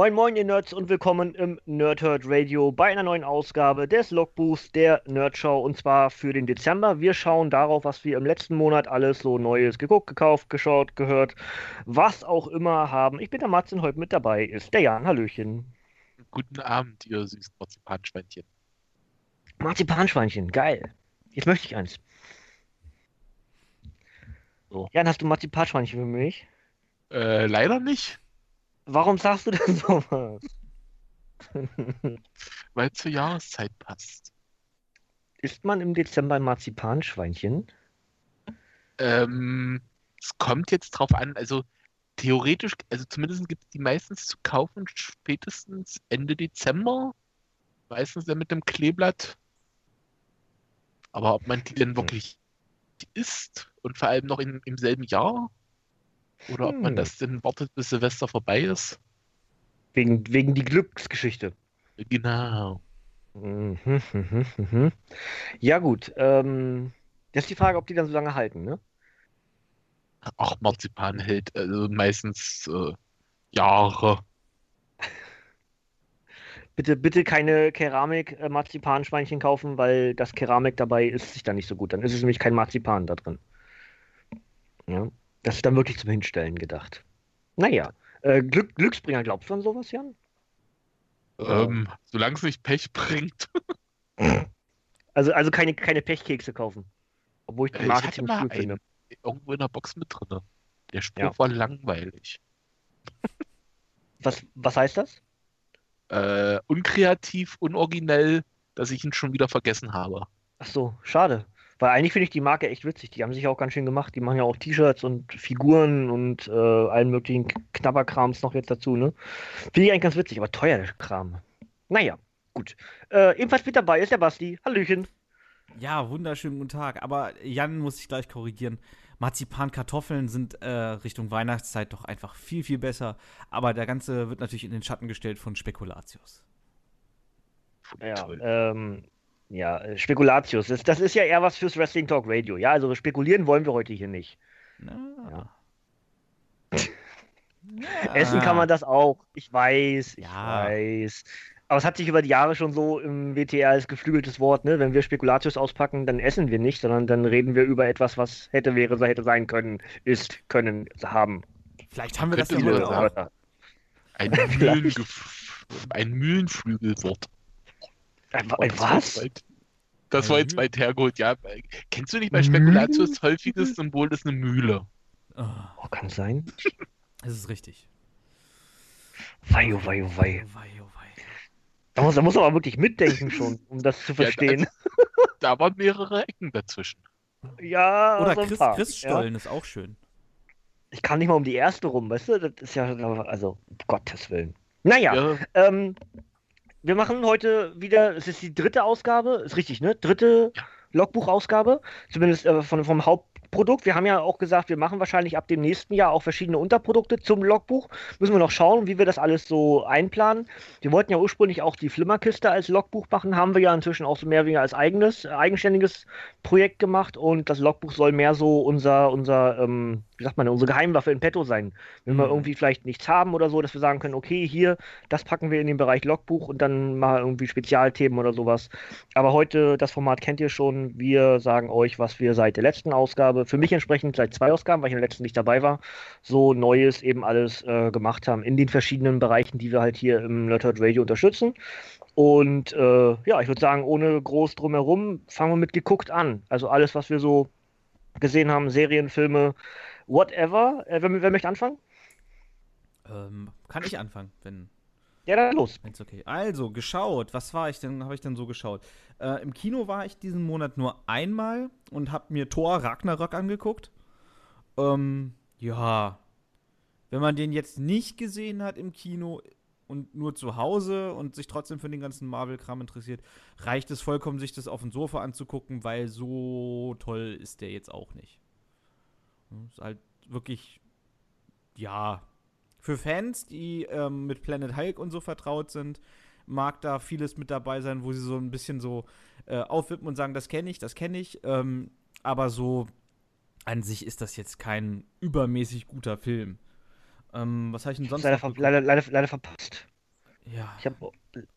Moin Moin ihr Nerds und willkommen im Nerdhurt Radio bei einer neuen Ausgabe des Logbuchs der Nerdshow und zwar für den Dezember. Wir schauen darauf, was wir im letzten Monat alles so Neues geguckt, gekauft, geschaut, gehört, was auch immer haben. Ich bin der Mats und heute mit dabei ist der Jan. Hallöchen. Guten Abend, ihr süßen Marzipanschweinchen. Marzipanschweinchen, geil. Jetzt möchte ich eins. So. Jan, hast du Marzipanschweinchen für mich? Äh, leider nicht, Warum sagst du denn sowas? weil zur Jahreszeit passt. Isst man im Dezember ein Marzipanschweinchen? Ähm, es kommt jetzt drauf an, also theoretisch, also zumindest gibt es die meistens zu kaufen spätestens Ende Dezember. Meistens dann mit dem Kleeblatt. Aber ob man die denn wirklich isst und vor allem noch in, im selben Jahr oder ob man Hm. das denn wartet, bis Silvester vorbei ist. Wegen, wegen die Glücksgeschichte. Genau. Mhm, mhm, mhm. Ja, gut. Ähm, das ist die Frage, ob die dann so lange halten, ne? Auch Marzipan hält also meistens äh, Jahre. Bitte, bitte keine Keramik-Marzipanschweinchen kaufen, weil das Keramik dabei ist sich dann nicht so gut. Dann ist es nämlich kein Marzipan da drin. Ja, das ist dann wirklich zum Hinstellen gedacht. Naja, äh, Glück, Glücksbringer, glaubst du an sowas, Jan? Ähm, solange es nicht Pech bringt. Also, also keine, keine Pechkekse kaufen. Obwohl ich die Ich Marke hatte ziemlich gut finde. irgendwo in der Box mit drin. Der Spruch Ja. war langweilig. Was, was heißt das? Äh, unkreativ, unoriginell, dass ich ihn schon wieder vergessen habe. Ach so, schade. Weil eigentlich finde ich die Marke echt witzig. Die haben sich auch ganz schön gemacht. Die machen ja auch T-Shirts und Figuren und äh, allen möglichen Knabberkrams noch jetzt dazu, ne? Finde ich eigentlich ganz witzig, aber teuer, der Kram. Naja, gut. Äh, ebenfalls mit dabei ist der Basti. Hallöchen. Ja, wunderschönen guten Tag. Aber Jan muss ich gleich korrigieren. Marzipankartoffeln sind äh, Richtung Weihnachtszeit doch einfach viel, viel besser. Aber der Ganze wird natürlich in den Schatten gestellt von Spekulatius. Ja, ähm, ja, äh, Spekulatius. Das, das ist ja eher was fürs Wrestling Talk Radio. Ja, also spekulieren wollen wir heute hier nicht. Na. Essen kann man das auch. Ich weiß, ich Ja. weiß. Aber es hat sich über die Jahre schon so im WTR als geflügeltes Wort, ne? Wenn wir Spekulatius auspacken, dann essen wir nicht, sondern dann reden wir über etwas, was hätte, wäre, so hätte sein können, ist, können, haben. Vielleicht haben wir das ja Könnte heute man auch. Ein, Mühlengef ein Mühlenflügelwort. Ein, Oh, ein das war was? jetzt weit- Das war jetzt weit hergeholt, ja. äh, Kennst du nicht bei Spekulatius häufiges Symbol ist eine Mühle? Oh, Oh, kann sein. das ist richtig. Wei, oh, wei, oh, wei. Oh, wei, oh, wei. Da muss, da muss man aber wirklich mitdenken schon, um das zu Ja, verstehen. Da waren mehrere Ecken dazwischen. Ja, Oder so ein Christ, paar. Ja. Christstollen ist auch schön. Ich kann nicht mal um die erste rum, weißt du? Das ist ja, also, um Gottes Willen. Naja. Ja, Ähm, wir machen heute wieder, es ist die dritte Ausgabe, ist richtig, ne? Dritte Ja. Logbuchausgabe, zumindest äh, von, vom Hauptprodukt. Wir haben ja auch gesagt, wir machen wahrscheinlich ab dem nächsten Jahr auch verschiedene Unterprodukte zum Logbuch. Müssen wir noch schauen, wie wir das alles so einplanen. Wir wollten ja ursprünglich auch die Flimmerkiste als Logbuch machen, haben wir ja inzwischen auch so mehr oder weniger als eigenes, eigenständiges Projekt gemacht und das Logbuch soll mehr so unser, unser, ähm, wie sagt man, unsere Geheimwaffe in petto sein. Wenn wir Mhm. irgendwie vielleicht nichts haben oder so, dass wir sagen können, okay, hier, das packen wir in den Bereich Logbuch und dann mal irgendwie Spezialthemen oder sowas. Aber heute, das Format kennt ihr schon. Wir sagen euch, was wir seit der letzten Ausgabe, für mich entsprechend seit zwei Ausgaben, weil ich in der letzten nicht dabei war, so Neues eben alles äh, gemacht haben in den verschiedenen Bereichen, die wir halt hier im Nerdhurt Radio unterstützen. Und äh, ja, ich würde sagen, ohne groß drumherum, fangen wir mit geguckt an. Also alles, was wir so gesehen haben, Serien, Filme, whatever. Äh, wer, wer möchte anfangen? Ähm, kann ich anfangen, wenn Ja, dann los. Wenn's okay. Also, geschaut. Was war ich denn, habe ich denn so geschaut? Äh, Im Kino war ich diesen Monat nur einmal und habe mir Thor Ragnarök angeguckt. Ähm, ja, Wenn man den jetzt nicht gesehen hat im Kino und nur zu Hause und sich trotzdem für den ganzen Marvel-Kram interessiert, reicht es vollkommen, sich das auf dem Sofa anzugucken, weil so toll ist der jetzt auch nicht. Ist halt wirklich, ja, für Fans, die ähm, mit Planet Hulk und so vertraut sind, mag da vieles mit dabei sein, wo sie so ein bisschen so äh, aufwippen und sagen, das kenne ich, das kenne ich. Ähm, aber so an sich ist das jetzt kein übermäßig guter Film. Ähm, was habe ich denn sonst? Leider, ver leider, leider, leider, verpasst. Ja. Ich habe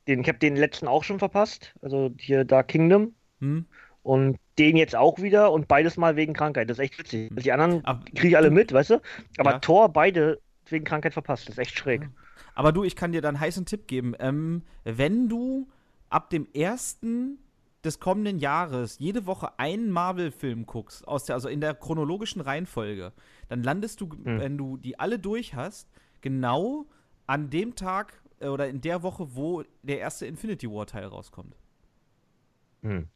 den, hab den letzten auch schon verpasst. Also hier Dark Kingdom. Hm? Und den jetzt auch wieder und beides mal wegen Krankheit. Das ist echt witzig. Die anderen kriege ich alle mit, weißt du? Aber Ja. Thor beide wegen Krankheit verpasst. Das ist echt schräg. Aber du, ich kann dir da einen heißen Tipp geben. Ähm, wenn du ab dem ersten des kommenden Jahres jede Woche einen Marvel-Film guckst, aus der, also in der chronologischen Reihenfolge, dann landest du, Hm. wenn du die alle durch hast, genau an dem Tag äh, oder in der Woche, wo der erste Infinity War-Teil rauskommt. Hm.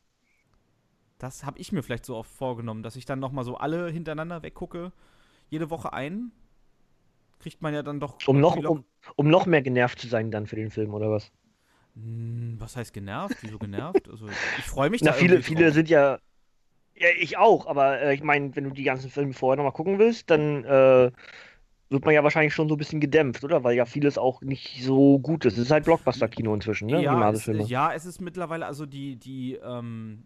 Das habe ich mir vielleicht so oft vorgenommen, dass ich dann noch mal so alle hintereinander weggucke, jede Woche einen. Kriegt man ja dann doch. Um noch, um, um noch mehr genervt zu sein dann für den Film, oder was? Hm, was heißt genervt? Wieso genervt? Also ich freue mich Na, da viele, viele drauf. sind ja. Ja, ich auch, aber äh, ich meine, wenn du die ganzen Filme vorher nochmal gucken willst, dann äh, wird man ja wahrscheinlich schon so ein bisschen gedämpft, oder? Weil ja vieles auch nicht so gut ist. Es ist halt Blockbuster-Kino inzwischen, ne? Ja, es, ja, es ist mittlerweile, also die, die, ähm,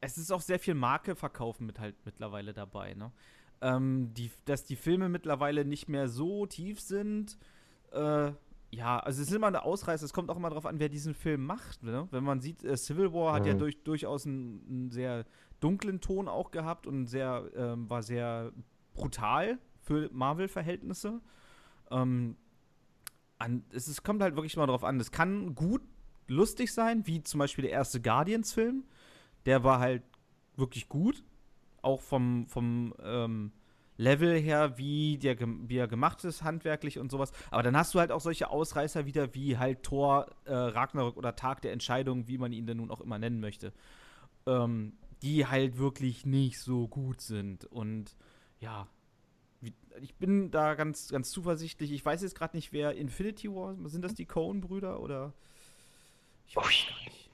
es ist auch sehr viel Marke verkaufen mit halt mittlerweile dabei, ne? Ähm, die, dass die Filme mittlerweile nicht mehr so tief sind, äh, ja, also es ist immer eine Ausreißer, es kommt auch immer darauf an, wer diesen Film macht, ne? Wenn man sieht, äh, Civil War hat ja Mhm. durch, durchaus einen, einen sehr dunklen Ton auch gehabt und sehr, ähm, war sehr brutal für Marvel-Verhältnisse. Ähm, an, es ist, kommt halt wirklich mal drauf an. Es kann gut lustig sein, wie zum Beispiel der erste Guardians-Film. Der war halt wirklich gut. Auch vom, vom ähm, Level her, wie, der, wie er gemacht ist, handwerklich und sowas. Aber dann hast du halt auch solche Ausreißer wieder wie halt Thor, äh, Ragnarök oder Tag der Entscheidung, wie man ihn denn nun auch immer nennen möchte. Ähm, die halt wirklich nicht so gut sind. Und ja, ich bin da ganz, ganz zuversichtlich. Ich weiß jetzt gerade nicht, wer Infinity War, sind das die Coen-Brüder oder? Ich weiß gar nicht.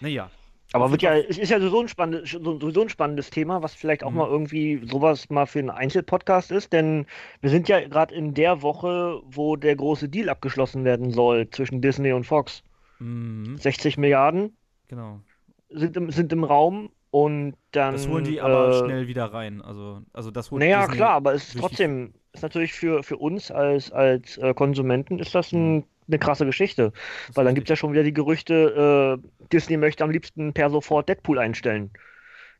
Naja, Aber wird ja, es ist ja so ein spannendes, so- sowieso ein spannendes Thema, was vielleicht auch Mhm. mal irgendwie sowas mal für einen Einzelpodcast ist, denn wir sind ja gerade in der Woche, wo der große Deal abgeschlossen werden soll zwischen Disney und Fox. mhm, 60 Milliarden genau. sind im, sind im Raum und dann. Das holen die aber äh, schnell wieder rein. Also, also das holt Naja, Disney klar, aber es ist trotzdem, ist natürlich für, für uns als, als äh, Konsumenten ist das ein, eine krasse Geschichte. ist Weil dann gibt es ja schon wieder die Gerüchte, äh, Disney möchte am liebsten per sofort Deadpool einstellen.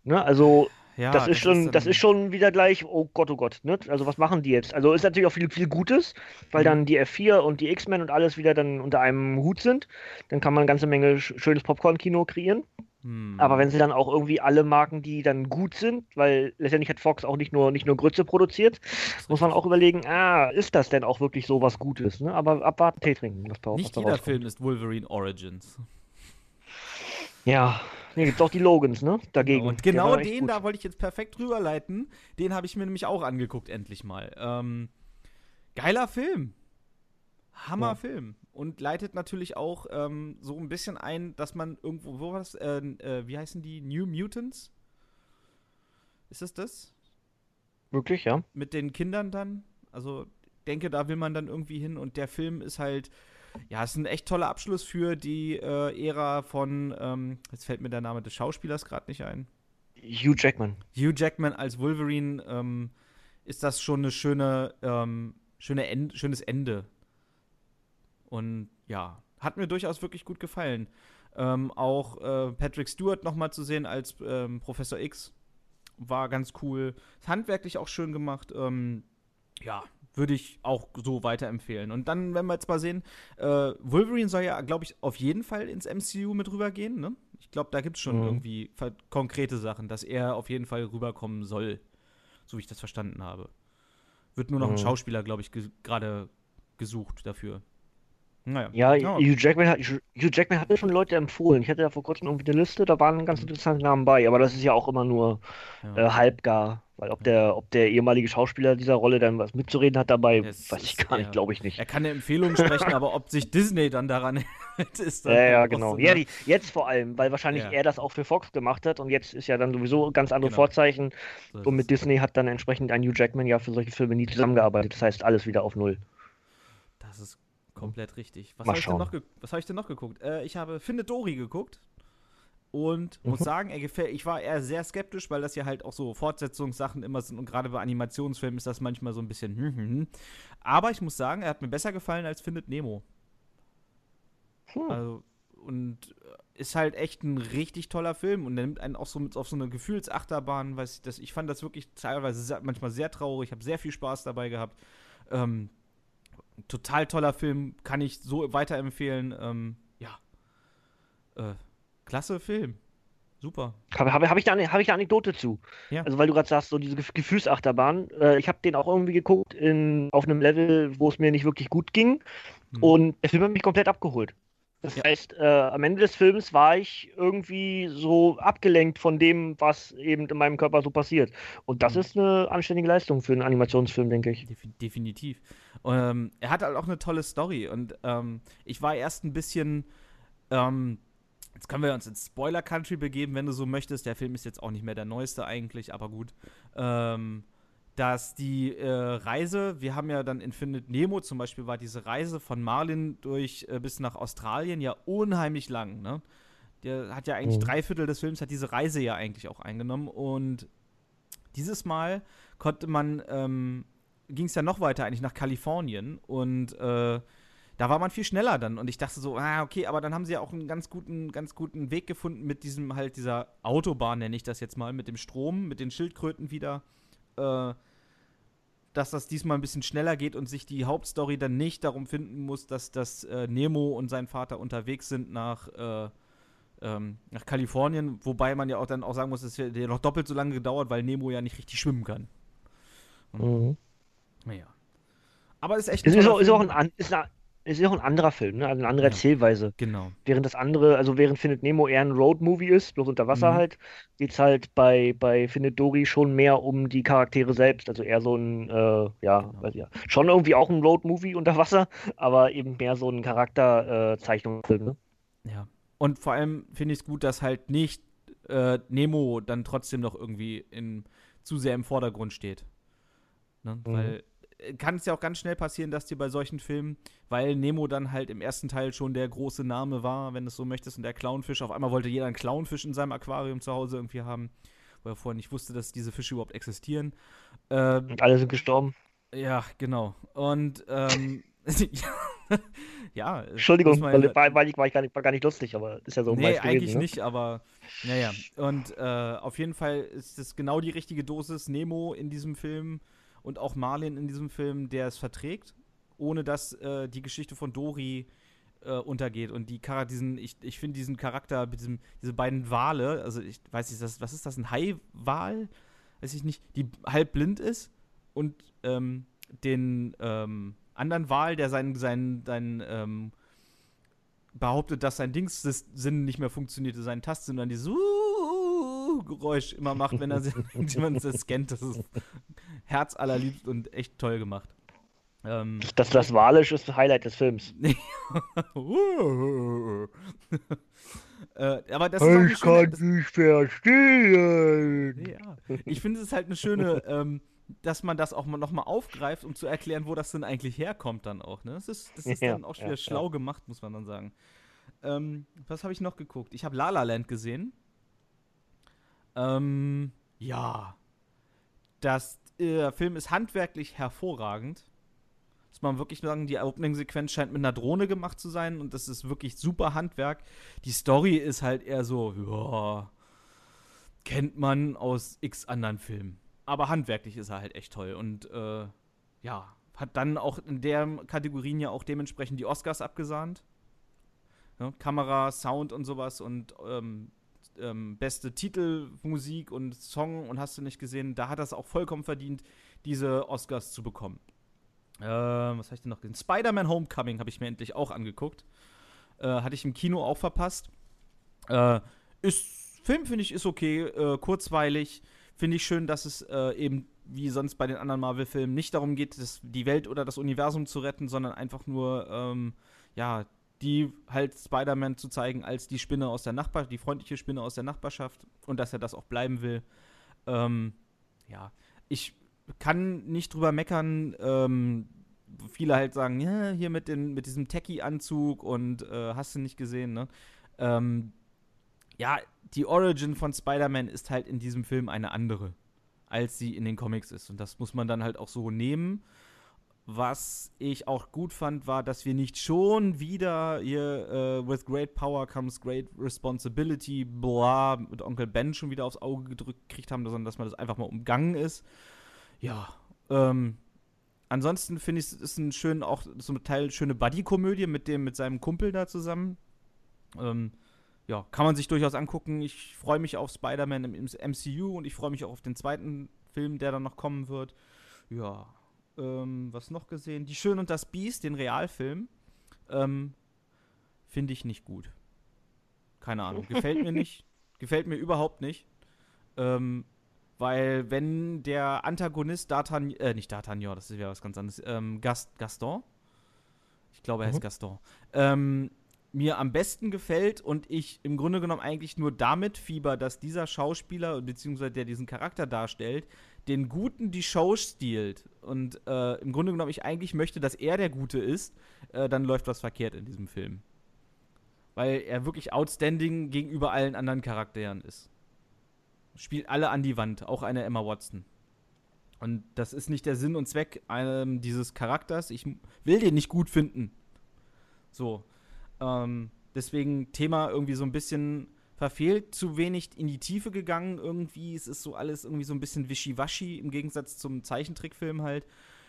Ne? Also, ja, das ist schon, das dann- ist schon wieder gleich, oh Gott, oh Gott, ne? Also was machen die jetzt? Also ist natürlich auch viel, viel Gutes, weil Mhm. dann die F4 und die X-Men und alles wieder dann unter einem Hut sind. Dann kann man eine ganze Menge sch- schönes Popcorn-Kino kreieren. Hm. Aber wenn sie dann auch irgendwie alle Marken, die dann gut sind, weil letztendlich hat Fox auch nicht nur, nicht nur Grütze produziert, muss man auch überlegen, ah, ist das denn auch wirklich so was Gutes? Ne? Aber abwarten, Tee trinken. Was da, was Nicht da jeder. Film ist Wolverine Origins. Ja, hier gibt es auch die Logans, ne? Dagegen. Und genau den gut. da wollte ich jetzt perfekt rüberleiten. Den habe ich mir nämlich auch angeguckt, endlich mal. Ähm, geiler Film. Hammer Ja. Film. Und leitet natürlich auch ähm, so ein bisschen ein, dass man irgendwo, wo war das? Äh, äh, wie heißen die? New Mutants? Ist es das? Wirklich, ja. Mit den Kindern dann? Also, denke, da will man dann irgendwie hin. Und der Film ist halt, ja, ist ein echt toller Abschluss für die äh, Ära von, ähm, jetzt fällt mir der Name des Schauspielers gerade nicht ein. Hugh Jackman. Hugh Jackman als Wolverine ähm, ist das schon eine schöne, ähm, schöne End, schönes Ende. Und ja, hat mir durchaus wirklich gut gefallen. Ähm, auch äh, Patrick Stewart nochmal zu sehen als ähm, Professor X war ganz cool. Handwerklich auch schön gemacht. Ähm, ja, würde ich auch so weiterempfehlen. Und dann, wenn wir jetzt mal sehen, äh, Wolverine soll ja, glaube ich, auf jeden Fall ins MCU mit rübergehen. Ne? Ich glaube, da gibt es schon Mhm. irgendwie konkrete Sachen, dass er auf jeden Fall rüberkommen soll. So wie ich das verstanden habe. Wird nur noch ein Mhm. Schauspieler, glaube ich, ge gerade gesucht dafür. Naja. Ja, Ja. Hugh Jackman hat, Hugh Jackman hat mir schon Leute empfohlen. Ich hatte ja vor kurzem irgendwie eine Liste, da waren ganz interessante Namen bei, aber das ist ja auch immer nur Ja. äh, halbgar. Weil ob der, ob der ehemalige Schauspieler dieser Rolle dann was mitzureden hat dabei, Es weiß ich gar nicht, glaube ich nicht. Er kann eine Empfehlung sprechen, aber ob sich Disney dann daran hält, ist dann Ja, ja, genau. so Ja, eine- die, jetzt vor allem, weil wahrscheinlich er das auch für Fox gemacht hat und jetzt ist ja dann sowieso ganz andere Genau. Vorzeichen. so Und mit. Disney hat dann entsprechend ein Hugh Jackman ja für solche Filme nie zusammengearbeitet. Das heißt, alles wieder auf Null. Das ist komplett richtig. Was habe ich, hab ich denn noch geguckt? Äh, ich habe Findet Dory geguckt und muss Mhm. sagen, er gefällt. Ich war eher sehr skeptisch, weil das ja halt auch so Fortsetzungssachen immer sind und gerade bei Animationsfilmen ist das manchmal so ein bisschen. Hm, hm, hm. Aber ich muss sagen, er hat mir besser gefallen als Findet Nemo. Hm. Also, und äh, ist halt echt ein richtig toller Film und der nimmt einen auch so mit auf so eine Gefühlsachterbahn, weiß ich, das, ich fand das wirklich teilweise sehr, manchmal sehr traurig, ich habe sehr viel Spaß dabei gehabt. Ähm, total toller Film, kann ich so weiterempfehlen. Ähm, ja. Äh, klasse Film. Super. Habe hab, hab ich, da eine, hab ich eine Anekdote zu. Ja. Also weil du gerade sagst, so diese Gef- Gefühlsachterbahn. Äh, ich habe den auch irgendwie geguckt in, auf einem Level, wo es mir nicht wirklich gut ging. Hm. Und der Film hat mich komplett abgeholt. Das Ja. heißt, äh, am Ende des Films war ich irgendwie so abgelenkt von dem, was eben in meinem Körper so passiert. Und das Mhm. ist eine anständige Leistung für einen Animationsfilm, denke ich. Defi definitiv. Ähm, er hat halt auch eine tolle Story und ähm, ich war erst ein bisschen. Ähm, jetzt können wir uns ins Spoiler Country begeben, wenn du so möchtest. Der Film ist jetzt auch nicht mehr der neueste eigentlich, aber gut. Ähm, dass die äh, Reise, wir haben ja dann in Findet Nemo zum Beispiel, war diese Reise von Marlin durch äh, bis nach Australien ja unheimlich lang. Ne? Der hat ja eigentlich Mhm. drei Viertel des Films, hat diese Reise ja eigentlich auch eingenommen und dieses Mal konnte man, ähm, ging es ja noch weiter eigentlich nach Kalifornien und äh, da war man viel schneller dann und ich dachte so, ah, okay, aber dann haben sie ja auch einen ganz guten, ganz guten Weg gefunden mit diesem halt dieser Autobahn, nenne ich das jetzt mal, mit dem Strom, mit den Schildkröten wieder, äh, dass das diesmal ein bisschen schneller geht und sich die Hauptstory dann nicht darum finden muss, dass das äh, Nemo und sein Vater unterwegs sind nach äh, ähm, nach Kalifornien, wobei man ja auch dann auch sagen muss, es hat ja noch doppelt so lange gedauert, weil Nemo ja nicht richtig schwimmen kann. Mhm. Naja. Aber es ist echt Es ist auch, ist auch ein, an- ist ein, es ist auch ein anderer Film, ne? also eine andere Ja. Erzählweise. Genau. Während das andere, also während Findet Nemo eher ein Road-Movie ist, bloß unter Wasser Mhm. halt, geht es halt bei, bei Findet Dory schon mehr um die Charaktere selbst. Also eher so ein, äh, ja, Genau. weiß ich ja, schon irgendwie auch ein Road-Movie unter Wasser, aber eben mehr so ein Charakterzeichnungsfilm. Ne? Ja. Und vor allem finde ich es gut, dass halt nicht äh, Nemo dann trotzdem noch irgendwie in, zu sehr im Vordergrund steht. Ne? Mhm. Weil äh, kann es ja auch ganz schnell passieren, dass dir bei solchen Filmen, weil Nemo dann halt im ersten Teil schon der große Name war, wenn du es so möchtest, und der Clownfisch, auf einmal wollte jeder einen Clownfisch in seinem Aquarium zu Hause irgendwie haben, weil er vorher nicht wusste, dass diese Fische überhaupt existieren. Ähm, Und alle sind gestorben. ja, genau. Und ähm, ja, Entschuldigung, muss man war, war, ich, war, ich gar nicht, war gar nicht lustig, aber ist ja so nee, gewesen, eigentlich ne? nicht, aber naja. Und äh, auf jeden Fall ist es genau die richtige Dosis Nemo in diesem Film und auch Marlin in diesem Film, der es verträgt, ohne dass äh, die Geschichte von Dory äh, untergeht. Und die Char diesen, ich, ich finde diesen Charakter, mit diesem, diese beiden Wale, also ich weiß nicht, das, was ist das, ein Haiwal? Weiß ich nicht, die halb blind ist und ähm, den ähm, anderen Wal, der seinen, seinen, seinen ähm, behauptet, dass sein Dingssinn nicht mehr funktionierte, sein Tastsinn, dann dieses uh, Geräusch immer macht, wenn er jemand das scannt. Das ist herzallerliebst und echt toll gemacht. Ähm, Das, das Walisch ist das Highlight des Films. äh, aber das ist auch eine schöne, das, nicht verstehen. ja. Ich finde es halt eine schöne, ähm, dass man das auch mal nochmal aufgreift, um zu erklären, wo das denn eigentlich herkommt dann auch. Ne? Das ist, das ist Ja, dann auch ja, wieder ja. schlau gemacht, muss man dann sagen. Ähm, was habe ich noch geguckt? Ich habe La La Land gesehen. Ähm, ja. Das äh, Film ist handwerklich hervorragend. Muss man wirklich sagen, die Opening-Sequenz scheint mit einer Drohne gemacht zu sein und das ist wirklich super Handwerk. Die Story ist halt eher so, ja, kennt man aus x anderen Filmen. Aber handwerklich ist er halt echt toll und äh, ja, hat dann auch in der Kategorien ja auch dementsprechend die Oscars abgesahnt. Ja, Kamera, Sound und sowas und ähm, ähm, beste Titelmusik und Song und hast du nicht gesehen, da hat es auch vollkommen verdient, diese Oscars zu bekommen. Ähm, was habe ich denn noch gesehen? Spider-Man Homecoming habe ich mir endlich auch angeguckt. Äh, hatte ich im Kino auch verpasst. Äh, ist, Film finde ich ist okay, äh, kurzweilig. finde ich schön, dass es äh, eben wie sonst bei den anderen Marvel-Filmen nicht darum geht, das, die Welt oder das Universum zu retten, sondern einfach nur, ähm, ja, die halt Spider-Man zu zeigen als die Spinne aus der Nachbarschaft, die freundliche Spinne aus der Nachbarschaft und dass er das auch bleiben will. Ähm, ja, ich kann nicht drüber meckern, ähm, viele halt sagen, ja, hier mit, den, mit diesem Techie-Anzug und äh, hast du nicht gesehen, ne? Ähm, ja, die Origin von Spider-Man ist halt in diesem Film eine andere, als sie in den Comics ist. Und das muss man dann halt auch so nehmen. Was ich auch gut fand, war, dass wir nicht schon wieder hier uh, with great power comes great responsibility, bla, mit Onkel Ben schon wieder aufs Auge gedrückt gekriegt haben, sondern dass man das einfach mal umgangen ist. Ja, ähm, ansonsten finde ich, es ist ein schön, auch ein Teil schöne Buddy-Komödie mit dem, mit seinem Kumpel da zusammen. Ähm, ja, kann man sich durchaus angucken. Ich freue mich auf Spider-Man im, im, MCU und ich freue mich auch auf den zweiten Film, der dann noch kommen wird. Ja, ähm, was noch gesehen? Die Schön und das Biest, den Realfilm, ähm, finde ich nicht gut. Keine Ahnung, gefällt mir nicht. Gefällt mir überhaupt nicht. Ähm, weil wenn der Antagonist D'Artagnan, äh, nicht D'Artagnan, das ist ja was ganz anderes, ähm, Gast, Gaston, ich glaube, er heißt mhm. Gaston, ähm, mir am besten gefällt und ich im Grunde genommen eigentlich nur damit fieber, dass dieser Schauspieler, beziehungsweise der diesen Charakter darstellt, den Guten die Show stiehlt. Und äh, im Grunde genommen ich eigentlich möchte, dass er der Gute ist, äh, dann läuft was verkehrt in diesem Film. Weil er wirklich outstanding gegenüber allen anderen Charakteren ist. Spielt alle an die Wand, auch eine Emma Watson. Und das ist nicht der Sinn und Zweck ähm, dieses Charakters. Ich will den nicht gut finden. So. Ähm, deswegen Thema irgendwie so ein bisschen verfehlt, zu wenig in die Tiefe gegangen irgendwie. Es ist so alles irgendwie so ein bisschen wischiwaschi im Gegensatz zum Zeichentrickfilm halt.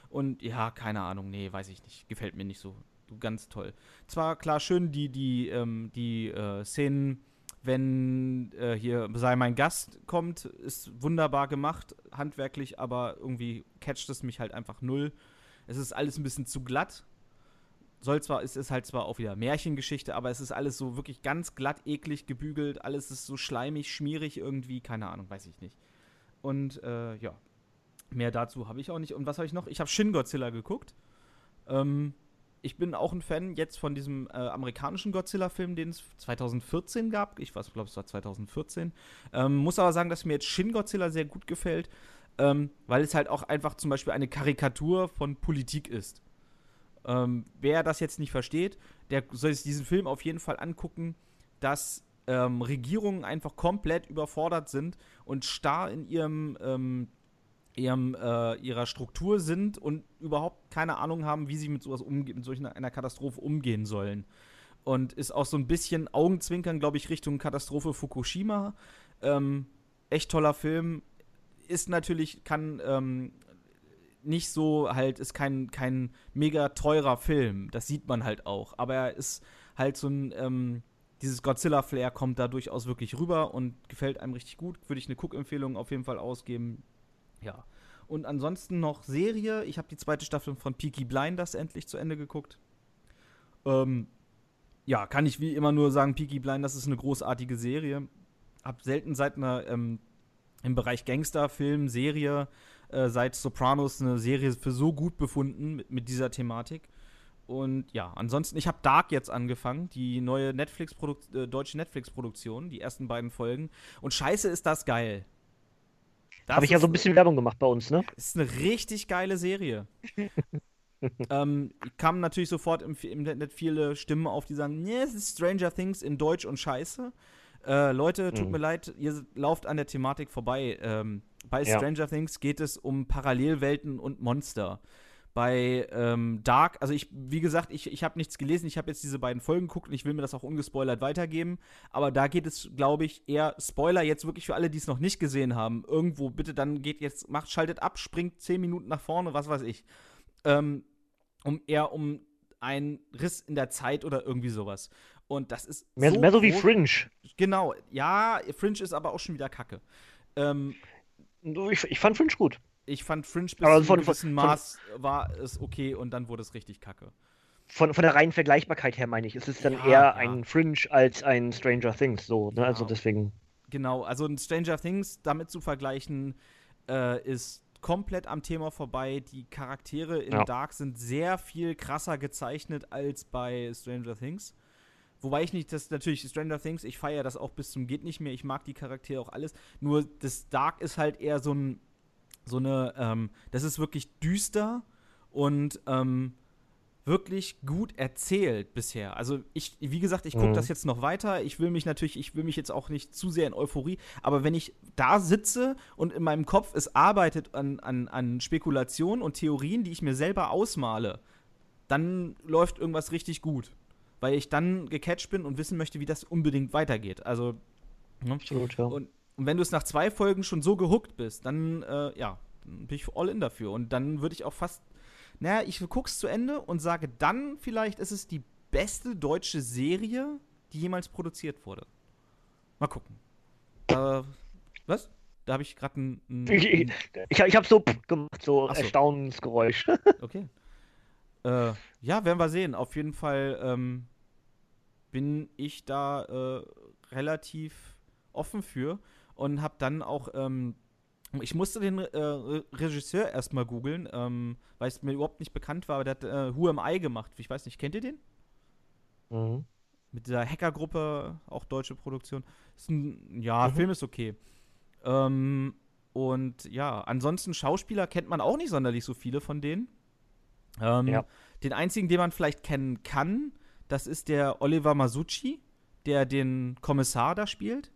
Und ja, keine Ahnung, nee, weiß ich nicht. Gefällt mir nicht so. Ganz toll. Zwar klar schön die, die, ähm, die äh, Szenen, wenn äh, hier sei mein Gast kommt, ist wunderbar gemacht, handwerklich, aber irgendwie catcht es mich halt einfach null. Es ist alles ein bisschen zu glatt soll zwar, es ist halt zwar auch wieder Märchengeschichte, aber es ist alles so wirklich ganz glatt, eklig gebügelt, alles ist so schleimig, schmierig irgendwie, keine Ahnung, weiß ich nicht. Und äh, ja, mehr dazu habe ich auch nicht. Und was habe ich noch? Ich habe Shin Godzilla geguckt. Ähm, ich bin auch ein Fan jetzt von diesem äh, amerikanischen Godzilla-Film, den es 2014 gab. Ich weiß, glaube es war 2014. Ähm, muss aber sagen, dass mir jetzt Shin Godzilla sehr gut gefällt, ähm, weil es halt auch einfach zum Beispiel eine Karikatur von Politik ist. Ähm, wer das jetzt nicht versteht, der soll sich diesen Film auf jeden Fall angucken, dass ähm, Regierungen einfach komplett überfordert sind und starr in ihrem, ähm, ihrem äh, ihrer Struktur sind und überhaupt keine Ahnung haben, wie sie mit sowas umgehen, mit solch einer Katastrophe umgehen sollen. Und ist auch so ein bisschen Augenzwinkern, glaube ich, Richtung Katastrophe Fukushima. Ähm, echt toller Film. Ist natürlich, kann ähm, nicht so halt, ist kein, kein mega teurer Film. Das sieht man halt auch. Aber er ist halt so ein, ähm, dieses Godzilla-Flair kommt da durchaus wirklich rüber und gefällt einem richtig gut. Würde ich eine Cook-Empfehlung auf jeden Fall ausgeben. Ja. Und ansonsten noch Serie. Ich habe die zweite Staffel von Peaky Blinders endlich zu Ende geguckt. Ähm, ja, kann ich wie immer nur sagen, Peaky Blinders ist eine großartige Serie. Hab selten seit einer ähm, im Bereich Gangsterfilm, Serie äh, seit Sopranos eine Serie für so gut befunden mit, mit dieser Thematik. Und ja, ansonsten, ich habe Dark jetzt angefangen, die neue Netflix äh, deutsche Netflix-Produktion, die ersten beiden Folgen. Und scheiße ist das geil. Habe ich ja so ein bisschen Werbung gemacht bei uns, ne? Ist eine richtig geile Serie. ähm, kamen natürlich sofort im, im Internet viele Stimmen auf, die sagen, nee, es ist Stranger Things in Deutsch und scheiße. Äh, Leute, tut mhm. mir leid, ihr lauft an der Thematik vorbei. Ähm, bei Stranger ja. Things geht es um Parallelwelten und Monster. Bei ähm, Dark, also ich, wie gesagt, ich, ich habe nichts gelesen, ich habe jetzt diese beiden Folgen geguckt und ich will mir das auch ungespoilert weitergeben. Aber da geht es, glaube ich, eher Spoiler jetzt wirklich für alle, die es noch nicht gesehen haben. Irgendwo, bitte dann geht jetzt, macht, schaltet ab, springt zehn Minuten nach vorne, was weiß ich. Ähm, um eher um einen Riss in der Zeit oder irgendwie sowas. Und das ist. Mehr so, mehr so wie Fringe. Genau, ja, Fringe ist aber auch schon wieder Kacke. Ähm, ich, ich fand Fringe gut. Ich fand Fringe bis aber zu einem gewissen Maß war es okay und dann wurde es richtig kacke. Von, von der reinen Vergleichbarkeit her meine ich, es ist dann ja, eher ja. ein Fringe als ein Stranger Things, so, ne? Also ja. Also deswegen. Genau, also ein Stranger Things damit zu vergleichen, äh, ist komplett am Thema vorbei. Die Charaktere in Ja. Dark sind sehr viel krasser gezeichnet als bei Stranger Things. Wobei ich nicht, das natürlich Stranger Things, ich feiere das auch bis zum geht nicht mehr. Ich mag die Charaktere auch alles. Nur das Dark ist halt eher so ein, so eine, ähm, das ist wirklich düster und ähm, wirklich gut erzählt bisher. Also ich, wie gesagt, ich gucke Mhm. das jetzt noch weiter. Ich will mich natürlich, ich will mich jetzt auch nicht zu sehr in Euphorie, aber wenn ich da sitze und in meinem Kopf es arbeitet an, an, an Spekulationen und Theorien, die ich mir selber ausmale, dann läuft irgendwas richtig gut. Weil ich dann gecatcht bin und wissen möchte, wie das unbedingt weitergeht. Also, ne? Absolut, ja. Und, und wenn du es nach zwei Folgen schon so gehuckt bist, dann, äh, ja, dann bin ich all in dafür. Und dann würde ich auch fast, naja, ich guck's zu Ende und sage dann vielleicht, ist es die beste deutsche Serie, die jemals produziert wurde. Mal gucken. Äh, was? Da habe ich gerade ein, ein, Ich, ich, ich habe so gemacht, so so. Erstaunensgeräusch. Okay. Äh, ja, werden wir sehen. Auf jeden Fall ähm, bin ich da äh, relativ offen für und habe dann auch, ähm, ich musste den äh, Re- Regisseur erstmal googeln, ähm, weil es mir überhaupt nicht bekannt war, aber der hat äh, Who Am I gemacht. Ich weiß nicht, kennt ihr den? Mhm. Mit dieser Hackergruppe, auch deutsche Produktion. Ein, ja, Mhm. Film ist okay. Ähm, und ja, ansonsten Schauspieler kennt man auch nicht sonderlich so viele von denen. Ähm, Ja. Den einzigen, den man vielleicht kennen kann, das ist der Oliver Masucci, der den Kommissar da spielt.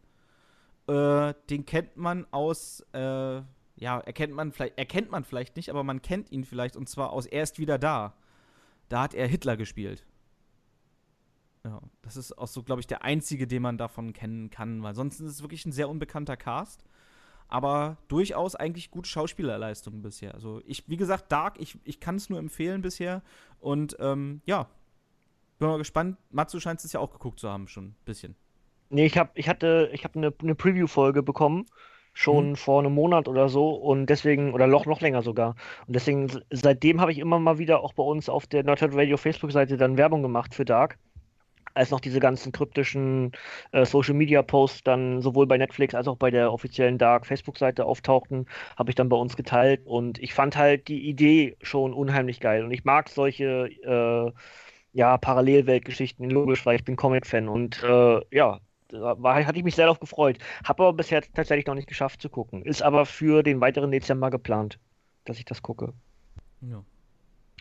Äh, den kennt man aus, äh, ja, erkennt man vielleicht, erkennt man vielleicht nicht, aber man kennt ihn vielleicht und zwar aus Er ist wieder da. Da hat er Hitler gespielt. Ja, das ist auch so, glaube ich, der einzige, den man davon kennen kann, weil sonst ist es wirklich ein sehr unbekannter Cast. Aber durchaus eigentlich gute Schauspielerleistungen bisher. Also ich, wie gesagt, Dark, ich, ich kann es nur empfehlen bisher. Und ähm, ja, bin mal gespannt. Matsu scheint es ja auch geguckt zu haben, schon ein bisschen. Nee, ich habe ich hatte, ich habe eine, eine Preview-Folge bekommen, schon Mhm. vor einem Monat oder so und deswegen, oder noch, noch länger sogar. Und deswegen, seitdem habe ich immer mal wieder auch bei uns auf der Nerdhurt Radio Facebook-Seite dann Werbung gemacht für Dark. Als noch diese ganzen kryptischen äh, Social-Media-Posts dann sowohl bei Netflix als auch bei der offiziellen Dark Facebook-Seite auftauchten, habe ich dann bei uns geteilt und ich fand halt die Idee schon unheimlich geil und ich mag solche äh, ja, Parallelweltgeschichten, logisch, weil ich bin Comic-Fan und äh, ja, da war, hatte ich mich sehr darauf gefreut. Habe aber bisher tatsächlich noch nicht geschafft zu gucken. Ist aber für den weiteren Dezember geplant, dass ich das gucke. Ja.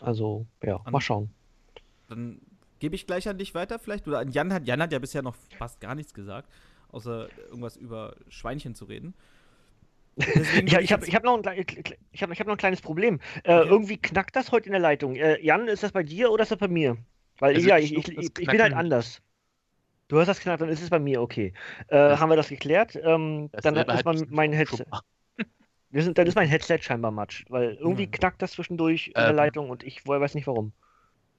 Also, ja, An- mal schauen. Dann gebe ich gleich an dich weiter vielleicht. Oder an Jan hat, Jan hat ja bisher noch fast gar nichts gesagt, außer irgendwas über Schweinchen zu reden. Deswegen Ich, habe ich hab noch, ein ich hab, ich hab noch ein kleines Problem. Äh, Okay. Irgendwie knackt das heute in der Leitung. Äh, Jan, ist das bei dir oder ist das bei mir? Weil Also ja, ich ich, ich, das ich, bin halt anders. Du hörst das knacken, dann ist es bei mir, okay. Äh, haben wir das geklärt? Ähm, dann Dasselbe ist mein, ich mein Headset. sind, dann ist mein Headset scheinbar matsch, weil irgendwie Ja. knackt das zwischendurch in der Ähm. Leitung und ich weiß nicht warum.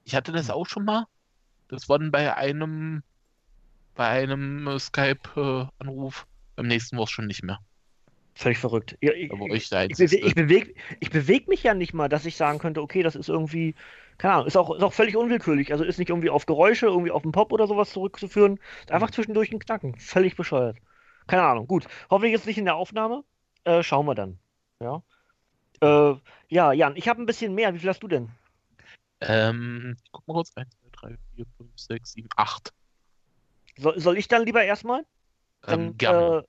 Ich hatte das auch schon mal. Das war dann bei einem, bei einem äh, Skype-Anruf. Beim nächsten war es schon nicht mehr. Völlig verrückt. Ja, ich, ich ich, ich bewege ich beweg mich ja nicht mal, dass ich sagen könnte, okay, das ist irgendwie, keine Ahnung, ist auch, ist auch völlig unwillkürlich. Also ist nicht irgendwie auf Geräusche, irgendwie auf den Pop oder sowas zurückzuführen. Einfach zwischendurch ein Knacken. Völlig bescheuert. Keine Ahnung. Gut. Hoffentlich jetzt nicht in der Aufnahme. Äh, schauen wir dann. Ja. Äh, ja, Jan, ich habe ein bisschen mehr. Wie viel hast du denn? Ähm, ich guck mal kurz. 1, 2, 3, 4, 5, 6, 7, 8. Soll, soll ich dann lieber erstmal? Dann, Ähm, gerne. äh,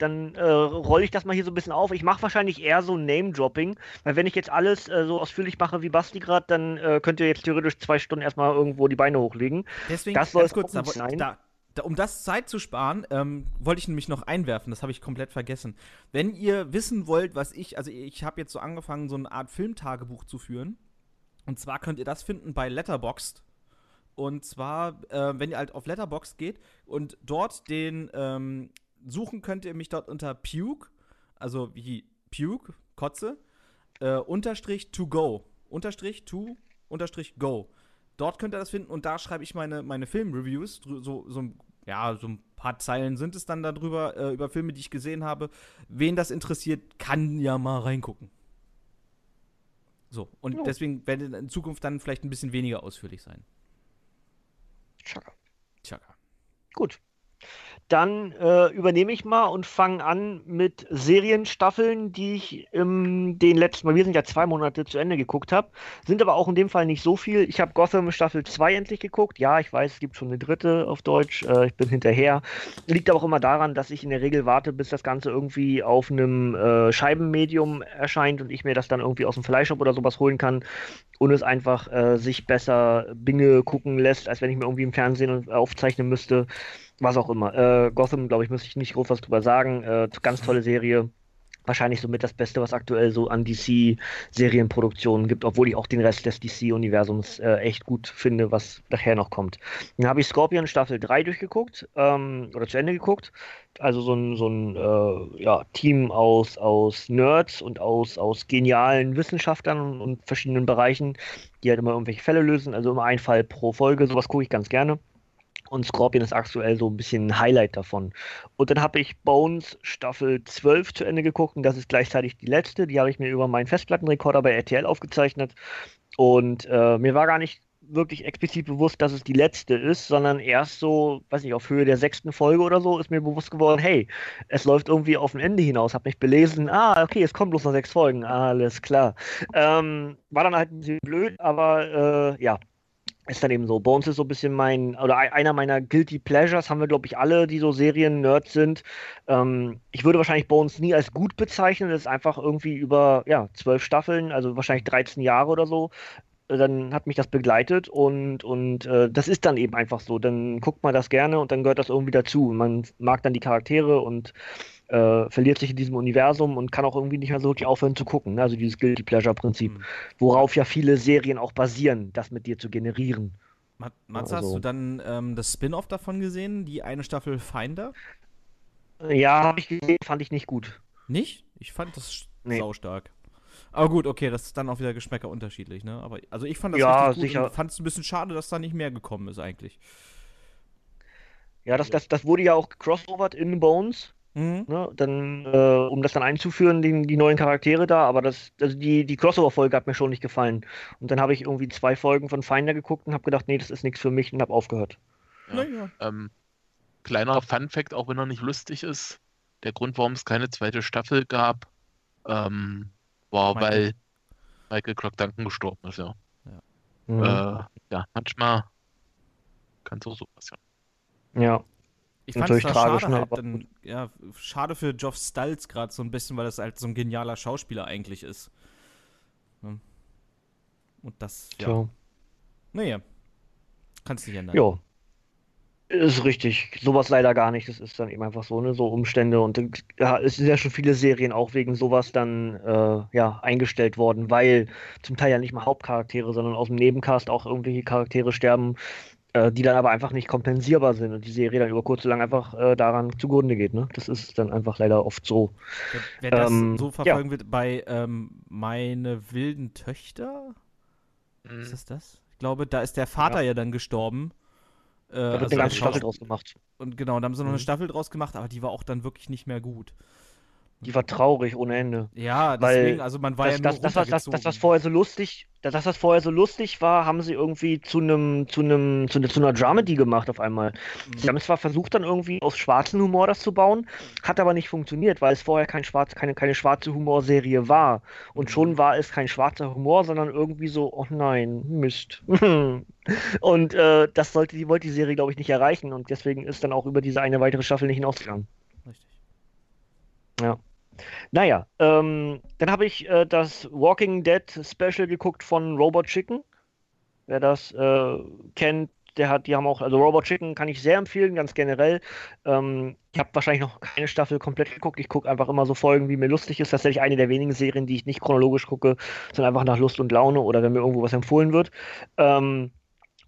dann äh, rolle ich das mal hier so ein bisschen auf. Ich mache wahrscheinlich eher so Name-Dropping, weil wenn ich jetzt alles äh, so ausführlich mache wie Basti gerade, dann äh, könnt ihr jetzt theoretisch zwei Stunden erstmal irgendwo die Beine hochlegen. Deswegen, Das soll ganz kurz, da, da, da, um das Zeit zu sparen, ähm, wollte ich nämlich noch einwerfen, das habe ich komplett vergessen. Wenn ihr wissen wollt, was ich, also ich habe jetzt so angefangen, so eine Art Filmtagebuch zu führen. Und zwar könnt ihr das finden bei Letterboxd. Und zwar, äh, wenn ihr halt auf Letterboxd geht und dort den ähm, suchen könnt ihr mich dort unter Puke, also wie Puke, Kotze, äh, unterstrich to go, unterstrich to, unterstrich go. Dort könnt ihr das finden und da schreibe ich meine, meine Filmreviews, so, so, ein- ja, so ein paar Zeilen sind es dann darüber, äh, über Filme, die ich gesehen habe. Wen das interessiert, kann ja mal reingucken. So, und Jo. deswegen werden in Zukunft dann vielleicht ein bisschen weniger ausführlich sein. Tschakka. Tschakka. Gut. Dann äh, übernehme ich mal und fange an mit Serienstaffeln, die ich in den letzten, Mal, wir sind ja zwei Monate zu Ende geguckt habe, sind aber auch in dem Fall nicht so viel. Ich habe Gotham Staffel 2 endlich geguckt. Ja, ich weiß, es gibt schon eine dritte auf Deutsch. Äh, ich bin hinterher. Liegt aber auch immer daran, dass ich in der Regel warte, bis das Ganze irgendwie auf einem äh, Scheibenmedium erscheint und ich mir das dann irgendwie aus dem Fleischshop oder sowas holen kann und es einfach äh, sich besser Binge gucken lässt, als wenn ich mir irgendwie im Fernsehen aufzeichnen müsste was auch immer. Äh, Gotham, glaube ich, muss ich nicht groß was drüber sagen. Äh, ganz tolle Serie. Wahrscheinlich somit das Beste, was aktuell so an DC-Serienproduktionen gibt, obwohl ich auch den Rest des DC-Universums äh, echt gut finde, was nachher noch kommt. Dann habe ich Scorpion Staffel 3 durchgeguckt, ähm, oder zu Ende geguckt. Also so ein, so ein äh, ja, Team aus, aus Nerds und aus, aus genialen Wissenschaftlern und, und verschiedenen Bereichen, die halt immer irgendwelche Fälle lösen. Also immer ein Fall pro Folge. Sowas gucke ich ganz gerne. Und Scorpion ist aktuell so ein bisschen ein Highlight davon. Und dann habe ich Bones Staffel 12 zu Ende geguckt und das ist gleichzeitig die letzte. Die habe ich mir über meinen Festplattenrekorder bei RTL aufgezeichnet. Und äh, mir war gar nicht wirklich explizit bewusst, dass es die letzte ist, sondern erst so, weiß nicht, auf Höhe der sechsten Folge oder so ist mir bewusst geworden, hey, es läuft irgendwie auf ein Ende hinaus. Hab mich belesen, ah, okay, es kommt bloß noch sechs Folgen, alles klar. Ähm, war dann halt ein bisschen blöd, aber äh, ja, ist dann eben so. Bones ist so ein bisschen mein, oder einer meiner Guilty Pleasures, haben wir, glaube ich, alle, die so Serien-Nerds sind. Ähm, ich würde wahrscheinlich Bones nie als gut bezeichnen. Das ist einfach irgendwie über, ja, zwölf Staffeln, also wahrscheinlich 13 Jahre oder so. Dann hat mich das begleitet und, und äh, das ist dann eben einfach so. Dann guckt man das gerne und dann gehört das irgendwie dazu. Man mag dann die Charaktere und äh, verliert sich in diesem Universum und kann auch irgendwie nicht mehr so wirklich aufhören zu gucken. Ne? Also dieses Guilty Pleasure-Prinzip, mhm. worauf ja viele Serien auch basieren, das mit dir zu generieren. Mats, also. hast du dann ähm, das Spin-off davon gesehen, die eine Staffel Finder? Ja, habe ich gesehen, fand ich nicht gut. Nicht? Ich fand das nee. saustark. Aber gut, okay, das ist dann auch wieder Geschmäcker unterschiedlich, ne? Aber also ich fand das ja, richtig gut sicher. und fand es ein bisschen schade, dass da nicht mehr gekommen ist eigentlich. Ja, das, das, das wurde ja auch crossovert in Bones. Mhm. Ne, dann, äh, um das dann einzuführen, die, die, neuen Charaktere da, aber das, also die, die Crossover-Folge hat mir schon nicht gefallen. Und dann habe ich irgendwie zwei Folgen von Finder geguckt und habe gedacht, nee, das ist nichts für mich und habe aufgehört. Ja, ja. Ähm, kleiner Fun-Fact, auch wenn er nicht lustig ist: der Grund, warum es keine zweite Staffel gab, ähm, war, Michael. weil Michael Clark Duncan gestorben ist, ja. Ja, mhm. äh, ja manchmal kann es auch so passieren. Ja. Ich fand es tragisch, schade, halt dann, ja, schade für Geoff Stalls gerade so ein bisschen, weil das halt so ein genialer Schauspieler eigentlich ist. Und das, ja. Tja. Naja, kannst nicht ändern. Ja. Ist richtig. Sowas leider gar nicht. Das ist dann eben einfach so, ne, so Umstände. Und ja, es sind ja schon viele Serien auch wegen sowas dann äh, ja, eingestellt worden, weil zum Teil ja nicht mal Hauptcharaktere, sondern aus dem Nebencast auch irgendwelche Charaktere sterben, äh, die dann aber einfach nicht kompensierbar sind und die Serie dann über kurz oder lang einfach äh, daran zugrunde geht. Ne? Das ist dann einfach leider oft so. Wer, wer das ähm, so verfolgen ja. wird bei ähm, Meine wilden Töchter, mhm. ist das das? Ich glaube, da ist der Vater ja, ja dann gestorben. Äh, da wird also eine ganze Staffel draus gemacht. Und genau, da haben sie noch mhm. eine Staffel draus gemacht, aber die war auch dann wirklich nicht mehr gut. Die war traurig ohne Ende. Ja, deswegen, Weil also man war das, ja nur das, das, das, das, was vorher so lustig, das, das, was vorher so lustig war, haben sie irgendwie zu einem, zu einem, zu, ne, zu einer Dramedy gemacht auf einmal. Mhm. Sie haben zwar versucht, dann irgendwie aus schwarzen Humor das zu bauen, hat aber nicht funktioniert, weil es vorher kein schwarz, keine, keine schwarze Humorserie war. Und mhm. schon war es kein schwarzer Humor, sondern irgendwie so, oh nein, Mist. und äh, das sollte die, wollte die Serie, glaube ich, nicht erreichen. Und deswegen ist dann auch über diese eine weitere Staffel nicht hinausgegangen. Richtig. Ja. Naja, ähm, dann habe ich äh, das Walking Dead Special geguckt von Robot Chicken. Wer das äh, kennt, der hat, die haben auch, also Robot Chicken kann ich sehr empfehlen, ganz generell. Ähm, ich habe wahrscheinlich noch keine Staffel komplett geguckt. Ich gucke einfach immer so Folgen, wie mir lustig ist. Tatsächlich eine der wenigen Serien, die ich nicht chronologisch gucke, sondern einfach nach Lust und Laune oder wenn mir irgendwo was empfohlen wird. Ähm,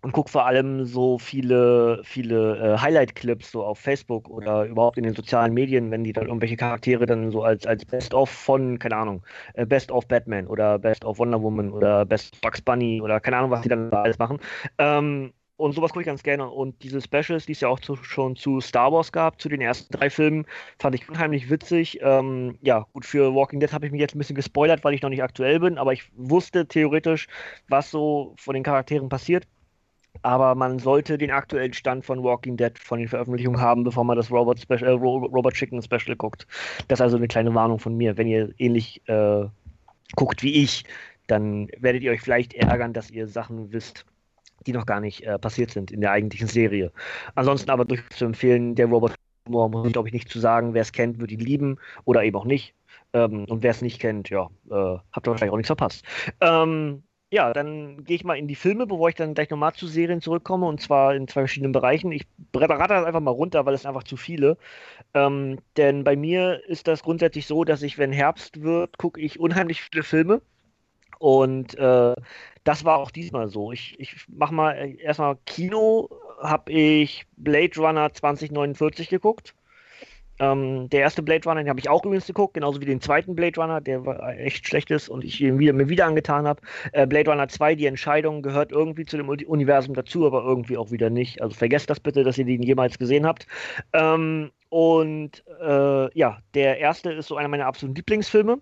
und gucke vor allem so viele, viele äh, Highlight-Clips so auf Facebook oder überhaupt in den sozialen Medien, wenn die dann irgendwelche Charaktere dann so als, als Best-of von, keine Ahnung, äh, Best-of Batman oder Best-of Wonder Woman oder Best Bugs Bunny oder keine Ahnung, was die dann da alles machen. Ähm, und sowas gucke ich ganz gerne. Und diese Specials, die es ja auch zu, schon zu Star Wars gab, zu den ersten drei Filmen, fand ich unheimlich witzig. Ähm, ja, gut, für Walking Dead habe ich mich jetzt ein bisschen gespoilert, weil ich noch nicht aktuell bin, aber ich wusste theoretisch, was so von den Charakteren passiert. Aber man sollte den aktuellen Stand von Walking Dead von den Veröffentlichungen haben, bevor man das Robot, Special, äh, Robot Chicken Special guckt. Das ist also eine kleine Warnung von mir. Wenn ihr ähnlich äh, guckt wie ich, dann werdet ihr euch vielleicht ärgern, dass ihr Sachen wisst, die noch gar nicht äh, passiert sind in der eigentlichen Serie. Ansonsten aber durchaus zu empfehlen, der Robot muss ich glaube ich nicht zu sagen. Wer es kennt, wird ihn lieben oder eben auch nicht. Ähm, und wer es nicht kennt, ja, äh, habt ihr wahrscheinlich auch nichts verpasst. Ähm, ja, dann gehe ich mal in die Filme, bevor ich dann gleich nochmal zu Serien zurückkomme, und zwar in zwei verschiedenen Bereichen. Ich rate das einfach mal runter, weil es einfach zu viele. Ähm, denn bei mir ist das grundsätzlich so, dass ich, wenn Herbst wird, gucke ich unheimlich viele Filme. Und äh, das war auch diesmal so. Ich, ich mache mal äh, erstmal Kino, habe ich Blade Runner 2049 geguckt. Ähm, der erste Blade Runner, den habe ich auch übrigens geguckt, genauso wie den zweiten Blade Runner, der war echt schlecht ist und ich ihn wieder, mir wieder angetan habe. Äh, Blade Runner 2, die Entscheidung gehört irgendwie zu dem Universum dazu, aber irgendwie auch wieder nicht. Also vergesst das bitte, dass ihr den jemals gesehen habt. Ähm, und äh, ja, der erste ist so einer meiner absoluten Lieblingsfilme.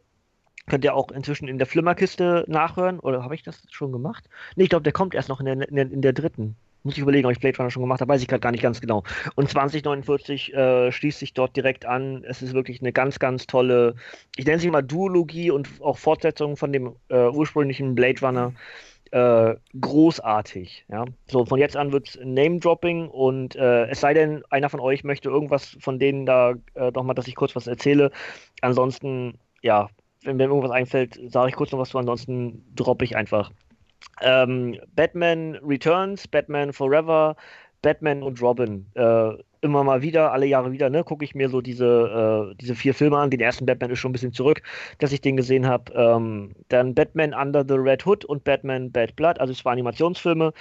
Könnt ihr auch inzwischen in der Flimmerkiste nachhören. Oder habe ich das schon gemacht? Nee, ich glaube, der kommt erst noch in der, in der, in der dritten. Muss ich überlegen, ob ich Blade Runner schon gemacht habe, weiß ich gerade gar nicht ganz genau. Und 2049 äh, schließt sich dort direkt an. Es ist wirklich eine ganz, ganz tolle, ich nenne sie mal Duologie und auch Fortsetzung von dem äh, ursprünglichen Blade Runner. Äh, großartig. Ja? So, von jetzt an wird es Name-Dropping und äh, es sei denn, einer von euch möchte irgendwas von denen da äh, nochmal, dass ich kurz was erzähle. Ansonsten, ja, wenn mir irgendwas einfällt, sage ich kurz noch was zu, ansonsten droppe ich einfach ähm, Batman Returns, Batman Forever, Batman und Robin. Äh, immer mal wieder, alle Jahre wieder, ne, gucke ich mir so diese, äh, diese vier Filme an. Den ersten Batman ist schon ein bisschen zurück, dass ich den gesehen habe. Ähm, dann Batman Under the Red Hood und Batman Bad Blood, also zwei Animationsfilme,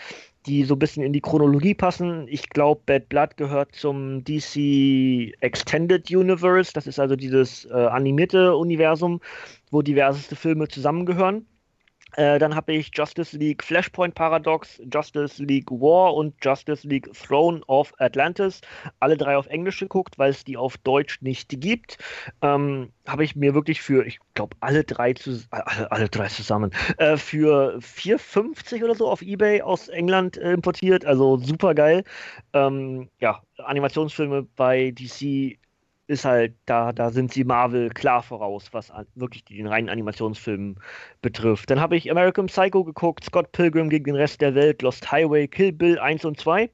die so ein bisschen in die Chronologie passen. Ich glaube, Bad Blood gehört zum DC Extended Universe. Das ist also dieses äh, animierte Universum, wo diverseste Filme zusammengehören. Äh, dann habe ich Justice League Flashpoint Paradox, Justice League War und Justice League Throne of Atlantis. Alle drei auf Englisch geguckt, weil es die auf Deutsch nicht gibt. Ähm, habe ich mir wirklich für, ich glaube, alle drei zu, alle, alle drei zusammen, äh, für 4,50 oder so auf Ebay aus England äh, importiert. Also super geil. Ähm, ja, Animationsfilme bei DC ist halt, da, da sind sie Marvel klar voraus, was wirklich den reinen Animationsfilm betrifft. Dann habe ich American Psycho geguckt, Scott Pilgrim gegen den Rest der Welt, Lost Highway, Kill Bill 1 und 2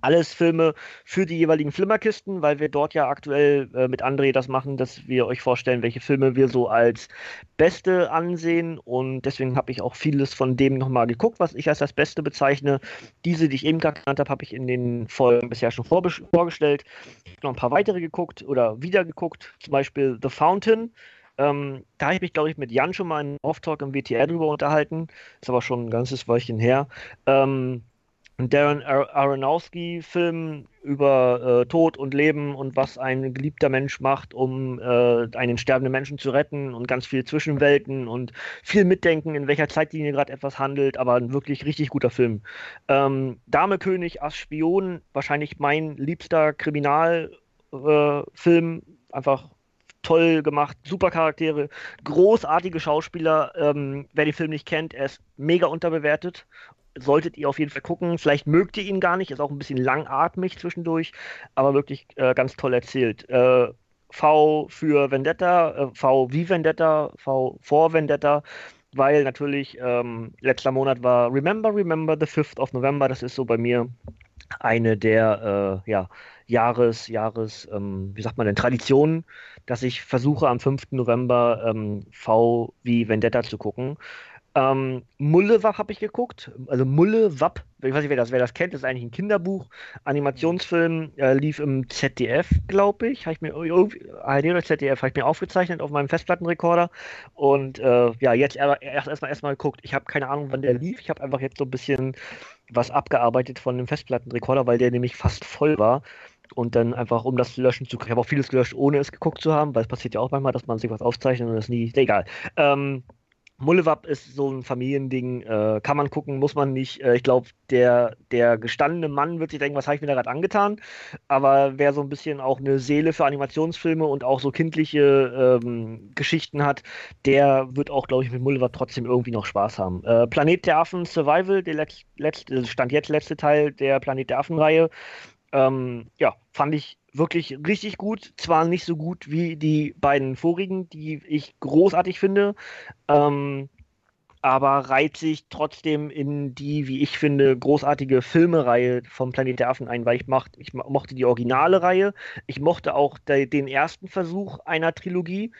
alles Filme für die jeweiligen Flimmerkisten, weil wir dort ja aktuell äh, mit André das machen, dass wir euch vorstellen, welche Filme wir so als beste ansehen. Und deswegen habe ich auch vieles von dem nochmal geguckt, was ich als das Beste bezeichne. Diese, die ich eben gerade genannt habe, habe ich in den Folgen bisher schon vorgestellt. Ich habe noch ein paar weitere geguckt oder wieder geguckt, zum Beispiel The Fountain. Ähm, da habe ich mich, glaube ich, mit Jan schon mal in Off-Talk im WTR drüber unterhalten. Ist aber schon ein ganzes Weilchen her. Ähm, Darren Aronofsky-Film über äh, Tod und Leben und was ein geliebter Mensch macht, um äh, einen sterbenden Menschen zu retten und ganz viel Zwischenwelten und viel Mitdenken, in welcher Zeitlinie gerade etwas handelt, aber ein wirklich richtig guter Film. Ähm, Dame König, Ass Spion, wahrscheinlich mein liebster Kriminalfilm, äh, einfach toll gemacht, super Charaktere, großartige Schauspieler. Ähm, wer den Film nicht kennt, er ist mega unterbewertet solltet ihr auf jeden Fall gucken. Vielleicht mögt ihr ihn gar nicht, ist auch ein bisschen langatmig zwischendurch, aber wirklich äh, ganz toll erzählt. Äh, v für Vendetta, äh, V wie Vendetta, V vor Vendetta, weil natürlich ähm, letzter Monat war Remember, Remember the 5th of November, das ist so bei mir eine der äh, ja, Jahres, Jahres, ähm, wie sagt man denn, Traditionen, dass ich versuche am 5. November ähm, V wie Vendetta zu gucken. Ähm, Mullewach habe ich geguckt. Also Mullewap, ich weiß nicht, wer das, wer das kennt, ist eigentlich ein Kinderbuch. Animationsfilm äh, lief im ZDF, glaube ich. Habe ich mir ARD oder ZDF habe ich mir aufgezeichnet auf meinem Festplattenrekorder. Und äh, ja, jetzt erst erstmal erstmal geguckt. Ich habe keine Ahnung, wann der lief. Ich habe einfach jetzt so ein bisschen was abgearbeitet von dem Festplattenrekorder, weil der nämlich fast voll war. Und dann einfach, um das löschen zu können. Ich habe auch vieles gelöscht, ohne es geguckt zu haben, weil es passiert ja auch manchmal, dass man sich was aufzeichnet und das nie. Egal. Ähm, Mullewap ist so ein Familiending, äh, kann man gucken, muss man nicht. Äh, ich glaube, der, der gestandene Mann wird sich denken, was habe ich mir da gerade angetan. Aber wer so ein bisschen auch eine Seele für Animationsfilme und auch so kindliche ähm, Geschichten hat, der wird auch, glaube ich, mit Mullewap trotzdem irgendwie noch Spaß haben. Äh, Planet der Affen Survival, der letz, letzte, stand jetzt letzte Teil der Planet der Affen-Reihe. Ähm, ja, fand ich wirklich richtig gut. Zwar nicht so gut wie die beiden vorigen, die ich großartig finde, ähm, aber reiht sich trotzdem in die, wie ich finde, großartige Filmereihe vom Planet der Affen ein, weil ich, macht, ich mochte die originale Reihe. Ich mochte auch de, den ersten Versuch einer Trilogie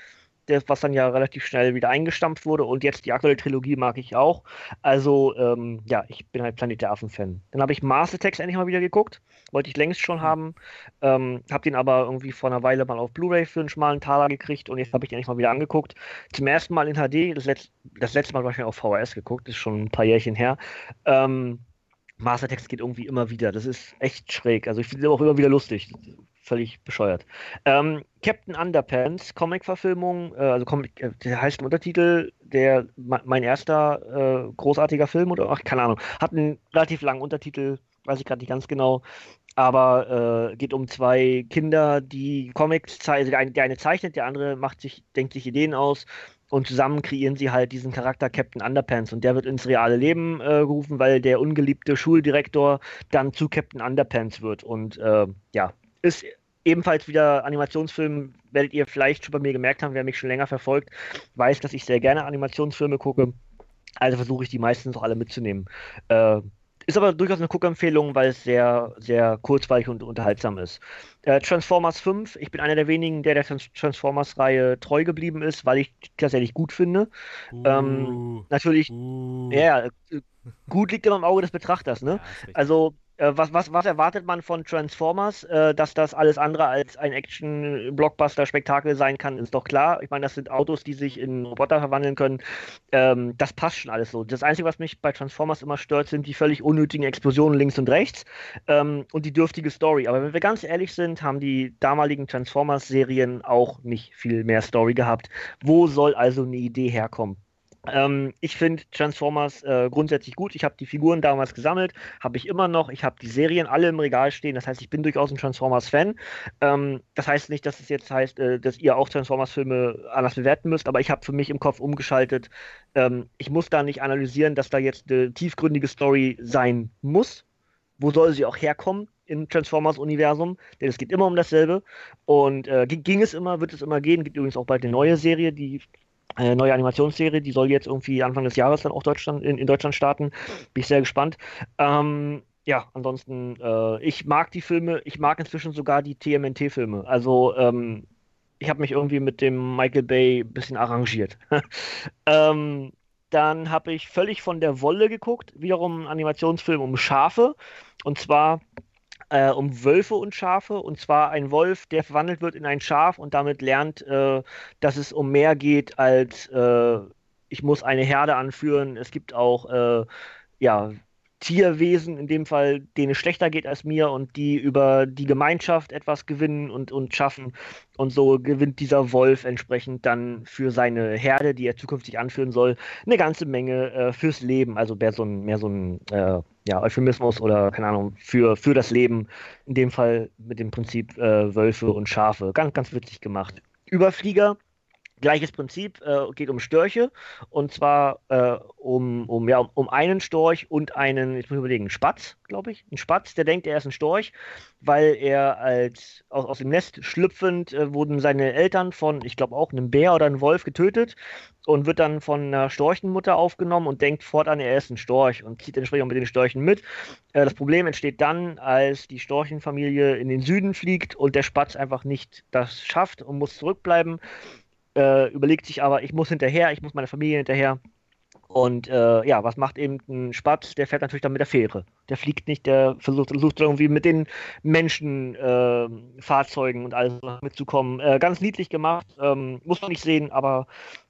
das, was dann ja relativ schnell wieder eingestampft wurde. Und jetzt die aktuelle Trilogie mag ich auch. Also, ähm, ja, ich bin halt Planet der Affen-Fan. Dann habe ich Mars Attacks endlich mal wieder geguckt. Wollte ich längst schon hm. haben. Ähm, habe den aber irgendwie vor einer Weile mal auf Blu-ray für einen schmalen Taler gekriegt und jetzt habe ich den endlich mal wieder angeguckt. Zum ersten Mal in HD. Das, letzt, das letzte Mal wahrscheinlich auf VHS geguckt. Das ist schon ein paar Jährchen her. Ähm, Master Text geht irgendwie immer wieder. Das ist echt schräg. Also ich finde es auch immer wieder lustig völlig bescheuert. Ähm, Captain Underpants, Comic-Verfilmung, äh, also Comic, äh, der heißt im Untertitel, der mein erster äh, großartiger Film oder ach, keine Ahnung, hat einen relativ langen Untertitel, weiß ich gerade nicht ganz genau, aber äh, geht um zwei Kinder, die Comics zeichnen, also der eine, der eine zeichnet, der andere macht sich, denkt sich Ideen aus und zusammen kreieren sie halt diesen Charakter Captain Underpants und der wird ins reale Leben äh, gerufen, weil der ungeliebte Schuldirektor dann zu Captain Underpants wird und äh, ja, ist ebenfalls wieder Animationsfilm, werdet ihr vielleicht schon bei mir gemerkt haben, wer mich schon länger verfolgt, weiß, dass ich sehr gerne Animationsfilme gucke. Also versuche ich die meistens auch alle mitzunehmen. Äh, ist aber durchaus eine Guckempfehlung, weil es sehr, sehr kurzweilig und unterhaltsam ist. Äh, Transformers 5, ich bin einer der wenigen, der der Transformers-Reihe treu geblieben ist, weil ich tatsächlich gut finde. Uh, ähm, natürlich, uh. ja, gut liegt immer im Auge des Betrachters, ne? Ja, also äh, was, was, was erwartet man von Transformers? Äh, dass das alles andere als ein Action-Blockbuster-Spektakel sein kann, ist doch klar. Ich meine, das sind Autos, die sich in Roboter verwandeln können. Ähm, das passt schon alles so. Das Einzige, was mich bei Transformers immer stört, sind die völlig unnötigen Explosionen links und rechts ähm, und die dürftige Story. Aber wenn wir ganz ehrlich sind, haben die damaligen Transformers-Serien auch nicht viel mehr Story gehabt. Wo soll also eine Idee herkommen? Ähm, ich finde Transformers äh, grundsätzlich gut. Ich habe die Figuren damals gesammelt, habe ich immer noch. Ich habe die Serien alle im Regal stehen. Das heißt, ich bin durchaus ein Transformers-Fan. Ähm, das heißt nicht, dass es jetzt heißt, äh, dass ihr auch Transformers-Filme anders bewerten müsst, aber ich habe für mich im Kopf umgeschaltet. Ähm, ich muss da nicht analysieren, dass da jetzt eine tiefgründige Story sein muss. Wo soll sie auch herkommen? im Transformers-Universum, denn es geht immer um dasselbe. Und äh, ging es immer, wird es immer gehen. Gibt übrigens auch bald eine neue Serie, die eine neue Animationsserie, die soll jetzt irgendwie Anfang des Jahres dann auch Deutschland, in, in Deutschland starten. Bin ich sehr gespannt. Ähm, ja, ansonsten, äh, ich mag die Filme, ich mag inzwischen sogar die TMNT-Filme. Also, ähm, ich habe mich irgendwie mit dem Michael Bay ein bisschen arrangiert. ähm, dann habe ich völlig von der Wolle geguckt, wiederum ein Animationsfilm um Schafe. Und zwar äh, um Wölfe und Schafe. Und zwar ein Wolf, der verwandelt wird in ein Schaf und damit lernt, äh, dass es um mehr geht als äh, ich muss eine Herde anführen. Es gibt auch äh, ja, Tierwesen, in dem Fall, denen es schlechter geht als mir und die über die Gemeinschaft etwas gewinnen und, und schaffen. Und so gewinnt dieser Wolf entsprechend dann für seine Herde, die er zukünftig anführen soll, eine ganze Menge äh, fürs Leben. Also mehr so ein, mehr so ein äh, ja, Euphemismus oder keine Ahnung, für, für das Leben. In dem Fall mit dem Prinzip äh, Wölfe und Schafe. Ganz, ganz witzig gemacht. Überflieger Gleiches Prinzip, äh, geht um Störche und zwar äh, um, um, ja, um einen Storch und einen, ich muss überlegen, Spatz, glaube ich. Ein Spatz, der denkt, er ist ein Storch, weil er als aus, aus dem Nest schlüpfend äh, wurden seine Eltern von, ich glaube auch, einem Bär oder einem Wolf getötet und wird dann von einer Storchenmutter aufgenommen und denkt fortan, er ist ein Storch und zieht entsprechend mit den Storchen mit. Äh, das Problem entsteht dann, als die Storchenfamilie in den Süden fliegt und der Spatz einfach nicht das schafft und muss zurückbleiben äh, überlegt sich aber, ich muss hinterher, ich muss meine Familie hinterher. Und äh, ja, was macht eben ein Spatz? Der fährt natürlich dann mit der Fähre. Der fliegt nicht, der versucht, versucht irgendwie mit den Menschen, äh, Fahrzeugen und alles mitzukommen. Äh, ganz niedlich gemacht, ähm, muss man nicht sehen, aber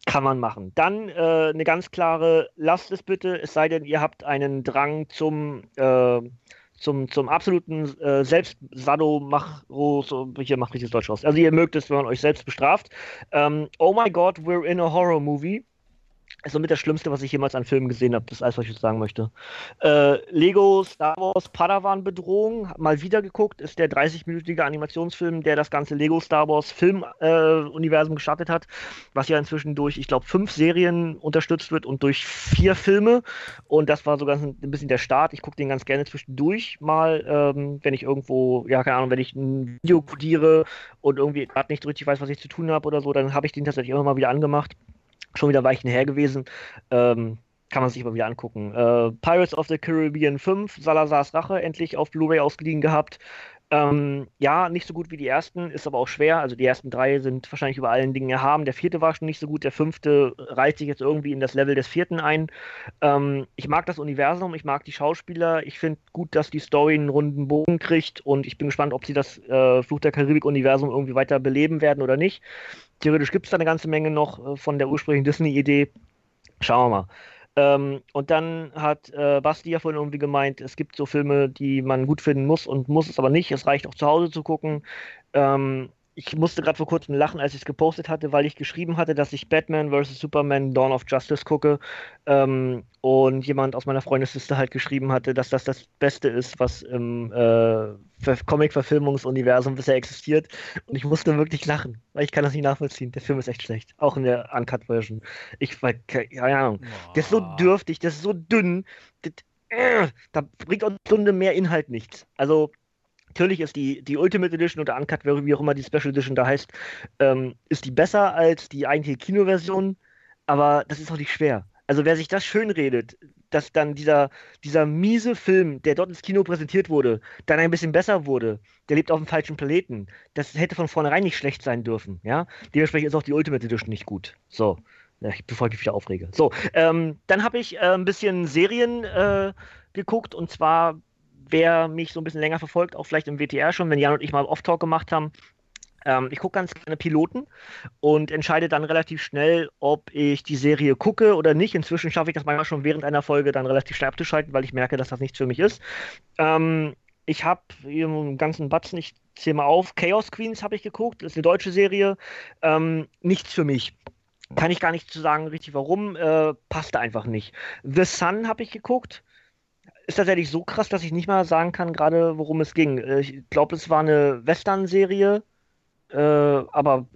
kann man machen. Dann äh, eine ganz klare, lasst es bitte, es sei denn, ihr habt einen Drang zum äh, zum, zum absoluten äh, Selbstsadomachro, so, hier macht richtig Deutsch aus. Also ihr mögt es, wenn man euch selbst bestraft. Ähm, oh my God, we're in a horror movie. Ist somit das Schlimmste, was ich jemals an Filmen gesehen habe. Das ist alles, was ich sagen möchte. Äh, Lego Star Wars Padawan Bedrohung, mal wieder geguckt, ist der 30-minütige Animationsfilm, der das ganze Lego Star Wars Film-Universum äh, gestartet hat, was ja inzwischen durch, ich glaube, fünf Serien unterstützt wird und durch vier Filme. Und das war sogar ein bisschen der Start. Ich gucke den ganz gerne zwischendurch mal, ähm, wenn ich irgendwo, ja, keine Ahnung, wenn ich ein Video codiere und irgendwie gerade nicht richtig weiß, was ich zu tun habe oder so, dann habe ich den tatsächlich immer mal wieder angemacht schon wieder Weichen her gewesen. Ähm, kann man sich mal wieder angucken. Äh, Pirates of the Caribbean 5, Salazars Rache, endlich auf Blu-ray ausgeliehen gehabt. Ähm, ja, nicht so gut wie die ersten, ist aber auch schwer. Also die ersten drei sind wahrscheinlich über allen Dingen erhaben. Der vierte war schon nicht so gut. Der fünfte reiht sich jetzt irgendwie in das Level des vierten ein. Ähm, ich mag das Universum, ich mag die Schauspieler. Ich finde gut, dass die Story einen runden Bogen kriegt und ich bin gespannt, ob sie das äh, Fluch der Karibik-Universum irgendwie weiter beleben werden oder nicht. Theoretisch gibt es da eine ganze Menge noch äh, von der ursprünglichen Disney-Idee. Schauen wir mal. Ähm, und dann hat äh, Basti ja vorhin irgendwie gemeint, es gibt so Filme, die man gut finden muss und muss es aber nicht. Es reicht auch zu Hause zu gucken. Ähm, ich musste gerade vor kurzem lachen, als ich es gepostet hatte, weil ich geschrieben hatte, dass ich Batman vs. Superman Dawn of Justice gucke. Ähm, und jemand aus meiner Freundesliste halt geschrieben hatte, dass das das Beste ist, was im äh, Comic-Verfilmungsuniversum bisher existiert. Und ich musste wirklich lachen, weil ich kann das nicht nachvollziehen. Der Film ist echt schlecht. Auch in der Uncut-Version. Ich, keine Ahnung. Oh. Der ist so dürftig, der ist so dünn. Das, äh, da bringt uns Stunde mehr Inhalt nichts. Also, Natürlich ist die, die Ultimate Edition oder Uncut, wie auch immer die Special Edition da heißt, ähm, ist die besser als die eigentliche Kinoversion, aber das ist auch nicht schwer. Also wer sich das schön redet, dass dann dieser, dieser miese Film, der dort ins Kino präsentiert wurde, dann ein bisschen besser wurde, der lebt auf dem falschen Planeten. Das hätte von vornherein nicht schlecht sein dürfen, ja. Dementsprechend ist auch die Ultimate Edition nicht gut. So. Bevor ich mich wieder aufrege. So, ähm, dann habe ich äh, ein bisschen Serien äh, geguckt und zwar wer mich so ein bisschen länger verfolgt, auch vielleicht im WTR schon, wenn Jan und ich mal Off-Talk gemacht haben, ähm, ich gucke ganz gerne Piloten und entscheide dann relativ schnell, ob ich die Serie gucke oder nicht. Inzwischen schaffe ich das manchmal schon während einer Folge dann relativ schnell abzuschalten, weil ich merke, dass das nichts für mich ist. Ähm, ich habe einen ganzen Batzen, ich zähle mal auf, Chaos Queens habe ich geguckt, das ist eine deutsche Serie. Ähm, nichts für mich. Kann ich gar nicht zu sagen, richtig warum, äh, passte einfach nicht. The Sun habe ich geguckt ist tatsächlich so krass, dass ich nicht mal sagen kann, gerade worum es ging. Äh, ich glaube, es war eine Western-Serie, äh, aber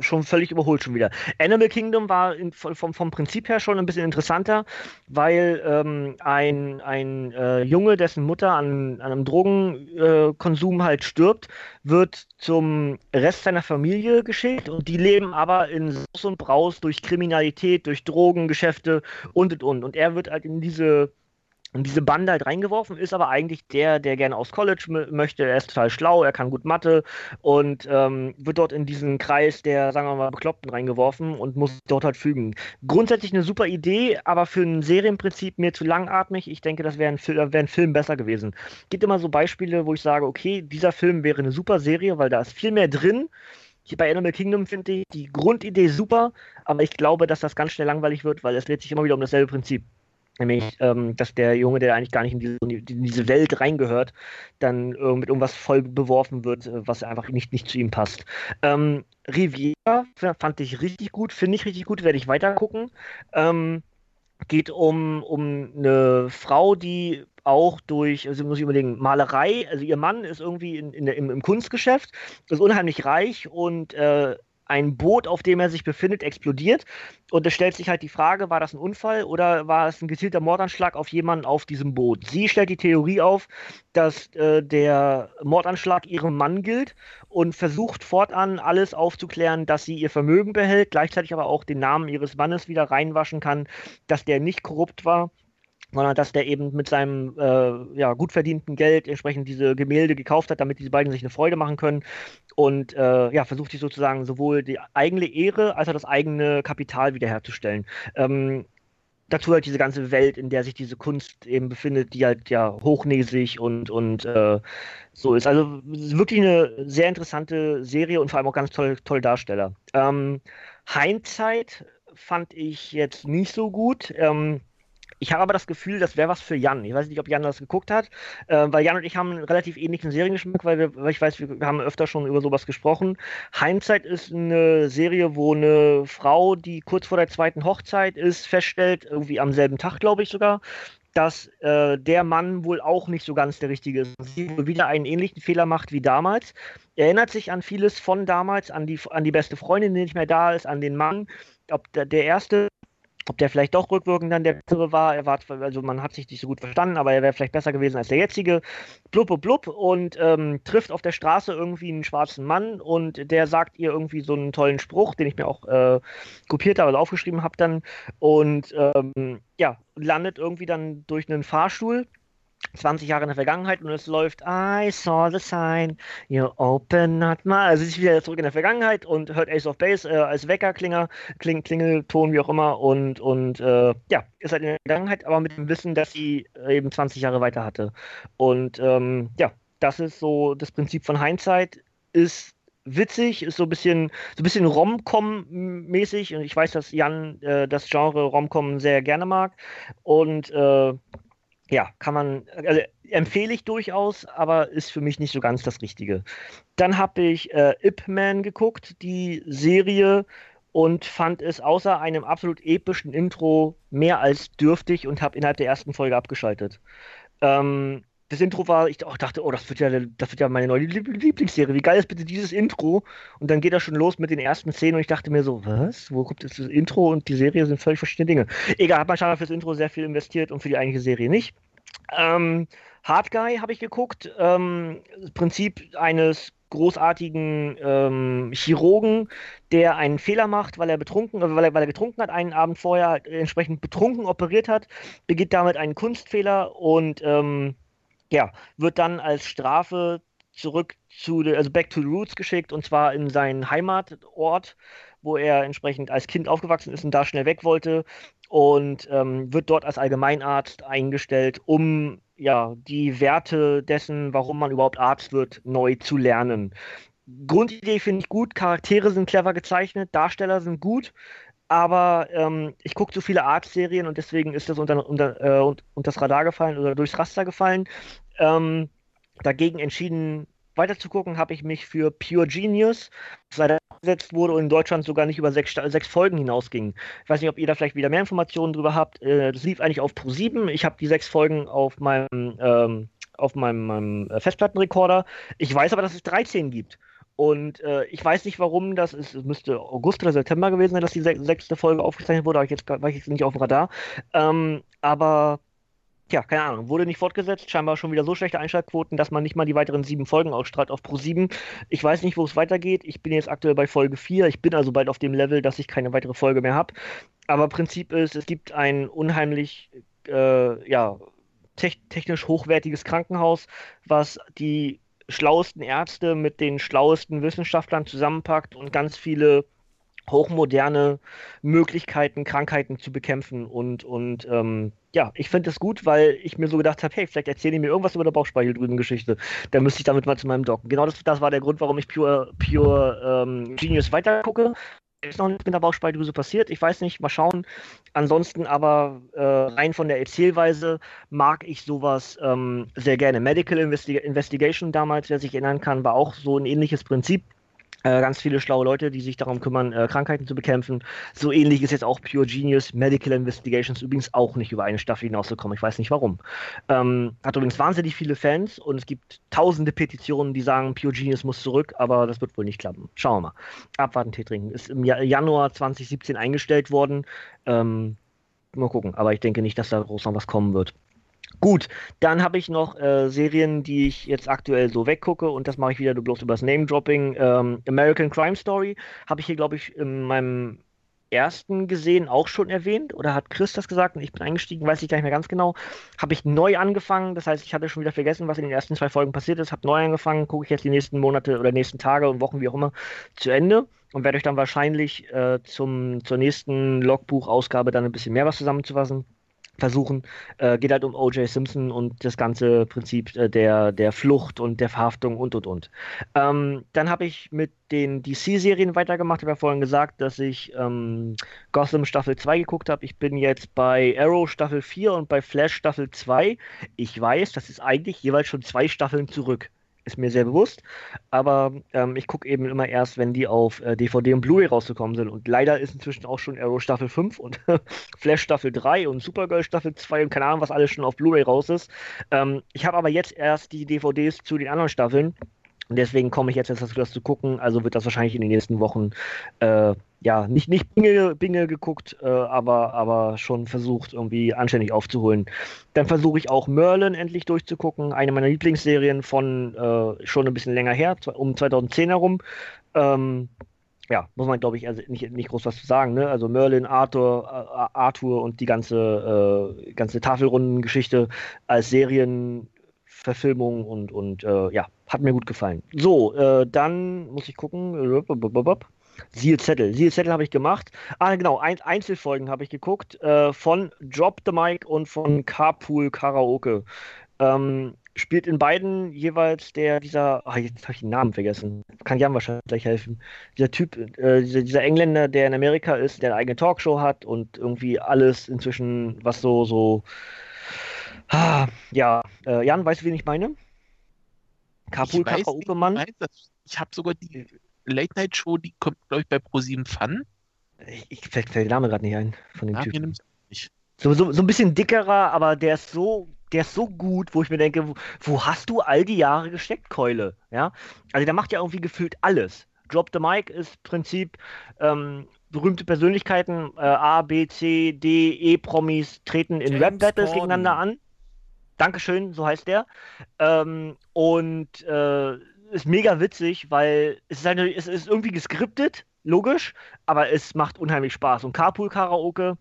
schon völlig überholt schon wieder. Animal Kingdom war in, vom, vom Prinzip her schon ein bisschen interessanter, weil ähm, ein, ein äh, Junge, dessen Mutter an, an einem Drogenkonsum äh, halt stirbt, wird zum Rest seiner Familie geschickt und die leben aber in Saus und Braus durch Kriminalität, durch Drogengeschäfte und und und. Und er wird halt in diese und diese Bande halt reingeworfen, ist aber eigentlich der, der gerne aus College möchte. Er ist total schlau, er kann gut Mathe und ähm, wird dort in diesen Kreis der, sagen wir mal, Bekloppten reingeworfen und muss dort halt fügen. Grundsätzlich eine super Idee, aber für ein Serienprinzip mir zu langatmig. Ich denke, das wäre ein, wär ein Film besser gewesen. Gibt immer so Beispiele, wo ich sage, okay, dieser Film wäre eine super Serie, weil da ist viel mehr drin. Hier bei Animal Kingdom finde ich die Grundidee super, aber ich glaube, dass das ganz schnell langweilig wird, weil es dreht sich immer wieder um dasselbe Prinzip. Nämlich, ähm, dass der Junge, der eigentlich gar nicht in diese, in diese Welt reingehört, dann äh, mit irgendwas voll beworfen wird, äh, was einfach nicht, nicht zu ihm passt. Ähm, Riviera fand ich richtig gut, finde ich richtig gut, werde ich weiter gucken. Ähm, geht um, um eine Frau, die auch durch, also muss ich überlegen, Malerei, also ihr Mann ist irgendwie in, in, im, im Kunstgeschäft, ist unheimlich reich und äh, ein Boot, auf dem er sich befindet, explodiert. Und es stellt sich halt die Frage, war das ein Unfall oder war es ein gezielter Mordanschlag auf jemanden auf diesem Boot? Sie stellt die Theorie auf, dass äh, der Mordanschlag ihrem Mann gilt und versucht fortan alles aufzuklären, dass sie ihr Vermögen behält, gleichzeitig aber auch den Namen ihres Mannes wieder reinwaschen kann, dass der nicht korrupt war sondern dass der eben mit seinem äh, ja, gut verdienten Geld entsprechend diese Gemälde gekauft hat, damit diese beiden sich eine Freude machen können und äh, ja, versucht sich sozusagen sowohl die eigene Ehre als auch das eigene Kapital wiederherzustellen. Ähm, dazu halt diese ganze Welt, in der sich diese Kunst eben befindet, die halt ja hochnäsig und, und äh, so ist. Also wirklich eine sehr interessante Serie und vor allem auch ganz tolle, tolle Darsteller. Ähm, Hindsight fand ich jetzt nicht so gut. Ähm, Ich habe aber das Gefühl, das wäre was für Jan. Ich weiß nicht, ob Jan das geguckt hat, äh, weil Jan und ich haben einen relativ ähnlichen Seriengeschmack, weil, wir, weil ich weiß, wir haben öfter schon über sowas gesprochen. Heimzeit ist eine Serie, wo eine Frau, die kurz vor der zweiten Hochzeit ist, feststellt, irgendwie am selben Tag, glaube ich sogar, dass äh, der Mann wohl auch nicht so ganz der Richtige ist. Sie wieder einen ähnlichen Fehler macht wie damals. Erinnert sich an vieles von damals, an die, an die beste Freundin, die nicht mehr da ist, an den Mann. Ob der, der erste ob der vielleicht doch rückwirkend dann der bessere war, er war, also man hat sich nicht so gut verstanden, aber er wäre vielleicht besser gewesen als der jetzige. Blub, blub, blub und ähm, trifft auf der Straße irgendwie einen schwarzen Mann und der sagt ihr irgendwie so einen tollen Spruch, den ich mir auch äh, kopiert habe, also aufgeschrieben habe dann und ähm, ja, landet irgendwie dann durch einen Fahrstuhl 20 Jahre in der Vergangenheit und es läuft I saw the sign, you open not my. Also sie ist wieder zurück in der Vergangenheit und hört Ace of Base äh, als Weckerklinger, Kling, Klingelton, wie auch immer und, und äh, ja, ist halt in der Vergangenheit, aber mit dem Wissen, dass sie eben 20 Jahre weiter hatte. Und ähm, ja, das ist so das Prinzip von Hindsight, ist witzig, ist so ein bisschen, so ein bisschen Rom-Com-mäßig und ich weiß, dass Jan äh, das Genre Rom-Com sehr gerne mag und äh, ja, kann man, also empfehle ich durchaus, aber ist für mich nicht so ganz das Richtige. Dann habe ich äh, Ip Man geguckt, die Serie, und fand es außer einem absolut epischen Intro mehr als dürftig und habe innerhalb der ersten Folge abgeschaltet. Ähm, das Intro war, ich oh, dachte, oh, das wird ja, das wird ja meine neue Lieblingsserie. Wie geil ist bitte dieses Intro? Und dann geht das schon los mit den ersten Szenen und ich dachte mir so, was? Wo kommt jetzt das Intro und die Serie sind völlig verschiedene Dinge. Egal, hat man scheinbar fürs Intro sehr viel investiert und für die eigentliche Serie nicht. Ähm, Hard Guy habe ich geguckt. Ähm, Prinzip eines großartigen ähm, Chirurgen, der einen Fehler macht, weil er betrunken, äh, weil er, weil er getrunken hat, einen Abend vorher entsprechend betrunken operiert hat, begeht damit einen Kunstfehler und ähm, ja, wird dann als Strafe zurück zu, also back to the roots geschickt und zwar in seinen Heimatort, wo er entsprechend als Kind aufgewachsen ist und da schnell weg wollte und ähm, wird dort als Allgemeinarzt eingestellt, um ja die Werte dessen, warum man überhaupt Arzt wird, neu zu lernen. Grundidee finde ich gut, Charaktere sind clever gezeichnet, Darsteller sind gut, aber ähm, ich gucke zu viele Arztserien und deswegen ist das unter, unter, äh, unter das Radar gefallen oder durchs Raster gefallen. Ähm, dagegen entschieden, weiter zu gucken, habe ich mich für Pure Genius, das leider gesetzt wurde und in Deutschland sogar nicht über sechs, sechs Folgen hinausging. Ich weiß nicht, ob ihr da vielleicht wieder mehr Informationen drüber habt. Äh, das lief eigentlich auf Pro7. Ich habe die sechs Folgen auf meinem, ähm, auf meinem, meinem äh, Festplattenrekorder. Ich weiß aber, dass es 13 gibt. Und äh, ich weiß nicht, warum das ist. Es müsste August oder September gewesen sein, dass die sechste Folge aufgezeichnet wurde. Ich jetzt, war ich jetzt nicht auf dem Radar. Ähm, aber Tja, keine Ahnung, wurde nicht fortgesetzt, scheinbar schon wieder so schlechte Einschaltquoten, dass man nicht mal die weiteren sieben Folgen ausstrahlt auf Pro 7. Ich weiß nicht, wo es weitergeht. Ich bin jetzt aktuell bei Folge 4. Ich bin also bald auf dem Level, dass ich keine weitere Folge mehr habe. Aber Prinzip ist, es gibt ein unheimlich, äh, ja, te technisch hochwertiges Krankenhaus, was die schlauesten Ärzte mit den schlauesten Wissenschaftlern zusammenpackt und ganz viele hochmoderne Möglichkeiten, Krankheiten zu bekämpfen. Und, und ähm, ja, ich finde das gut, weil ich mir so gedacht habe, hey, vielleicht erzähle ich mir irgendwas über eine Bauchspeicheldrüsengeschichte. Dann müsste ich damit mal zu meinem Docken. Genau das, das war der Grund, warum ich Pure, Pure ähm, Genius weitergucke. Ist noch nichts mit der Bauchspeicheldrüse passiert. Ich weiß nicht, mal schauen. Ansonsten aber äh, rein von der Erzählweise mag ich sowas ähm, sehr gerne. Medical Investi Investigation damals, wer sich erinnern kann, war auch so ein ähnliches Prinzip ganz viele schlaue Leute, die sich darum kümmern, äh, Krankheiten zu bekämpfen. So ähnlich ist jetzt auch Pure Genius Medical Investigations übrigens auch nicht über eine Staffel hinausgekommen. Ich weiß nicht warum. Ähm, hat übrigens wahnsinnig viele Fans und es gibt tausende Petitionen, die sagen, Pure Genius muss zurück, aber das wird wohl nicht klappen. Schauen wir mal. Abwarten, Tee trinken. Ist im Januar 2017 eingestellt worden. Ähm, mal gucken, aber ich denke nicht, dass da groß noch was kommen wird. Gut, dann habe ich noch äh, Serien, die ich jetzt aktuell so weggucke und das mache ich wieder bloß übers Name-Dropping. Ähm, American Crime Story habe ich hier, glaube ich, in meinem ersten gesehen, auch schon erwähnt. Oder hat Chris das gesagt und ich bin eingestiegen, weiß ich gar nicht mehr ganz genau. Habe ich neu angefangen, das heißt, ich hatte schon wieder vergessen, was in den ersten zwei Folgen passiert ist. Habe neu angefangen, gucke ich jetzt die nächsten Monate oder nächsten Tage und Wochen, wie auch immer, zu Ende und werde euch dann wahrscheinlich äh, zum, zur nächsten Logbuch-Ausgabe dann ein bisschen mehr was zusammenzufassen versuchen. Äh, geht halt um O.J. Simpson und das ganze Prinzip äh, der, der Flucht und der Verhaftung und und und. Ähm, dann habe ich mit den DC-Serien weitergemacht. Ich habe ja vorhin gesagt, dass ich ähm, Gotham Staffel 2 geguckt habe. Ich bin jetzt bei Arrow Staffel 4 und bei Flash Staffel 2. Ich weiß, das ist eigentlich jeweils schon zwei Staffeln zurück ist mir sehr bewusst. Aber ähm, ich gucke eben immer erst, wenn die auf äh, DVD und Blu-ray rausgekommen sind. Und leider ist inzwischen auch schon Arrow Staffel 5 und Flash Staffel 3 und Supergirl Staffel 2 und keine Ahnung, was alles schon auf Blu-ray raus ist. Ähm, ich habe aber jetzt erst die DVDs zu den anderen Staffeln. Und deswegen komme ich jetzt dazu, das zu gucken. Also wird das wahrscheinlich in den nächsten Wochen äh, ja nicht, nicht Binge, Binge geguckt, äh, aber, aber schon versucht, irgendwie anständig aufzuholen. Dann versuche ich auch Merlin endlich durchzugucken. Eine meiner Lieblingsserien von äh, schon ein bisschen länger her, um 2010 herum. Ähm, ja, muss man, glaube ich, also nicht, nicht groß was zu sagen. Ne? Also Merlin, Arthur, äh, Arthur und die ganze, äh, ganze Tafelrundengeschichte als Serien Verfilmung und, und äh, ja, hat mir gut gefallen. So, äh, dann muss ich gucken. Seal Zettel. Seal Zettel habe ich gemacht. Ah, genau, ein, Einzelfolgen habe ich geguckt äh, von Drop the Mic und von Carpool Karaoke. Ähm, spielt in beiden jeweils der, dieser, ach, jetzt habe ich den Namen vergessen. Kann Jan wahrscheinlich gleich helfen. Dieser Typ, äh, dieser, dieser, Engländer, der in Amerika ist, der eine eigene Talkshow hat und irgendwie alles inzwischen, was so, so Ah, ja, äh, Jan, weißt du, wen ich meine? Kapul Karaoke-Mann. Ich habe sogar die Late-Night-Show, die kommt, glaube ich, bei ProSieben Fun. Ich, ich fällt, fällt der Name gerade nicht ein von dem ja, Typen. So, so, so ein bisschen dickerer, aber der ist so, der ist so gut, wo ich mir denke, wo, wo hast du all die Jahre gesteckt, Keule? Ja? Also der macht ja irgendwie gefühlt alles. Drop the Mic ist Prinzip ähm, berühmte Persönlichkeiten, äh, A, B, C, D, E-Promis treten in Rap-Battles gegeneinander an. Dankeschön, so heißt der. Ähm, und äh, ist mega witzig, weil es ist, eine, es ist irgendwie geskriptet, logisch, aber es macht unheimlich Spaß. Und Carpool Karaoke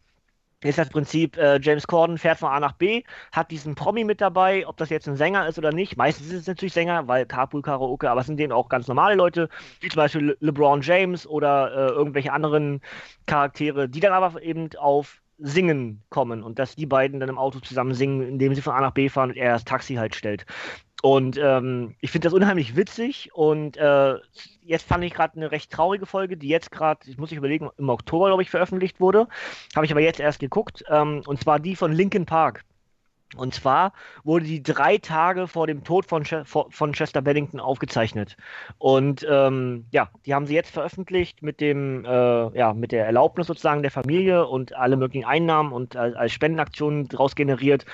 ist das Prinzip, äh, James Corden fährt von A nach B, hat diesen Promi mit dabei, ob das jetzt ein Sänger ist oder nicht. Meistens ist es natürlich Sänger, weil Carpool Karaoke, aber es sind denen auch ganz normale Leute, wie zum Beispiel Le LeBron James oder äh, irgendwelche anderen Charaktere, die dann aber eben auf Singen kommen und dass die beiden dann im Auto zusammen singen, indem sie von A nach B fahren und er das Taxi halt stellt. Und ähm, ich finde das unheimlich witzig und äh, jetzt fand ich gerade eine recht traurige Folge, die jetzt gerade, ich muss ich überlegen, im Oktober, glaube ich, veröffentlicht wurde. Habe ich aber jetzt erst geguckt. Ähm, und zwar die von Linkin Park. Und zwar wurde die drei Tage vor dem Tod von, Ch von Chester Bennington aufgezeichnet. Und ähm, ja, die haben sie jetzt veröffentlicht mit dem, äh, ja, mit der Erlaubnis sozusagen der Familie und alle möglichen Einnahmen und als, als Spendenaktionen daraus generiert.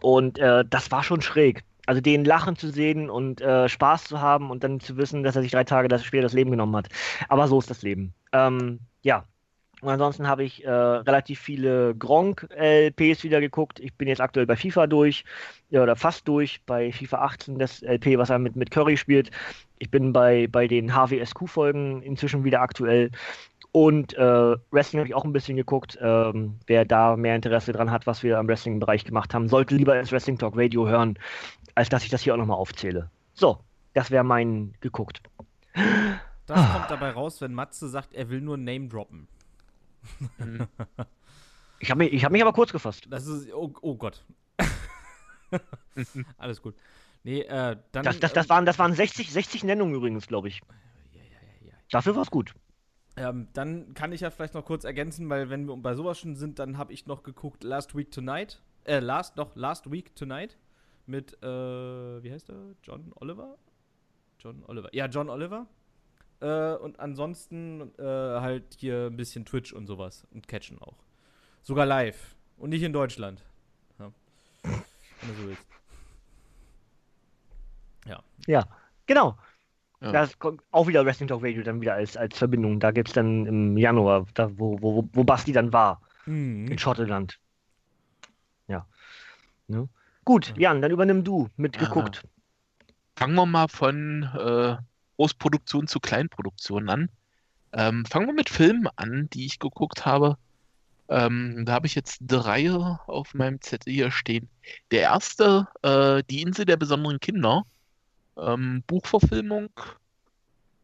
Und äh, das war schon schräg. Also den lachen zu sehen und äh, Spaß zu haben und dann zu wissen, dass er sich drei Tage später das Leben genommen hat. Aber so ist das Leben. Ähm, ja, und ansonsten habe ich äh, relativ viele Gronk-LPs wieder geguckt. Ich bin jetzt aktuell bei FIFA durch, ja, oder fast durch, bei FIFA 18, das LP, was er mit, mit Curry spielt. Ich bin bei, bei den HWSQ-Folgen inzwischen wieder aktuell. Und äh, Wrestling habe ich auch ein bisschen geguckt. Ähm, wer da mehr Interesse dran hat, was wir am Wrestling-Bereich gemacht haben, sollte lieber ins Wrestling Talk Radio hören, als dass ich das hier auch nochmal aufzähle. So, das wäre mein geguckt. Das ah. kommt dabei raus, wenn Matze sagt, er will nur Name droppen. Ich habe mich, hab mich aber kurz gefasst. Das ist, oh, oh Gott. Alles gut. Nee, äh, dann. Das, das, das, waren, das waren 60, 60 Nennungen übrigens, glaube ich. Ja, ja, ja, Dafür war es gut. Ähm, dann kann ich ja vielleicht noch kurz ergänzen, weil wenn wir bei sowas schon sind, dann habe ich noch geguckt Last Week Tonight. Äh, Last, doch, Last Week Tonight. Mit, äh, wie heißt er? John Oliver? John Oliver. Ja, John Oliver. Äh, und ansonsten äh, halt hier ein bisschen Twitch und sowas und Catchen auch. Sogar live. Und nicht in Deutschland. Ja. Wenn du so willst. Ja. Ja, genau. Ja. Das kommt auch wieder Wrestling Talk Radio dann wieder als, als Verbindung. Da gibt es dann im Januar, da, wo, wo, wo Basti dann war. Mhm. In Schottland. Ja. Ne? Gut, Jan, dann übernimm du mitgeguckt. Fangen wir mal von äh, Großproduktion zu Kleinproduktion an. Ähm, fangen wir mit Filmen an, die ich geguckt habe. Ähm, da habe ich jetzt drei auf meinem Zettel hier stehen. Der erste, äh, Die Insel der besonderen Kinder. Ähm, Buchverfilmung.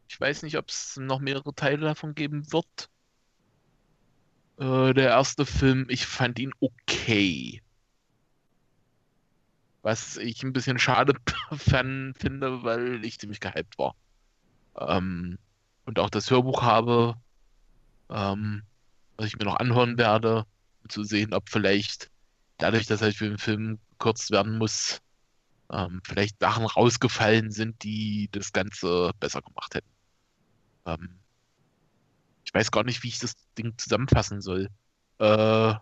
Ich weiß nicht, ob es noch mehrere Teile davon geben wird. Äh, der erste Film, ich fand ihn okay. Was ich ein bisschen schade finde, weil ich ziemlich gehypt war. Ähm, und auch das Hörbuch habe, ähm, was ich mir noch anhören werde, um zu sehen, ob vielleicht dadurch, dass halt für den Film gekürzt werden muss, ähm, vielleicht Sachen rausgefallen sind, die das Ganze besser gemacht hätten. Ähm, ich weiß gar nicht, wie ich das Ding zusammenfassen soll. Äh,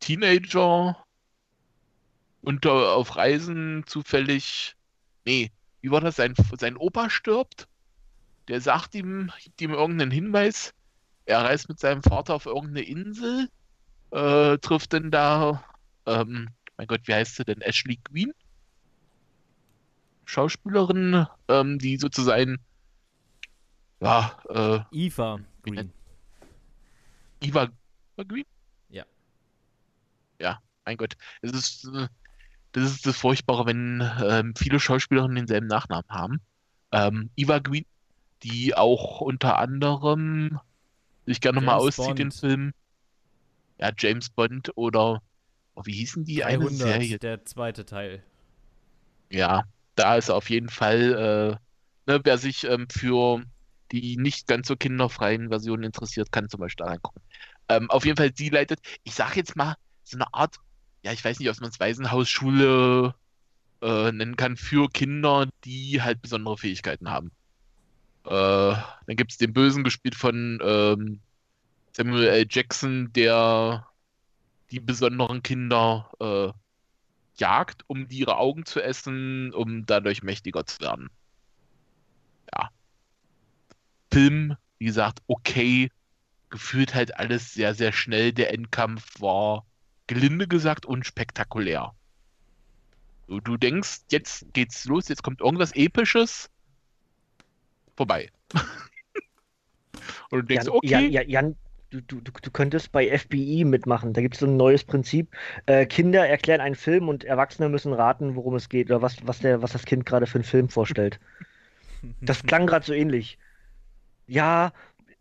Teenager unter auf Reisen zufällig. Nee, wie war das? Sein, sein Opa stirbt. Der sagt ihm, gibt ihm irgendeinen Hinweis. Er reist mit seinem Vater auf irgendeine Insel, äh, trifft dann da, ähm, mein Gott, wie heißt sie denn? Ashley Green? Schauspielerin, ähm, die sozusagen, ja, äh, Eva Green. Eva Green? Ja. Ja, mein Gott. Es ist, äh, das ist das Furchtbare, wenn ähm, viele Schauspielerinnen denselben Nachnamen haben. Ähm, Eva Green, die auch unter anderem sich gerne mal James auszieht in Bond. Filmen. Ja, James Bond oder oh, wie hießen die eine 300, Serie? der zweite Teil. Ja, da ist auf jeden Fall, äh, ne, wer sich ähm, für die nicht ganz so kinderfreien Versionen interessiert, kann zum Beispiel da reingucken. Ähm, auf jeden Fall, sie leitet, ich sag jetzt mal, so eine Art, ja, ich weiß nicht, ob man es Waisenhausschule äh, nennen kann, für Kinder, die halt besondere Fähigkeiten haben. Äh, dann gibt es den Bösen gespielt von ähm, Samuel L. Jackson, der die besonderen Kinder äh, jagt, um die ihre Augen zu essen, um dadurch mächtiger zu werden. Ja. Film, wie gesagt, okay. Gefühlt halt alles sehr, sehr schnell. Der Endkampf war gelinde gesagt unspektakulär. So, du denkst, jetzt geht's los, jetzt kommt irgendwas Episches. Vorbei. Und du denkst, Jan, okay, Jan, Jan, Jan du, du, du du könntest bei FBI mitmachen. Da gibt es so ein neues Prinzip. Äh, Kinder erklären einen Film und Erwachsene müssen raten, worum es geht oder was, was, der, was das Kind gerade für einen Film vorstellt. Das klang gerade so ähnlich. Ja,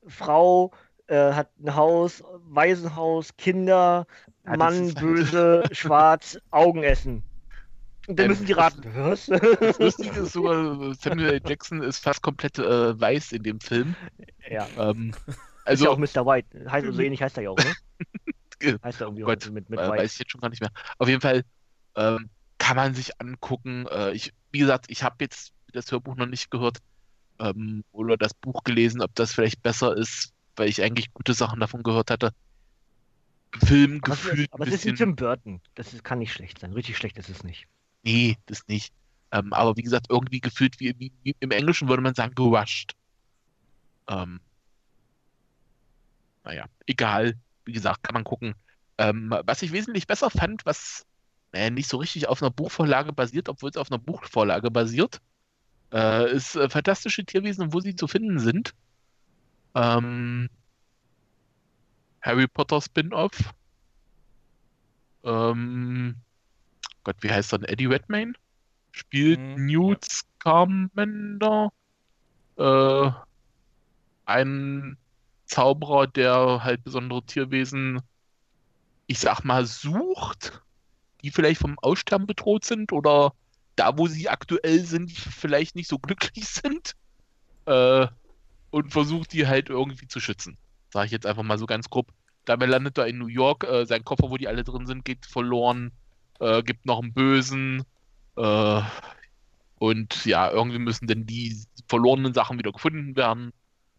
Frau äh, hat ein Haus, Waisenhaus, Kinder, Ja, Mann, böse, schwarz, Augen essen. Und dann Ähm, müssen die raten. Was? das Lustige ist sogar, Samuel L. Jackson ist fast komplett äh, weiß in dem Film. ja, Ähm, ist ja auch also, Mr. White. Heißt, so ähnlich heißt er ja auch, ne? Heißt er irgendwie Gott, auch mit, mit äh, White. weiß ich jetzt schon gar nicht mehr. Auf jeden Fall ähm, kann man sich angucken. Äh, ich, wie gesagt, ich habe jetzt das Hörbuch noch nicht gehört ähm, oder das Buch gelesen, ob das vielleicht besser ist, weil ich eigentlich gute Sachen davon gehört hatte. Film Aber gefühlt aber ein es ist bisschen. Tim Burton. Das ist, kann nicht schlecht sein. Richtig schlecht ist es nicht. Nee, das nicht. Ähm, aber wie gesagt, irgendwie gefühlt, wie, wie, wie im Englischen würde man sagen, gerusht. Ähm, naja, egal. Wie gesagt, kann man gucken. Ähm, was ich wesentlich besser fand, was naja, nicht so richtig auf einer Buchvorlage basiert, obwohl es auf einer Buchvorlage basiert, äh, ist äh, Fantastische Tierwesen und wo sie zu finden sind. Ähm, Harry Potter Spin-off. Ähm, Gott, wie heißt er denn? Eddie Redmayne? Spielt Mhm, Newt Scamander. Äh, ein Zauberer, der halt besondere Tierwesen, ich sag mal, sucht, die vielleicht vom Aussterben bedroht sind oder da, wo sie aktuell sind, vielleicht nicht so glücklich sind. Äh, und versucht die halt irgendwie zu schützen. Sage ich jetzt einfach mal so ganz grob. Dabei landet er in New York, äh, sein Koffer, wo die alle drin sind, geht verloren. Äh, gibt noch einen Bösen. Äh, und ja, irgendwie müssen denn die verlorenen Sachen wieder gefunden werden.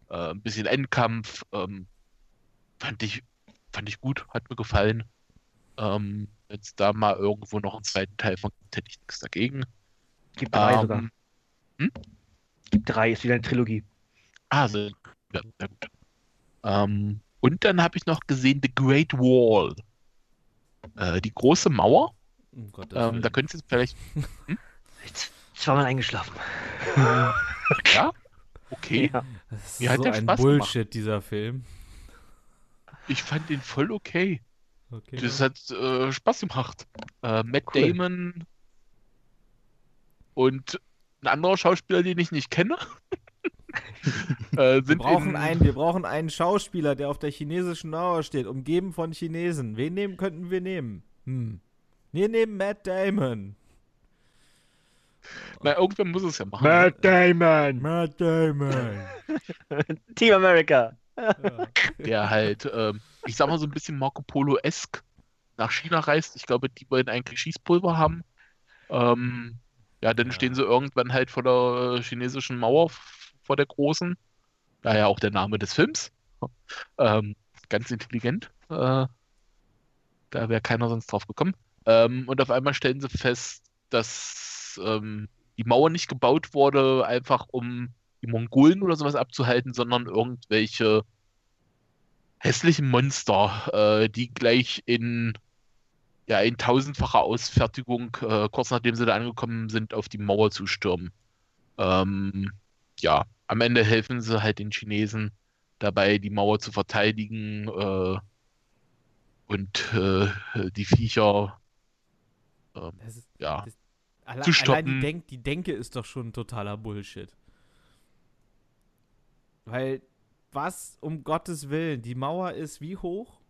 Äh, ein bisschen Endkampf. Ähm, fand ich, fand ich gut, hat mir gefallen. Ähm, wenn es da mal irgendwo noch einen zweiten Teil von gibt, hätte ich nichts dagegen. Gibt drei Ähm, sogar. Gibt drei, ist wieder eine Trilogie. Ah, ja, sehr gut. Ähm, und dann habe ich noch gesehen The Great Wall. Äh, die große Mauer. Um Gottes Ähm, da könnt ihr vielleicht. Jetzt zweimal eingeschlafen. Ja? Okay. Ja. das ist mir hat so der ein Spaß Bullshit, dieser Film. Ich fand den voll okay. Okay. Das hat äh, Spaß gemacht. Äh, Matt Cool. Damon und ein anderer Schauspieler, den ich nicht kenne. äh, wir brauchen in, einen, wir brauchen einen Schauspieler, der auf der chinesischen Mauer steht, umgeben von Chinesen. Wen nehmen könnten wir nehmen? Hm. Wir nehmen Matt Damon. Na, irgendwann muss es ja machen. Matt Damon! Matt Damon. Team America! ja. der halt, ähm, ich sag mal so ein bisschen Marco Polo-esk nach China reist. Ich glaube, die wollen eigentlich Schießpulver haben. Ähm, ja, dann Ja. stehen sie irgendwann halt vor der äh, chinesischen Mauer, vor der großen. Daher auch der Name des Films. Ähm, ganz intelligent. Äh, da wäre keiner sonst drauf gekommen. Ähm, und auf einmal stellen sie fest, dass ähm, die Mauer nicht gebaut wurde, einfach um die Mongolen oder sowas abzuhalten, sondern irgendwelche hässlichen Monster, äh, die gleich in, ja, in tausendfacher Ausfertigung, äh, kurz nachdem sie da angekommen sind, auf die Mauer zu stürmen. Ähm, ja, am Ende helfen sie halt den Chinesen dabei, die Mauer zu verteidigen äh, und äh, die Viecher, Das ist, ja, das, alle, Zu allein die, stoppen. Denk, die Denke ist doch schon totaler Bullshit. Weil, was um Gottes Willen, die Mauer ist wie hoch?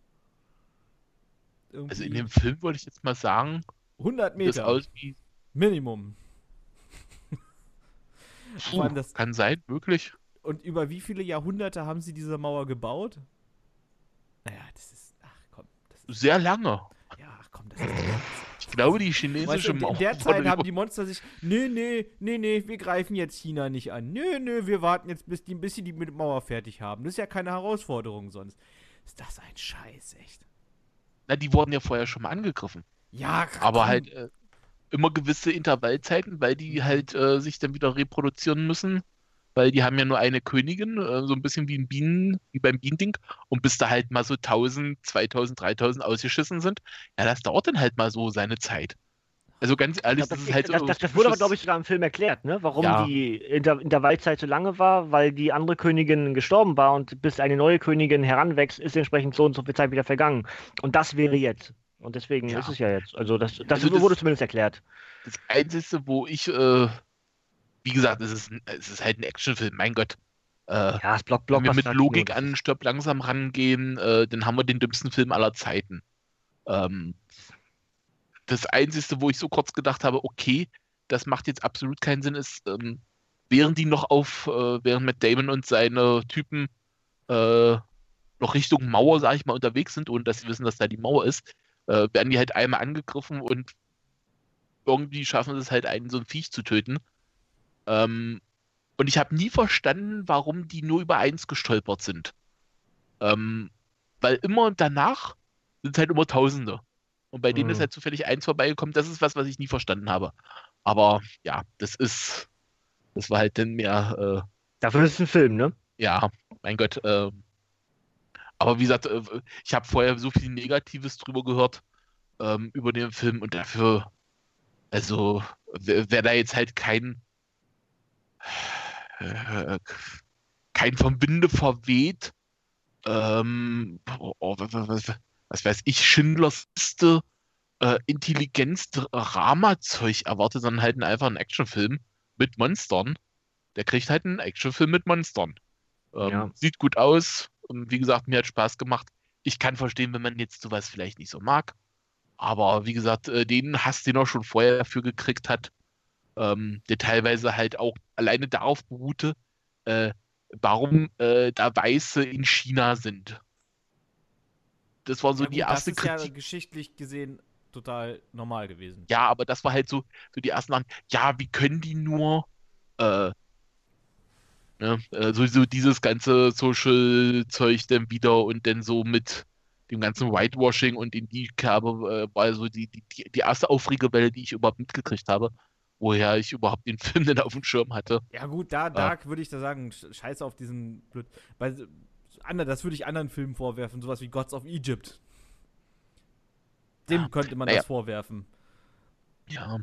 Irgendwie also in dem Film würde ich jetzt mal sagen, 100 sieht das Meter. Minimum. Puh, das- kann sein, möglich. Und über wie viele Jahrhunderte haben sie diese Mauer gebaut? Naja, das ist. Ach komm. Das ist, Sehr lange. ja, ach komm, das ist. Ich glaube, die chinesische Mauer in der Zeit haben die Monster sich, nee, nee, nee, nee, wir greifen jetzt China nicht an. Nö, nö, wir warten jetzt, bis die, bis sie die mit Mauer fertig haben. Das ist ja keine Herausforderung sonst. Ist das ein Scheiß, echt? Na, die wurden ja vorher schon mal angegriffen. Ja, Aber komm. halt äh, immer gewisse Intervallzeiten, weil die halt äh, sich dann wieder reproduzieren müssen. Weil die haben ja nur eine Königin, äh, so ein bisschen wie ein Bienen, wie beim Bienending. Und bis da halt mal so 1000, 2000, 3000 ausgeschissen sind, ja, das dauert dann halt mal so seine Zeit. Also ganz ehrlich, das, das ist halt das, so das, das wurde aber, glaube ich, sogar im Film erklärt, ne? warum Ja. die Inter Intervallzeit so lange war, weil die andere Königin gestorben war und bis eine neue Königin heranwächst, ist entsprechend so und so viel Zeit wieder vergangen. Und das wäre jetzt. Und deswegen Ja. ist es ja jetzt. Also das, das, Also das- wurde zumindest erklärt. Das Einzige, wo ich, äh, wie gesagt, es ist, ein- es ist halt ein Actionfilm, mein Gott. Äh, Ja, das Block, Wenn wir mit Logik an Stirb langsam rangehen, äh, dann haben wir den dümmsten Film aller Zeiten. Ähm, das Einzige, wo ich so kurz gedacht habe, okay, das macht jetzt absolut keinen Sinn, ist, ähm, während die noch auf, äh, während Matt Damon und seine Typen äh, noch Richtung Mauer, sag ich mal, unterwegs sind, ohne dass sie wissen, dass da die Mauer ist, äh, werden die halt einmal angegriffen und irgendwie schaffen sie es halt, einen so ein Viech zu töten. Ähm, und ich habe nie verstanden, warum die nur über eins gestolpert sind. Ähm, weil immer danach sind es halt immer Tausende. Und bei denen ist Mhm. halt zufällig eins vorbeigekommen. Das ist was, was ich nie verstanden habe. Aber ja, das ist, das war halt dann mehr, äh, Dafür ist es ein Film, ne? ja, mein Gott. ähm, aber wie gesagt, äh, ich habe vorher so viel Negatives drüber gehört ähm, über den Film und dafür, also wer da jetzt halt kein äh, kein vom Winde verweht, ähm, oh, oh, was, was, was weiß ich, Schindlers Liste, äh, Intelligenz-Drama-Zeug erwartet, sondern halt einfach einen Actionfilm mit Monstern. Der kriegt halt einen Actionfilm mit Monstern. Ähm, Ja. Sieht gut aus. Und wie gesagt, mir hat Spaß gemacht. Ich kann verstehen, wenn man jetzt sowas vielleicht nicht so mag. Aber wie gesagt, äh, den Hass, den er schon vorher dafür gekriegt hat, ähm, der teilweise halt auch alleine darauf beruhte, äh, warum äh, da Weiße in China sind. Das war so ja, die gut, erste das ist ja Kritik. geschichtlich gesehen total normal gewesen. Ja, aber das war halt so, so die ersten Sachen, ja, wie können die nur, äh, ne, äh, so, so dieses ganze Social-Zeug dann wieder und dann so mit dem ganzen Whitewashing und in die Kerbe äh, war so die, die, die erste Aufregewelle, die ich überhaupt mitgekriegt habe, woher ich überhaupt den Film denn auf dem Schirm hatte. Ja, gut, da, da würde ich da sagen, sch- scheiße auf diesen blöd. Weil, ander- das würde ich anderen Filmen vorwerfen, sowas wie Gods of Egypt. Dem Ja, könnte man naja. das vorwerfen. Ja,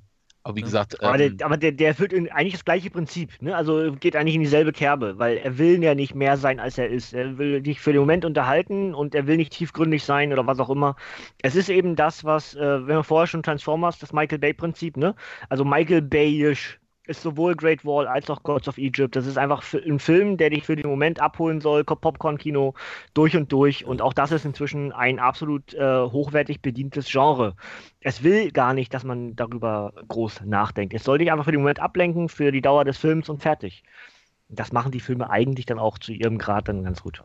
aber wie Ja. gesagt, Aber, ähm, der, aber der, der erfüllt in- eigentlich das gleiche Prinzip, ne? Also geht eigentlich in dieselbe Kerbe, weil er will ja nicht mehr sein, als er ist. Er will dich für den Moment unterhalten und er will nicht tiefgründig sein oder was auch immer. Es ist eben das, was, äh, wenn man vorher schon Transformers, das Michael Bay-Prinzip, ne? Also Michael Bayisch ist sowohl Great Wall als auch Gods of Egypt. Das ist einfach ein Film, der dich für den Moment abholen soll, Popcorn-Kino durch und durch. Und auch das ist inzwischen ein absolut äh, hochwertig bedientes Genre. Es will gar nicht, dass man darüber groß nachdenkt. Es soll dich einfach für den Moment ablenken, für die Dauer des Films und fertig. Das machen die Filme eigentlich dann auch zu ihrem Grad dann ganz gut.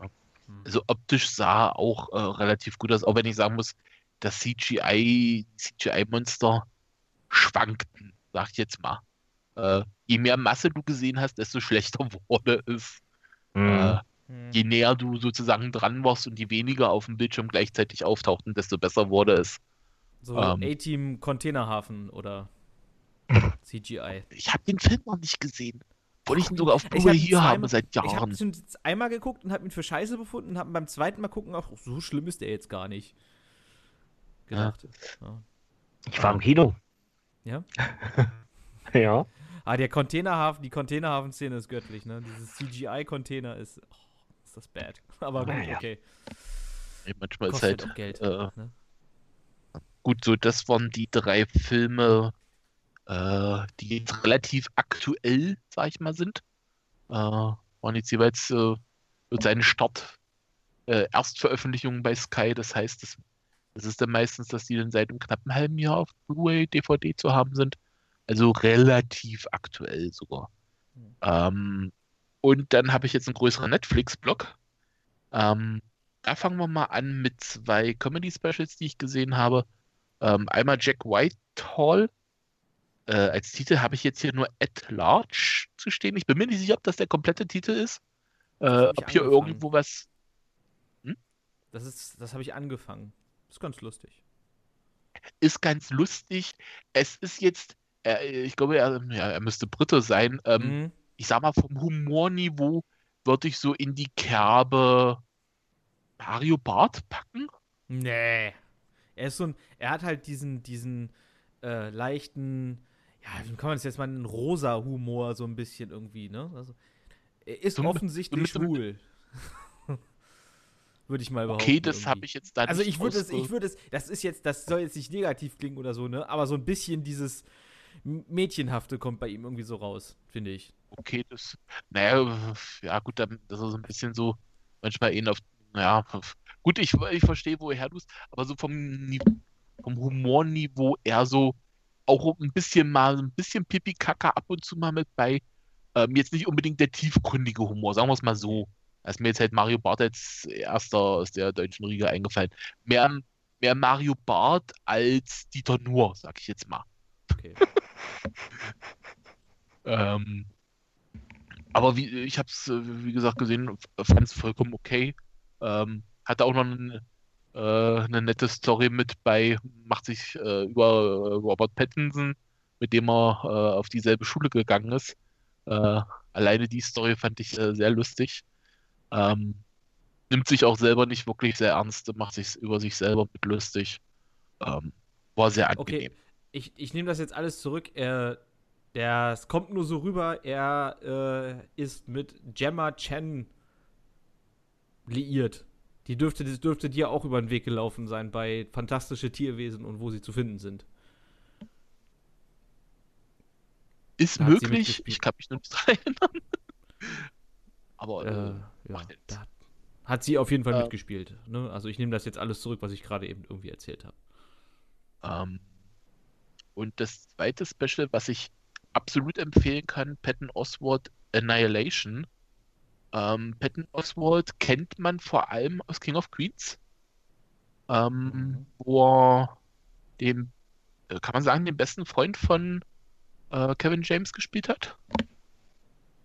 Also optisch sah auch äh, relativ gut aus, auch wenn ich sagen muss, das CGI, CGI-Monster schwankten, sag ich jetzt mal. Äh, je mehr Masse du gesehen hast, desto schlechter wurde es. Mhm. Äh, mhm. je näher du sozusagen dran warst und je weniger auf dem Bildschirm gleichzeitig auftauchten, desto besser wurde es. So ähm, A-Team Containerhafen oder CGI. Ich habe den Film noch nicht gesehen. Wollte ich ihn sogar auf Blu-ray hier haben seit Jahren. Ich habe ihn einmal geguckt und habe ihn für scheiße befunden und habe beim zweiten Mal gucken auch, so schlimm ist der jetzt gar nicht. Gedacht. Ja. Ja. Ich war im Kino. Ja? ja. Ah, der Containerhafen, die Containerhafen-Szene ist göttlich, ne? Dieses CGI-Container ist, oh, ist das bad. Aber gut, ja. okay. Ja, manchmal Kostet ist halt Geld. Äh, ne? Gut, so das waren die drei Filme, äh, die jetzt relativ aktuell, sag ich mal, sind. Äh, waren jetzt jeweils äh, seinen Start äh, Erstveröffentlichungen bei Sky. Das heißt, das, das ist dann meistens, dass die dann seit einem knappen halben Jahr auf Blu-ray, DVD zu haben sind. Also relativ aktuell sogar. Mhm. Ähm, und dann habe ich jetzt einen größeren Netflix-Blog. Ähm, da fangen wir mal an mit zwei Comedy-Specials, die ich gesehen habe. Ähm, einmal Jack Whitehall. Äh, als Titel habe ich jetzt hier nur At Large zu stehen. Ich bin mir nicht sicher, ob das der komplette Titel ist. Äh, ob hier irgendwo was. Hm? Das, das habe ich angefangen. Ist ganz lustig. Ist ganz lustig. Es ist jetzt er, ich glaube, er, ja, er müsste Brite sein. Ähm, mhm. Ich sag mal, vom Humorniveau würde ich so in die Kerbe Mario Bart packen. Nee. Er ist so ein, er hat halt diesen, diesen äh, leichten, ja, wie kann man das jetzt mal, einen rosa Humor so ein bisschen irgendwie, ne? Also, er ist so, offensichtlich schwul. würde ich mal behaupten. Okay, das habe ich jetzt da Also ich würde es, ich würde es, das ist jetzt, das soll jetzt nicht negativ klingen oder so, ne? Aber so ein bisschen dieses, Mädchenhafte kommt bei ihm irgendwie so raus, finde ich. Okay, das, naja, ja gut, das ist ein bisschen so, manchmal eben auf, naja, gut, ich, ich verstehe, woher du es, aber so vom, vom Humorniveau eher so, auch ein bisschen mal, ein bisschen Pipi-Kaka ab und zu mal mit bei, ähm, jetzt nicht unbedingt der tiefgründige Humor, sagen wir es mal so. Da ist mir jetzt halt Mario Barth als erster aus der deutschen Riege eingefallen. Mehr, mehr Mario Barth als Dieter Nuhr, sag ich jetzt mal. Okay. ähm, aber wie, ich habe es, äh, wie gesagt, gesehen, fand es vollkommen okay. Ähm, hatte auch noch eine, äh, eine nette Story mit bei, macht sich äh, über äh, Robert Pattinson, mit dem er äh, auf dieselbe Schule gegangen ist. Äh, alleine die Story fand ich sehr lustig. Ähm, nimmt sich auch selber nicht wirklich sehr ernst, macht sich über sich selber mit lustig. Ähm, war sehr angenehm. Okay ich, ich nehme das jetzt alles zurück. Er, der, es kommt nur so rüber, er äh, ist mit Gemma Chen liiert. Die dürfte, das dürfte dir auch über den Weg gelaufen sein bei Fantastische Tierwesen und wo sie zu finden sind. Ist da möglich, ich kann mich nur nicht erinnern. Aber äh, äh, ja, da hat sie auf jeden Fall äh, mitgespielt. Ne? Also ich nehme das jetzt alles zurück, was ich gerade eben irgendwie erzählt habe. Ähm, und das zweite Special, was ich absolut empfehlen kann, Patton Oswald Annihilation. Ähm, Patton Oswald kennt man vor allem aus King of Queens, ähm, mhm. wo er dem, äh, kann man sagen, den besten Freund von äh, Kevin James gespielt hat.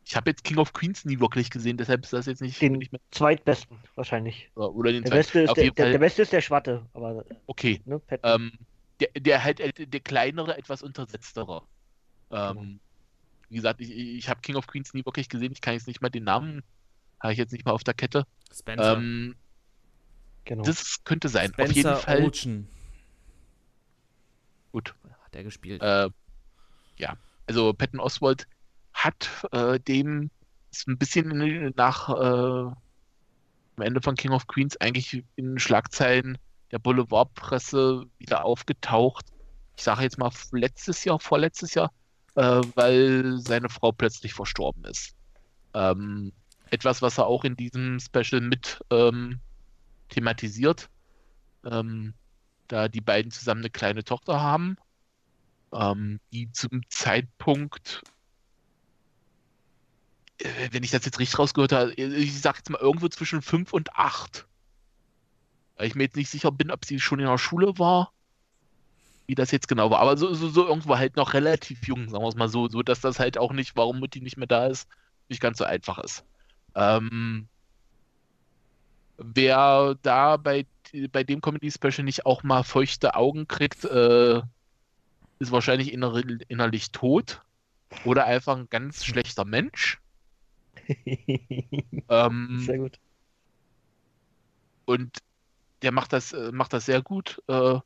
Ich habe jetzt King of Queens nie wirklich gesehen, deshalb ist das jetzt nicht. Den nicht mehr... zweitbesten wahrscheinlich. Oder den der, beste ist der, der, der, beste ist der Schwatte, aber. Okay. Ne, ähm, der, der halt äh, der kleinere, etwas untersetztere. Ähm, mhm. Wie gesagt, ich, ich habe King of Queens nie wirklich gesehen. Ich kann jetzt nicht mal den Namen, habe ich jetzt nicht mal auf der Kette. Spencer. Ähm, genau. Das könnte sein. Spencer auf jeden Fall. Ocean. Gut. Hat er gespielt. Äh, ja, also Patton Oswald hat äh, dem ist ein bisschen nach äh, am Ende von King of Queens eigentlich in Schlagzeilen der Boulevardpresse wieder aufgetaucht. Ich sage jetzt mal letztes Jahr, vorletztes Jahr, äh, weil seine Frau plötzlich verstorben ist. Ähm, etwas, was er auch in diesem Special mit ähm, thematisiert, ähm, da die beiden zusammen eine kleine Tochter haben, ähm, die zum Zeitpunkt, äh, wenn ich das jetzt richtig rausgehört habe, ich sag jetzt mal irgendwo zwischen fünf und acht. Weil ich mir jetzt nicht sicher bin, ob sie schon in der Schule war, wie das jetzt genau war. Aber so, so, so irgendwo halt noch relativ jung, sagen wir es mal so, so dass das halt auch nicht, warum Mutti nicht mehr da ist, nicht ganz so einfach ist. Ähm, wer da bei, bei dem Comedy Special nicht auch mal feuchte Augen kriegt, äh, ist wahrscheinlich inner innerlich tot oder einfach ein ganz schlechter Mensch. ähm, Sehr gut. Und der macht das, äh, macht das sehr gut. Äh,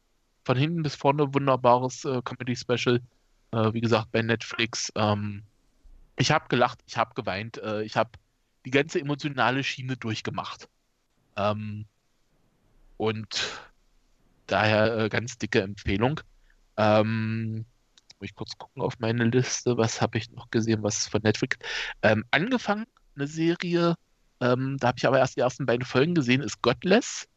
von hinten bis vorne wunderbares äh, Comedy-Special. Äh, wie gesagt, bei Netflix. Ähm, ich habe gelacht, ich habe geweint, äh, ich habe die ganze emotionale Schiene durchgemacht. Ähm, und daher ganz dicke Empfehlung. Ähm, muss ich kurz gucken auf meine Liste, was habe ich noch gesehen, was von Netflix. Ähm, angefangen, eine Serie, ähm, da habe ich aber erst die ersten beiden Folgen gesehen, ist Godless.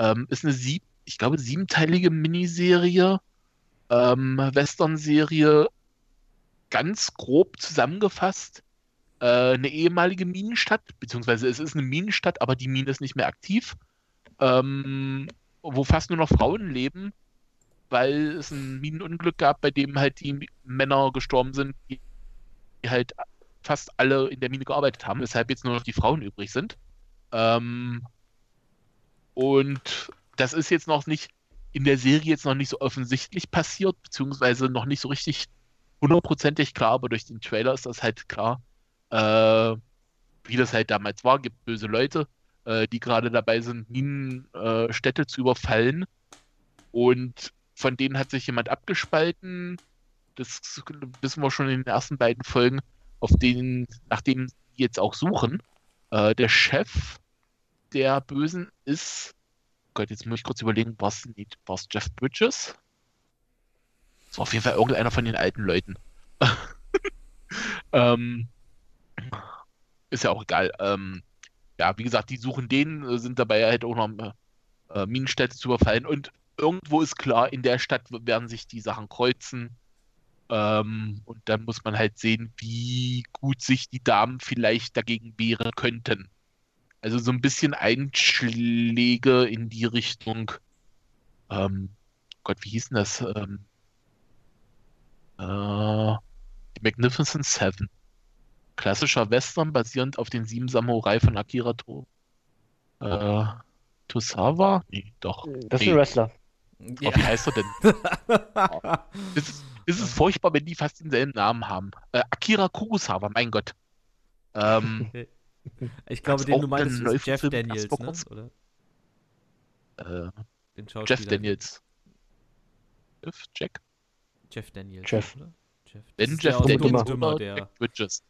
Ähm, ist eine sieb, ich glaube, siebenteilige Miniserie, ähm, Western-Serie, ganz grob zusammengefasst. Äh, eine ehemalige Minenstadt, beziehungsweise es ist eine Minenstadt, aber die Mine ist nicht mehr aktiv, ähm, wo fast nur noch Frauen leben, weil es ein Minenunglück gab, bei dem halt die Männer gestorben sind, die halt fast alle in der Mine gearbeitet haben, weshalb jetzt nur noch die Frauen übrig sind. Ähm, und das ist jetzt noch nicht in der Serie jetzt noch nicht so offensichtlich passiert, beziehungsweise noch nicht so richtig hundertprozentig klar, aber durch den Trailer ist das halt klar, äh, wie das halt damals war. Gibt böse Leute, äh, die gerade dabei sind, Minenstädte äh, zu überfallen. Und von denen hat sich jemand abgespalten. Das wissen wir schon in den ersten beiden Folgen, auf denen, nach denen die jetzt auch suchen. Äh, der Chef der Bösen ist Gott, jetzt muss ich kurz überlegen, war es Jeff Bridges? Das war auf jeden Fall irgendeiner von den alten Leuten. ähm, ist ja auch egal. Ähm, ja, wie gesagt, die suchen den, äh, sind dabei halt auch noch äh, Minenstädte zu überfallen und irgendwo ist klar, in der Stadt werden sich die Sachen kreuzen. Ähm, und dann muss man halt sehen, wie gut sich die Damen vielleicht dagegen wehren könnten. Also so ein bisschen Einschläge in die Richtung, ähm, Gott, wie hieß denn das? Ähm, äh, die Magnificent Seven. Klassischer Western basierend auf den sieben Samurai von Akira to äh, Tosawa? Nee, doch. Das nee. ist ein Wrestler. Oh, wie heißt er denn? oh, ist, ist es furchtbar, wenn die fast denselben Namen haben. Äh, Akira Kurosawa, mein Gott. Ähm, Ich glaube, den du meinst, ist Jeff Daniels, ne? Oder? Äh, den Jeff Daniels. Jeff? Jack? Jeff Daniels. Jeff. Oder? Jeff. Wenn Jeff Daniels oder der... Jack Bridges.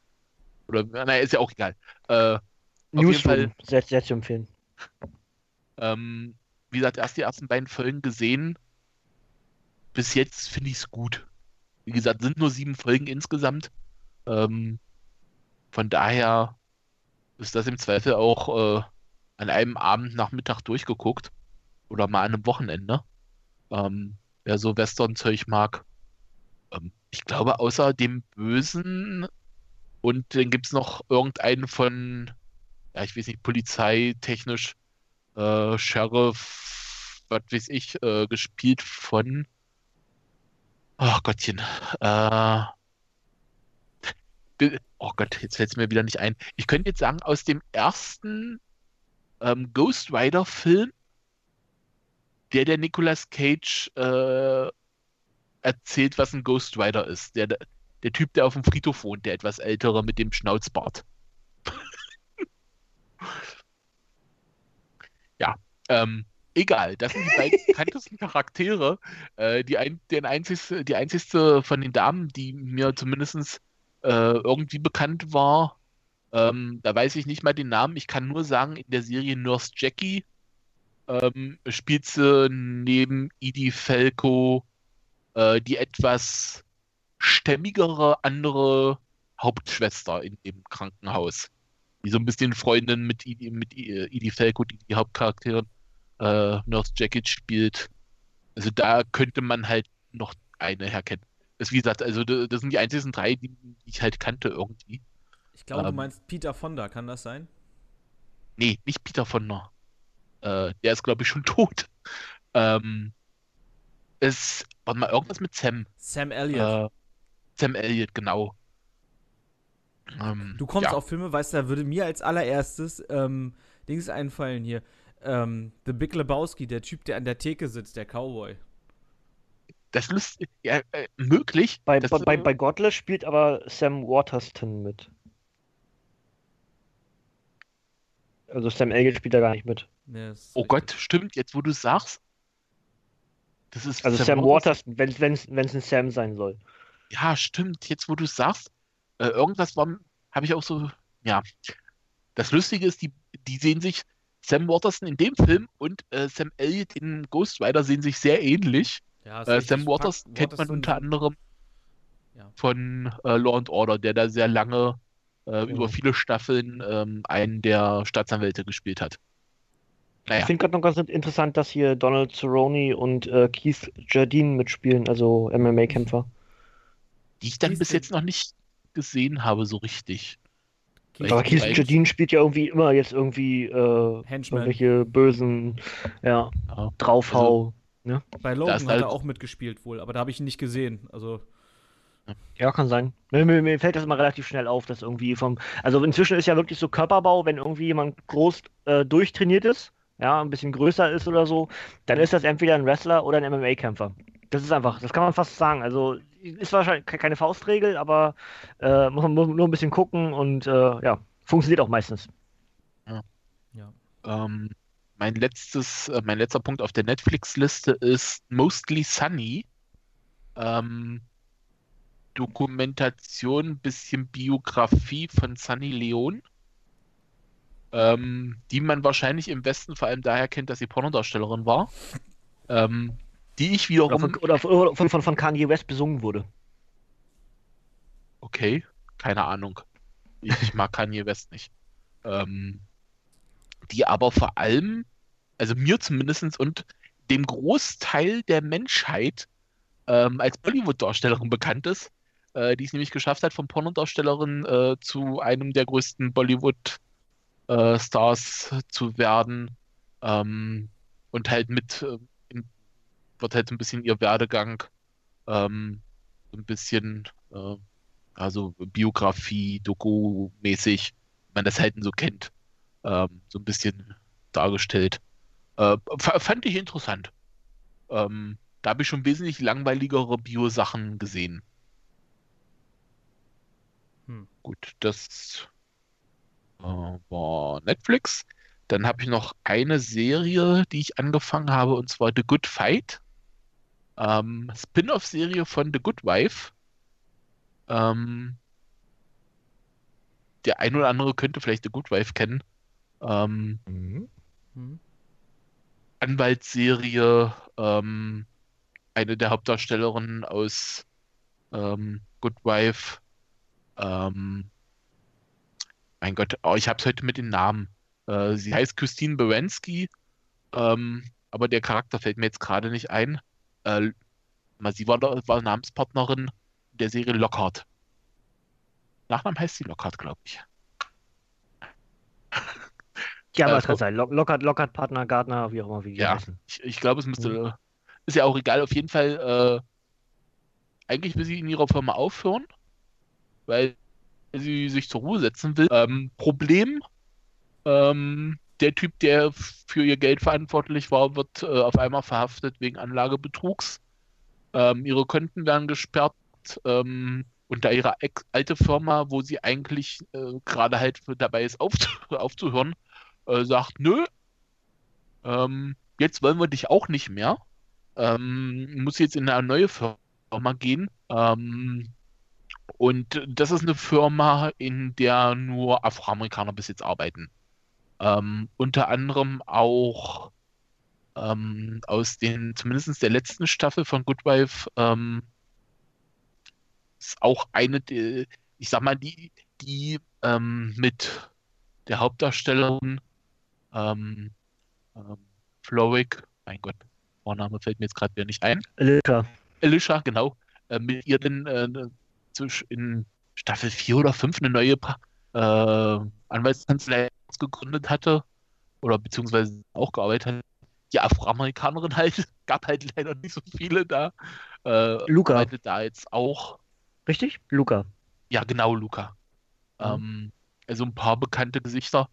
Oder, naja, ist ja auch egal. Äh, Newsroom, sehr, sehr zu empfehlen. Ähm, wie gesagt, erst die ersten beiden Folgen gesehen. Bis jetzt finde ich es gut. Wie gesagt, sind nur sieben Folgen insgesamt. Ähm, von daher ist das im Zweifel auch äh, an einem Abend nach Mittag durchgeguckt. Oder mal an einem Wochenende. Ähm, wer so Western-Zeug mag. Ähm, ich glaube, außer dem Bösen und dann gibt es noch irgendeinen von, ja, ich weiß nicht, polizeitechnisch, äh, Sheriff, was weiß ich, äh, gespielt von, ach Gottchen, äh, oh Gott, jetzt fällt es mir wieder nicht ein. Ich könnte jetzt sagen, aus dem ersten ähm, Ghost Rider-Film, der der Nicolas Cage äh, erzählt, was ein Ghost Rider ist. Der, der Typ, der auf dem Friedhof wohnt, der etwas ältere mit dem Schnauzbart. ja, ähm, egal. Das sind die beiden bekanntesten Charaktere. Äh, die, ein, den einzigste, die einzigste von den Damen, die mir zumindest äh, irgendwie bekannt war. Ähm, da weiß ich nicht mal den Namen. Ich kann nur sagen, in der Serie Nurse Jackie ähm, spielt sie neben Edie Falco äh, die etwas stämmigere andere Hauptschwester in dem Krankenhaus. Die so ein bisschen Freundin mit, Edie, mit Edie Falco, die die Hauptcharakterin äh, Nurse Jacket spielt. Also da könnte man halt noch eine herkennen. Das, wie gesagt, also das sind die einzigen drei, die, ich halt kannte irgendwie. Ich glaube, ähm, du meinst Peter Fonda, kann das sein? Nee, nicht Peter Fonda. Äh, der ist, glaube ich, schon tot. Ähm, es, warte mal, irgendwas mit Sam. Sam Elliott. Äh, Sam Elliott, genau. Ähm, du kommst ja. auf Filme, weißt du, da würde mir als allererstes ähm, Dings einfallen hier. Ähm, The Big Lebowski, der Typ, der an der Theke sitzt, der Cowboy. Das ist ja, äh, möglich. Bei, das, bei, bei Godless spielt aber Sam Waterston mit. Also Sam Elliott spielt da gar nicht mit. Nee, oh. Gott, stimmt, jetzt wo du es sagst. Das ist also Sam, Sam Waterston, wenn es ein Sam sein soll. Ja, stimmt, jetzt wo du es sagst. Äh, irgendwas war, habe ich auch so, ja. Das Lustige ist, die, die sehen sich, Sam Waterston in dem Film und äh, Sam Elliott in Ghost Rider sehen sich sehr ähnlich. Ja, äh, Sam Waterston kennt man unter anderem ja. von äh, Law and Order, der da sehr lange äh, mhm. über viele Staffeln ähm, einen der Staatsanwälte gespielt hat. Naja. Ich finde gerade noch ganz interessant, dass hier Donald Cerrone und äh, Keith Jardine mitspielen, also MMA-Kämpfer. Die ich dann Keith bis jetzt noch nicht gesehen habe, so richtig. Aber Keith Jardine spielt ja irgendwie immer jetzt irgendwie äh, irgendwelche bösen, ja, ja. Draufhau. Also, ne? Bei Logan hat halt... er auch mitgespielt wohl, aber da habe ich ihn nicht gesehen. Also ja, kann sein. Mir, mir, mir, fällt das immer relativ schnell auf, dass irgendwie vom. Also inzwischen ist ja wirklich so Körperbau, wenn irgendwie jemand groß äh, durchtrainiert ist, ja, ein bisschen größer ist oder so, dann ist das entweder ein Wrestler oder ein MMA-Kämpfer. Das ist einfach, das kann man fast sagen. Also ist wahrscheinlich keine Faustregel, aber äh, muss man nur ein bisschen gucken und äh, ja, funktioniert auch meistens. Ja. ja. Ähm, mein letztes, äh, mein letzter Punkt auf der Netflix-Liste ist Mostly Sunny. Ähm, Dokumentation, bisschen Biografie von Sunny Leon, ähm, die man wahrscheinlich im Westen vor allem daher kennt, dass sie Pornodarstellerin war. Ähm, die ich wiederum. Oder, von, oder von, von, von, Kanye West besungen wurde. Okay, keine Ahnung. Ich, ich mag Kanye West nicht. Ähm, die aber vor allem, also mir zumindest und dem Großteil der Menschheit ähm, als Bollywood-Darstellerin bekannt ist, äh, die es nämlich geschafft hat, von Pornodarstellerin äh, zu einem der größten Bollywood-Stars äh, zu werden. Ähm, und halt mit, äh, in, wird halt ein bisschen ihr Werdegang ähm, ein bisschen, also Biografie, Doku-mäßig, man das halt so kennt, ähm, so ein bisschen dargestellt. Äh, fand ich interessant. Ähm, da habe ich schon wesentlich langweiligere Bio-Sachen gesehen. Hm. Gut, das äh, war Netflix. Dann habe ich noch eine Serie, die ich angefangen habe, und zwar The Good Fight. Ähm, Spin-off-Serie von The Good Wife. Ähm, der ein oder andere könnte vielleicht The Good Wife kennen. Ähm, mhm. Mhm. Anwaltsserie, ähm, eine der Hauptdarstellerinnen aus ähm, Good Wife ähm, mein Gott, oh, ich habe es heute mit den Namen. Äh, sie heißt Christine Berensky, ähm, aber der Charakter fällt mir jetzt gerade nicht ein. Äh, sie war, war Namenspartnerin der Serie Lockhart. Nachnamen heißt sie Lockhart, glaube ich. Ja, aber es kann sein. Lockhart, Lockhart, Partner, Gardner, wie auch immer, wie die ja, heißen. Ich, ich glaube, es müsste. Mhm. Ist ja auch egal, auf jeden Fall. Äh, eigentlich will sie in ihrer Firma aufhören weil sie sich zur Ruhe setzen will. Ähm, Problem, ähm, der Typ, der für ihr Geld verantwortlich war, wird äh, auf einmal verhaftet wegen Anlagebetrugs. Ähm, ihre Konten werden gesperrt ähm, und da ihre alte Firma, wo sie eigentlich äh, gerade halt dabei ist aufzu aufzuhören, äh, sagt, nö, ähm, jetzt wollen wir dich auch nicht mehr. Ähm, muss jetzt in eine neue Firma gehen. Ähm, und das ist eine Firma, in der nur Afroamerikaner bis jetzt arbeiten. Ähm, unter anderem auch ähm, aus den, zumindest der letzten Staffel von Good Wife, ähm, ist auch eine, der, ich sag mal, die, die ähm, mit der Hauptdarstellerin ähm, ähm, Florrick, mein Gott, Vorname fällt mir jetzt gerade wieder nicht ein. Alicia. Alicia, genau, äh, mit ihr dann äh, zwisch- in Staffel 4 oder 5 eine neue äh, Anwaltskanzlei gegründet hatte oder beziehungsweise auch gearbeitet hat. Die Afroamerikanerin halt, gab halt leider nicht so viele da. Äh, Luca. arbeitet da jetzt auch. Richtig? Luca. Ja, genau, Luca. Mhm. Ähm, also ein paar bekannte Gesichter.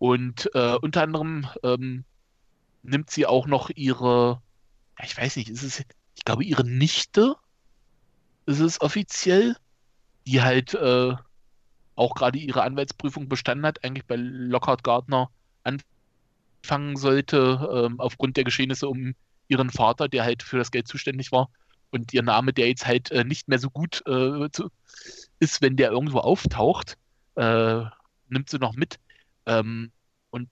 Und äh, unter anderem ähm, nimmt sie auch noch ihre, ich weiß nicht, ist es, ich glaube, ihre Nichte ist es offiziell, die halt äh, auch gerade ihre Anwaltsprüfung bestanden hat, eigentlich bei Lockhart Gardner anfangen sollte, ähm, aufgrund der Geschehnisse um ihren Vater, der halt für das Geld zuständig war. Und ihr Name, der jetzt halt äh, nicht mehr so gut äh, zu, ist, wenn der irgendwo auftaucht, äh, nimmt sie noch mit. Ähm, und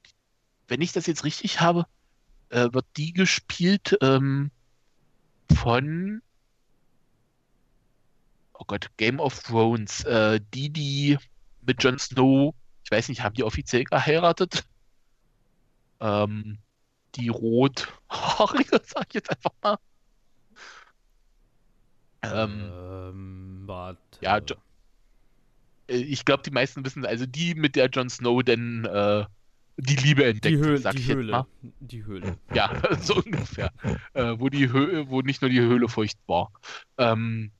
wenn ich das jetzt richtig habe, äh, wird die gespielt ähm, von, oh Gott, Game of Thrones. Äh, die, die mit Jon Snow, ich weiß nicht, haben die offiziell geheiratet? Ähm, die rothaarige, sag ich jetzt einfach mal. Ähm, Ähm, warte. ja, Jo- ich glaube, die meisten wissen, also die, mit der Jon Snow denn äh, die Liebe entdeckt, die Höhle, sag die ich jetzt Höhle. mal. Die Höhle. Ja, so ungefähr. Äh, wo die Höhe, wo nicht nur die Höhle feucht war. Ähm,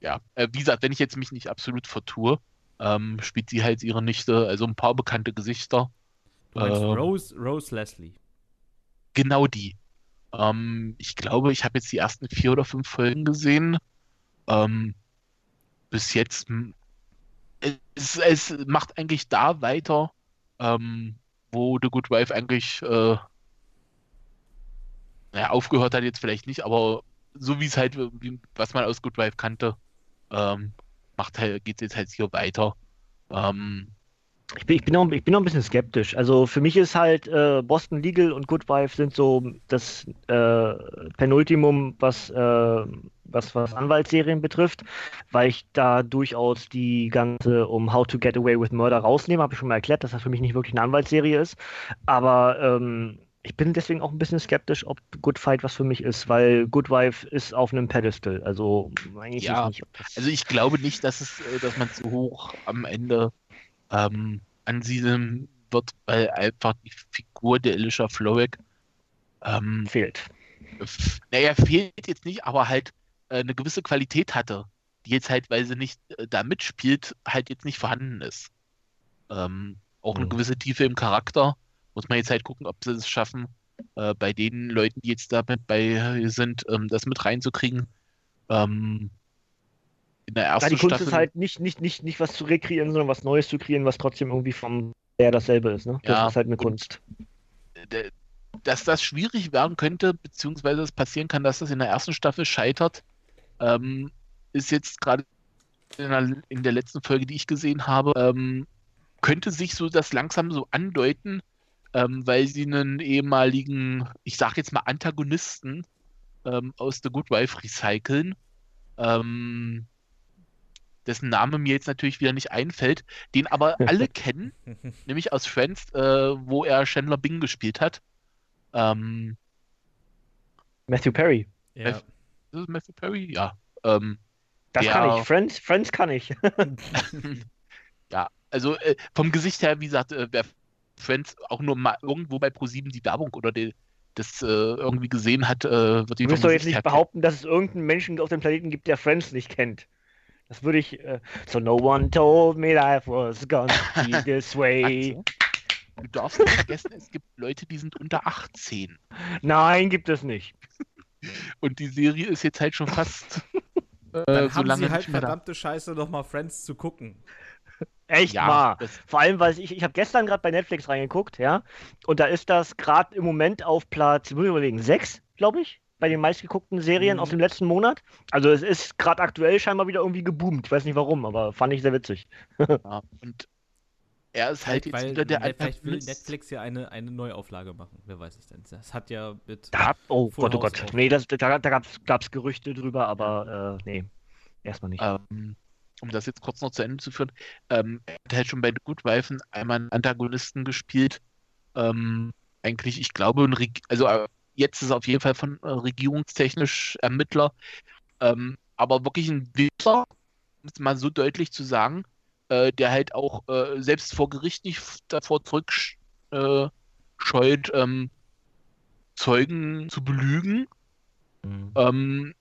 ja, äh, wie gesagt, wenn ich jetzt mich nicht absolut vertue, ähm, spielt sie halt ihre Nichte, also ein paar bekannte Gesichter. Du meinst Ähm. Rose, Rose Leslie. Genau die. Ähm, ich glaube, ich habe jetzt die ersten vier oder fünf Folgen gesehen. Ähm, bis jetzt, es, es macht eigentlich da weiter, ähm, wo The Good Wife eigentlich äh, naja, aufgehört hat, jetzt vielleicht nicht, aber so wie es halt, wie, was man aus Good Wife kannte, ähm, macht halt, geht es jetzt halt hier weiter. Ähm, Ich bin, ich, bin noch, ich bin noch ein bisschen skeptisch. Also für mich ist halt äh, Boston Legal und Good Wife sind so das äh, Penultimum, was, äh, was, was Anwaltsserien betrifft, weil ich da durchaus die ganze um How to Get Away with Murder rausnehme. Habe ich schon mal erklärt, dass das für mich nicht wirklich eine Anwaltsserie ist. Aber ähm, ich bin deswegen auch ein bisschen skeptisch, ob Good Fight was für mich ist, weil Good Wife ist auf einem Pedestal. Also eigentlich Ja, nicht. Also ich glaube nicht, dass es, äh, dass man zu hoch am Ende ähm, ansiedeln wird, weil einfach die Figur der Alicia Florrick, ähm, fehlt. naja, fehlt jetzt nicht, aber halt äh, eine gewisse Qualität hatte, die jetzt halt, weil sie nicht äh, da mitspielt, halt jetzt nicht vorhanden ist. Ähm, auch eine Mhm. gewisse Tiefe im Charakter. Muss man jetzt halt gucken, ob sie es schaffen, äh, bei den Leuten, die jetzt da mit bei sind, ähm, das mit reinzukriegen. Ähm, in der ersten die Kunst Staffel. ist halt nicht, nicht, nicht, nicht was zu rekreieren, sondern was Neues zu kreieren, was trotzdem irgendwie vom der dasselbe ist. Ne? Das Ja, ist halt eine Kunst. dass das schwierig werden könnte, beziehungsweise es passieren kann, dass das in der ersten Staffel scheitert, ähm, ist jetzt gerade in der, in der letzten Folge, die ich gesehen habe, ähm, könnte sich so das langsam so andeuten, ähm, weil sie einen ehemaligen, ich sag jetzt mal Antagonisten ähm, aus The Good Wife recyceln, ähm, dessen Name mir jetzt natürlich wieder nicht einfällt, den aber alle kennen, nämlich aus Friends, äh, wo er Chandler Bing gespielt hat. Ähm, Matthew Perry. Ja. ist es Matthew Perry? Ja. Ähm, Das Der- kann ich. Friends, Friends kann ich. ja, also äh, vom Gesicht her, wie gesagt, äh, wer Friends auch nur mal irgendwo bei ProSieben die Werbung oder die, das äh, irgendwie gesehen hat, äh, wird ihn Du wirst vom doch jetzt nicht behaupten, dass es irgendeinen Menschen auf dem Planeten gibt, der Friends nicht kennt. Das würde ich. Äh, so no one told me life was gonna be this way. Du darfst nicht vergessen, es gibt Leute, die sind unter 18. Nein, gibt es nicht. Und die Serie ist jetzt halt schon fast äh, Dann so haben lange sie halt mehr da. verdammte Scheiße, nochmal Friends zu gucken. Echt Ja, mal. Vor allem, weil ich, ich habe gestern gerade bei Netflix reingeguckt, ja. Und da ist das gerade im Moment auf Platz, muss ich überlegen, sechs, glaube ich, bei den meistgeguckten Serien Mhm. aus dem letzten Monat. Also es ist gerade aktuell scheinbar wieder irgendwie geboomt. Ich weiß nicht warum, aber fand ich sehr witzig. ja. Und er ist halt jetzt weil wieder der Net- vielleicht will. Netflix ja eine, eine Neuauflage machen. Wer weiß es denn. Das hat ja mit. Da, oh Full Gott, oh Gott. auch. Nee, das, da, da gab es Gerüchte drüber, aber äh, nee. Erstmal nicht. Ähm, um das jetzt kurz noch zu Ende zu führen, ähm, er hat halt schon bei The Good Wife einmal einen Antagonisten gespielt. Ähm, eigentlich, ich glaube, ein Reg also äh, jetzt ist er auf jeden Fall von äh, regierungstechnisch Ermittler, ähm, aber wirklich ein Wichser, um es mal so deutlich zu sagen, äh, der halt auch äh, selbst vor Gericht nicht davor zurückscheut, äh, ähm, Zeugen zu belügen. Mhm. Ähm,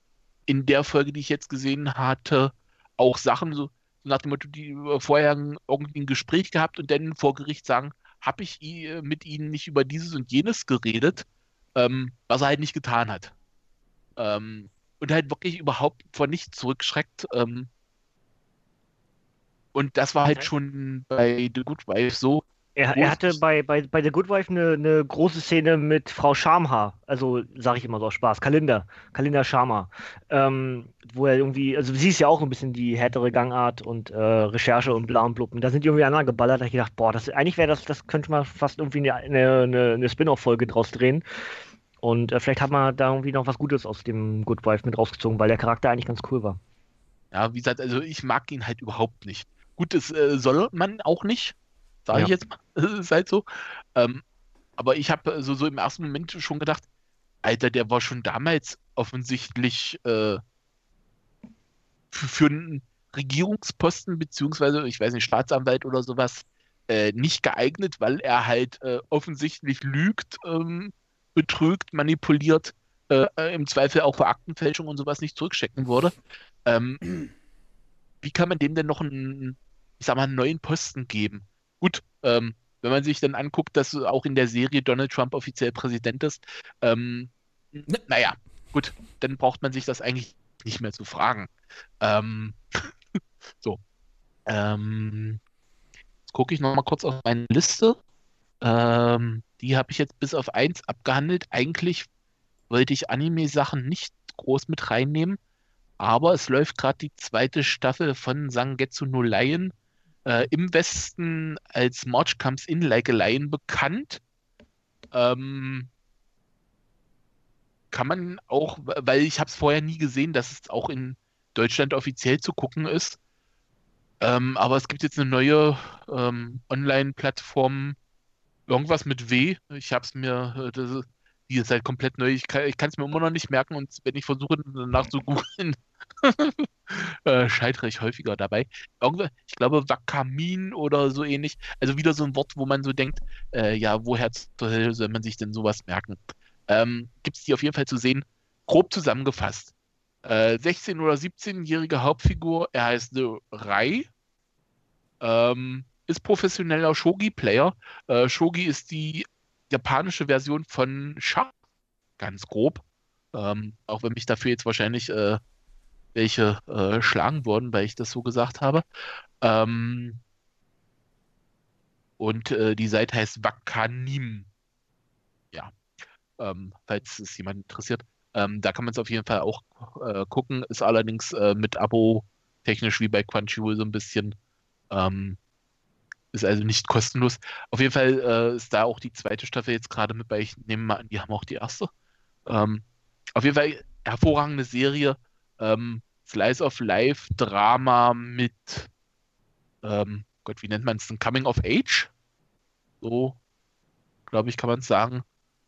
in der Folge, die ich jetzt gesehen hatte, auch Sachen so, nach dem Motto, die äh, vorher irgendwie ein Gespräch gehabt und dann vor Gericht sagen, habe ich i- mit ihnen nicht über dieses und jenes geredet, ähm, was er halt nicht getan hat. Ähm, und halt wirklich überhaupt vor nichts zurückschreckt. Ähm, und das war halt Okay. schon bei The Good Wife so. Er, er hatte bei, bei, bei The Good Wife eine, eine große Szene mit Frau Schamhaar, also sage ich immer so aus Spaß, Kalinda, Kalinda Schamhaar, ähm, wo er irgendwie, also sie ist ja auch ein bisschen die härtere Gangart und äh, Recherche und bla und blub. Und da sind die irgendwie aneinander geballert, da hab ich gedacht, boah, das, eigentlich wäre das, das könnte man fast irgendwie eine, eine, eine, Spin-off-Folge draus drehen. Und äh, vielleicht hat man da irgendwie noch was Gutes aus dem Good Wife mit rausgezogen, weil der Charakter eigentlich ganz cool war. Ja, wie gesagt, also ich mag ihn halt überhaupt nicht. Gut, das äh, soll man auch nicht, sage ich Ja. jetzt mal. Das ist halt so. Ähm, aber ich habe so, so im ersten Moment schon gedacht, Alter, der war schon damals offensichtlich äh, für, für einen Regierungsposten, beziehungsweise, ich weiß nicht, Staatsanwalt oder sowas, äh, nicht geeignet, weil er halt äh, offensichtlich lügt, ähm, betrügt, manipuliert, äh, äh, im Zweifel auch für Aktenfälschung und sowas nicht zurückstecken würde. Ähm, wie kann man dem denn noch einen, ich sag mal, einen neuen Posten geben? Gut, ähm, wenn man sich dann anguckt, dass auch in der Serie Donald Trump offiziell Präsident ist, ähm, Ne. naja, gut, dann braucht man sich das eigentlich nicht mehr zu fragen. Ähm, so. Ähm, jetzt gucke ich noch mal kurz auf meine Liste. Ähm, die habe ich jetzt bis auf eins abgehandelt. Eigentlich wollte ich Anime-Sachen nicht groß mit reinnehmen, aber es läuft gerade die zweite Staffel von Sangetsu no Lion, äh, im Westen als March Comes In Like a Lion bekannt. Ähm, kann man auch, weil ich habe es vorher nie gesehen, dass es auch in Deutschland offiziell zu gucken ist. Ähm, aber es gibt jetzt eine neue ähm, Online-Plattform, irgendwas mit W. Ich habe es mir, äh, das, die ist halt komplett neu. Ich kann es mir immer noch nicht merken und wenn ich versuche danach zu googeln, äh, scheitere ich häufiger dabei. Irgendwer, ich glaube Wakamin oder so ähnlich. Also wieder so ein Wort, wo man so denkt, äh, ja, woher soll man sich denn sowas merken? Ähm, Gibt es die auf jeden Fall zu sehen. Grob zusammengefasst. Äh, 16- oder 17-jährige Hauptfigur, er heißt Rai, ähm, ist professioneller Shogi-Player. Äh, Shogi ist die japanische Version von Schach, ganz grob. Ähm, auch wenn mich dafür jetzt wahrscheinlich äh, welche äh, schlagen würden, weil ich das so gesagt habe. Ähm, und äh, die Seite heißt Wakanim. Ja, ähm, falls es jemand interessiert. Ähm, da kann man es auf jeden Fall auch äh, gucken. Ist allerdings äh, mit Abo technisch wie bei Crunchyroll so ein bisschen. Ähm, ist also nicht kostenlos. Auf jeden Fall äh, ist da auch die zweite Staffel jetzt gerade mit bei. Ich nehme mal an, die haben auch die erste. Ähm, auf jeden Fall hervorragende Serie. Ähm, Slice of Life, Drama mit, ähm, Gott, wie nennt man es denn? Coming of Age? So, glaube ich, kann man es sagen.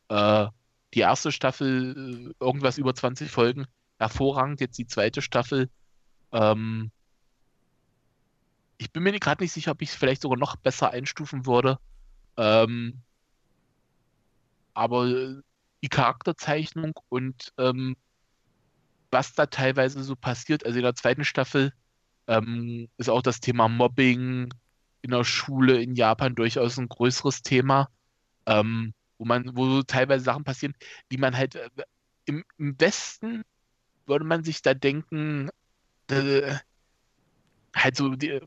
Äh, die erste Staffel, äh, irgendwas über 20 Folgen, hervorragend. Jetzt die zweite Staffel. Ähm, ich bin mir gerade nicht sicher, ob ich es vielleicht sogar noch besser einstufen würde. Ähm, aber äh, die Charakterzeichnung und ähm, was da teilweise so passiert, also in der zweiten Staffel ähm, ist auch das Thema Mobbing in der Schule in Japan durchaus ein größeres Thema, ähm, wo man, wo teilweise Sachen passieren, die man halt äh, im, im Westen würde man sich da denken, äh, halt so, die,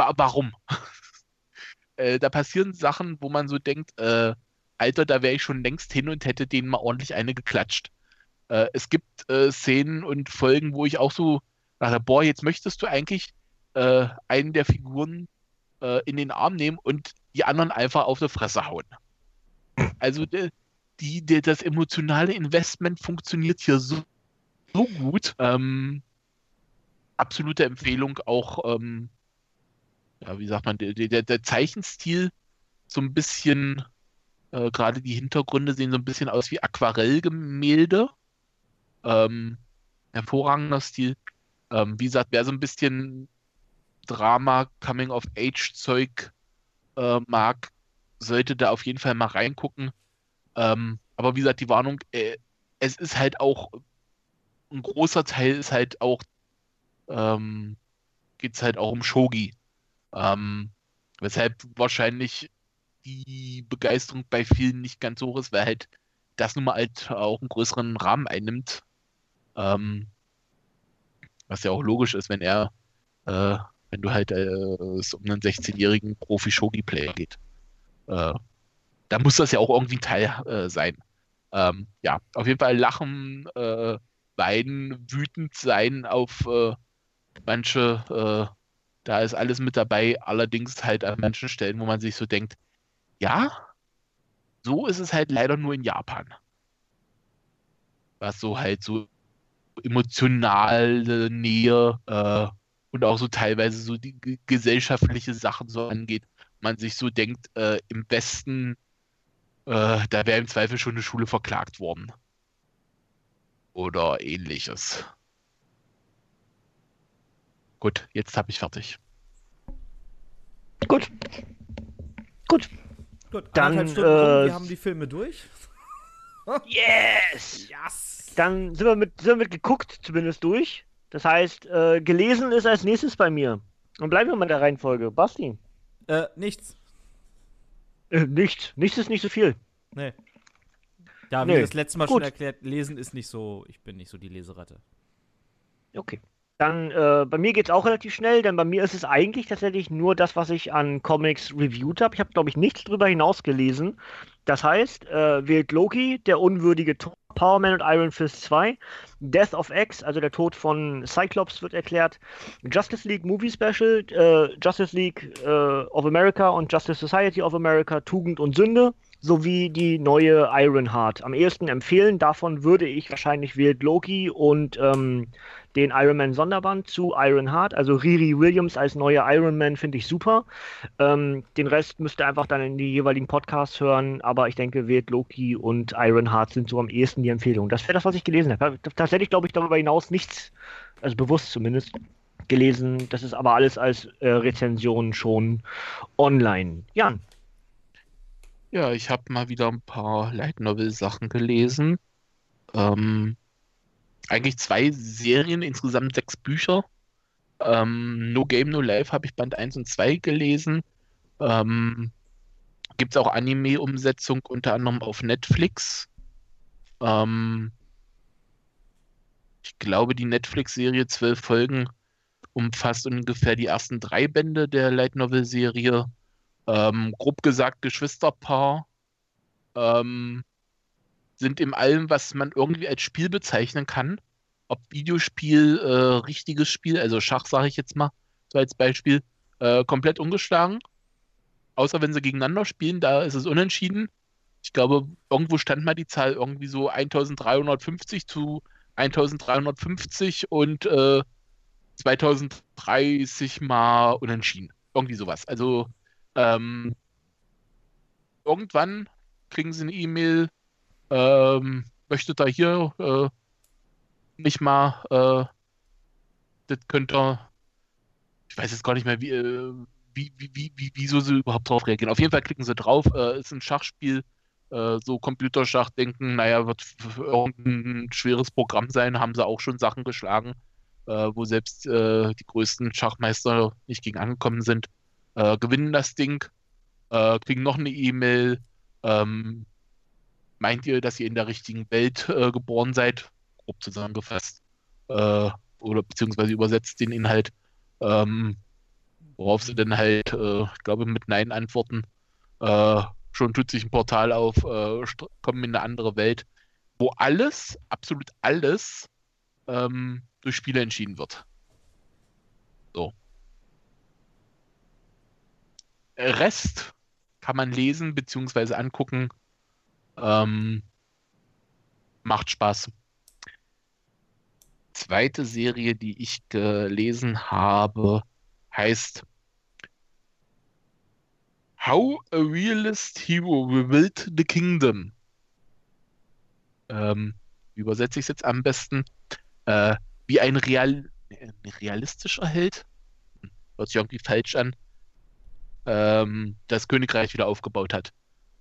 wa warum? äh, da passieren Sachen, wo man so denkt, äh, Alter, da wäre ich schon längst hin und hätte denen mal ordentlich eine geklatscht. Äh, es gibt äh, Szenen und Folgen, wo ich auch so dachte, boah, jetzt möchtest du eigentlich äh, einen der Figuren äh, in den Arm nehmen und die anderen einfach auf die Fresse hauen. Also die, de, das emotionale Investment funktioniert hier so, so gut. Ähm, absolute Empfehlung auch, ähm, ja, wie sagt man, der, der, der Zeichenstil so ein bisschen, äh, gerade die Hintergründe sehen so ein bisschen aus wie Aquarellgemälde. Ähm, hervorragender Stil. Ähm, wie gesagt, wer so ein bisschen Drama, Coming-of-Age-Zeug äh, mag, sollte da auf jeden Fall mal reingucken. Ähm, aber wie gesagt, die Warnung, äh, es ist halt auch, ein großer Teil ist halt auch, ähm, geht es halt auch um Shogi. Ähm, weshalb wahrscheinlich die Begeisterung bei vielen nicht ganz hoch ist, weil halt das nun mal halt auch einen größeren Rahmen einnimmt. Ähm, was ja auch logisch ist, wenn er, äh, wenn du halt äh, es um einen 16-jährigen Profi-Shogi-Player geht. Äh, da muss das ja auch irgendwie ein Teil äh, sein. Ähm, ja, auf jeden Fall lachen, äh, weinen, wütend sein auf äh, manche, äh, da ist alles mit dabei, allerdings halt an manchen Stellen, wo man sich so denkt, ja, so ist es halt leider nur in Japan. Was so halt so emotionale Nähe äh, und auch so teilweise so die gesellschaftliche Sachen so angeht. Man sich so denkt, äh, im Westen, äh, da wäre im Zweifel schon eine Schule verklagt worden. Oder ähnliches. Gut, jetzt habe ich fertig. Gut. Gut. Gut, Dann, äh, wir haben die Filme durch. Yes! Yes! Dann sind wir mit, sind wir mit geguckt zumindest durch. Das heißt, äh, gelesen ist als nächstes bei mir. Und bleiben wir mal in der Reihenfolge. Basti. Äh, nichts. Äh, nichts. Nichts ist nicht so viel. Nee. Ja, wie Nee, das letzte Mal gut. schon erklärt, lesen ist nicht so, ich bin nicht so die Leseratte. Okay. Dann, äh, bei mir geht es auch relativ schnell, denn bei mir ist es eigentlich tatsächlich nur das, was ich an Comics reviewed habe. Ich habe, glaube ich, nichts drüber hinaus gelesen. Das heißt, äh, wählt Loki, der unwürdige Tor, Power Man und Iron Fist 2, Death of X, also der Tod von Cyclops wird erklärt, Justice League Movie Special, äh, Justice League äh, of America und Justice Society of America, Tugend und Sünde, sowie die neue Ironheart. Am ehesten empfehlen, davon würde ich wahrscheinlich wählt Loki und ähm, den Iron Man Sonderband zu Ironheart. Also Riri Williams als neue Iron Man finde ich super. Ähm, den Rest müsst ihr einfach dann in die jeweiligen Podcasts hören. Aber ich denke, wählt Loki und Ironheart sind so am ehesten die Empfehlung. Das wäre das, was ich gelesen habe. Tatsächlich glaube ich darüber hinaus nichts, also bewusst zumindest, gelesen. Das ist aber alles als äh, Rezension schon online. Jan. Ja, ich habe mal wieder ein paar Light Novel Sachen gelesen. Ähm, eigentlich zwei Serien, insgesamt sechs Bücher. Ähm, no Game, No Life habe ich Band 1 und 2 gelesen. Ähm, Gibt es auch Anime-Umsetzung unter anderem auf Netflix. Ähm, ich glaube, die Netflix-Serie, zwölf Folgen, umfasst ungefähr die ersten drei Bände der Light Novel-Serie. Ähm, grob gesagt, Geschwisterpaar. Ähm, sind in allem, was man irgendwie als Spiel bezeichnen kann. Ob Videospiel, äh, richtiges Spiel, also Schach sage ich jetzt mal, so als Beispiel, äh, komplett ungeschlagen. Außer wenn sie gegeneinander spielen, da ist es unentschieden. Ich glaube, irgendwo stand mal die Zahl irgendwie so 1350 zu 1350 und äh, 2030 mal unentschieden. Irgendwie sowas. Also ähm, irgendwann kriegen sie eine E-Mail, ähm, möchtet ihr hier äh, nicht mal, äh, das könnt ihr, ich weiß jetzt gar nicht mehr, wie, äh, wie, wie, wie, wie, wieso sie überhaupt drauf reagieren. Auf jeden Fall klicken sie drauf, äh, ist ein Schachspiel, äh, so Computerschach denken, naja, wird irgendein schweres Programm sein, haben sie auch schon Sachen geschlagen, äh, wo selbst äh, die größten Schachmeister nicht gegen angekommen sind, gewinnen das Ding, kriegen noch eine E-Mail, ähm, meint ihr, dass ihr in der richtigen Welt äh, geboren seid? Grob zusammengefasst. Äh, oder beziehungsweise übersetzt den Inhalt. Ähm, worauf sie dann halt, äh, ich glaube, mit Nein antworten. Äh, schon tut sich ein Portal auf, äh, kommen in eine andere Welt, wo alles, absolut alles, ähm, durch Spiele entschieden wird. So. Rest kann man lesen beziehungsweise angucken. Ähm, macht Spaß. zweite Serie, die ich gelesen habe, heißt How a Realist Hero Rebuilt the Kingdom. Ähm, übersetze ich es jetzt am besten? Äh, wie ein Real, realistischer Held, hm, hört sich irgendwie falsch an, ähm, das Königreich wieder aufgebaut hat.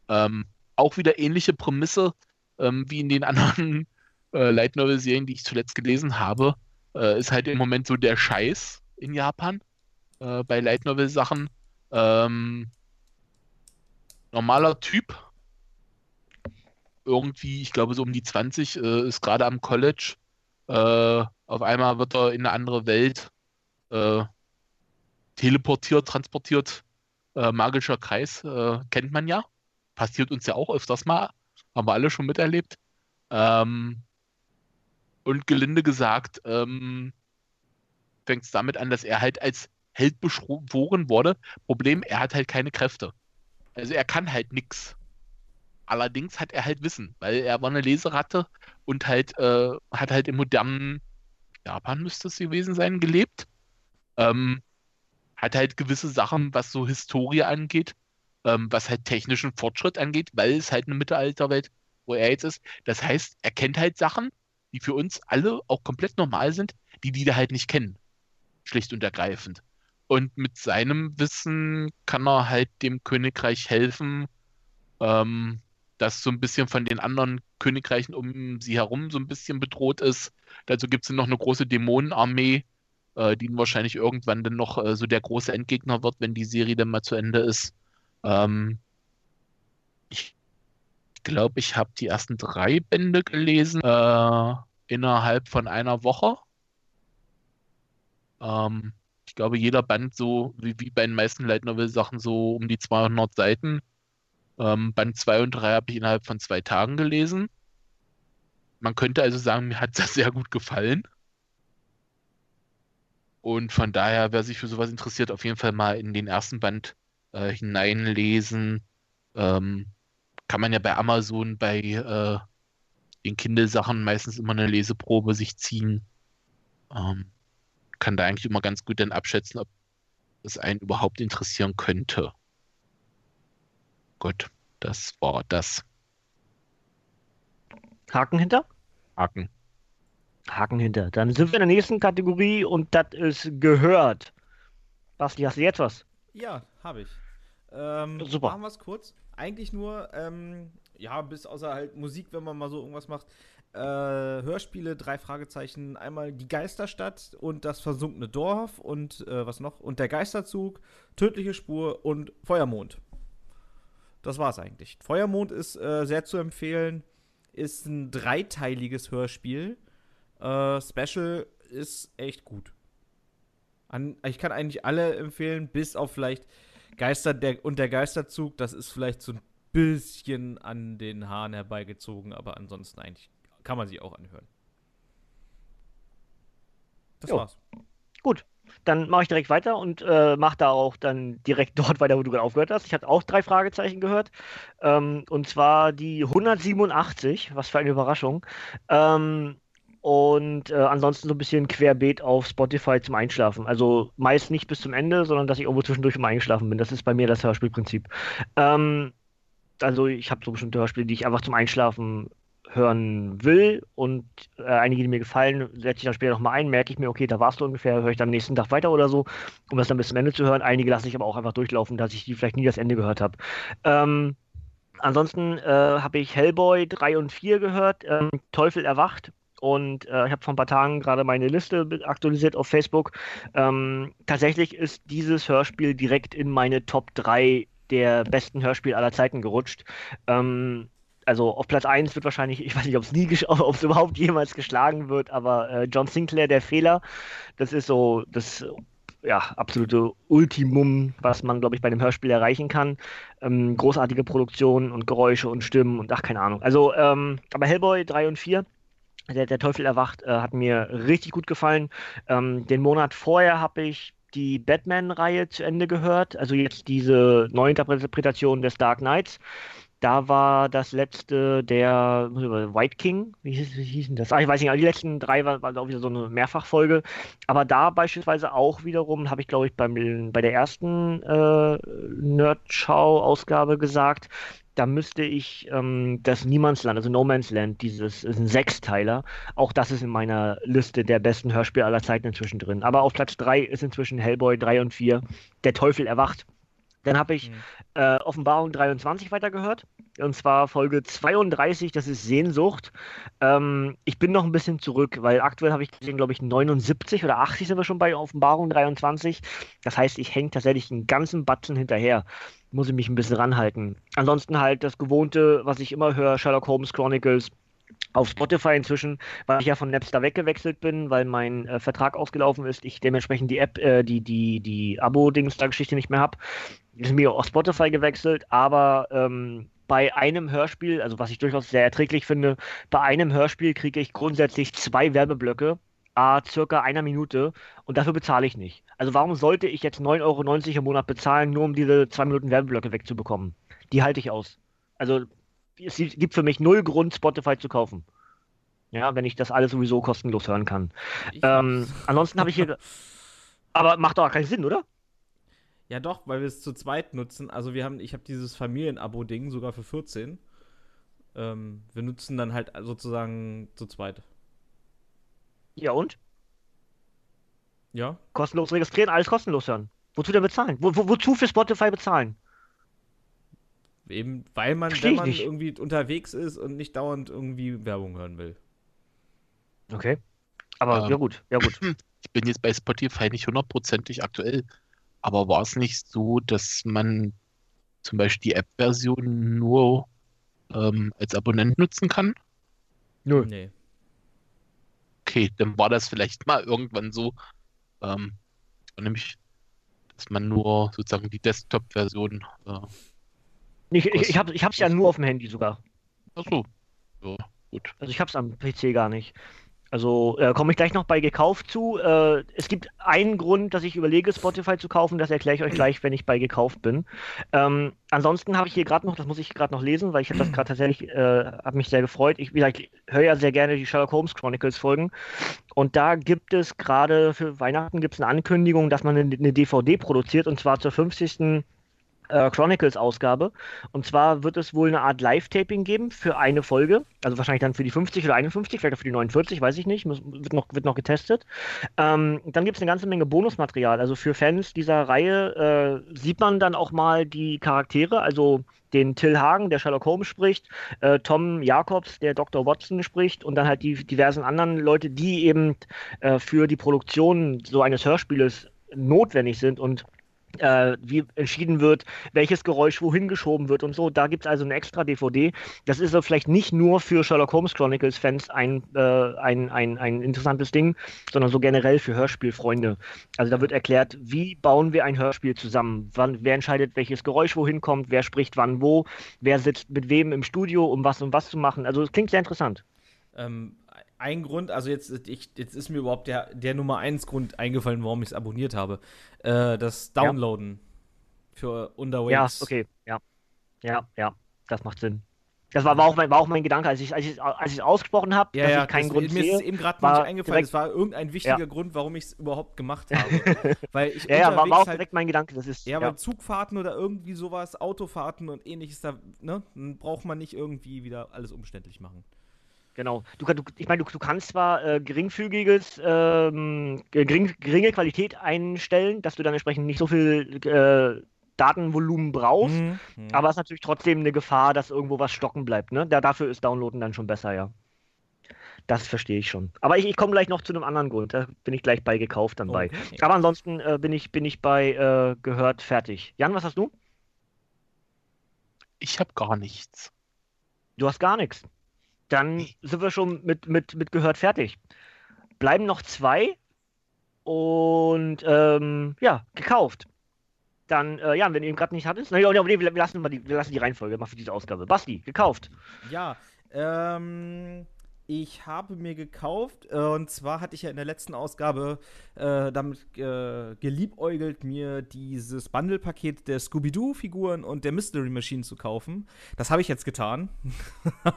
Ähm, auch wieder ähnliche Prämisse ähm, wie in den anderen äh, Light Novel Serien, die ich zuletzt gelesen habe, äh, ist halt im Moment so der Scheiß in Japan äh, bei Light Novel Sachen. Ähm, normaler Typ, irgendwie, ich glaube so um die 20, äh, ist gerade am College. Äh, auf einmal wird er in eine andere Welt äh, teleportiert, transportiert. magischer Kreis kennt man ja. Passiert uns ja auch öfters mal. Haben wir alle schon miterlebt. Ähm, und gelinde gesagt, ähm, fängt es damit an, dass er halt als Held beschworen wurde. Problem, er hat halt keine Kräfte. Also er kann halt nichts. Allerdings hat er halt Wissen, weil er war eine Leseratte und halt äh, hat halt im modernen Japan müsste es gewesen sein, gelebt. Ähm, hat halt gewisse Sachen, was so Historie angeht, ähm, was halt technischen Fortschritt angeht, weil es halt eine Mittelalterwelt, wo er jetzt ist. Das heißt, er kennt halt Sachen, die für uns alle auch komplett normal sind, die die da halt nicht kennen. Schlicht und ergreifend. Und mit seinem Wissen kann er halt dem Königreich helfen, ähm, das so ein bisschen von den anderen Königreichen um sie herum so ein bisschen bedroht ist. Dazu gibt es noch eine große Dämonenarmee, äh, die wahrscheinlich irgendwann dann noch äh, so der große Endgegner wird, wenn die Serie dann mal zu Ende ist. Ähm, ich glaube, ich habe die ersten drei Bände gelesen äh, innerhalb von einer Woche. Ähm, ich glaube, jeder Band so, wie, wie bei den meisten Light Novel-Sachen, so um die 200 Seiten. Ähm, Band 2 und 3 habe ich innerhalb von zwei Tagen gelesen. Man könnte also sagen, mir hat das sehr gut gefallen. Und von daher, wer sich für sowas interessiert, auf jeden Fall mal in den ersten Band äh, hineinlesen. Ähm, kann man ja bei Amazon bei äh, den Kindle-Sachen meistens immer eine Leseprobe sich ziehen. Ähm, kann da eigentlich immer ganz gut dann abschätzen, ob es einen überhaupt interessieren könnte. Gut, das war das. Haken hinter? Haken. Haken hinter. Dann sind wir in der nächsten Kategorie und das ist gehört. Basti, hast du jetzt was? Ja, habe ich. Ähm, Super. Machen wir es kurz. Eigentlich nur, ähm, ja, bis außer halt Musik, wenn man mal so irgendwas macht. Äh, Hörspiele, drei Fragezeichen. Einmal die Geisterstadt und das versunkene Dorf und äh, was noch? Und der Geisterzug, tödliche Spur und Feuermond. Das war's eigentlich. Feuermond ist äh, sehr zu empfehlen. Ist ein dreiteiliges Hörspiel. Äh, Special ist echt gut. An, ich kann eigentlich alle empfehlen, bis auf vielleicht Geister der, und der Geisterzug. Das ist vielleicht so ein bisschen an den Haaren herbeigezogen, aber ansonsten eigentlich kann man sich auch anhören. Das Jo. war's. Gut, dann mache ich direkt weiter und äh, mache da auch dann direkt dort weiter, wo du gerade aufgehört hast. Ich hatte auch drei Fragezeichen gehört. Ähm, und zwar die 187, was für eine Überraschung. Ähm, und äh, ansonsten so ein bisschen querbeet auf Spotify zum Einschlafen. Also meist nicht bis zum Ende, sondern dass ich irgendwo zwischendurch immer eingeschlafen bin. Das ist bei mir das Hörspielprinzip. Ähm, also ich habe so bestimmte Hörspiele, die ich einfach zum Einschlafen hören will und äh, einige, die mir gefallen, setze ich dann später nochmal ein, merke ich mir, okay, da warst du ungefähr, höre ich dann am nächsten Tag weiter oder so, um das dann bis zum Ende zu hören. Einige lasse ich aber auch einfach durchlaufen, dass ich die vielleicht nie das Ende gehört habe. Ähm, ansonsten äh, habe ich Hellboy 3 und 4 gehört, ähm, Teufel erwacht. Und äh, ich habe vor ein paar Tagen gerade meine Liste aktualisiert auf Facebook. Ähm, tatsächlich ist dieses Hörspiel direkt in meine Top 3 der besten Hörspiele aller Zeiten gerutscht. Ähm, also auf Platz 1 wird wahrscheinlich, ich weiß nicht, ob es nie, ob es überhaupt jemals geschlagen wird, aber äh, John Sinclair, der Fehler, das ist so das ja, absolute Ultimum, was man, glaube ich, bei einem Hörspiel erreichen kann. Ähm, großartige Produktion und Geräusche und Stimmen und ach, keine Ahnung. Also, ähm, aber Hellboy 3 und 4, der, der Teufel erwacht, äh, hat mir richtig gut gefallen. Ähm, den Monat vorher habe ich die Batman-Reihe zu Ende gehört, also jetzt diese Neuinterpretation des Dark Knights. Da war das letzte der White King, wie hieß, wie hieß denn das? Ah, ich weiß nicht, die letzten drei waren, waren auch wieder so eine Mehrfachfolge. Aber da beispielsweise auch wiederum, habe ich glaube ich beim, bei der ersten äh, Nerdschau-Ausgabe gesagt, da müsste ich ähm, das Niemandsland, also No Man's Land, dieses ist ein Sechsteiler, auch das ist in meiner Liste der besten Hörspiele aller Zeiten inzwischen drin. Aber auf Platz 3 ist inzwischen Hellboy 3 und 4, Der Teufel erwacht. Dann habe ich mhm. äh, Offenbarung 23 weitergehört. Und zwar Folge 32, das ist Sehnsucht. Ähm, ich bin noch ein bisschen zurück, weil aktuell habe ich gesehen, glaube ich, 79 oder 80 sind wir schon bei Offenbarung 23. Das heißt, ich hänge tatsächlich einen ganzen Batzen hinterher. Muss ich mich ein bisschen ranhalten. Ansonsten halt das Gewohnte, was ich immer höre, Sherlock Holmes Chronicles auf Spotify inzwischen, weil ich ja von Napster weggewechselt bin, weil mein äh, Vertrag ausgelaufen ist, ich dementsprechend die App, äh, die, die, die Abo-Dings da Geschichte nicht mehr habe. Ist mir auf Spotify gewechselt, aber ähm, bei einem Hörspiel, also was ich durchaus sehr erträglich finde, bei einem Hörspiel kriege ich grundsätzlich zwei Werbeblöcke, a circa einer Minute und dafür bezahle ich nicht. Also warum sollte ich jetzt 9,90 Euro im Monat bezahlen, nur um diese zwei Minuten Werbeblöcke wegzubekommen? Die halte ich aus. Also es gibt für mich null Grund, Spotify zu kaufen. Ja, wenn ich das alles sowieso kostenlos hören kann. Ähm, ansonsten habe ich hier. Aber macht doch keinen Sinn, oder? Ja, doch, weil wir es zu zweit nutzen. Also wir haben, ich habe dieses Familienabo-Ding sogar für 14. Ähm, wir nutzen dann halt sozusagen zu zweit. Ja und? Ja. Kostenlos registrieren, alles kostenlos hören. Wozu denn bezahlen? Wo, wo, wozu für Spotify bezahlen? Eben, weil man, Versteh wenn man nicht. irgendwie unterwegs ist und nicht dauernd irgendwie Werbung hören will. Okay. Aber ähm, ja gut, ja gut. Ich bin jetzt bei Spotify nicht hundertprozentig aktuell, aber war es nicht so, dass man zum Beispiel die App-Version nur ähm, als Abonnent nutzen kann? Nö. Nee. Okay, dann war das vielleicht mal irgendwann so. Ähm, nämlich, dass man nur sozusagen die Desktop-Version äh, ich, ich, ich habe es ja nur auf dem Handy sogar. Ach so. Ja, gut. Also ich habe es am PC gar nicht. Also äh, komme ich gleich noch bei gekauft zu. Äh, es gibt einen Grund, dass ich überlege, Spotify zu kaufen. Das erkläre ich euch gleich, wenn ich bei gekauft bin. Ähm, ansonsten habe ich hier gerade noch, das muss ich gerade noch lesen, weil ich habe das gerade tatsächlich, äh, habe mich sehr gefreut. Ich, wie höre ja sehr gerne die Sherlock Holmes Chronicles Folgen. Und da gibt es gerade für Weihnachten gibt es eine Ankündigung, dass man eine, eine DVD produziert und zwar zur 50 äh, Chronicles-Ausgabe. Und zwar wird es wohl eine Art Live-Taping geben für eine Folge. Also wahrscheinlich dann für die 50 oder 51, vielleicht auch für die 49, weiß ich nicht. Muss, wird, noch, wird noch getestet. Ähm, dann gibt es eine ganze Menge Bonusmaterial. Also für Fans dieser Reihe äh, sieht man dann auch mal die Charaktere, also den Till Hagen, der Sherlock Holmes spricht, äh, Tom Jacobs, der Dr. Watson spricht und dann halt die diversen anderen Leute, die eben äh, für die Produktion so eines Hörspieles notwendig sind und äh, wie entschieden wird, welches Geräusch wohin geschoben wird und so. Da gibt es also eine extra DVD. Das ist so vielleicht nicht nur für Sherlock Holmes Chronicles Fans ein, äh, ein, ein, ein interessantes Ding, sondern so generell für Hörspielfreunde. Also da wird erklärt, wie bauen wir ein Hörspiel zusammen? Wann, wer entscheidet, welches Geräusch wohin kommt? Wer spricht wann wo? Wer sitzt mit wem im Studio, um was und was zu machen? Also es klingt sehr interessant. Ähm, ein Grund, also jetzt, ich, jetzt ist mir überhaupt der, der Nummer 1 Grund eingefallen, warum ich es abonniert habe. Äh, das Downloaden ja. für Underwings. Ja, okay, ja. Ja, ja, das macht Sinn. Das war, war, auch, mein, war auch mein Gedanke, als ich es als als ich ausgesprochen habe, ja, dass ja, ich keinen das, Grund mir sehe. Ist eben gerade nicht eingefallen. Es war irgendein wichtiger ja. Grund, warum ich es überhaupt gemacht habe. weil ich ja, ja, war, war auch halt, direkt mein Gedanke. Das ist, ja, ja, bei Zugfahrten oder irgendwie sowas, Autofahrten und ähnliches, da ne, braucht man nicht irgendwie wieder alles umständlich machen. Genau. Du, du, ich meine, du, du kannst zwar äh, geringfügiges, ähm, gering, geringe Qualität einstellen, dass du dann entsprechend nicht so viel äh, Datenvolumen brauchst, mhm. mhm. aber es ist natürlich trotzdem eine Gefahr, dass irgendwo was stocken bleibt. Ne? Da, dafür ist Downloaden dann schon besser, ja. Das verstehe ich schon. Aber ich, ich komme gleich noch zu einem anderen Grund. Da bin ich gleich bei gekauft dann okay. bei. Aber ansonsten äh, bin, ich, bin ich bei äh, gehört fertig. Jan, was hast du? Ich habe gar nichts. Du hast gar nichts dann sind wir schon mit, mit, mit gehört fertig. Bleiben noch zwei und ähm, ja, gekauft. Dann, äh, ja, wenn ihr ihn gerade nicht hattet, nee, nee, wir, lassen mal die, wir lassen die Reihenfolge mal für diese Ausgabe. Basti, gekauft. Ja, ähm, ich habe mir gekauft, äh, und zwar hatte ich ja in der letzten Ausgabe äh, damit äh, geliebäugelt, mir dieses Bundle-Paket der Scooby-Doo-Figuren und der Mystery Machine zu kaufen. Das habe ich jetzt getan.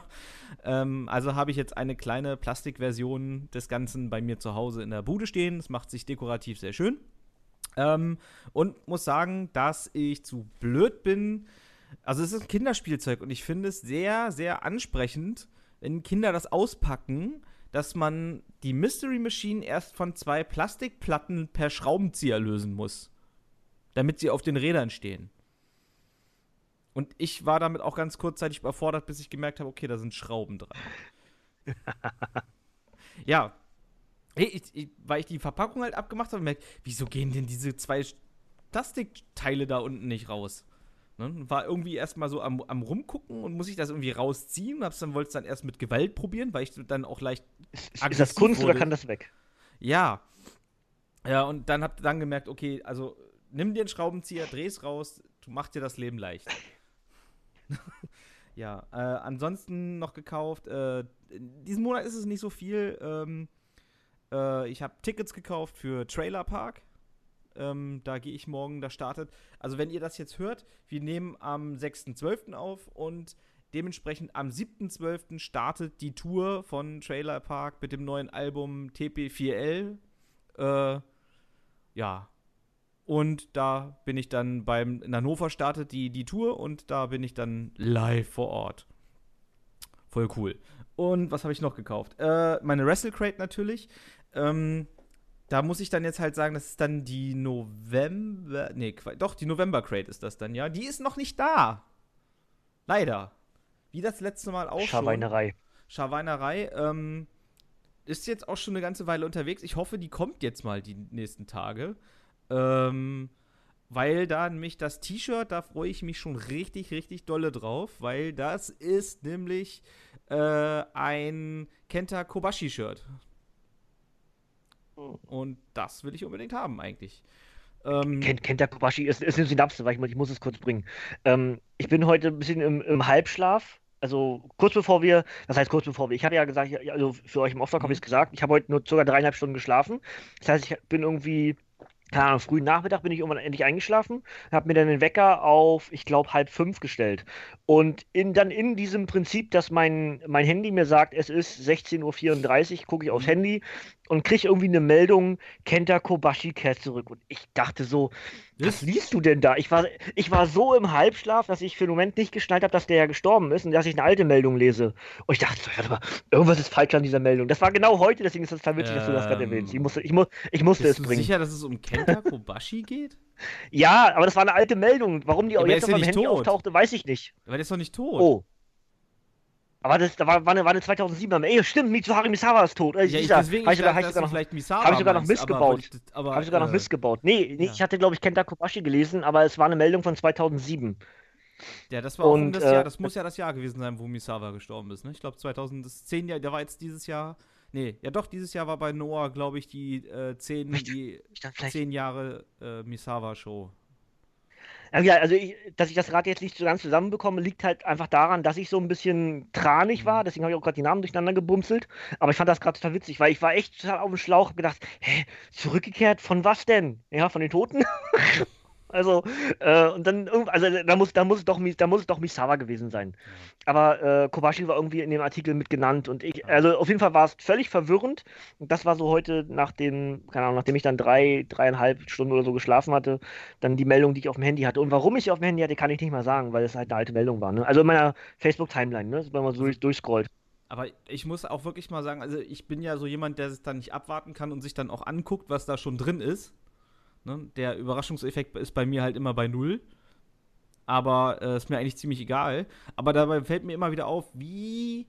ähm, also habe ich jetzt eine kleine Plastikversion des Ganzen bei mir zu Hause in der Bude stehen. Das macht sich dekorativ sehr schön. Ähm, und muss sagen, dass ich zu blöd bin. Also es ist ein Kinderspielzeug und ich finde es sehr, sehr ansprechend wenn Kinder das auspacken, dass man die Mystery Machine erst von zwei Plastikplatten per Schraubenzieher lösen muss, damit sie auf den Rädern stehen. Und ich war damit auch ganz kurzzeitig überfordert, bis ich gemerkt habe, okay, da sind Schrauben dran. ja. Ich, ich, weil ich die Verpackung halt abgemacht habe, merkt, wieso gehen denn diese zwei Plastikteile da unten nicht raus? Ne? War irgendwie erstmal so am, am Rumgucken und muss ich das irgendwie rausziehen. Hab's dann wollte es dann erst mit Gewalt probieren, weil ich dann auch leicht. Ist, ist das Kunst wurde. oder kann das weg? Ja. Ja, und dann hab dann gemerkt, okay, also nimm dir einen Schraubenzieher, dreh's raus, du machst dir das Leben leicht. ja, äh, ansonsten noch gekauft. Äh, diesen Monat ist es nicht so viel. Ähm, äh, ich habe Tickets gekauft für Trailer Park. Ähm, da gehe ich morgen, da startet. Also, wenn ihr das jetzt hört, wir nehmen am 6.12. auf und dementsprechend am 7.12. startet die Tour von Trailer Park mit dem neuen Album TP4L. Äh, ja. Und da bin ich dann beim, in Hannover startet die, die Tour und da bin ich dann live vor Ort. Voll cool. Und was habe ich noch gekauft? Äh, meine Wrestle Crate natürlich. Ähm, da muss ich dann jetzt halt sagen, das ist dann die November. Nee, doch, die November Crate ist das dann, ja. Die ist noch nicht da. Leider. Wie das letzte Mal auch Scharweinerei. schon. Scharweinerei. Ähm, ist jetzt auch schon eine ganze Weile unterwegs. Ich hoffe, die kommt jetzt mal die nächsten Tage. Ähm, weil da nämlich das T-Shirt, da freue ich mich schon richtig, richtig dolle drauf, weil das ist nämlich äh, ein Kenta Kobashi-Shirt. Und das will ich unbedingt haben, eigentlich. Ähm, kennt, kennt der Kobashi, ist, ist eine Synapse, weil ich, ich muss es kurz bringen. Ähm, ich bin heute ein bisschen im, im, Halbschlaf. Also kurz bevor wir, das heißt kurz bevor wir, ich hatte ja gesagt, also für euch im mhm. habe ich es gesagt, ich habe heute nur circa dreieinhalb Stunden geschlafen. Das heißt, ich bin irgendwie keine Ahnung, frühen Nachmittag bin ich irgendwann endlich eingeschlafen, habe mir dann den Wecker auf, ich glaube, halb fünf gestellt. Und in, dann in diesem Prinzip, dass mein, mein Handy mir sagt, es ist 16.34 Uhr, gucke ich aufs Handy und kriege irgendwie eine Meldung, Kenta Kobashi kehrt zurück. Und ich dachte so, was liest du denn da? Ich war, ich war so im Halbschlaf, dass ich für den Moment nicht geschnallt habe, dass der ja gestorben ist und dass ich eine alte Meldung lese. Und ich dachte so, warte mal, irgendwas ist falsch an dieser Meldung. Das war genau heute, deswegen ist es total witzig, ähm, dass du das gerade erwähnst. Ich musste, ich, mu ich musste es bringen. Bist du sicher, dass es um Kenta Kobashi geht? Ja, aber das war eine alte Meldung. Warum die auch jetzt auf meinem Handy tot. auftauchte, weiß ich nicht. Aber der ist doch nicht tot. Oh. Aber das da war, war, eine, war eine 2007er. Ey, stimmt, Mitsuhari Misawa ist tot. Äh, ja, dieser, deswegen, ich, sogar, sogar noch, vielleicht Misawa Habe ich sogar noch missgebaut. Habe ich sogar noch äh, missgebaut. Nee, nee ja. ich hatte, glaube ich, Kenta Kobashi gelesen, aber es war eine Meldung von 2007. Ja, das war Und, das äh, Jahr, das muss ja das Jahr gewesen sein, wo Misawa gestorben ist, ne? Ich glaube 2010, der war jetzt dieses Jahr Nee, ja doch, dieses Jahr war bei Noah, glaube ich, die äh, zehn, die zehn Jahre äh, Misawa-Show. Ja, also ich, dass ich das Rad jetzt nicht so ganz zusammenbekomme, liegt halt einfach daran, dass ich so ein bisschen tranig war. Mhm. Deswegen habe ich auch gerade die Namen durcheinander gebumselt. Aber ich fand das gerade total witzig, weil ich war echt total auf dem Schlauch und gedacht, hä, zurückgekehrt von was denn? Ja, von den Toten? Also, äh, und dann, also da muss, da muss es doch, da muss es doch Misawa gewesen sein. Aber äh, Kobashi war irgendwie in dem Artikel mit genannt und ich, also auf jeden Fall war es völlig verwirrend. Und das war so heute nach dem, keine Ahnung, nachdem ich dann drei, dreieinhalb Stunden oder so geschlafen hatte, dann die Meldung, die ich auf dem Handy hatte. Und warum ich sie auf dem Handy hatte, kann ich nicht mal sagen, weil es halt eine alte Meldung war. Ne? Also in meiner Facebook-Timeline, ne? wenn man so durch, durchscrollt. Aber ich muss auch wirklich mal sagen, also ich bin ja so jemand, der es dann nicht abwarten kann und sich dann auch anguckt, was da schon drin ist. Ne? Der Überraschungseffekt ist bei mir halt immer bei null. Aber äh, ist mir eigentlich ziemlich egal. Aber dabei fällt mir immer wieder auf, wie,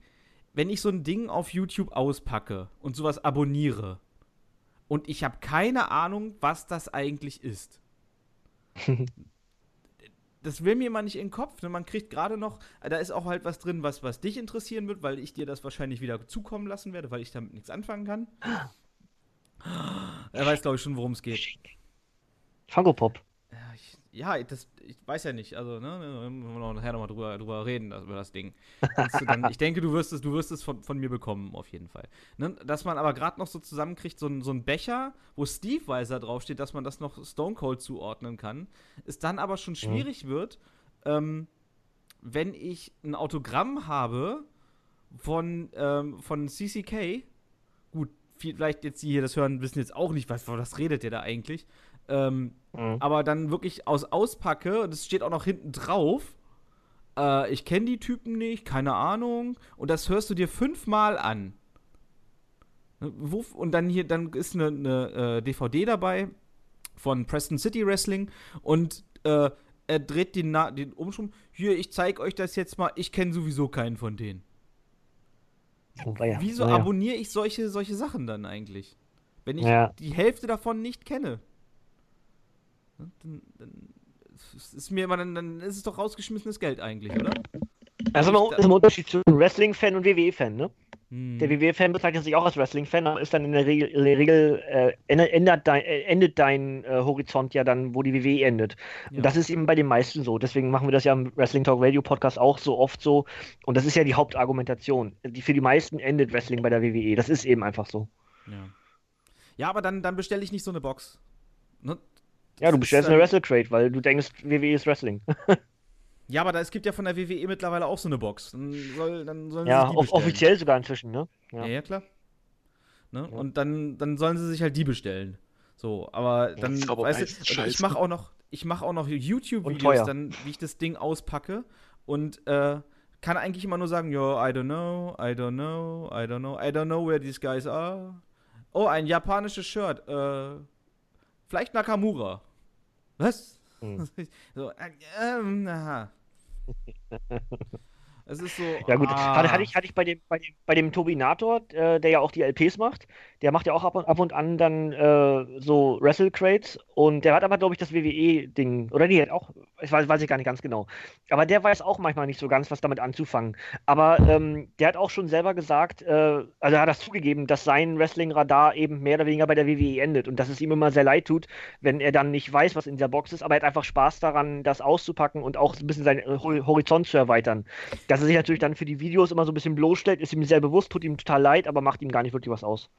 wenn ich so ein Ding auf YouTube auspacke und sowas abonniere und ich habe keine Ahnung, was das eigentlich ist. das will mir immer nicht in den Kopf. Ne? Man kriegt gerade noch, da ist auch halt was drin, was, was dich interessieren wird, weil ich dir das wahrscheinlich wieder zukommen lassen werde, weil ich damit nichts anfangen kann. Er weiß, glaube ich, schon, worum es geht. Funko Pop. Ja, ich, ja, das, ich weiß ja nicht, also, ne, müssen wir noch nachher nochmal drüber, drüber reden, also, über das Ding. Dann, ich denke, du wirst es, du wirst es von, von mir bekommen, auf jeden Fall. Ne? Dass man aber gerade noch so zusammenkriegt, so, so ein Becher, wo Steve Weiser draufsteht, dass man das noch Stone Cold zuordnen kann, ist dann aber schon schwierig mhm. wird, ähm, wenn ich ein Autogramm habe von, ähm, von CCK, gut, vielleicht jetzt die hier das hören, wissen jetzt auch nicht, was, was redet der da eigentlich. Ähm, mhm. Aber dann wirklich aus auspacke und es steht auch noch hinten drauf. Äh, ich kenne die Typen nicht, keine Ahnung. Und das hörst du dir fünfmal an. Ne, und dann hier, dann ist eine, eine äh, DVD dabei von Preston City Wrestling und äh, er dreht den, Na den Umschwung. Hier, ich zeige euch das jetzt mal. Ich kenne sowieso keinen von denen. Oh, ja. Wieso oh, ja. abonniere ich solche, solche Sachen dann eigentlich? Wenn ich ja. die Hälfte davon nicht kenne. Ne, dann, dann ist mir immer, dann, dann ist es doch rausgeschmissenes Geld eigentlich, oder? Also ist ein Unterschied zwischen Wrestling-Fan und WWE-Fan, ne? Hm. Der WWE-Fan bezeichnet sich auch als Wrestling-Fan, aber ist dann in der Regel, in der Regel äh, endet dein, äh, endet dein äh, Horizont ja dann, wo die WWE endet. Ja. Und das ist eben bei den meisten so. Deswegen machen wir das ja im Wrestling Talk Radio Podcast auch so oft so. Und das ist ja die Hauptargumentation. Die, für die meisten endet Wrestling bei der WWE. Das ist eben einfach so. Ja, ja aber dann, dann bestelle ich nicht so eine Box. Ne? Ja, du bestellst eine Wrestle Crate, weil du denkst, WWE ist Wrestling. Ja, aber da, es gibt ja von der WWE mittlerweile auch so eine Box. Dann, soll, dann sollen ja, sie offiziell sogar inzwischen, ne? Ja, ja, klar. Ne? Ja. Und dann, dann sollen sie sich halt die bestellen. So, aber dann, ja, weißt du, ich mache auch noch, ich mache auch noch YouTube-Videos, dann, wie ich das Ding auspacke und äh, kann eigentlich immer nur sagen, yo, I don't know, I don't know, I don't know, I don't know where these guys are. Oh, ein japanisches Shirt. Äh, vielleicht Nakamura. Was? Hm. so, äh, ähm, aha. Es ist so. Ja, gut. Ah. Hatte, hatte, ich, hatte ich bei dem, bei dem, bei dem Tobinator, äh, der ja auch die LPs macht, der macht ja auch ab und, ab und an dann äh, so Wrestle Crates und der hat aber, glaube ich, das WWE-Ding. Oder die hat auch, ich weiß, weiß ich gar nicht ganz genau. Aber der weiß auch manchmal nicht so ganz, was damit anzufangen. Aber ähm, der hat auch schon selber gesagt, äh, also er hat das zugegeben, dass sein Wrestling-Radar eben mehr oder weniger bei der WWE endet und dass es ihm immer sehr leid tut, wenn er dann nicht weiß, was in dieser Box ist. Aber er hat einfach Spaß daran, das auszupacken und auch ein bisschen seinen äh, Horizont zu erweitern. Das dass er sich natürlich dann für die Videos immer so ein bisschen bloßstellt, ist ihm sehr bewusst, tut ihm total leid, aber macht ihm gar nicht wirklich was aus.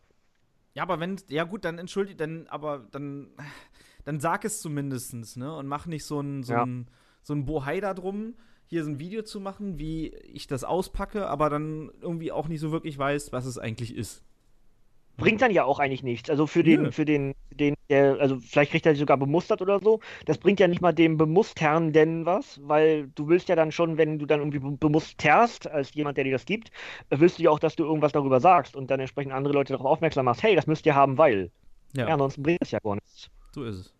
Ja, aber wenn, ja gut, dann entschuldigt, dann, aber dann, dann sag es zumindest, ne? Und mach nicht so ein, so ja. ein, so ein Bohai da drum, hier so ein Video zu machen, wie ich das auspacke, aber dann irgendwie auch nicht so wirklich weiß, was es eigentlich ist bringt dann ja auch eigentlich nichts. Also für den, ja. für den, den, der, also vielleicht kriegt er sich sogar bemustert oder so. Das bringt ja nicht mal dem Bemusternden was, weil du willst ja dann schon, wenn du dann irgendwie bemusterst, als jemand, der dir das gibt, willst du ja auch, dass du irgendwas darüber sagst und dann entsprechend andere Leute darauf aufmerksam machst, hey, das müsst ihr haben, weil. Ja, ja ansonsten bringt es ja gar nichts. So ist es.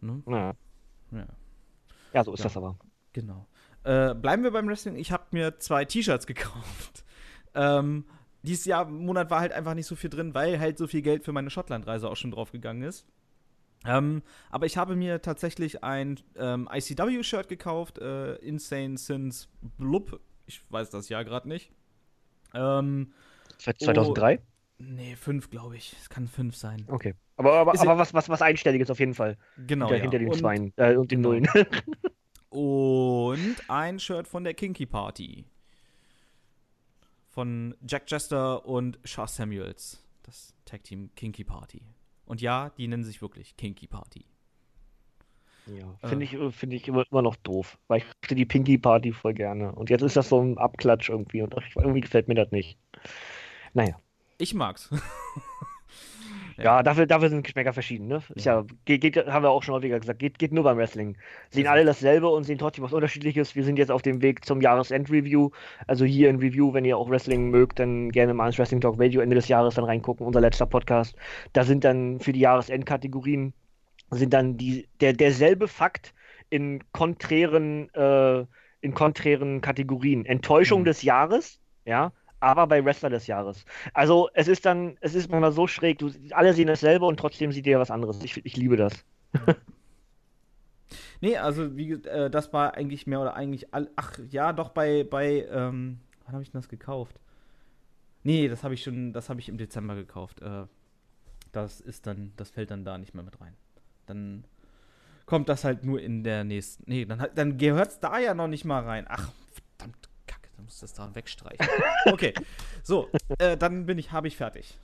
Ne? Ja. ja. Ja, so ist ja. das aber. Genau. Äh, bleiben wir beim Wrestling. Ich habe mir zwei T-Shirts gekauft. ähm, dieses Jahr Monat war halt einfach nicht so viel drin, weil halt so viel Geld für meine Schottlandreise auch schon draufgegangen ist. Ähm, aber ich habe mir tatsächlich ein ähm, ICW-Shirt gekauft, äh, Insane Sins Blub. Ich weiß das Jahr gerade nicht. Ähm, 2003? Oh, nee, 5, glaube ich. Es kann 5 sein. Okay. Aber, aber, aber was, was, was Einstelliges auf jeden Fall. Genau. Hinter, ja. hinter den und, Zweien äh, und den genau. Nullen. und ein Shirt von der Kinky Party von Jack Jester und Char Samuels. Das Tag Team Kinky Party. Und ja, die nennen sich wirklich Kinky Party. Ja, finde äh, ich, find ich immer, immer, noch doof, weil ich mochte die Pinky Party voll gerne. Und jetzt ist das so ein Abklatsch irgendwie und irgendwie gefällt mir das nicht. Naja. Ich mag's. Ja, dafür, dafür sind Geschmäcker verschieden, ne? Ist ja, geht, geht, haben wir auch schon häufiger gesagt, geht, geht nur beim Wrestling. Sehen alle dasselbe und sehen trotzdem was Unterschiedliches. Wir sind jetzt auf dem Weg zum Jahresend-Review. Also hier in Review, wenn ihr auch Wrestling mögt, dann gerne mal ins Wrestling Talk Radio Ende des Jahres dann reingucken, unser letzter Podcast. Da sind dann für die Jahresend-Kategorien sind dann die, der, derselbe Fakt in konträren, äh, in konträren Kategorien. Enttäuschung mhm. des Jahres, ja, aber bei Wrestler des Jahres. Also es ist dann, es ist manchmal so schräg, du, alle sehen dasselbe und trotzdem sieht ihr was anderes. Ich, ich liebe das. nee, also wie äh, das war eigentlich mehr oder eigentlich all, ach ja, doch bei bei ähm, wann habe ich denn das gekauft? Nee, das habe ich schon, das habe ich im Dezember gekauft. Äh, das ist dann, das fällt dann da nicht mehr mit rein. Dann kommt das halt nur in der nächsten. Nee, dann, dann gehört es da ja noch nicht mal rein. Ach, verdammt, Dann muss das da wegstreichen. Okay, so, äh, dann bin ich, habe ich fertig.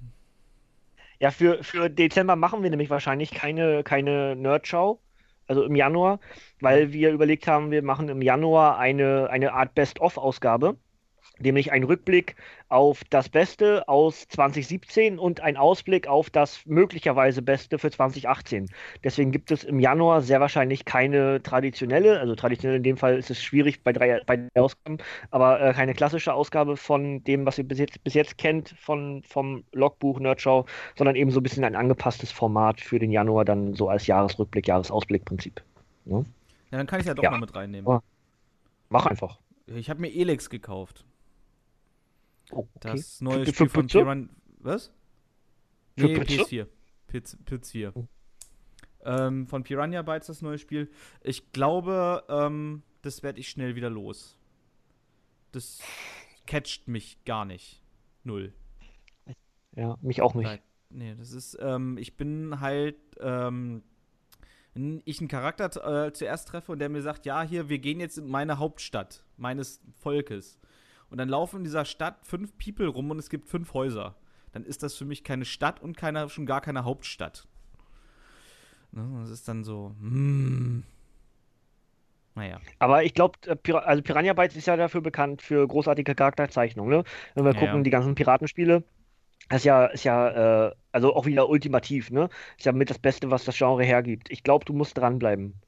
Ja, für, für Dezember machen wir nämlich wahrscheinlich keine, keine Nerdschau, also im Januar, weil wir überlegt haben, wir machen im Januar eine, eine Art Best-of-Ausgabe, nämlich ein Rückblick auf das Beste aus 2017 und ein Ausblick auf das möglicherweise Beste für 2018. Deswegen gibt es im Januar sehr wahrscheinlich keine traditionelle, also traditionell in dem Fall ist es schwierig bei drei, bei drei Ausgaben, aber äh, keine klassische Ausgabe von dem, was ihr bis jetzt, bis jetzt kennt von, vom Logbuch Nerdschau, sondern eben so ein bisschen ein angepasstes Format für den Januar, dann so als Jahresrückblick, Jahresausblick-Prinzip. Ja, dann kann ich ja doch Ja. noch mit reinnehmen. Mach einfach. Ich habe mir Elex gekauft. Oh, okay. Das neue Spiel von? Piran. Was? Nee, Pütze? PS4. PS, PS4. Oh. Ähm, von Piranha Bytes das neue Spiel. Ich glaube, ähm, das werde ich schnell wieder los. Das catcht mich gar nicht. Null. Ja, mich auch nicht. Nein. Nee, das ist, ähm, ich bin halt, ähm, wenn ich einen Charakter äh, zuerst treffe und der mir sagt, ja, hier, wir gehen jetzt in meine Hauptstadt meines Volkes. Und dann laufen in dieser Stadt fünf People rum und es gibt fünf Häuser. Dann ist das für mich keine Stadt und keine, schon gar keine Hauptstadt. Ne, das ist dann so, hm. Naja. Aber ich glaube, also Piranha Bytes ist ja dafür bekannt für großartige Charakterzeichnungen. Ne? Wenn wir Ja, gucken, ja. die ganzen Piratenspiele, ist ja, ist ja, äh, also auch wieder ultimativ, ne? Ist ja mit das Beste, was das Genre hergibt. Ich glaube, du musst dranbleiben.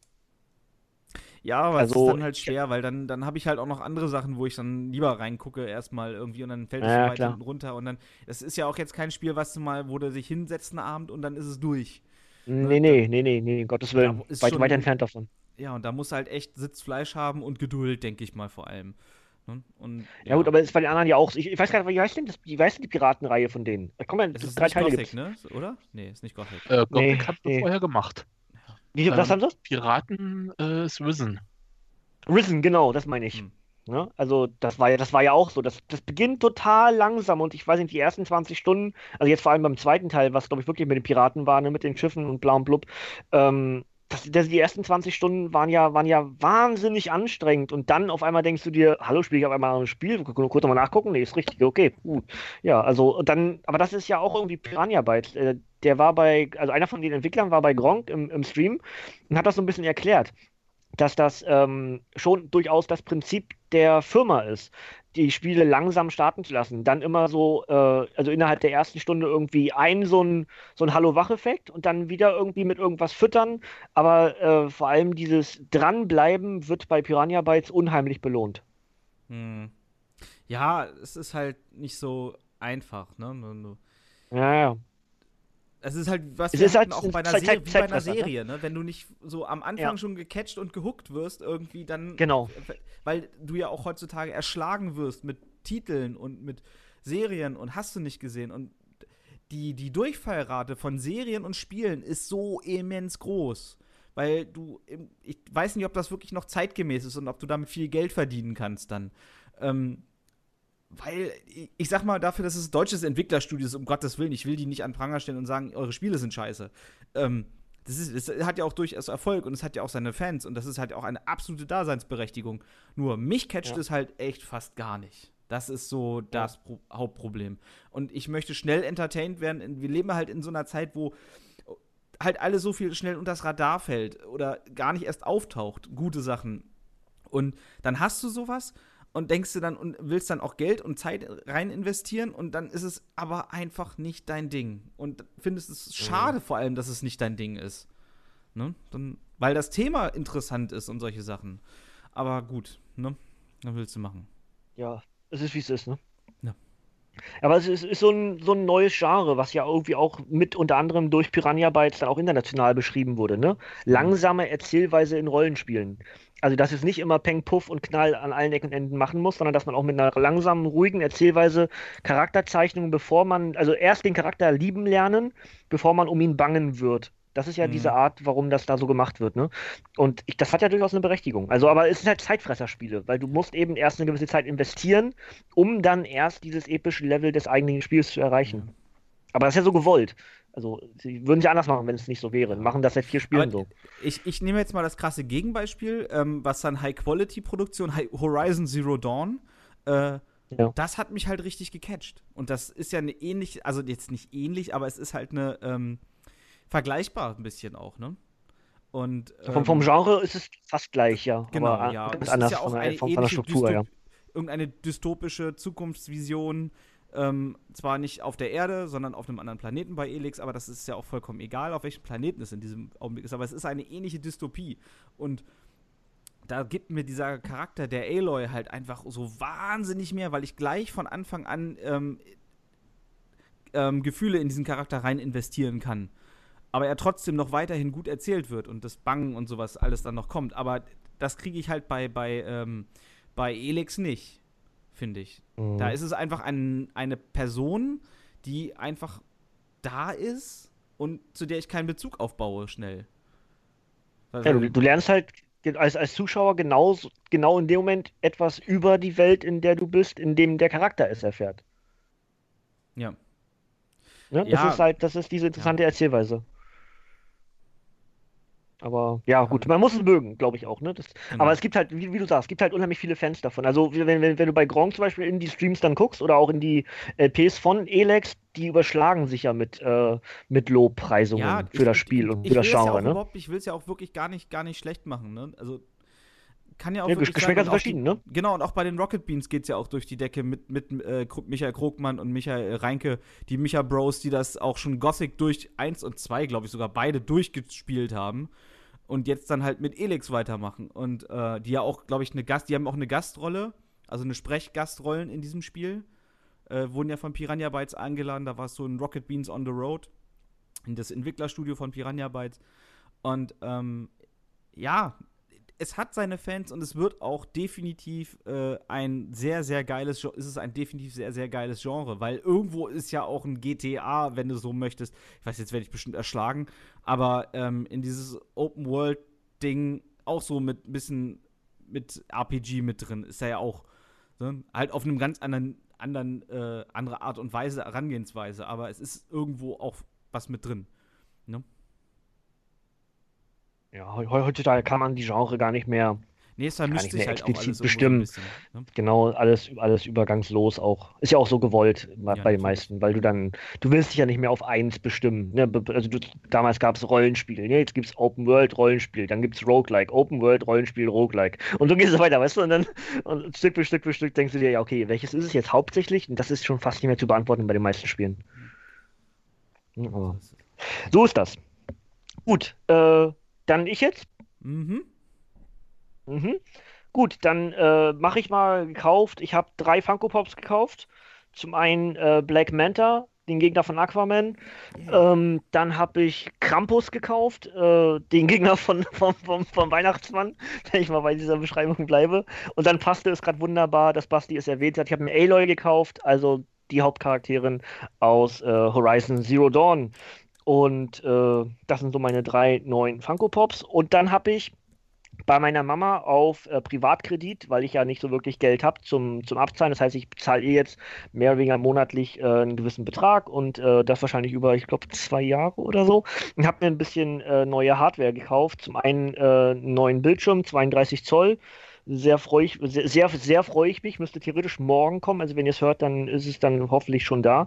Ja, aber es Also, ist dann halt schwer, weil dann, dann habe ich halt auch noch andere Sachen, wo ich dann lieber reingucke erstmal irgendwie und dann fällt es Ja, so weit runter und dann, das ist ja auch jetzt kein Spiel, was du mal, wo du sich hinsetzt einen Abend und dann ist es durch. Nee, nee, nee, nee, nee, um Gottes Willen. ist Weit, schon- weit entfernt davon. Ja, und da muss halt echt Sitzfleisch haben und Geduld, denke ich mal vor allem. Ne? Und, Ja, gut, aber ist bei den anderen ja auch. Ich, ich weiß gar nicht, wie heißt denn das, wie heißt denn die Piratenreihe von denen? Da kommen ja es das ist drei nicht Teile Gothic, gibt's. ne? Oder? Nee, ist nicht Gothic. Äh, Gothic Nee, wir nee. vorher gemacht. Wie, was Ähm, haben sie? Piraten äh, ist Risen. Risen, genau, das meine ich. Hm. Ne? Also das war ja, das war ja auch so. Das, das beginnt total langsam und ich weiß nicht, die ersten 20 Stunden, also jetzt vor allem beim zweiten Teil, was glaube ich wirklich mit den Piraten war, ne, mit den Schiffen und bla und blub, ähm, das, das, die ersten 20 Stunden waren ja, waren ja wahnsinnig anstrengend und dann auf einmal denkst du dir, hallo, spiele ich auf einmal ein Spiel, kurz nochmal nachgucken, nee, ist richtig, okay, gut. Ja, also dann, aber das ist ja auch irgendwie Piranha Bytes. Äh, der war bei, also einer von den Entwicklern war bei Gronk im, im Stream und hat das so ein bisschen erklärt dass das ähm, schon durchaus das Prinzip der Firma ist, die Spiele langsam starten zu lassen. Dann immer so, äh, also innerhalb der ersten Stunde irgendwie ein so ein, so ein Hallo-Wach-Effekt und dann wieder irgendwie mit irgendwas füttern. Aber äh, vor allem dieses Dranbleiben wird bei Piranha Bytes unheimlich belohnt. Hm. Ja, es ist halt nicht so einfach, ne? Ja, ja. Es ist halt, was Es wir ist halt auch bei einer, Zeit- Serie, Zeit- wie bei einer ne? Serie, ne? Wenn du nicht so am Anfang Ja. schon gecatcht und gehuckt wirst, irgendwie dann. Genau. Weil du ja auch heutzutage erschlagen wirst mit Titeln und mit Serien und hast du nicht gesehen. Und die, die Durchfallrate von Serien und Spielen ist so immens groß. Weil du, ich weiß nicht, ob das wirklich noch zeitgemäß ist und ob du damit viel Geld verdienen kannst dann. Ähm, weil, ich- sag mal, dafür, dass es deutsches Entwicklerstudio ist, um Gottes Willen, ich will die nicht an Pranger stellen und sagen, eure Spiele sind scheiße. Ähm, das, ist, es hat ja auch durchaus Erfolg und es hat ja auch seine Fans und das ist halt auch eine absolute Daseinsberechtigung. Nur mich catcht Ja. es halt echt fast gar nicht. Das ist so das Pro Hauptproblem. Und ich möchte schnell entertained werden. Wir leben halt in so einer Zeit, wo halt alles so viel schnell unter das Radar fällt oder gar nicht erst auftaucht, gute Sachen. Und dann hast du sowas und denkst du dann und willst dann auch Geld und Zeit rein investieren und dann ist es aber einfach nicht dein Ding. Und findest es schade vor allem, dass es nicht dein Ding ist. Ne? Dann, weil das Thema interessant ist und solche Sachen. Aber gut, ne? Dann willst du machen. Ja, es ist wie es ist, ne? Ja. Aber es ist, ist so, ein, so ein neues Genre, was ja irgendwie auch mit unter anderem durch Piranha Bytes dann auch international beschrieben wurde, ne? Langsame Erzählweise in Rollenspielen. Also, dass es nicht immer Peng, Puff und Knall an allen Ecken und Enden machen muss, sondern dass man auch mit einer langsamen, ruhigen Erzählweise Charakterzeichnung, bevor man, also erst den Charakter lieben lernen, bevor man um ihn bangen wird. Das ist ja Mhm. diese Art, warum das da so gemacht wird, ne? Und ich, das hat ja durchaus eine Berechtigung. Also, aber es sind halt Zeitfresserspiele, weil du musst eben erst eine gewisse Zeit investieren, um dann erst dieses epische Level des eigentlichen Spiels zu erreichen. Aber das ist ja so gewollt. Also, sie würden es ja anders machen, wenn es nicht so wäre. Machen das seit vier Spielen Aber so. Ich, ich nehme jetzt mal das krasse Gegenbeispiel, ähm, was dann High-Quality-Produktion, High Horizon Zero Dawn, äh, Ja. das hat mich halt richtig gecatcht. Und das ist ja eine ähnliche, also jetzt nicht ähnlich, aber es ist halt eine, ähm, vergleichbar ein bisschen auch, ne? Und, ähm, Vom, vom Genre ist es fast gleich, ja. Genau, aber ja. ganz Es ist anders ja auch von, der, eine von, von der Struktur, ja. Irgendeine dystopische Zukunftsvision. Ähm, zwar nicht auf der Erde, sondern auf einem anderen Planeten bei Elix, aber das ist ja auch vollkommen egal, auf welchem Planeten es in diesem Augenblick ist. Aber es ist eine ähnliche Dystopie. Und da gibt mir dieser Charakter der Aloy halt einfach so wahnsinnig mehr, weil ich gleich von Anfang an ähm, ähm, Gefühle in diesen Charakter rein investieren kann. Aber er trotzdem noch weiterhin gut erzählt wird und das Bangen und sowas alles dann noch kommt. Aber das kriege ich halt bei, bei, ähm, bei Elix nicht, finde ich. Mhm. Da ist es einfach ein, eine Person, die einfach da ist und zu der ich keinen Bezug aufbaue schnell. Ja, du, du lernst halt als, als Zuschauer genau, genau in dem Moment etwas über die Welt, in der du bist, in dem der Charakter es erfährt. ja. Ne? Ja. Das ist halt, das ist diese interessante Erzählweise. Aber ja, gut, man muss es mögen, glaube ich auch, ne? Das, Genau. Aber es gibt halt, wie, wie du sagst, es gibt halt unheimlich viele Fans davon. Also wenn, wenn, wenn du bei Gronk zum Beispiel in die Streams dann guckst oder auch in die LPs von Elex, die überschlagen sich ja mit, äh, mit Lobpreisungen Ja, für ich- das Spiel und für das ja Genre, auch ne? ich will es ja auch wirklich gar nicht, gar nicht schlecht machen, ne? Also kann ja auch Ja, Geschmäcker sein, sind verschieden, ne? Genau, und auch bei den Rocket Beans geht es ja auch durch die Decke mit, mit äh, Michael Krogmann und Michael Reinke, die Micha Bros, die das auch schon Gothic durch 1 und 2, glaube ich, sogar beide durchgespielt haben und jetzt dann halt mit Elix weitermachen. Und äh, die ja auch, glaube ich, eine Gast, die haben auch eine Gastrolle, also eine Sprechgastrollen in diesem Spiel. Äh, wurden ja von Piranha Bytes eingeladen, da war es so ein Rocket Beans on the Road, in das Entwicklerstudio von Piranha Bytes. Und ähm, ja, es hat seine Fans und es wird auch definitiv äh, ein sehr, sehr geiles, Gen- ist ein definitiv sehr, sehr geiles Genre, weil irgendwo ist ja auch ein GTA, wenn du so möchtest. Ich weiß, jetzt werde ich bestimmt erschlagen, aber ähm, in dieses Open-World-Ding auch so mit ein bisschen mit RPG mit drin, ist ja auch. Ne? Halt auf einem ganz anderen, anderen äh, andere Art und Weise, Herangehensweise, aber es ist irgendwo auch was mit drin. Ja, heu- heutzutage kann man die Genre gar nicht mehr Nee, es Gar nicht mehr halt explizit bestimmen. so ein bisschen. Ne? Genau, alles, alles übergangslos auch. Ist ja auch so gewollt bei Ja, bei den meisten, weil du dann, du willst dich ja nicht mehr auf eins bestimmen. Ne? Also du, damals gab es Rollenspiel, ne? jetzt gibt es Open World Rollenspiel, dann gibt es Roguelike, Open World Rollenspiel, Roguelike. Und so geht es weiter, weißt du? Und dann und Stück für Stück für Stück denkst du dir, ja, okay, welches ist es jetzt hauptsächlich? Und das ist schon fast nicht mehr zu beantworten bei den meisten Spielen. Hm, aber so ist das. Gut, äh, dann ich jetzt. Mhm. Mhm. Gut, dann äh, mache ich mal gekauft. Ich habe drei Funko Pops gekauft. Zum einen äh, Black Manta, den Gegner von Aquaman. Ähm, dann habe ich Krampus gekauft, äh, den Gegner von, vom, vom, vom Weihnachtsmann, wenn ich mal bei dieser Beschreibung bleibe. Und dann passte es gerade wunderbar, dass Basti es erwähnt hat. Ich habe mir Aloy gekauft, also die Hauptcharakterin aus äh, Horizon Zero Dawn. Und äh, das sind so meine drei neuen Funko Pops. Und dann habe ich bei meiner Mama auf äh, Privatkredit, weil ich ja nicht so wirklich Geld habe zum, zum Abzahlen. Das heißt, ich bezahle ihr jetzt mehr oder weniger monatlich äh, einen gewissen Betrag und äh, das wahrscheinlich über, ich glaube, zwei Jahre oder so. Und habe mir ein bisschen äh, neue Hardware gekauft. Zum einen äh, einen neuen Bildschirm, 32 Zoll. Sehr freue ich, sehr, sehr, sehr freue ich mich. Müsste theoretisch morgen kommen. Also wenn ihr es hört, dann ist es dann hoffentlich schon da.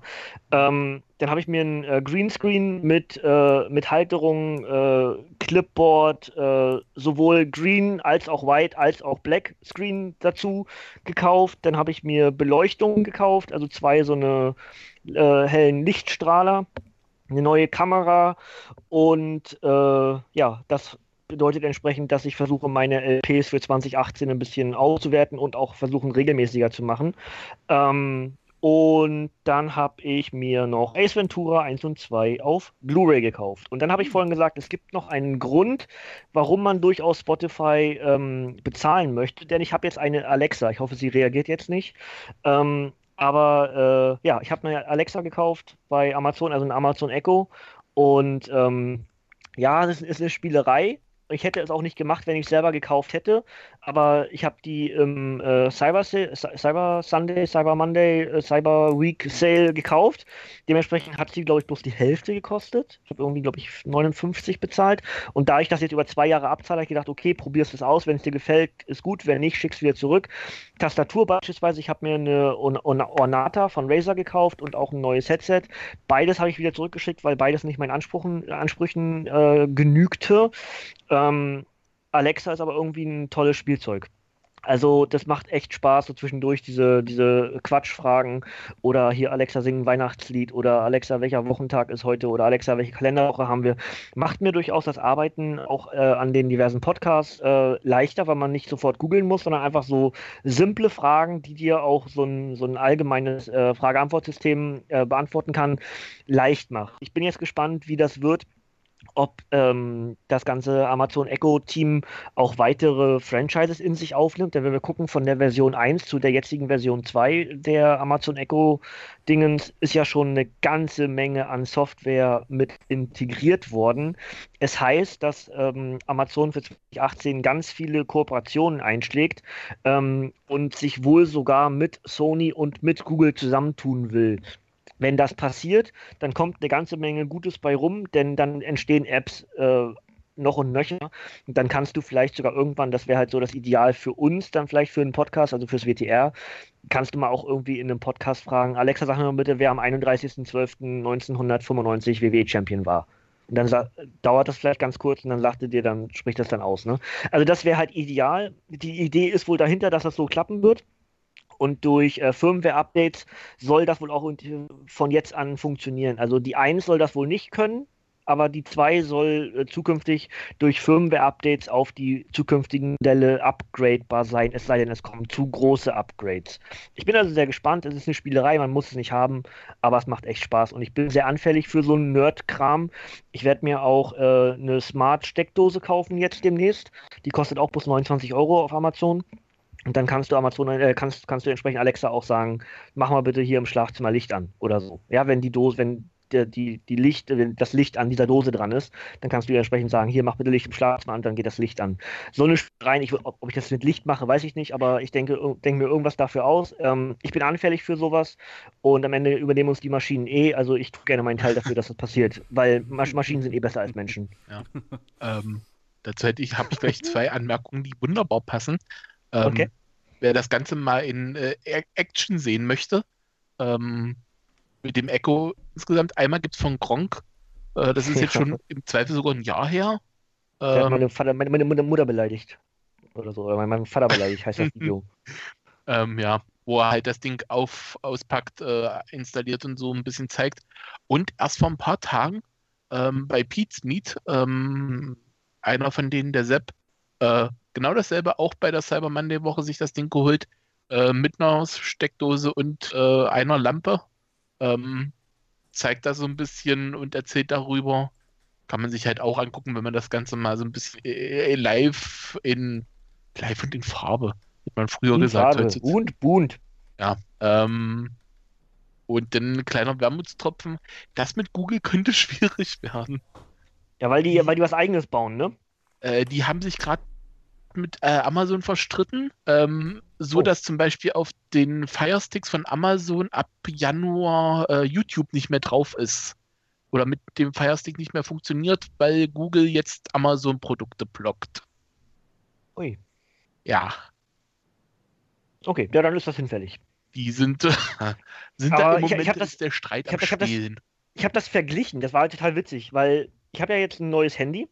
Ähm, dann habe ich mir ein äh, Greenscreen mit, äh, mit Halterung, äh, Clipboard, äh, sowohl Green als auch White als auch Black Screen dazu gekauft. Dann habe ich mir Beleuchtung gekauft, also zwei so eine äh, hellen Lichtstrahler, eine neue Kamera und äh, ja, das bedeutet entsprechend, dass ich versuche, meine LPs für 2018 ein bisschen auszuwerten und auch versuchen, regelmäßiger zu machen. Ähm, und dann habe ich mir noch Ace Ventura 1 und 2 auf Blu-ray gekauft. Und dann habe ich vorhin gesagt, es gibt noch einen Grund, warum man durchaus Spotify ähm, bezahlen möchte. Denn ich habe jetzt eine Alexa. Ich hoffe, sie reagiert jetzt nicht. Ähm, aber äh, ja, ich habe eine Alexa gekauft bei Amazon, also ein Amazon Echo. Und ähm, ja, das ist eine Spielerei. Ich hätte es auch nicht gemacht, wenn ich es selber gekauft hätte. Aber ich habe die im äh, Cyber, Cyber Sunday, Cyber Monday, äh, Cyber Week Sale gekauft. Dementsprechend hat sie, glaube ich, bloß die Hälfte gekostet. Ich habe irgendwie, glaube ich, 59 bezahlt. Und da ich das jetzt über zwei Jahre abzahle, habe ich gedacht, okay, probierst es aus. Wenn es dir gefällt, ist gut. Wenn nicht, schickst wieder zurück. Tastatur beispielsweise, ich habe mir eine Ornata von Razer gekauft und auch ein neues Headset. Beides habe ich wieder zurückgeschickt, weil beides nicht meinen Ansprüchen, Ansprüchen äh, genügte. Ähm, Alexa ist aber irgendwie ein tolles Spielzeug. Also das macht echt Spaß, so zwischendurch diese, diese Quatschfragen oder hier Alexa singen Weihnachtslied oder Alexa, welcher Wochentag ist heute oder Alexa, welche Kalenderwoche haben wir. Macht mir durchaus das Arbeiten auch äh, an den diversen Podcasts äh, leichter, weil man nicht sofort googeln muss, sondern einfach so simple Fragen, die dir auch so ein, so ein allgemeines äh, Frage-Antwort-System äh, beantworten kann, leicht macht. Ich bin jetzt gespannt, wie das wird ob ähm, das ganze Amazon Echo-Team auch weitere Franchises in sich aufnimmt. Denn wenn wir gucken von der Version 1 zu der jetzigen Version 2 der Amazon Echo-Dingens, ist ja schon eine ganze Menge an Software mit integriert worden. Es heißt, dass ähm, Amazon für 2018 ganz viele Kooperationen einschlägt ähm, und sich wohl sogar mit Sony und mit Google zusammentun will. Wenn das passiert, dann kommt eine ganze Menge Gutes bei rum, denn dann entstehen Apps äh, noch und nöcher. Und dann kannst du vielleicht sogar irgendwann, das wäre halt so das Ideal für uns, dann vielleicht für einen Podcast, also fürs WTR, kannst du mal auch irgendwie in einem Podcast fragen, Alexa, sag mir mal bitte, wer am 31.12.1995 WWE-Champion war. Und dann dauert das vielleicht ganz kurz und dann sagte dir, dann spricht das dann aus. Ne? Also das wäre halt ideal. Die Idee ist wohl dahinter, dass das so klappen wird. Und durch äh, Firmware-Updates soll das wohl auch von jetzt an funktionieren. Also die 1 soll das wohl nicht können, aber die 2 soll äh, zukünftig durch Firmware-Updates auf die zukünftigen Modelle upgradebar sein, es sei denn, es kommen zu große Upgrades. Ich bin also sehr gespannt. Es ist eine Spielerei, man muss es nicht haben, aber es macht echt Spaß und ich bin sehr anfällig für so einen Nerd-Kram. Ich werde mir auch äh, eine Smart-Steckdose kaufen jetzt demnächst. Die kostet auch bloß 29 Euro auf Amazon. Und dann kannst du Amazon, äh, kannst, kannst du entsprechend Alexa auch sagen, mach mal bitte hier im Schlafzimmer Licht an oder so. Ja, wenn die Dose, wenn der, die, die Licht, wenn das Licht an dieser Dose dran ist, dann kannst du ihr entsprechend sagen, hier mach bitte Licht im Schlafzimmer an, dann geht das Licht an. So eine rein, ich, ob, ob, ich das mit Licht mache, weiß ich nicht, aber ich denke, denke mir irgendwas dafür aus. Ähm, ich bin anfällig für sowas und am Ende übernehmen uns die Maschinen eh, also ich tue gerne meinen Teil dafür, dass das passiert, weil Mas Maschinen sind eh besser als Menschen. Ja. ähm, dazu habe ich gleich zwei Anmerkungen, die wunderbar passen. Ähm, okay wer das Ganze mal in äh, Action sehen möchte, ähm, mit dem Echo insgesamt, einmal gibt es von Gronk, äh, das ist jetzt schon im Zweifel sogar ein Jahr her. Der hat meine, Vater, meine, meine, Mutter beleidigt. Oder so, oder mein Vater beleidigt, heißt das Video. ähm, ja, wo er halt das Ding auf, auspackt, äh, installiert und so ein bisschen zeigt. Und erst vor ein paar Tagen ähm, bei Pete's Meet, ähm, einer von denen, der Sepp, äh, genau dasselbe auch bei der Cyber Monday Woche sich das Ding geholt. Äh, mit einer Steckdose und äh, einer Lampe. Ähm, zeigt da so ein bisschen und erzählt darüber. Kann man sich halt auch angucken, wenn man das Ganze mal so ein bisschen äh, live in live und in Farbe, hat man früher in gesagt. Farbe. Bunt, bunt. Ja. Ähm, und dann ein kleiner Wermutstropfen. Das mit Google könnte schwierig werden. Ja, weil die, weil die was eigenes bauen, ne? Äh, die haben sich gerade mit äh, Amazon verstritten, ähm, so oh. dass zum Beispiel auf den Firesticks von Amazon ab Januar äh, YouTube nicht mehr drauf ist. Oder mit dem Firestick nicht mehr funktioniert, weil Google jetzt Amazon-Produkte blockt. Ui. Ja. Okay, ja, dann ist das hinfällig. Die sind, sind da im Moment ich, ich das, der Streit ich am hab, Spielen. Ich habe das verglichen, das war halt total witzig, weil ich habe ja jetzt ein neues Handy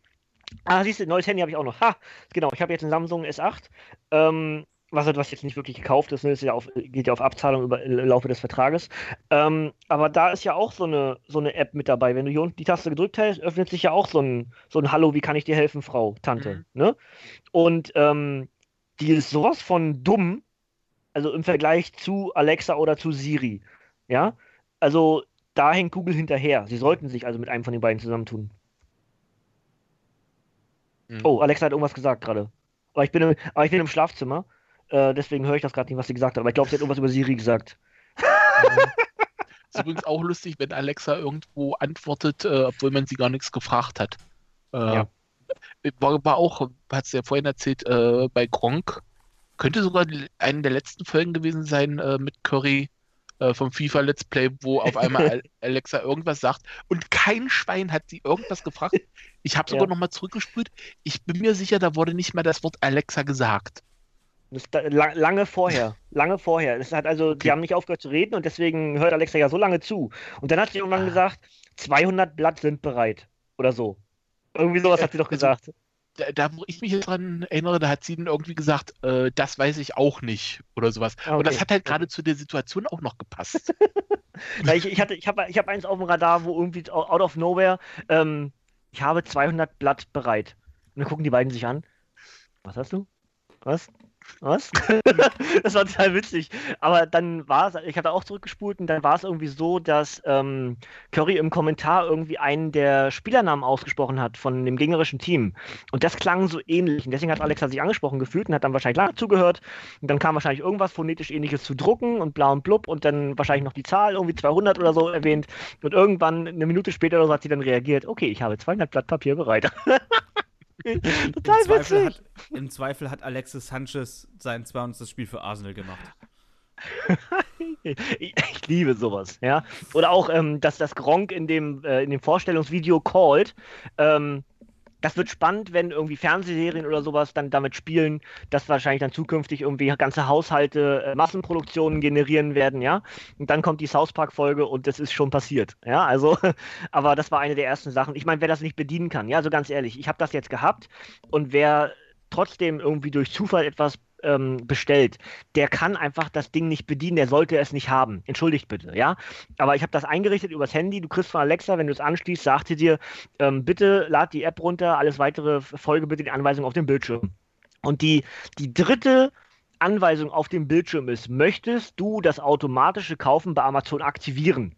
Ah, siehst du, neues Handy habe ich auch noch. Ha, genau, ich habe jetzt ein Samsung S8. Ähm, was, was jetzt nicht wirklich gekauft ist, ne, ist ja auf, geht ja auf Abzahlung über, im Laufe des Vertrages. Ähm, aber da ist ja auch so eine, so eine App mit dabei. Wenn du hier unten die Taste gedrückt hast, öffnet sich ja auch so ein, so ein Hallo, wie kann ich dir helfen, Frau, Tante. Mhm. Ne? Und ähm, die ist sowas von dumm, also im Vergleich zu Alexa oder zu Siri. Ja, also da hängt Google hinterher. Sie sollten sich also mit einem von den beiden zusammentun. Mhm. Oh, Alexa hat irgendwas gesagt gerade. Aber ich bin im, aber ich bin im Schlafzimmer. Äh, deswegen höre ich das gerade nicht, was sie gesagt hat. Aber ich glaube, sie hat irgendwas über Siri gesagt. Ist übrigens auch lustig, wenn Alexa irgendwo antwortet, äh, obwohl man sie gar nichts gefragt hat. Äh, ja. war, war auch, hat es ja vorhin erzählt, äh, bei Gronk. Könnte sogar eine der letzten Folgen gewesen sein äh, mit Curry äh, vom FIFA Let's Play, wo auf einmal Alexa irgendwas sagt und kein Schwein hat sie irgendwas gefragt. Ich habe sogar Ja. nochmal zurückgespült. Ich bin mir sicher, da wurde nicht mehr das Wort Alexa gesagt. Da, la- lange vorher. Lange vorher. Das hat also, die Okay. haben nicht aufgehört zu reden und deswegen hört Alexa ja so lange zu. Und dann hat sie irgendwann Ah. gesagt, 200 Blatt sind bereit. Oder so. Irgendwie sowas hat sie doch Also, gesagt. Da, da wo ich mich jetzt dran erinnere, da hat sie dann irgendwie gesagt, äh, das weiß ich auch nicht oder sowas. Ah, Und das okay. hat halt gerade zu der Situation auch noch gepasst. Ich, ich, hatte, ich habe ich hab eins auf dem Radar, wo irgendwie out of nowhere, ähm, ich habe 200 Blatt bereit. Und dann gucken die beiden sich an. Was hast du? Was? Was? das war total witzig. Aber dann war es, ich hatte auch zurückgespult und dann war es irgendwie so, dass ähm, Curry im Kommentar irgendwie einen der Spielernamen ausgesprochen hat von dem gegnerischen Team. Und das klang so ähnlich. Und deswegen hat Alexa sich angesprochen gefühlt und hat dann wahrscheinlich lange zugehört. Und dann kam wahrscheinlich irgendwas phonetisch ähnliches zu drucken und bla und blub und dann wahrscheinlich noch die Zahl, irgendwie 200 oder so erwähnt. Und irgendwann, eine Minute später oder so, hat sie dann reagiert: Okay, ich habe 200 Blatt Papier bereit. Im Total Zweifel, witzig. hat, Im Zweifel hat Alexis Sanchez sein 200. Spiel für Arsenal gemacht. Ich, ich liebe sowas, ja. Oder auch, ähm, dass das Gronk in dem, äh, in dem Vorstellungsvideo called. Ähm, das wird spannend, wenn irgendwie Fernsehserien oder sowas dann damit spielen, dass wahrscheinlich dann zukünftig irgendwie ganze Haushalte äh, Massenproduktionen generieren werden, ja. Und dann kommt die South Park-Folge und das ist schon passiert, ja. Also, aber das war eine der ersten Sachen. Ich meine, wer das nicht bedienen kann, ja, also ganz ehrlich, ich habe das jetzt gehabt und wer trotzdem irgendwie durch Zufall etwas ähm, bestellt, der kann einfach das Ding nicht bedienen, der sollte es nicht haben. Entschuldigt bitte, ja. Aber ich habe das eingerichtet übers Handy. Du kriegst von Alexa, wenn du es anschließt, sagt sie dir, ähm, bitte lad die App runter, alles weitere folge bitte die Anweisung auf dem Bildschirm. Und die, die dritte Anweisung auf dem Bildschirm ist, möchtest du das automatische Kaufen bei Amazon aktivieren?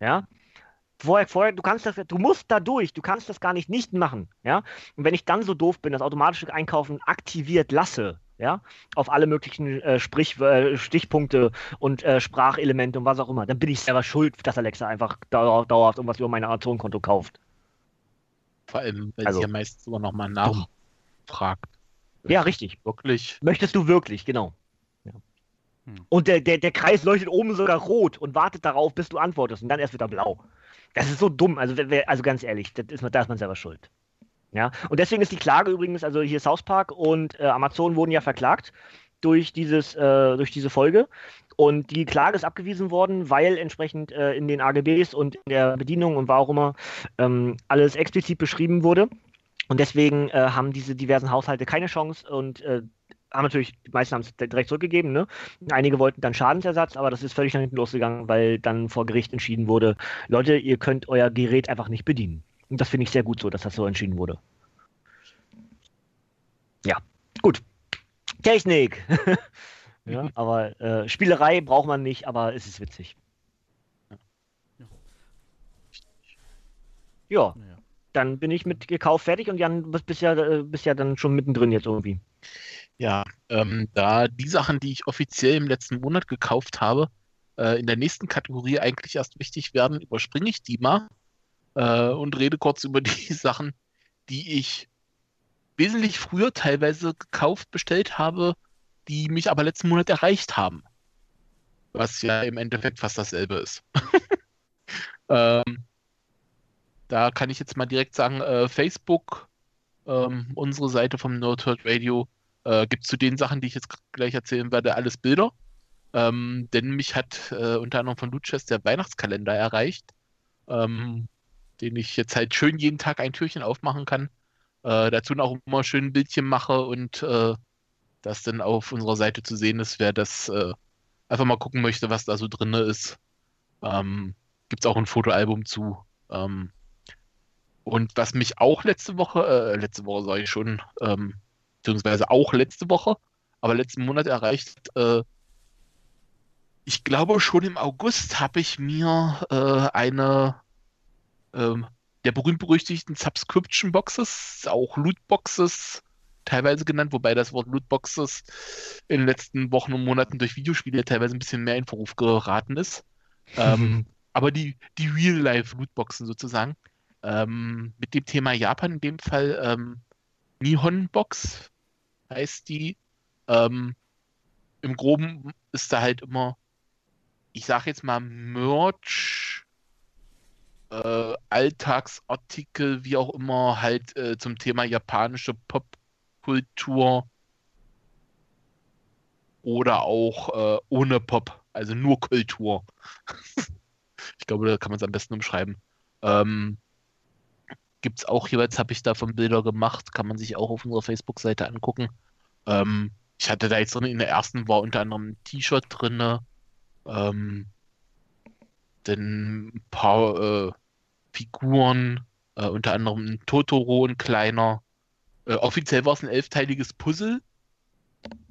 Ja. Vorher, vorher, du kannst das, du musst da durch, du kannst das gar nicht nicht machen, ja. Und wenn ich dann so doof bin, das automatische Einkaufen aktiviert lasse, ja, auf alle möglichen äh, Sprich, äh, Stichpunkte und äh, Sprachelemente und was auch immer, dann bin ich selber schuld, dass Alexa einfach dauer, dauerhaft irgendwas über mein Amazon-Konto kauft. Vor allem, weil Also, sie ja meist sogar nochmal nachfragt. Ja, richtig. Wirklich. Möchtest du wirklich, genau. Ja. Hm. Und der, der, der Kreis leuchtet oben sogar rot und wartet darauf, bis du antwortest und dann erst wieder blau. Das ist so dumm. Also, also ganz ehrlich, das ist, da ist man selber schuld. Ja, und deswegen ist die Klage übrigens, also hier South Park und äh, Amazon wurden ja verklagt durch, dieses, äh, durch diese Folge. Und die Klage ist abgewiesen worden, weil entsprechend äh, in den AGBs und in der Bedienung und warum immer ähm, alles explizit beschrieben wurde. Und deswegen äh, haben diese diversen Haushalte keine Chance und äh, haben natürlich, die meisten haben es direkt zurückgegeben, ne? Einige wollten dann Schadensersatz, aber das ist völlig nach hinten losgegangen, weil dann vor Gericht entschieden wurde, Leute, ihr könnt euer Gerät einfach nicht bedienen. Und das finde ich sehr gut so, dass das so entschieden wurde. Ja, gut. Technik. ja, aber äh, Spielerei braucht man nicht, aber es ist witzig. Ja, Naja. dann bin ich mit gekauft fertig und Jan, bist, bist, ja, äh, bist ja dann schon mittendrin jetzt irgendwie. Ja, ähm, da die Sachen, die ich offiziell im letzten Monat gekauft habe, äh, in der nächsten Kategorie eigentlich erst wichtig werden, überspringe ich die mal äh, und rede kurz über die Sachen, die ich wesentlich früher teilweise gekauft, bestellt habe, die mich aber letzten Monat erreicht haben. Was ja im Endeffekt fast dasselbe ist. ähm, da kann ich jetzt mal direkt sagen, äh, Facebook, ähm, unsere Seite vom Nerdhurt Radio, äh, gibt zu den Sachen, die ich jetzt gleich erzählen werde, alles Bilder. Ähm, denn mich hat äh, unter anderem von Luches der Weihnachtskalender erreicht, ähm, den ich jetzt halt schön jeden Tag ein Türchen aufmachen kann. Äh, dazu auch immer schön ein Bildchen mache und äh, das dann auf unserer Seite zu sehen ist, wer das äh, einfach mal gucken möchte, was da so drin ist. Ähm, Gibt es auch ein Fotoalbum zu. Ähm, und was mich auch letzte Woche, äh, letzte Woche sage ich schon, ähm, beziehungsweise auch letzte Woche, aber letzten Monat erreicht, äh, ich glaube schon im August habe ich mir äh, eine ähm, der berühmt-berüchtigten Subscription Boxes, auch Loot-Boxes teilweise genannt, wobei das Wort Loot-Boxes in den letzten Wochen und Monaten durch Videospiele teilweise ein bisschen mehr in Verruf geraten ist. Ähm, aber die, die Real-Life-Lootboxen sozusagen. Ähm, mit dem Thema Japan in dem Fall ähm, Nihon Box heißt die. Ähm, Im Groben ist da halt immer, ich sag jetzt mal, Merch, äh, Alltagsartikel, wie auch immer, halt äh, zum Thema japanische Popkultur oder auch äh, ohne Pop, also nur Kultur. ich glaube, da kann man es am besten umschreiben. Ähm, Gibt es auch jeweils, habe ich davon Bilder gemacht, kann man sich auch auf unserer Facebook-Seite angucken. Ähm, ich hatte da jetzt drin, in der ersten war unter anderem ein T-Shirt drin, ähm, dann ein paar äh, Figuren, äh, unter anderem ein Totoro, ein kleiner. Äh, offiziell war es ein elfteiliges Puzzle.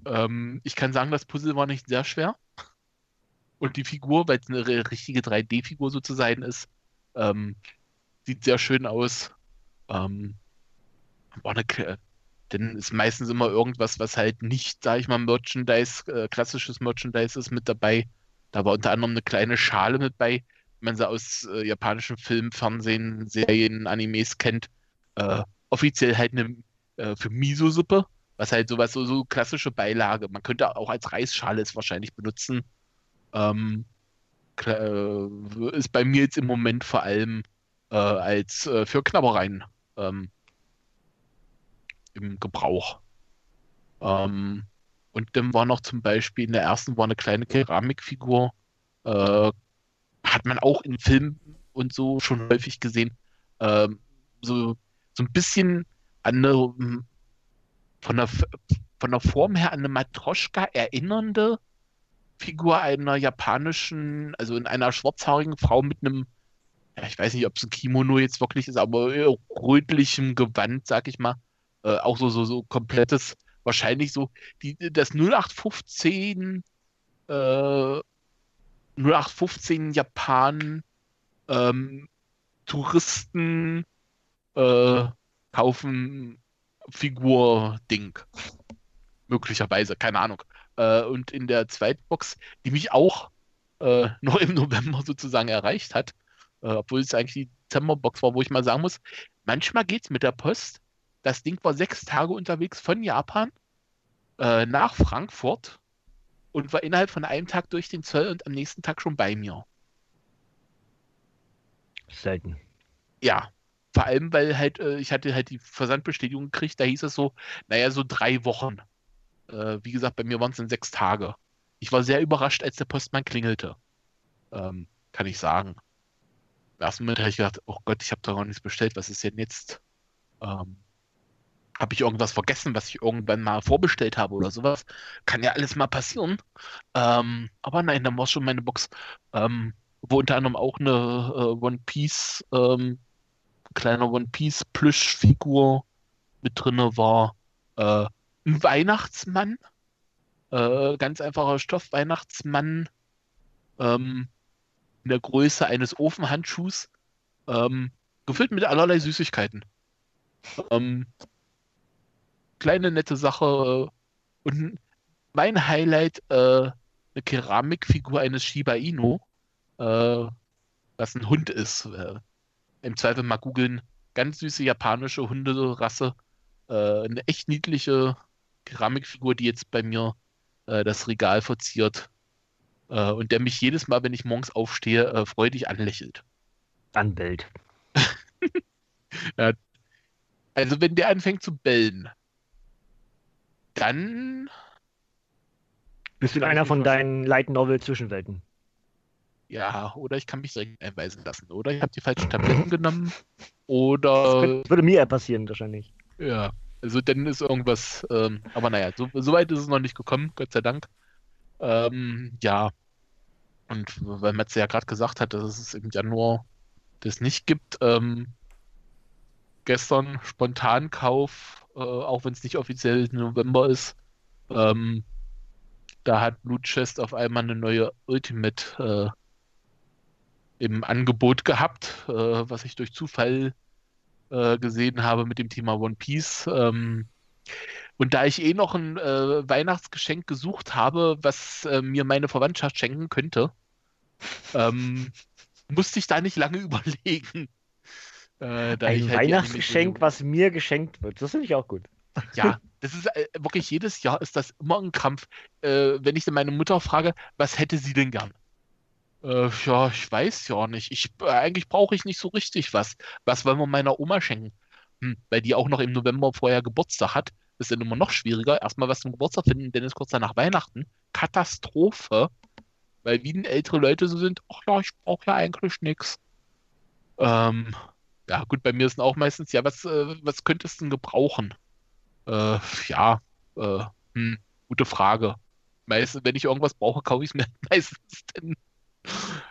Ähm, ich kann sagen, das Puzzle war nicht sehr schwer. Und die Figur, weil es eine richtige 3D-Figur sozusagen ist, ähm, sieht sehr schön aus. Ähm, eine, denn ist meistens immer irgendwas, was halt nicht, sag ich mal, Merchandise, äh, klassisches Merchandise ist mit dabei. Da war unter anderem eine kleine Schale mit bei, man sie aus äh, japanischen Filmen, Fernsehen, Serien, Animes kennt. Äh, offiziell halt eine äh, für Miso-Suppe, was halt sowas, so, so klassische Beilage. Man könnte auch als Reisschale es wahrscheinlich benutzen. Ähm, äh, ist bei mir jetzt im Moment vor allem äh, als äh, für Knabbereien ähm, im Gebrauch. Ähm, und dann war noch zum Beispiel in der ersten war eine kleine Keramikfigur. Äh, hat man auch in Filmen und so schon häufig gesehen. Ähm, so, so ein bisschen an eine, von der, von der Form her an eine Matroschka erinnernde Figur einer japanischen, also in einer schwarzhaarigen Frau mit einem, ja, ich weiß nicht, ob es ein Kimono jetzt wirklich ist, aber rötlichem Gewand, sag ich mal. Äh, auch so, so, so komplettes, wahrscheinlich so, die, das 0815 äh, 0815 Japan ähm, Touristen äh, kaufen Figur-Ding. Möglicherweise, keine Ahnung. Äh, und in der Zweitbox, die mich auch äh, noch im November sozusagen erreicht hat, äh, obwohl es eigentlich die Dezemberbox war, wo ich mal sagen muss, manchmal geht es mit der Post. Das Ding war sechs Tage unterwegs von Japan äh, nach Frankfurt und war innerhalb von einem Tag durch den Zoll und am nächsten Tag schon bei mir. Selten. Ja, vor allem, weil halt, äh, ich hatte halt die Versandbestätigung gekriegt, da hieß es so, naja, so drei Wochen. Äh, wie gesagt, bei mir waren es dann sechs Tage. Ich war sehr überrascht, als der Postmann klingelte. Ähm, kann ich sagen. Im ersten Moment habe ich gedacht, oh Gott, ich habe doch noch nichts bestellt, was ist denn jetzt? Ähm, habe ich irgendwas vergessen, was ich irgendwann mal vorbestellt habe oder sowas? Kann ja alles mal passieren. Ähm, aber nein, dann war es schon meine Box, ähm, wo unter anderem auch eine äh, One Piece, ähm, kleiner One Piece Plüschfigur mit drin war. Äh, ein Weihnachtsmann, äh, ganz einfacher Stoffweihnachtsmann ähm, in der Größe eines Ofenhandschuhs, ähm, gefüllt mit allerlei Süßigkeiten. Ähm, kleine nette Sache. Und mein Highlight, äh, eine Keramikfigur eines Shiba Inu, äh, was ein Hund ist. Äh, Im Zweifel mal googeln. Ganz süße japanische Hunderasse. Äh, eine echt niedliche Keramikfigur, die jetzt bei mir äh, das Regal verziert. Äh, und der mich jedes Mal, wenn ich morgens aufstehe, freudig anlächelt. Anbellt. ja, also wenn der anfängt zu bellen, dann. Bist du in einer von deinen Light Novel Zwischenwelten? Ja, oder ich kann mich direkt einweisen lassen. Oder ich habe die falschen Tabletten genommen. Oder. Das würde mir ja passieren, wahrscheinlich. Ja, also dann ist irgendwas. Ähm, aber naja, so, so, weit ist es noch nicht gekommen, Gott sei Dank. Ähm, ja. Und weil Metze ja gerade gesagt hat, dass es im Januar das nicht gibt, ähm, gestern Spontankauf äh, auch wenn es nicht offiziell November ist. Ähm, da hat Blue Chest auf einmal eine neue Ultimate äh, im Angebot gehabt, äh, was ich durch Zufall äh, gesehen habe mit dem Thema One Piece. Ähm, und da ich eh noch ein äh, Weihnachtsgeschenk gesucht habe, was äh, mir meine Verwandtschaft schenken könnte, ähm, musste ich da nicht lange überlegen. Äh, Ein halt Weihnachtsgeschenk, was mir geschenkt wird. Das finde ich auch gut. Ja, das ist äh, wirklich jedes Jahr ist das immer ein Krampf. Äh, wenn ich dann meine Mutter frage, was hätte sie denn gern? Äh, ja, ich weiß ja nicht. Ich, äh, eigentlich brauche ich nicht so richtig was. Was wollen wir meiner Oma schenken? Hm, weil die auch noch im November vorher Geburtstag hat. Ist dann immer noch schwieriger. Erstmal was zum Geburtstag finden, denn es ist kurz danach Weihnachten. Katastrophe. Weil wie denn ältere Leute so sind, ach ja, ich brauche ja eigentlich nichts. Ähm, ja, gut, bei mir dann auch meistens, ja, was, äh, was könntest du denn gebrauchen? Äh, ja, äh, hm, gute Frage. Meistens, wenn ich irgendwas brauche, kaufe ich es mir meistens dann.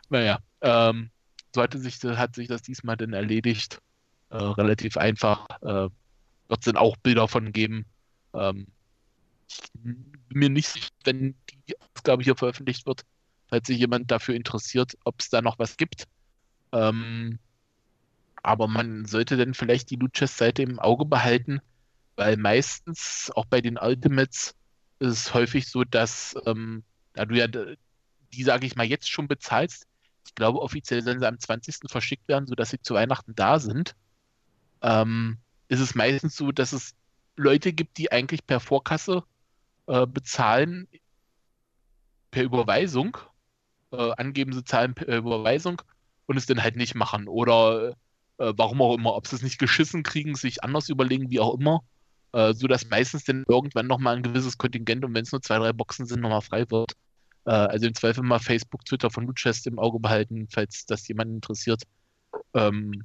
Naja, ähm, so hatte sich, hat sich das diesmal dann erledigt. Äh, relativ einfach. Äh, wird es dann auch Bilder von geben. Ähm, ich bin mir nicht sicher, wenn die Ausgabe hier veröffentlicht wird, falls sich jemand dafür interessiert, ob es da noch was gibt. Ähm, aber man sollte dann vielleicht die Loot-Chest-Seite im Auge behalten, weil meistens, auch bei den Ultimates, ist es häufig so, dass, ähm, da du ja die, sage ich mal, jetzt schon bezahlst, ich glaube, offiziell sollen sie am 20. verschickt werden, sodass sie zu Weihnachten da sind, ähm, ist es meistens so, dass es Leute gibt, die eigentlich per Vorkasse äh, bezahlen, per Überweisung, äh, angeben, sie zahlen per Überweisung und es dann halt nicht machen. Oder äh, warum auch immer, ob sie es nicht geschissen kriegen, sich anders überlegen, wie auch immer, äh, so dass meistens dann irgendwann nochmal ein gewisses Kontingent und wenn es nur zwei, drei Boxen sind, nochmal frei wird. Äh, also im Zweifel mal Facebook, Twitter von Lootchest im Auge behalten, falls das jemanden interessiert. Ähm,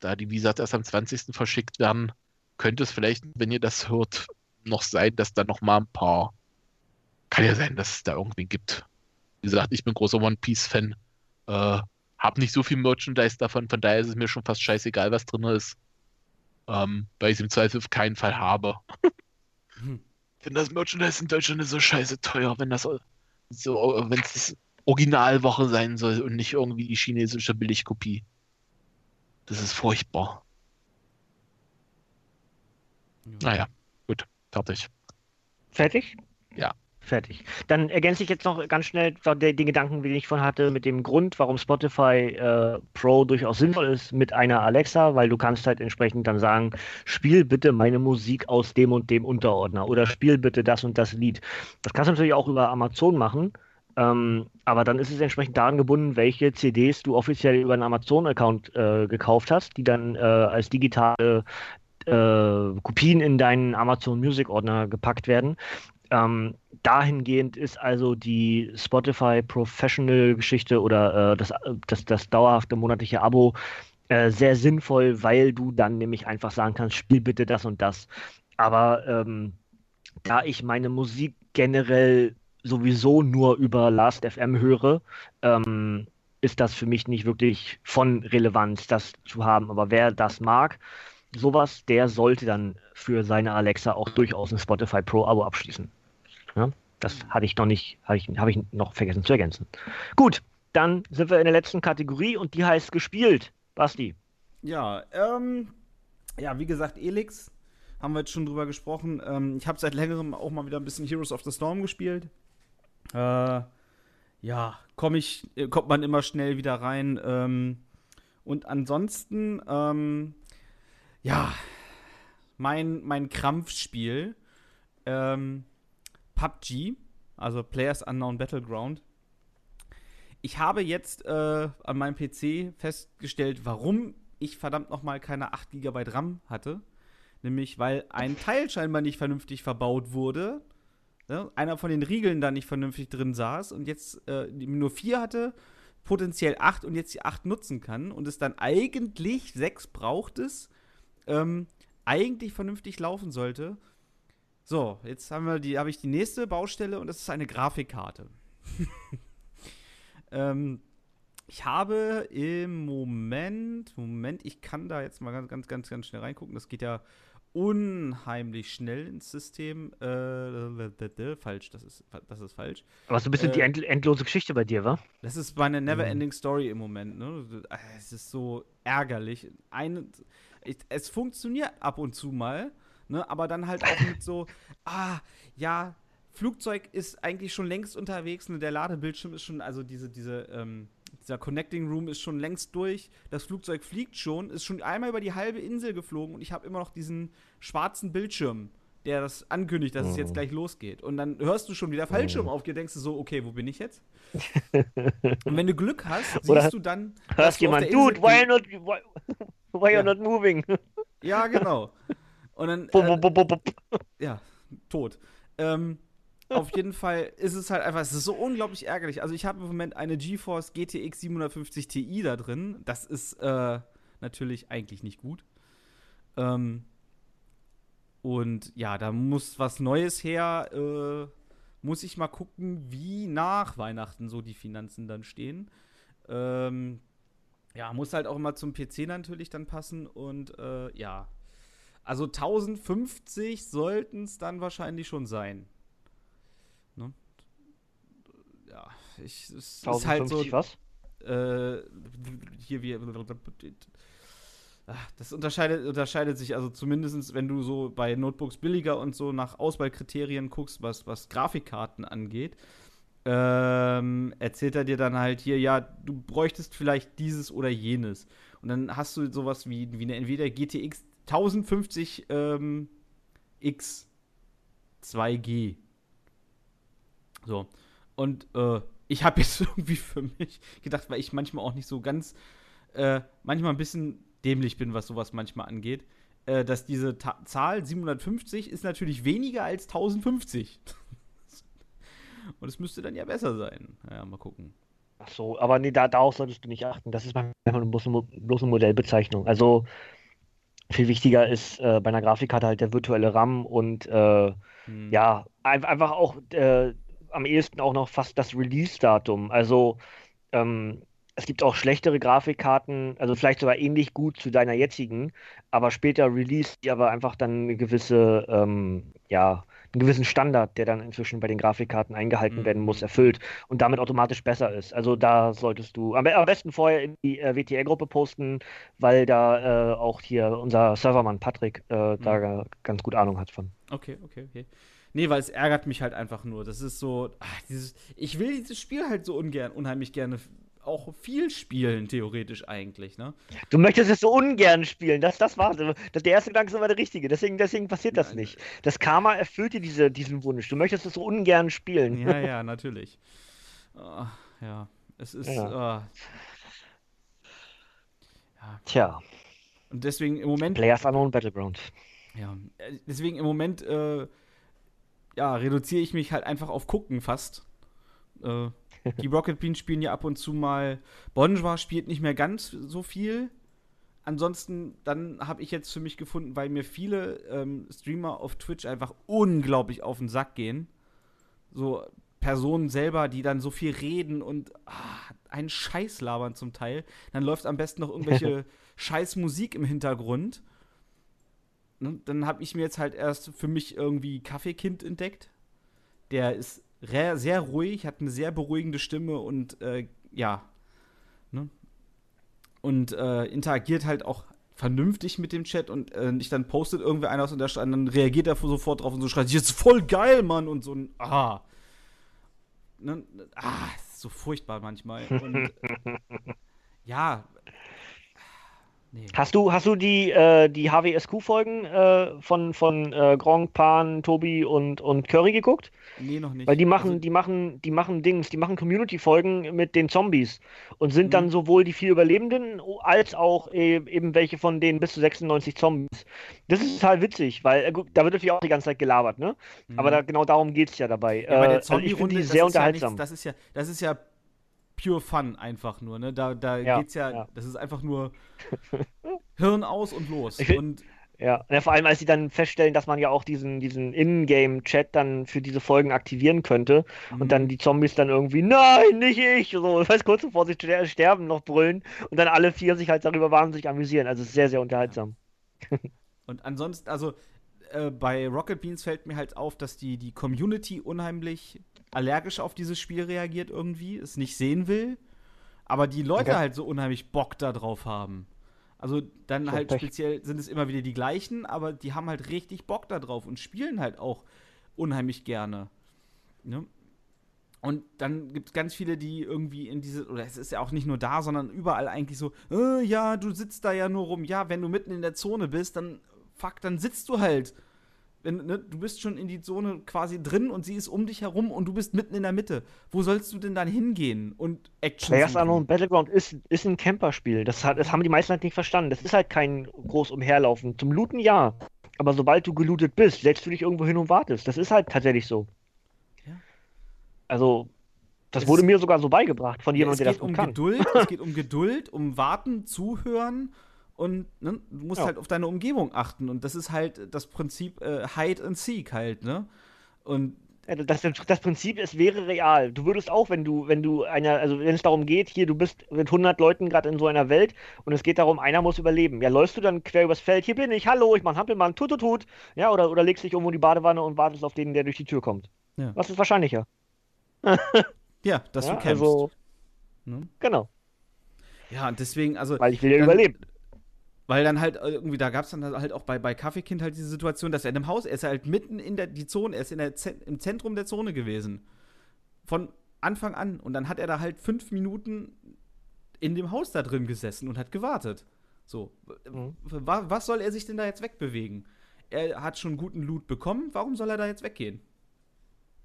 da die, wie gesagt, erst am 20. verschickt werden, könnte es vielleicht, wenn ihr das hört, noch sein, dass da nochmal ein paar. Kann ja sein, dass es da irgendwie gibt. Wie gesagt, ich bin großer One Piece-Fan. Äh, hab nicht so viel Merchandise davon, von daher ist es mir schon fast scheißegal, was drin ist. Ähm, weil ich es im Zweifel auf keinen Fall habe. Hm. Denn das Merchandise in Deutschland ist so scheiße teuer, wenn das so, wenn es Originalwoche sein soll und nicht irgendwie die chinesische Billigkopie. Das ist furchtbar. Naja, gut, fertig. Fertig? Ja. Fertig. Dann ergänze ich jetzt noch ganz schnell den, Gedanken, den ich von hatte, mit dem Grund, warum Spotify äh, Pro durchaus sinnvoll ist mit einer Alexa, weil du kannst halt entsprechend dann sagen, spiel bitte meine Musik aus dem und dem Unterordner oder spiel bitte das und das Lied. Das kannst du natürlich auch über Amazon machen. Ähm, aber dann ist es entsprechend daran gebunden, welche CDs du offiziell über einen Amazon-Account äh, gekauft hast, die dann äh, als digitale äh, Kopien in deinen Amazon Music Ordner gepackt werden. Ähm, dahingehend ist also die Spotify Professional Geschichte oder äh, das, das, das dauerhafte monatliche Abo äh, sehr sinnvoll, weil du dann nämlich einfach sagen kannst, spiel bitte das und das. Aber ähm, da ich meine Musik generell sowieso nur über Last.fm höre, ähm, ist das für mich nicht wirklich von Relevanz, das zu haben. Aber wer das mag, sowas, der sollte dann für seine Alexa auch durchaus ein Spotify Pro Abo abschließen. Ja, das hatte ich noch nicht, habe ich, hab ich noch vergessen zu ergänzen. Gut, dann sind wir in der letzten Kategorie und die heißt gespielt. Basti. Ja, ähm, ja, wie gesagt, Elix, haben wir jetzt schon drüber gesprochen. Ähm, ich habe seit längerem auch mal wieder ein bisschen Heroes of the Storm gespielt. Äh, ja, komm ich, äh, kommt man immer schnell wieder rein. Ähm, und ansonsten, ähm, ja, mein, mein Krampfspiel, ähm, PUBG, also Players Unknown Battleground. Ich habe jetzt äh, an meinem PC festgestellt, warum ich verdammt nochmal keine 8 GB RAM hatte. Nämlich, weil ein Teil scheinbar nicht vernünftig verbaut wurde. Ne? Einer von den Riegeln da nicht vernünftig drin saß und jetzt äh, nur 4 hatte, potenziell 8 und jetzt die 8 nutzen kann und es dann eigentlich 6 braucht es, ähm, eigentlich vernünftig laufen sollte. So, jetzt haben wir die, habe ich die nächste Baustelle und das ist eine Grafikkarte. ähm, ich habe im Moment, Moment, ich kann da jetzt mal ganz, ganz, ganz, ganz schnell reingucken. Das geht ja unheimlich schnell ins System. Äh, falsch, das ist, das ist falsch. Aber so ein bisschen Äh, die end endlose Geschichte bei dir, wa? Das ist meine Never-Ending Story im Moment. Ne? Es ist so ärgerlich. Ich, es funktioniert ab und zu mal, ne? aber dann halt auch mit so, ah, ja, Flugzeug ist eigentlich schon längst unterwegs, ne? der Ladebildschirm ist schon, also diese, diese, ähm, Dieser Connecting Room ist schon längst durch. Das Flugzeug fliegt schon, ist schon einmal über die halbe Insel geflogen und ich habe immer noch diesen schwarzen Bildschirm, der das ankündigt, dass es jetzt Mhm. gleich losgeht. Und dann hörst du schon, wie der Fallschirm aufgeht, denkst du so, okay, wo bin ich jetzt? und wenn du Glück hast, siehst Oder du dann. Hörst du jemand, Dude, why you not, why, why Ja. you not moving? Ja, genau. Und dann. Äh, bup, bup, bup. ja, tot. Ähm, auf jeden Fall ist es halt einfach, es ist so unglaublich ärgerlich. Also ich habe im Moment eine GeForce GTX 750 Ti da drin. Das ist äh, natürlich eigentlich nicht gut. Ähm, und ja, da muss was Neues her. Äh, muss ich mal gucken, wie nach Weihnachten so die Finanzen dann stehen. Ähm, ja, muss halt auch immer zum PC natürlich dann passen. Und äh, ja, also 1050 sollten es dann wahrscheinlich schon sein. Ne? Ja, ich, es ist halt so. 1050 was? Äh, hier wir. Ah, Das unterscheidet, unterscheidet sich, also zumindest wenn du so bei Notebooks billiger und so nach Auswahlkriterien guckst, was, was Grafikkarten angeht, ähm, erzählt er dir dann halt hier, ja, du bräuchtest vielleicht dieses oder jenes. Und dann hast du sowas wie, wie eine Nvidia GTX 1050 ähm, X 2G. So. Und äh, ich habe jetzt irgendwie für mich gedacht, weil ich manchmal auch nicht so ganz, äh, manchmal ein bisschen dämlich bin, was sowas manchmal angeht, äh, dass diese Ta Zahl 750 ist natürlich weniger als 1050. Und es müsste dann ja besser sein. Naja, mal gucken. Ach so, aber nee, da, darauf solltest du nicht achten. Das ist einfach bloß bloß eine Modellbezeichnung. Also viel wichtiger ist äh, bei einer Grafikkarte halt der virtuelle RAM und äh, Hm. ja, ein- einfach auch äh, am ehesten auch noch fast das Release-Datum. Also ähm, es gibt auch schlechtere Grafikkarten, also vielleicht sogar ähnlich gut zu deiner jetzigen, aber später release die aber einfach dann eine gewisse, ähm, ja, einen gewissen Standard, der dann inzwischen bei den Grafikkarten eingehalten Mhm. werden muss, erfüllt und damit automatisch besser ist. Also da solltest du am, am besten vorher in die äh, WTR-Gruppe posten, weil da äh, auch hier unser Servermann Patrick äh, da ganz gut Ahnung hat von. Okay, okay, okay. Nee, weil es ärgert mich halt einfach nur. Das ist so, ach, dieses, ich will dieses Spiel halt so ungern, unheimlich gerne auch viel spielen, theoretisch eigentlich, ne? Du möchtest es so ungern spielen, das, das war das, der erste Gedanke ist immer der richtige. Deswegen, deswegen passiert das Nein, nicht. Das Karma erfüllt dir diese, diesen Wunsch. Du möchtest es so ungern spielen. Ja, ja, natürlich. Ah, ja, es ist, ja. ja. Tja, Und deswegen im Moment Players Unknown Battleground. Ja, deswegen im Moment, äh, ja, reduziere ich mich halt einfach auf Gucken fast. Äh, die Rocket Beans spielen ja ab und zu mal. Bonjour spielt nicht mehr ganz so viel. Ansonsten, dann habe ich jetzt für mich gefunden, weil mir viele ähm, Streamer auf Twitch einfach unglaublich auf den Sack gehen. So Personen selber, die dann so viel reden und ah, einen Scheiß labern zum Teil. Dann läuft am besten noch irgendwelche Scheiß Musik im Hintergrund. Ne? Dann habe ich mir jetzt halt erst für mich irgendwie Kaffeekind entdeckt. Der ist sehr ruhig, hat eine sehr beruhigende Stimme und äh, ja. Ne? Und äh, interagiert halt auch vernünftig mit dem Chat und äh, nicht dann postet irgendwer einer aus und, dann reagiert er sofort drauf und so schreit, jetzt voll geil, Mann, und so ein Ah. Ne? Ah, ist so furchtbar manchmal. Und ja. Nee. Hast du, hast du die, äh, die HWSQ-Folgen äh, von, von äh, Gronk, Pan, Tobi und, und Curry geguckt? Nee, noch nicht. Weil die machen, Also, die machen, die machen Dings, die machen Community-Folgen mit den Zombies und sind Mhm. dann sowohl die vier Überlebenden als auch e- eben welche von den bis zu 96 Zombies. Das ist total witzig, weil äh, gut, da wird natürlich auch die ganze Zeit gelabert, ne? Aber mhm. da, genau darum geht es ja dabei. Ja, bei Äh, der also ich finde Zombie-Runde die das sehr ist ja unterhaltsam. nichts, das ist ja, das ist ja pure Fun einfach nur, ne? Da, da Ja, geht's ja, ja. das ist einfach nur Hirn aus und los. Und Ja, ja, vor allem, als sie dann feststellen, dass man ja auch diesen, diesen In-Game-Chat dann für diese Folgen aktivieren könnte Mhm. und dann die Zombies dann irgendwie, nein, nicht ich, so, ich weiß, kurz bevor sie ster- sterben, noch brüllen und dann alle vier sich halt darüber wahnsinnig amüsieren. Also es ist sehr, sehr unterhaltsam. Und ansonsten, also äh, bei Rocket Beans fällt mir halt auf, dass die, die Community unheimlich allergisch auf dieses Spiel reagiert irgendwie, es nicht sehen will, aber die Leute Okay. halt so unheimlich Bock da drauf haben. Also dann Schon halt Pech. speziell sind es immer wieder die gleichen, aber die haben halt richtig Bock da drauf und spielen halt auch unheimlich gerne. Ne? Und dann gibt es ganz viele, die irgendwie in diese, oder es ist ja auch nicht nur da, sondern überall eigentlich so, äh, ja, du sitzt da ja nur rum. Ja, wenn du mitten in der Zone bist, dann, fuck, dann sitzt du halt. Wenn, ne, du bist schon in die Zone quasi drin und sie ist um dich herum und du bist mitten in der Mitte. Wo sollst du denn dann hingehen und Action Players? Unknown Battleground ist, ist ein Camperspiel. Das, hat, das haben die meisten halt nicht verstanden. Das ist halt kein groß Umherlaufen. Zum Looten ja. Aber sobald du gelootet bist, setzt du dich irgendwo hin und wartest. Das ist halt tatsächlich so. Ja. Also, das Es wurde mir sogar so beigebracht von jemandem, der das gut um kann. Geduld, es geht um Geduld, um Warten, Zuhören und ne, du musst Ja. halt auf deine Umgebung achten und das ist halt das Prinzip äh, Hide and Seek halt, ne? Und Das, das Prinzip, es wäre real. Du würdest auch, wenn du, wenn du einer, also wenn es darum geht, hier, du bist mit 100 Leuten gerade in so einer Welt und es geht darum, einer muss überleben. Ja, läufst du dann quer übers Feld, hier bin ich, hallo, ich mach einen Hampelmann, tut, tut, tut. Ja, oder, oder legst dich irgendwo in die Badewanne und wartest auf den, der durch die Tür kommt. Ja. Was ist wahrscheinlicher? ja, dass ja, du kämpfst. also, ne? genau, Ja, und deswegen, also weil ich will ja überleben. Weil dann halt äh, irgendwie, da gab es dann halt auch bei, bei Kaffeekind halt diese Situation, dass er in einem Haus, er ist halt mitten in der die Zone, er ist in der im Zentrum der Zone gewesen. Von Anfang an. Und dann hat er da halt fünf Minuten in dem Haus da drin gesessen und hat gewartet. So. Mhm. Wa was soll er sich denn da jetzt wegbewegen? Er hat schon guten Loot bekommen, warum soll er da jetzt weggehen?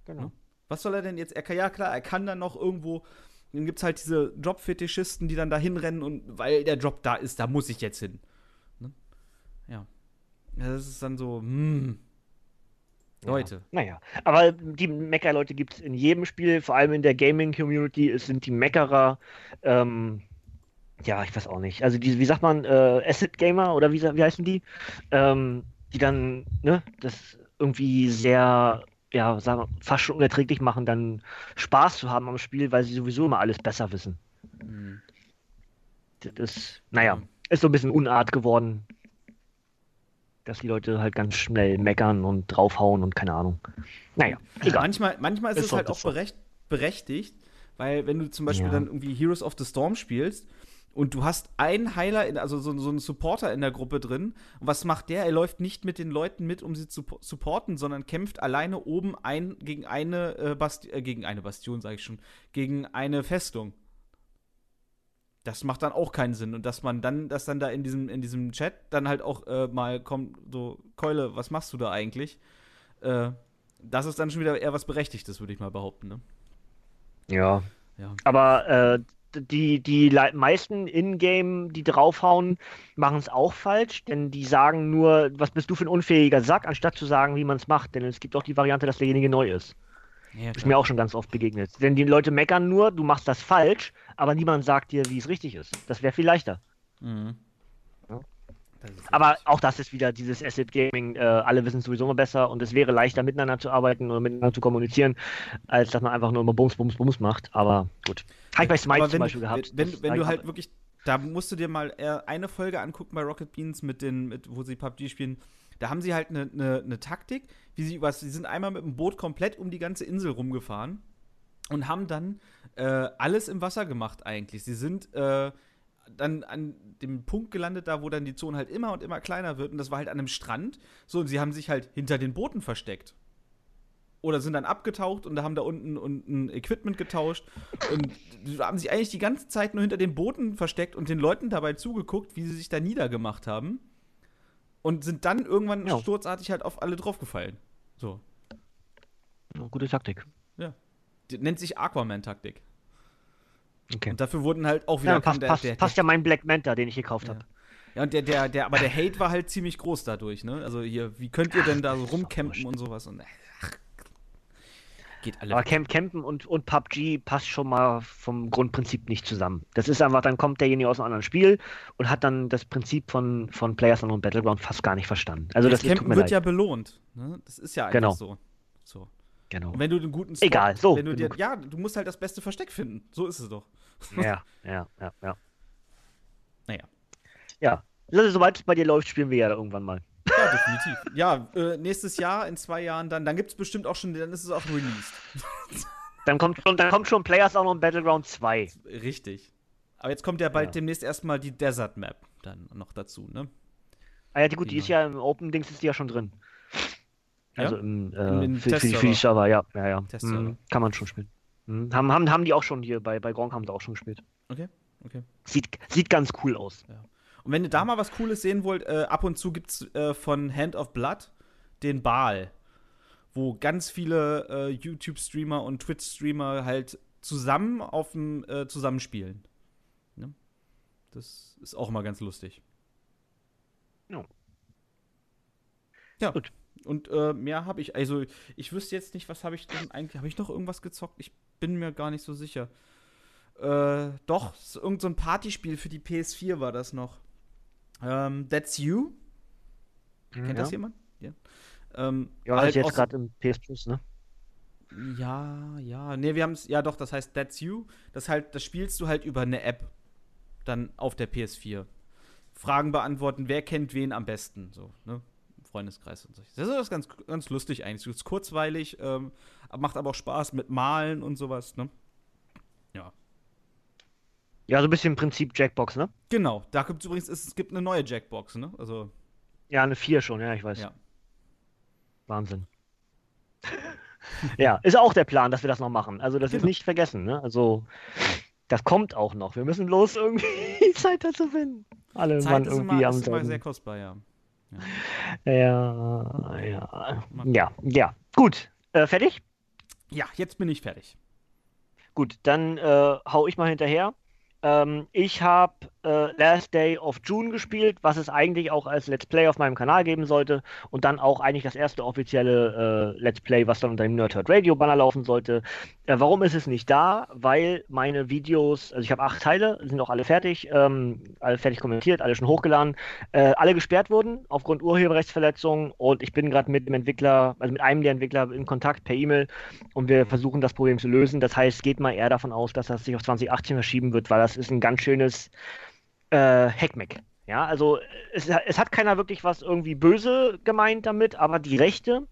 Genau. Was soll er denn jetzt? Er kann, ja klar, er kann dann noch irgendwo. Dann gibt es halt diese Job-Fetischisten, die dann da hinrennen und weil der Job da ist, da muss ich jetzt hin. Ja. Das ist dann so, hm. Leute. Ja. Naja, aber die Mecker-Leute gibt es in jedem Spiel, vor allem in der Gaming-Community. Es sind die Meckerer, ähm, ja, ich weiß auch nicht. Also, die, wie sagt man, äh, Acid-Gamer oder wie, wie heißen die? Ähm, die dann, ne, das irgendwie sehr, ja, sagen wir, fast schon unerträglich machen, dann Spaß zu haben am Spiel, weil sie sowieso immer alles besser wissen. Hm. Das ist, naja, Ja. ist so ein bisschen Unart geworden. Dass die Leute halt ganz schnell meckern und draufhauen und keine Ahnung. Naja, egal. Manchmal, manchmal ist, Ist es halt auch so. berecht, berechtigt, weil wenn du zum Beispiel Ja. dann irgendwie Heroes of the Storm spielst und du hast einen Heiler, in, also so, so einen Supporter in der Gruppe drin, und was macht der? Er läuft nicht mit den Leuten mit, um sie zu po- supporten, sondern kämpft alleine oben ein gegen eine äh, Basti äh, gegen eine Bastion, sage ich schon, gegen eine Festung. Das macht dann auch keinen Sinn. Und dass man dann, dass dann da in diesem, in diesem Chat dann halt auch äh, mal kommt, so, Keule, was machst du da eigentlich? Äh, das ist dann schon wieder eher was Berechtigtes, würde ich mal behaupten, ne? Ja. Ja. Aber äh, die, die meisten Ingame, die draufhauen, machen es auch falsch, denn die sagen nur, was bist du für ein unfähiger Sack, anstatt zu sagen, wie man es macht. Denn es gibt auch die Variante, dass derjenige neu ist. Ja Ist mir auch schon ganz oft begegnet. Denn die Leute meckern nur, du machst das falsch, aber niemand sagt dir, wie es richtig ist. Das wäre viel leichter. Mhm. Ja. Aber auch das ist wieder dieses Acid Gaming. Äh, alle wissen es sowieso immer besser und es wäre leichter miteinander zu arbeiten oder miteinander zu kommunizieren, als dass man einfach nur immer Bums, Bums, Bums macht. Aber gut. Habe ich bei Smite zum wenn, Beispiel gehabt. Wenn, Das- wenn du halt wirklich, da musst du dir mal eine Folge angucken bei Rocket Beans, mit den, mit, wo sie PUBG spielen. Da haben sie halt eine ne, ne Taktik, wie sie was, sie sind einmal mit dem Boot komplett um die ganze Insel rumgefahren und haben dann äh, alles im Wasser gemacht eigentlich. Sie sind äh, dann an dem Punkt gelandet, da wo dann die Zone halt immer und immer kleiner wird und das war halt an einem Strand. So, und sie haben sich halt hinter den Booten versteckt. Oder sind dann abgetaucht und haben da unten, unten Equipment getauscht. Und haben sich eigentlich die ganze Zeit nur hinter den Booten versteckt und den Leuten dabei zugeguckt, wie sie sich da niedergemacht haben. Und sind dann irgendwann Ja. sturzartig halt auf alle draufgefallen. So. Ja, Gute Taktik. Die nennt sich Aquaman-Taktik. Okay. Und dafür wurden halt auch wieder Ja, passt, der, passt, der, passt ja mein Black Manta, den ich gekauft Ja. habe. Ja, und der, der, der, aber der Hate war halt ziemlich groß dadurch, ne? Also hier, wie könnt ihr denn da so rumcampen und sowas? Und ach, geht alle. Aber weg. Camp Campen und, und PUBG passt schon mal vom Grundprinzip nicht zusammen. Das ist einfach, dann kommt derjenige aus einem anderen Spiel und hat dann das Prinzip von, von Players und Battleground fast gar nicht verstanden. Also das, das Campen wird leid. ja belohnt. Ne? Das ist ja einfach Genau. so. So. genau. Und wenn du den guten Spot, Egal, so, wenn du dir, ja, du musst halt das beste Versteck finden. So ist es doch. Ja, ja, ja, ja. Naja. Ja. Also, sobald es bei dir läuft, spielen wir ja irgendwann mal. Ja, definitiv. ja, äh, nächstes Jahr, in zwei Jahren, dann, dann gibt es bestimmt auch schon, dann ist es auch released. Dann kommt schon, dann kommt schon Players auch noch Battleground 2. Richtig. Aber jetzt kommt ja bald Ja. demnächst erstmal die Desert Map dann noch dazu, ne? Ah ja, die, gut, die Ja. ist ja im Open-Dings ist die ja schon drin. Ja? Also im, In den äh, für, für, die, für die. Server, ja, ja, ja. Mhm, kann man schon spielen. Hm, haben, haben, haben die auch schon hier, bei, bei Gronk haben sie auch schon gespielt. Okay, okay. Sieht, sieht ganz cool aus. Und wenn ihr da mal was Cooles sehen wollt, äh, ab und zu gibt es äh, von Hand of Blood den Baal, wo ganz viele äh, YouTube-Streamer und Twitch-Streamer halt zusammen auf dem äh, zusammenspielen. Ne? Das ist auch immer ganz lustig. Ja. Ja. Gut. Und äh, mehr habe ich, also ich wüsste jetzt nicht, was habe ich denn eigentlich, habe ich noch irgendwas gezockt? Ich bin mir gar nicht so sicher. Äh, doch, so, irgend so ein Partyspiel für die PS4 war das noch. Ähm, That's You. Kennt ja. das jemand? Ja. Ähm, Ja, halt ist jetzt aus- gerade im PS Plus, ne? Ja, ja. Nee, wir haben es, ja doch, das heißt That's You. Das halt, das spielst du halt über eine App. Dann auf der PS4. Fragen beantworten, wer kennt wen am besten, so, ne? Freundeskreis und so. Das ist ganz, ganz lustig eigentlich. Es ist kurzweilig, ähm, macht aber auch Spaß mit Malen und sowas, ne? Ja. Ja, so ein bisschen im Prinzip Jackbox, ne? Genau, da gibt es übrigens, es, gibt eine neue Jackbox, ne? Also, Ja, eine 4 schon, ja, ich weiß. ja. Wahnsinn. ja, ist auch der Plan, dass wir das noch machen. Also, das ist Genau. nicht vergessen, ne? Also, das kommt auch noch. Wir müssen bloß irgendwie Zeit dazu finden. Alle Zeit ist irgendwie immer, am ist immer sehr kostbar, ja. Ja, ja. Ja, ja. Gut. Äh, fertig? Ja, jetzt bin ich fertig. Gut, dann äh, hau ich mal hinterher. Ähm, ich habe äh, Last Day of June gespielt, was es eigentlich auch als Let's Play auf meinem Kanal geben sollte und dann auch eigentlich das erste offizielle äh, Let's Play, was dann unter dem Nerdhurt Radio Banner laufen sollte. Äh, warum ist es nicht da? Weil meine Videos, also ich habe acht Teile, sind auch alle fertig, ähm, alle fertig kommentiert, alle schon hochgeladen, äh, alle gesperrt wurden aufgrund Urheberrechtsverletzungen und ich bin gerade mit dem Entwickler, also mit einem der Entwickler in Kontakt per E-Mail und wir versuchen das Problem zu lösen. Das heißt, geht mal eher davon aus, dass das sich auf 2018 verschieben wird, weil das ist ein ganz schönes äh, Hackmeck. Ja, also es, es hat keiner wirklich was irgendwie böse gemeint damit, aber die Rechte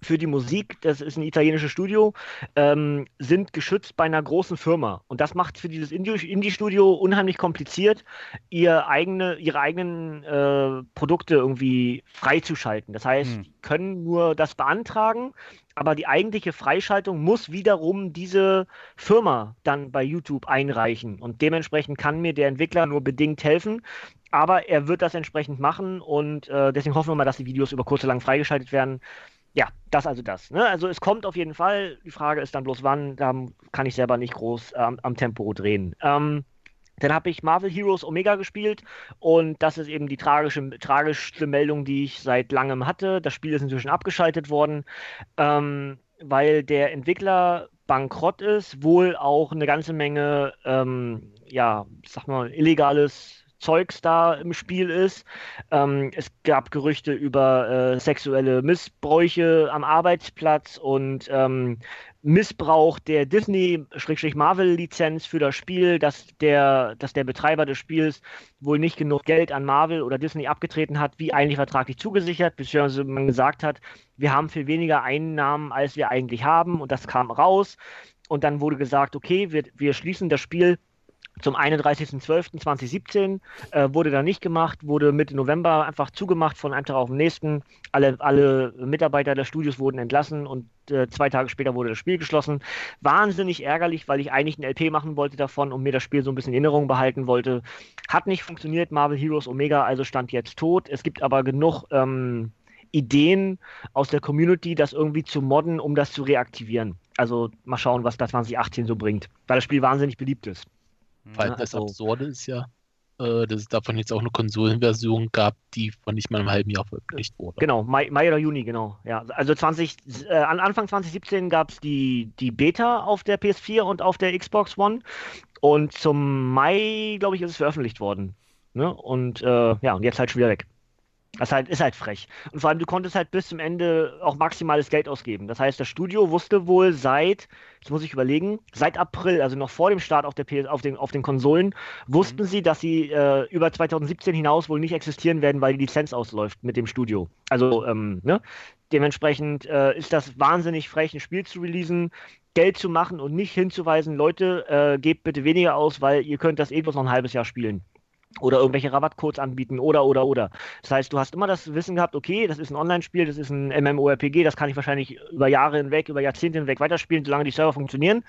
für die Musik, das ist ein italienisches Studio, ähm, sind geschützt bei einer großen Firma. Und das macht für dieses Indie- Indie-Studio unheimlich kompliziert, ihr eigene, ihre eigenen äh, Produkte irgendwie freizuschalten. Das heißt, Hm. die können nur das beantragen, aber die eigentliche Freischaltung muss wiederum diese Firma dann bei YouTube einreichen. Und dementsprechend kann mir der Entwickler nur bedingt helfen. Aber er wird das entsprechend machen und äh, deswegen hoffen wir mal, dass die Videos über kurz oder lang freigeschaltet werden. Ja, das also das. Ne? Also es kommt auf jeden Fall. Die Frage ist dann bloß wann. Da kann ich selber nicht groß ähm, am Tempo drehen. Ähm, dann habe ich Marvel Heroes Omega gespielt und das ist eben die tragische, tragischste Meldung, die ich seit langem hatte. Das Spiel ist inzwischen abgeschaltet worden, ähm, weil der Entwickler bankrott ist, wohl auch eine ganze Menge, ähm, ja, sag mal, illegales Zeugs da im Spiel ist. Ähm, es gab Gerüchte über äh, sexuelle Missbräuche am Arbeitsplatz und ähm, Missbrauch der Disney-Marvel-Lizenz für das Spiel, dass der, dass der Betreiber des Spiels wohl nicht genug Geld an Marvel oder Disney abgetreten hat, wie eigentlich vertraglich zugesichert, beziehungsweise man gesagt hat, wir haben viel weniger Einnahmen, als wir eigentlich haben und das kam raus. Und dann wurde gesagt, okay, wir, wir schließen das Spiel zum 31.12.2017 äh, wurde dann nicht gemacht, wurde Mitte November einfach zugemacht von einem Tag auf den nächsten. Alle, alle Mitarbeiter des Studios wurden entlassen und äh, zwei Tage später wurde das Spiel geschlossen. Wahnsinnig ärgerlich, weil ich eigentlich ein LP machen wollte davon und mir das Spiel so ein bisschen in Erinnerung behalten wollte. Hat nicht funktioniert, Marvel Heroes Omega, also stand jetzt tot. Es gibt aber genug ähm, Ideen aus der Community, das irgendwie zu modden, um das zu reaktivieren. Also mal schauen, was das 2018 so bringt, weil das Spiel wahnsinnig beliebt ist. Weil Ja, das also- Absurde ist ja, äh, dass es davon jetzt auch eine Konsolenversion gab, die von nicht mal einem halben Jahr veröffentlicht wurde. Genau, Mai, Mai oder Juni, genau. Ja, also 20, äh, an Anfang 2017 gab es die, die Beta auf der PS4 und auf der Xbox One. Und zum Mai, glaube ich, ist es veröffentlicht worden. Ne? Und äh, ja, und jetzt halt schon wieder weg. Das halt, ist halt frech. Und vor allem, du konntest halt bis zum Ende auch maximales Geld ausgeben. Das heißt, das Studio wusste wohl seit, jetzt muss ich überlegen, seit April, also noch vor dem Start auf, der PS, auf, den, auf den Konsolen, wussten sie, dass sie äh, über 2017 hinaus wohl nicht existieren werden, weil die Lizenz ausläuft mit dem Studio. Also, ähm, ne? Dementsprechend äh, ist das wahnsinnig frech, ein Spiel zu releasen, Geld zu machen und nicht hinzuweisen, Leute, äh, gebt bitte weniger aus, weil ihr könnt das eh bloß noch ein halbes Jahr spielen oder irgendwelche Rabattcodes anbieten oder oder oder. Das heißt, du hast immer das Wissen gehabt, okay, das ist ein Online-Spiel, das ist ein MMORPG, das kann ich wahrscheinlich über Jahre hinweg, über Jahrzehnte hinweg weiterspielen, solange die Server funktionieren.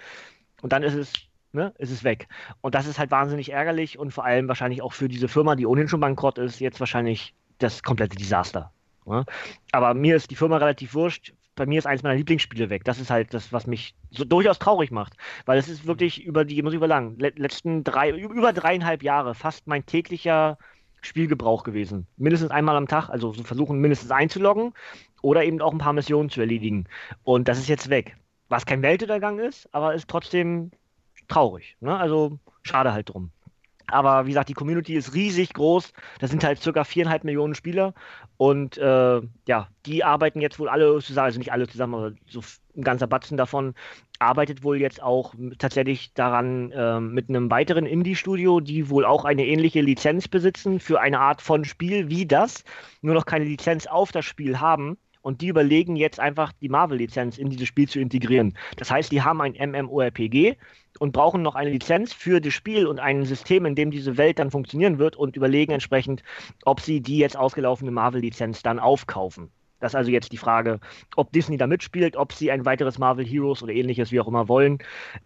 Und dann ist es, ne, ist es weg. Und das ist halt wahnsinnig ärgerlich und vor allem wahrscheinlich auch für diese Firma, die ohnehin schon bankrott ist, jetzt wahrscheinlich das komplette Desaster. Ne? Aber mir ist die Firma relativ wurscht. Bei mir ist eins meiner Lieblingsspiele weg. Das ist halt das, was mich so durchaus traurig macht. Weil es ist wirklich über die, muss ich überlangen, letzten drei, über dreieinhalb Jahre fast mein täglicher Spielgebrauch gewesen. Mindestens einmal am Tag, also so versuchen mindestens einzuloggen oder eben auch ein paar Missionen zu erledigen. Und das ist jetzt weg. Was kein Weltuntergang ist, aber ist trotzdem traurig. Ne? Also schade halt drum. Aber wie gesagt, die Community ist riesig groß. Das sind halt circa viereinhalb Millionen Spieler. Und äh, ja, die arbeiten jetzt wohl alle zusammen, also nicht alle zusammen, aber so ein ganzer Batzen davon arbeitet wohl jetzt auch tatsächlich daran äh, mit einem weiteren Indie-Studio, die wohl auch eine ähnliche Lizenz besitzen für eine Art von Spiel wie das, nur noch keine Lizenz auf das Spiel haben. Und die überlegen jetzt einfach die Marvel-Lizenz in dieses Spiel zu integrieren. Das heißt, die haben ein MMORPG und brauchen noch eine Lizenz für das Spiel und ein System, in dem diese Welt dann funktionieren wird und überlegen entsprechend, ob sie die jetzt ausgelaufene Marvel-Lizenz dann aufkaufen. Das ist also jetzt die Frage, ob Disney da mitspielt, ob sie ein weiteres Marvel Heroes oder ähnliches, wie auch immer wollen.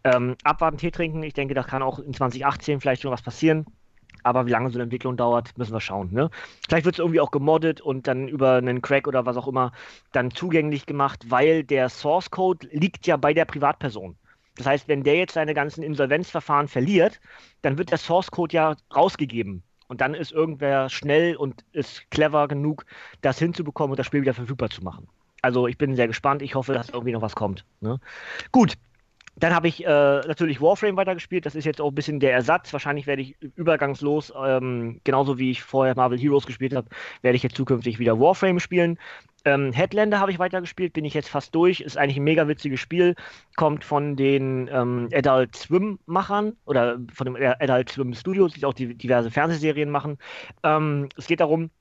Ähm, abwarten, Tee trinken. Ich denke, da kann auch in 2018 vielleicht schon was passieren. Aber wie lange so eine Entwicklung dauert, müssen wir schauen. Ne? Vielleicht wird es irgendwie auch gemoddet und dann über einen Crack oder was auch immer dann zugänglich gemacht, weil der Source Code liegt ja bei der Privatperson. Das heißt, wenn der jetzt seine ganzen Insolvenzverfahren verliert, dann wird der Source Code ja rausgegeben. Und dann ist irgendwer schnell und ist clever genug, das hinzubekommen und das Spiel wieder verfügbar zu machen. Also ich bin sehr gespannt. Ich hoffe, dass irgendwie noch was kommt. Ne? Gut, dann habe ich äh, natürlich Warframe weitergespielt. Das ist jetzt auch ein bisschen der Ersatz. Wahrscheinlich werde ich übergangslos, ähm, genauso wie ich vorher Marvel Heroes gespielt habe, werde ich jetzt zukünftig wieder Warframe spielen. Ähm, Headlander habe ich weitergespielt, bin ich jetzt fast durch. Ist eigentlich ein mega witziges Spiel. Kommt von den ähm, Adult Swim-Machern oder von dem Adult Swim Studio, die auch die, diverse Fernsehserien machen. Ähm, es geht darum,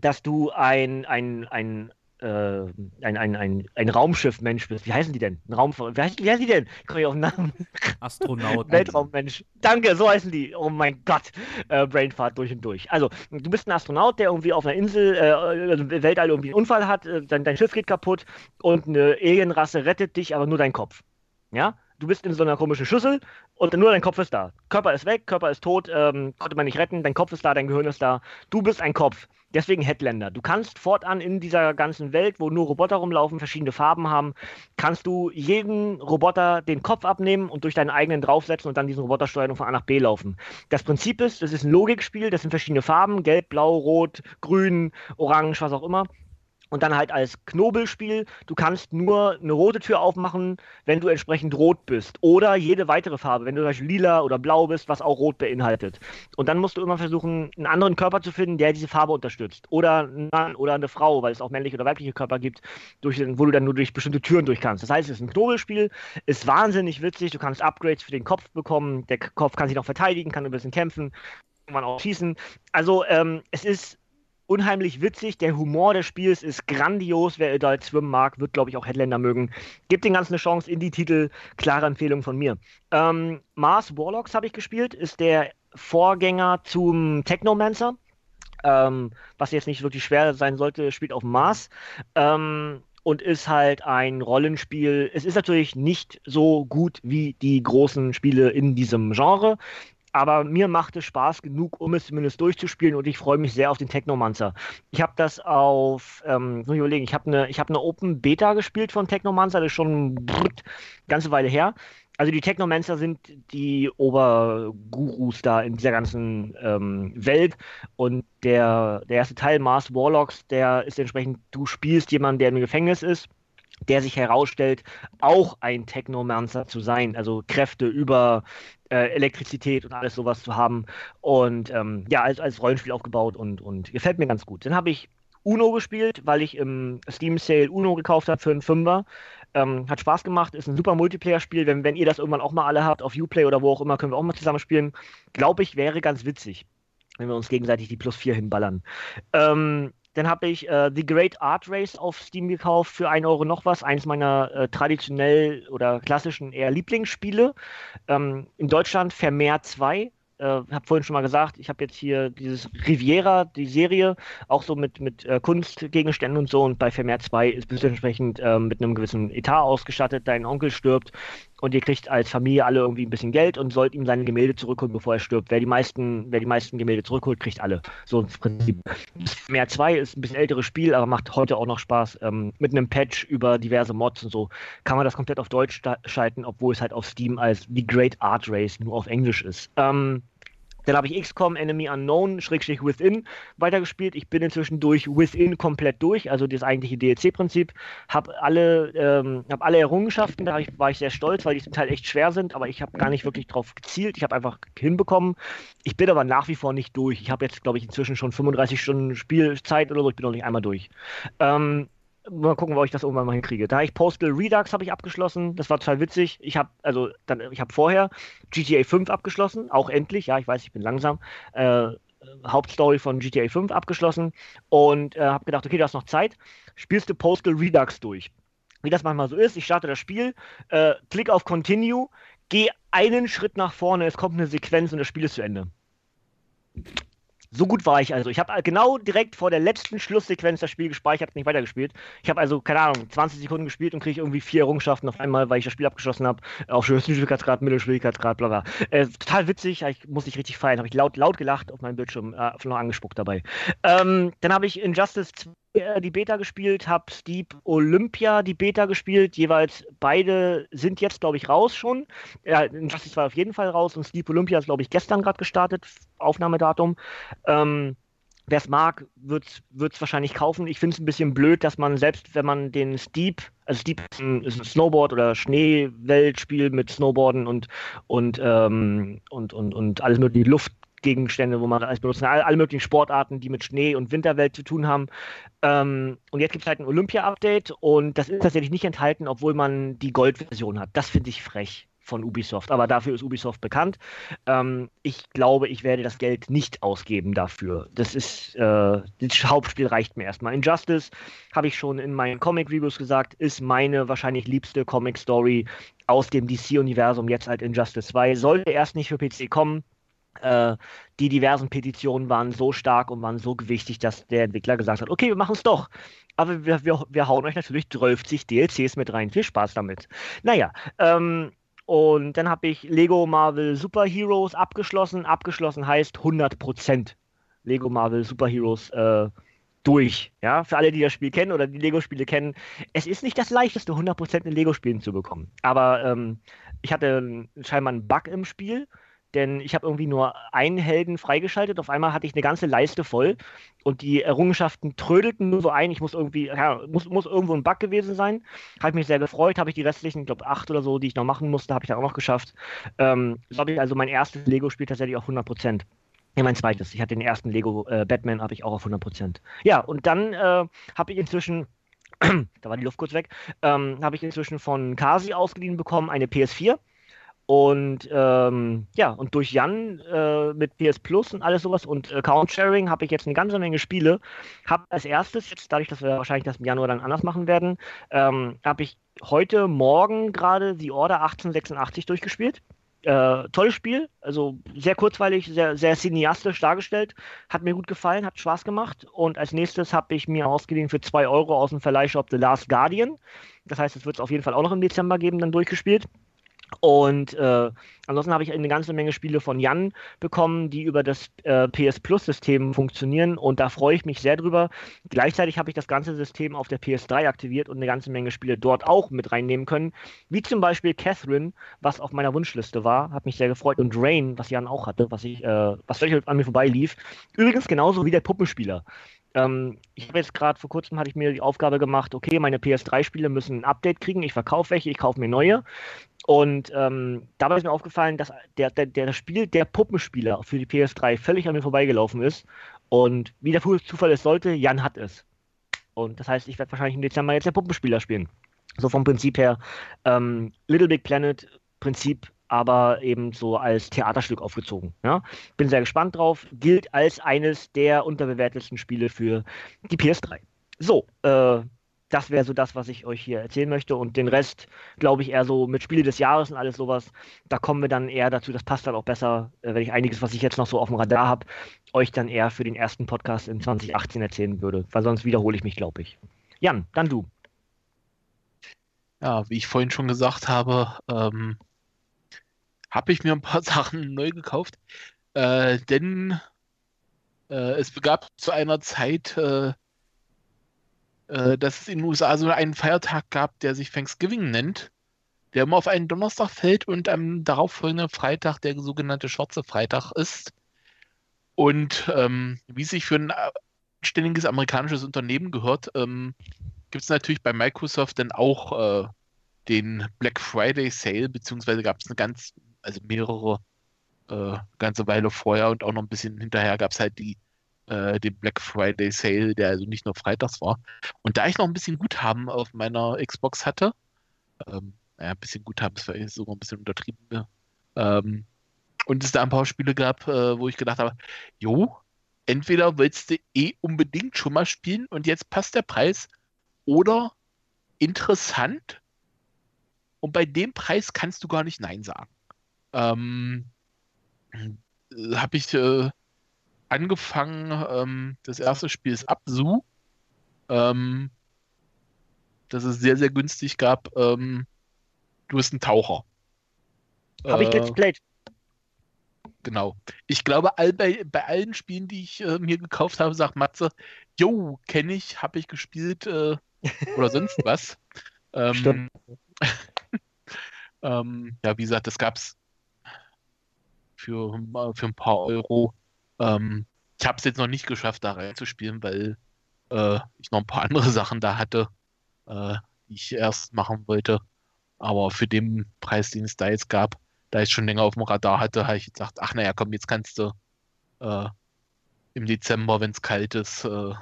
dass du ein, ein, ein äh, ein, ein, ein, ein Raumschiff-Mensch bist. Wie heißen die denn? Ein Raum, wie, heißen, wie heißen die denn? Ich komme nicht auf den Namen. Astronaut. Weltraummensch. Danke, so heißen die. Oh mein Gott. Äh, Brainfart durch und durch. Also, du bist ein Astronaut, der irgendwie auf einer Insel, äh, also Weltall irgendwie einen Unfall hat, äh, dein, dein Schiff geht kaputt und eine Alienrasse rettet dich, aber nur dein Kopf. Ja? Du bist in so einer komischen Schüssel und nur dein Kopf ist da. Körper ist weg, Körper ist tot, ähm, konnte man nicht retten, dein Kopf ist da, dein Gehirn ist da. Du bist ein Kopf. Deswegen Headlander. Du kannst fortan in dieser ganzen Welt, wo nur Roboter rumlaufen, verschiedene Farben haben, kannst du jeden Roboter den Kopf abnehmen und durch deinen eigenen draufsetzen und dann diesen Roboter steuern und von A nach B laufen. Das Prinzip ist, das ist ein Logikspiel, das sind verschiedene Farben, gelb, blau, rot, grün, orange, was auch immer und dann halt als Knobelspiel, du kannst nur eine rote Tür aufmachen, wenn du entsprechend rot bist. Oder jede weitere Farbe, wenn du zum Beispiel lila oder blau bist, was auch rot beinhaltet. Und dann musst du immer versuchen, einen anderen Körper zu finden, der diese Farbe unterstützt. Oder ein Mann oder eine Frau, weil es auch männliche oder weibliche Körper gibt, durch, wo du dann nur durch bestimmte Türen durch kannst. Das heißt, es ist ein Knobelspiel, ist wahnsinnig witzig, du kannst Upgrades für den Kopf bekommen, der Kopf kann sich noch verteidigen, kann ein bisschen kämpfen, kann man auch schießen. Also ähm, es ist unheimlich witzig. Der Humor des Spiels ist grandios. Wer Adult Swim mag, wird, glaube ich, auch Headlander mögen. Gibt den ganzen eine Chance. in die titel klare Empfehlung von mir. Ähm, Mars Warlocks habe ich gespielt. Ist der Vorgänger zum Technomancer. Ähm, was jetzt nicht wirklich schwer sein sollte, spielt auf Mars. Ähm, und ist halt ein Rollenspiel. Es ist natürlich nicht so gut wie die großen Spiele in diesem Genre aber mir macht es Spaß genug, um es zumindest durchzuspielen und ich freue mich sehr auf den Technomancer. Ich habe das auf, ähm, muss ich überlegen, ich habe eine hab ne Open Beta gespielt von Technomancer, das ist schon eine ganze Weile her. Also die Technomancer sind die Obergurus da in dieser ganzen ähm, Welt und der, der erste Teil, Mars Warlocks, der ist entsprechend, du spielst jemanden, der im Gefängnis ist der sich herausstellt, auch ein Technomancer zu sein, also Kräfte über äh, Elektrizität und alles sowas zu haben. Und ähm, ja, als, als Rollenspiel aufgebaut und, und gefällt mir ganz gut. Dann habe ich Uno gespielt, weil ich im Steam Sale Uno gekauft habe für einen Fünfer. Ähm, hat Spaß gemacht, ist ein super Multiplayer-Spiel. Wenn, wenn ihr das irgendwann auch mal alle habt, auf Uplay oder wo auch immer, können wir auch mal zusammen spielen. Glaube ich, wäre ganz witzig, wenn wir uns gegenseitig die Plus 4 hinballern. Ähm, dann habe ich äh, The Great Art Race auf Steam gekauft für 1 Euro noch was. Eines meiner äh, traditionell oder klassischen eher Lieblingsspiele. Ähm, in Deutschland Vermehr 2. Äh, habe vorhin schon mal gesagt, ich habe jetzt hier dieses Riviera, die Serie, auch so mit, mit äh, Kunstgegenständen und so. Und bei Vermehr 2 ist es entsprechend äh, mit einem gewissen Etat ausgestattet. Dein Onkel stirbt und ihr kriegt als Familie alle irgendwie ein bisschen Geld und sollt ihm seine Gemälde zurückholen, bevor er stirbt. Wer die meisten, wer die meisten Gemälde zurückholt, kriegt alle. So im Prinzip. Mehr 2 ist ein bisschen älteres Spiel, aber macht heute auch noch Spaß. Ähm, mit einem Patch über diverse Mods und so kann man das komplett auf Deutsch schalten, obwohl es halt auf Steam als The Great Art Race nur auf Englisch ist. Ähm, dann habe ich XCOM Enemy Unknown, Schrägstrich Within weitergespielt. Ich bin inzwischen durch Within komplett durch, also das eigentliche DLC-Prinzip. Habe alle, ähm, hab alle Errungenschaften, da war ich sehr stolz, weil die zum Teil echt schwer sind, aber ich habe gar nicht wirklich drauf gezielt. Ich habe einfach hinbekommen. Ich bin aber nach wie vor nicht durch. Ich habe jetzt, glaube ich, inzwischen schon 35 Stunden Spielzeit oder so. Ich bin noch nicht einmal durch. Ähm, mal gucken, wo ich das irgendwann mal hinkriege. Da ich Postal Redux habe ich abgeschlossen, das war total witzig. Ich habe also dann ich habe vorher GTA 5 abgeschlossen, auch endlich, ja, ich weiß, ich bin langsam. Äh, Hauptstory von GTA 5 abgeschlossen und äh, habe gedacht, okay, du hast noch Zeit, spielst du Postal Redux durch. Wie das manchmal so ist, ich starte das Spiel, äh, klick auf Continue, gehe einen Schritt nach vorne, es kommt eine Sequenz und das Spiel ist zu Ende. So gut war ich also. Ich habe genau direkt vor der letzten Schlusssequenz das Spiel gespeichert, nicht weitergespielt. Ich habe also, keine Ahnung, 20 Sekunden gespielt und kriege irgendwie vier Errungenschaften auf einmal, weil ich das Spiel abgeschlossen habe. Auf höchsten Schwierigkeitsgrad, Mittelschwierigkeitsgrad, bla bla. Äh, total witzig, ich muss ich richtig feiern. Habe ich laut, laut gelacht auf meinem Bildschirm, äh, noch angespuckt dabei. Ähm, dann habe ich Injustice 2 äh, die Beta gespielt, habe Steep Olympia die Beta gespielt. Jeweils beide sind jetzt, glaube ich, raus schon. Ja, Injustice war auf jeden Fall raus und Steep Olympia ist, glaube ich, gestern gerade gestartet, Aufnahmedatum. Ähm, Wer es mag, wird es wahrscheinlich kaufen. Ich finde es ein bisschen blöd, dass man selbst, wenn man den Steep, also Steep ist ein, ist ein Snowboard- oder Schneeweltspiel mit Snowboarden und, und, ähm, und, und, und alles mögliche Luft, Gegenstände, wo man alles benutzt. Alle, alle, möglichen Sportarten, die mit Schnee und Winterwelt zu tun haben. Ähm, und jetzt gibt es halt ein Olympia-Update und das ist tatsächlich nicht enthalten, obwohl man die Gold-Version hat. Das finde ich frech von Ubisoft. Aber dafür ist Ubisoft bekannt. Ähm, ich glaube, ich werde das Geld nicht ausgeben dafür. Das ist, äh, das Hauptspiel reicht mir erstmal. Injustice, habe ich schon in meinen Comic-Reviews gesagt, ist meine wahrscheinlich liebste Comic-Story aus dem DC-Universum, jetzt halt Injustice 2. Sollte erst nicht für PC kommen, äh, die diversen Petitionen waren so stark und waren so gewichtig, dass der Entwickler gesagt hat, okay, wir machen es doch. Aber wir, wir, wir hauen euch natürlich 12 DLCs mit rein. Viel Spaß damit. Naja, ähm, und dann habe ich Lego Marvel Super Heroes abgeschlossen. Abgeschlossen heißt 100% Lego Marvel Super Heroes äh, durch. Ja, für alle, die das Spiel kennen oder die Lego-Spiele kennen. Es ist nicht das leichteste, 100% in Lego-Spielen zu bekommen. Aber ähm, ich hatte scheinbar einen Bug im Spiel denn ich habe irgendwie nur einen Helden freigeschaltet. Auf einmal hatte ich eine ganze Leiste voll und die Errungenschaften trödelten nur so ein. Ich muss irgendwie, ja, muss, muss irgendwo ein Bug gewesen sein. Habe mich sehr gefreut, habe ich die restlichen, ich glaube acht oder so, die ich noch machen musste, habe ich dann auch noch geschafft. Ähm, so habe ich also mein erstes Lego-Spiel tatsächlich auf 100 Prozent. Ja, mein zweites. Ich hatte den ersten Lego äh, Batman, habe ich auch auf 100 Prozent. Ja, und dann äh, habe ich inzwischen da war die Luft kurz weg, ähm, habe ich inzwischen von Kasi ausgeliehen bekommen eine PS4 und ähm, ja, und durch Jan äh, mit PS Plus und alles sowas und Account Sharing habe ich jetzt eine ganze Menge Spiele. Habe als erstes, jetzt dadurch, dass wir wahrscheinlich das im Januar dann anders machen werden, ähm, habe ich heute Morgen gerade die Order 1886 durchgespielt. Äh, tolles Spiel, also sehr kurzweilig, sehr, sehr cineastisch dargestellt. Hat mir gut gefallen, hat Spaß gemacht. Und als nächstes habe ich mir ausgeliehen für 2 Euro aus dem Verleihshop The Last Guardian. Das heißt, es wird es auf jeden Fall auch noch im Dezember geben, dann durchgespielt. Und äh, ansonsten habe ich eine ganze Menge Spiele von Jan bekommen, die über das äh, PS Plus-System funktionieren und da freue ich mich sehr drüber. Gleichzeitig habe ich das ganze System auf der PS3 aktiviert und eine ganze Menge Spiele dort auch mit reinnehmen können, wie zum Beispiel Catherine, was auf meiner Wunschliste war, hat mich sehr gefreut und Rain, was Jan auch hatte, was ich, äh, was an mir vorbei lief. Übrigens genauso wie der Puppenspieler. Ähm, ich habe jetzt gerade vor kurzem hatte ich mir die Aufgabe gemacht, okay, meine PS3-Spiele müssen ein Update kriegen, ich verkaufe welche, ich kaufe mir neue. Und ähm, dabei ist mir aufgefallen, dass der, der, der Spiel der Puppenspieler für die PS3 völlig an mir vorbeigelaufen ist. Und wie der Zufall es sollte, Jan hat es. Und das heißt, ich werde wahrscheinlich im Dezember jetzt der Puppenspieler spielen. So vom Prinzip her, ähm, Little Big Planet Prinzip, aber eben so als Theaterstück aufgezogen. Ja? Bin sehr gespannt drauf. Gilt als eines der unterbewertesten Spiele für die PS3. So, äh, das wäre so das, was ich euch hier erzählen möchte. Und den Rest, glaube ich, eher so mit Spiele des Jahres und alles sowas. Da kommen wir dann eher dazu, das passt dann auch besser, äh, wenn ich einiges, was ich jetzt noch so auf dem Radar habe, euch dann eher für den ersten Podcast in 2018 erzählen würde. Weil sonst wiederhole ich mich, glaube ich. Jan, dann du. ja, wie ich vorhin schon gesagt habe, ähm, habe ich mir ein paar Sachen neu gekauft. Äh, denn äh, es begab zu einer Zeit, äh, äh, dass es in den USA so einen Feiertag gab, der sich Thanksgiving nennt, der immer auf einen Donnerstag fällt und am darauffolgenden Freitag der sogenannte Schwarze Freitag ist. Und ähm, wie sich für ein ständiges amerikanisches Unternehmen gehört, ähm, gibt es natürlich bei Microsoft dann auch äh, den Black Friday Sale, beziehungsweise gab es eine ganz, also mehrere, äh, ganze Weile vorher und auch noch ein bisschen hinterher gab es halt die, äh, den Black Friday Sale, der also nicht nur freitags war. Und da ich noch ein bisschen Guthaben auf meiner Xbox hatte, ähm, naja, ein bisschen Guthaben ist vielleicht sogar ein bisschen untertrieben, ne? ähm, und es da ein paar Spiele gab, äh, wo ich gedacht habe, jo, entweder willst du eh unbedingt schon mal spielen und jetzt passt der Preis oder interessant und bei dem Preis kannst du gar nicht Nein sagen. Ähm, äh, Habe ich äh, angefangen, ähm, das erste Spiel ist Absu, ähm, das es sehr, sehr günstig gab. Ähm, du bist ein Taucher. Habe ich Äh, Played. Genau. Ich glaube, all bei, bei allen Spielen, die ich äh, mir gekauft habe, sagt Matze, jo, kenne ich, habe ich gespielt äh, oder sonst was. Ähm, Stimmt. ähm, ja, wie gesagt, das gab es für, äh, für ein paar Euro. Ähm, ich habe es jetzt noch nicht geschafft, da reinzuspielen, weil äh, ich noch ein paar andere Sachen da hatte, äh, die ich erst machen wollte. Aber für den Preis, den es da jetzt gab, da ich schon länger auf dem Radar hatte, habe ich gesagt, ach naja, komm, jetzt kannst du äh, im Dezember, wenn es kalt ist, äh,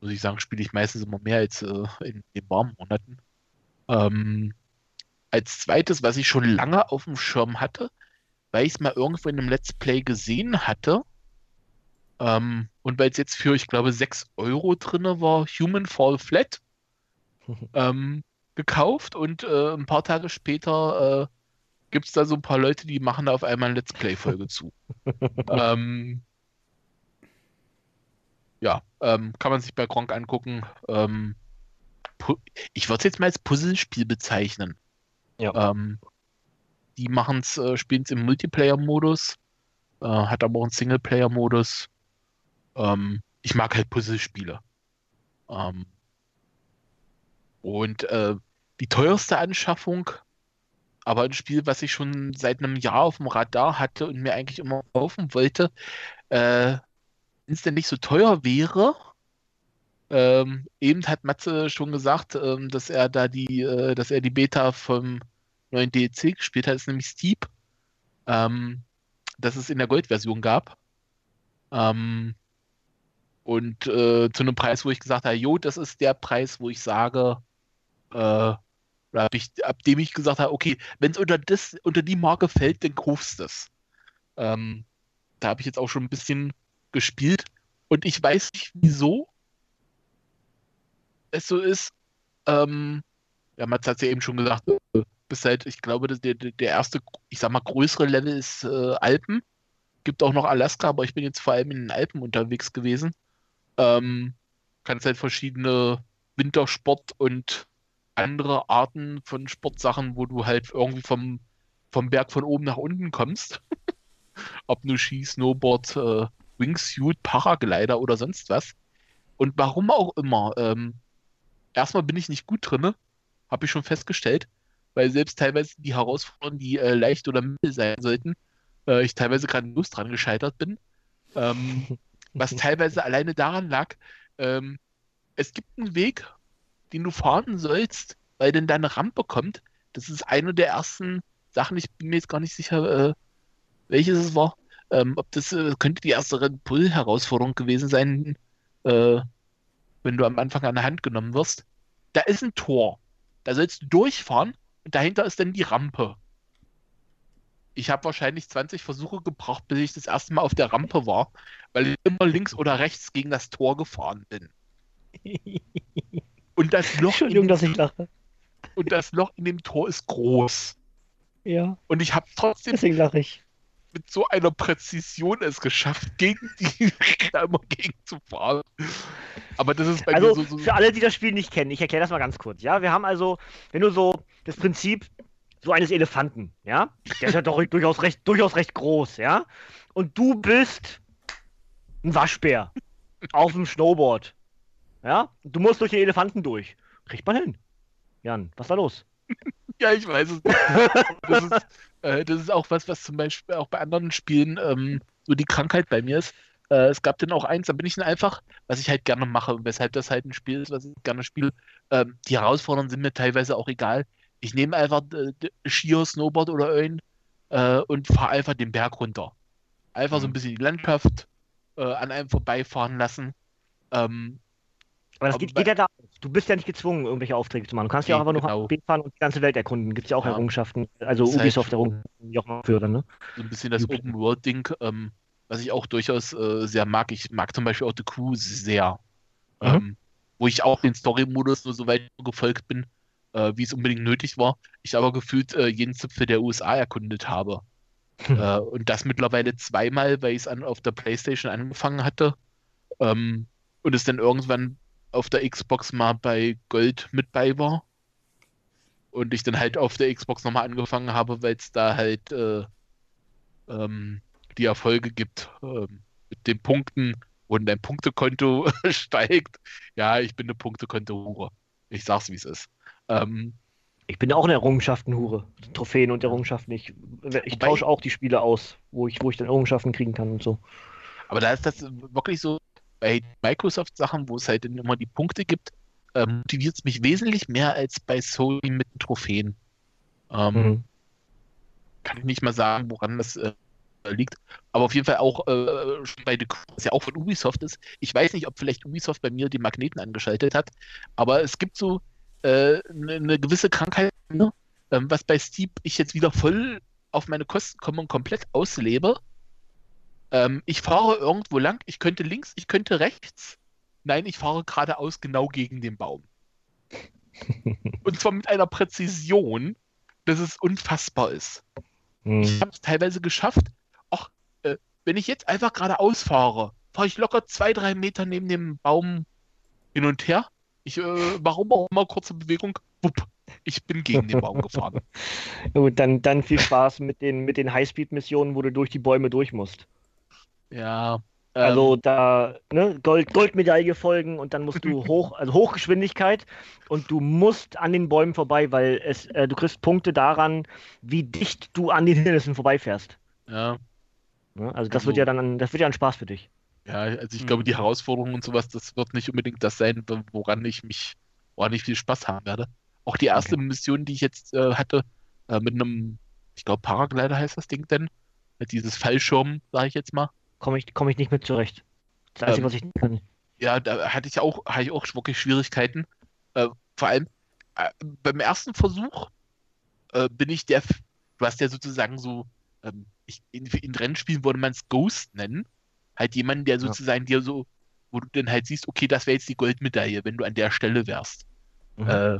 muss ich sagen, spiele ich meistens immer mehr als äh, in den warmen Monaten. Ähm, als zweites, was ich schon lange auf dem Schirm hatte, weil ich es mal irgendwo in einem Let's Play gesehen hatte, ähm, und weil es jetzt für, ich glaube, 6 Euro drin war, Human Fall Flat, ähm, gekauft und äh, ein paar Tage später äh, gibt es da so ein paar Leute, die machen da auf einmal eine Let's Play-Folge zu. ähm, ja, ähm, kann man sich bei Gronk angucken. Ähm, ich würde es jetzt mal als Puzzlespiel bezeichnen. Ja. Ähm, die machen es, äh, spielen es im Multiplayer-Modus, äh, hat aber auch einen Singleplayer-Modus. Ähm, ich mag halt Puzzlespiele. Ähm, und äh, die teuerste Anschaffung, aber ein Spiel, was ich schon seit einem Jahr auf dem Radar hatte und mir eigentlich immer kaufen wollte, äh, wenn es denn nicht so teuer wäre, ähm, eben hat Matze schon gesagt, ähm, dass er da die, äh, dass er die Beta vom neuen DLC gespielt hat, ist nämlich Steep, ähm, das es in der Gold-Version gab. Ähm, und äh, zu einem Preis, wo ich gesagt habe, jo, das ist der Preis, wo ich sage, äh, ich, ab dem ich gesagt habe, okay, wenn es unter unter die Marke fällt, dann kaufst du es. Ähm, da habe ich jetzt auch schon ein bisschen gespielt und ich weiß nicht, wieso es so ist. Ähm, ja, Mats hat es ja eben schon gesagt, äh, bis halt, ich glaube, der, der erste, ich sag mal, größere Level ist äh, Alpen. Gibt auch noch Alaska, aber ich bin jetzt vor allem in den Alpen unterwegs gewesen. Ähm, kannst halt verschiedene Wintersport und andere Arten von Sportsachen, wo du halt irgendwie vom, vom Berg von oben nach unten kommst. Ob nur Ski, Snowboard, äh, Wingsuit, Paraglider oder sonst was. Und warum auch immer. Ähm, erstmal bin ich nicht gut drinne, habe ich schon festgestellt, weil selbst teilweise die Herausforderungen, die äh, leicht oder mittel sein sollten, äh, ich teilweise gerade los dran gescheitert bin. Ähm, was teilweise alleine daran lag, ähm, es gibt einen Weg, den du fahren sollst, weil denn da eine Rampe kommt. Das ist eine der ersten Sachen, ich bin mir jetzt gar nicht sicher, äh, welches es war. Ähm, ob das äh, könnte die erste Red Bull-Herausforderung gewesen sein, äh, wenn du am Anfang an der Hand genommen wirst. Da ist ein Tor. Da sollst du durchfahren dahinter ist dann die Rampe. Ich habe wahrscheinlich 20 Versuche gebraucht, bis ich das erste Mal auf der Rampe war, weil ich immer links oder rechts gegen das Tor gefahren bin. Und das Loch, in Entschuldigung, dem, dass ich lache. und das Loch in dem Tor ist groß. Ja, Und ich habe trotzdem deswegen lache ich. Mit so einer Präzision es geschafft, gegen die immer gegen zu fahren. Aber das ist bei also, mir so, so. Für alle, die das Spiel nicht kennen, ich erkläre das mal ganz kurz. Ja, wir haben also, wenn du so das Prinzip so eines Elefanten, ja, der ist ja doch durchaus recht, durchaus recht groß, ja, und du bist ein Waschbär auf dem Snowboard, ja, du musst durch den Elefanten durch. Kriegt man hin. Jan, was ist da los? Ja, ich weiß es. das, ist, äh, das ist auch was, was zum Beispiel auch bei anderen Spielen ähm, so die Krankheit bei mir ist. Äh, es gab dann auch eins, da bin ich dann einfach, was ich halt gerne mache, weshalb das halt ein Spiel ist, was ich gerne spiele. Ähm, die Herausforderungen sind mir teilweise auch egal. Ich nehme einfach äh, Skier, Snowboard oder irgend äh, und fahre einfach den Berg runter. Einfach so ein bisschen die Landschaft äh, an einem vorbeifahren lassen. Ähm, aber das geht, geht ja da. Du bist ja nicht gezwungen, irgendwelche Aufträge zu machen. Du kannst ja auch Nee, einfach nur genau. HB fahren und die ganze Welt erkunden. Gibt es ja auch Ja. Errungenschaften. Also Das halt- Ubisoft Errungenschaften, die auch mal führen, ne? so ein bisschen das. Open World Ding, ähm, was ich auch durchaus äh, sehr mag. Ich mag zum Beispiel auch The Crew sehr. Mhm. Ähm, wo ich auch den Story-Modus nur so weit gefolgt bin, äh, wie es unbedingt nötig war. Ich aber gefühlt äh, jeden Zipfel der USA erkundet habe. Hm. Äh, und das mittlerweile zweimal, weil ich es auf der PlayStation angefangen hatte. Ähm, und es dann irgendwann auf der Xbox mal bei Gold mit bei war. Und ich dann halt auf der Xbox nochmal angefangen habe, weil es da halt äh, ähm, die Erfolge gibt ähm, mit den Punkten und dein Punktekonto steigt. Ja, ich bin eine Punktekonto-Hure. Ich sag's, wie es ist. Ähm, Ich bin auch eine Errungenschaften-Hure. Trophäen und Errungenschaften. Ich, ich tausche auch die Spiele aus, wo ich, wo ich dann Errungenschaften kriegen kann und so. aber da ist das wirklich so, bei Microsoft-Sachen, wo es halt immer die Punkte gibt, äh, motiviert es mich wesentlich mehr als bei Sony mit Trophäen. Ähm, Mhm. kann ich nicht mal sagen, woran das äh, liegt. Aber auf jeden Fall auch äh, bei The Crew, was ja auch von Ubisoft ist. Ich weiß nicht, ob vielleicht Ubisoft bei mir die Magneten angeschaltet hat, aber es gibt so eine äh, ne gewisse Krankheit, ne? ähm, was bei Steep ich jetzt wieder voll auf meine Kosten komme und komplett auslebe. Ähm, ich fahre irgendwo lang, ich könnte links, ich könnte rechts. Nein, ich fahre geradeaus genau gegen den Baum. Und zwar mit einer Präzision, dass es unfassbar ist. Ich Mhm. habe es teilweise geschafft. Ach, äh, wenn ich jetzt einfach geradeaus fahre, fahre ich locker zwei, drei Meter neben dem Baum hin und her. Ich, äh, warum auch immer, kurze Bewegung, wupp, ich bin gegen den Baum gefahren. Gut, dann, dann viel Spaß mit den, mit den Highspeed-Missionen, wo du durch die Bäume durch musst. Ja. ähm, Also da, ne, Gold, Goldmedaille folgen und dann musst du hoch, also Hochgeschwindigkeit und du musst an den Bäumen vorbei, weil es, äh, du kriegst Punkte daran, wie dicht du an den Hindernissen vorbeifährst. ja, Ne? Also das Also- wird ja dann, ein- das wird ja ein Spaß für dich. ja, also ich glaube, die Herausforderungen und sowas, das wird nicht unbedingt das sein, woran ich mich, woran ich viel Spaß haben werde. Auch die erste Mission, die ich jetzt äh, hatte, äh, mit einem, ich glaube, Paraglider heißt das Ding denn, mit dieses Fallschirm, sage ich jetzt mal. Komme ich, komm ich nicht mit zurecht. Das Einzige, Ähm, was ich nicht kann. Ja, da hatte ich auch, hatte ich auch wirklich Schwierigkeiten. Äh, vor allem äh, beim ersten Versuch äh, bin ich der, du hast ja sozusagen so, ähm, ich, in, in Rennspielen würde man es Ghost nennen. Halt jemanden, der sozusagen dir so, wo du dann halt siehst, okay, das wäre jetzt die Goldmedaille, wenn du an der Stelle wärst. Mhm. Äh,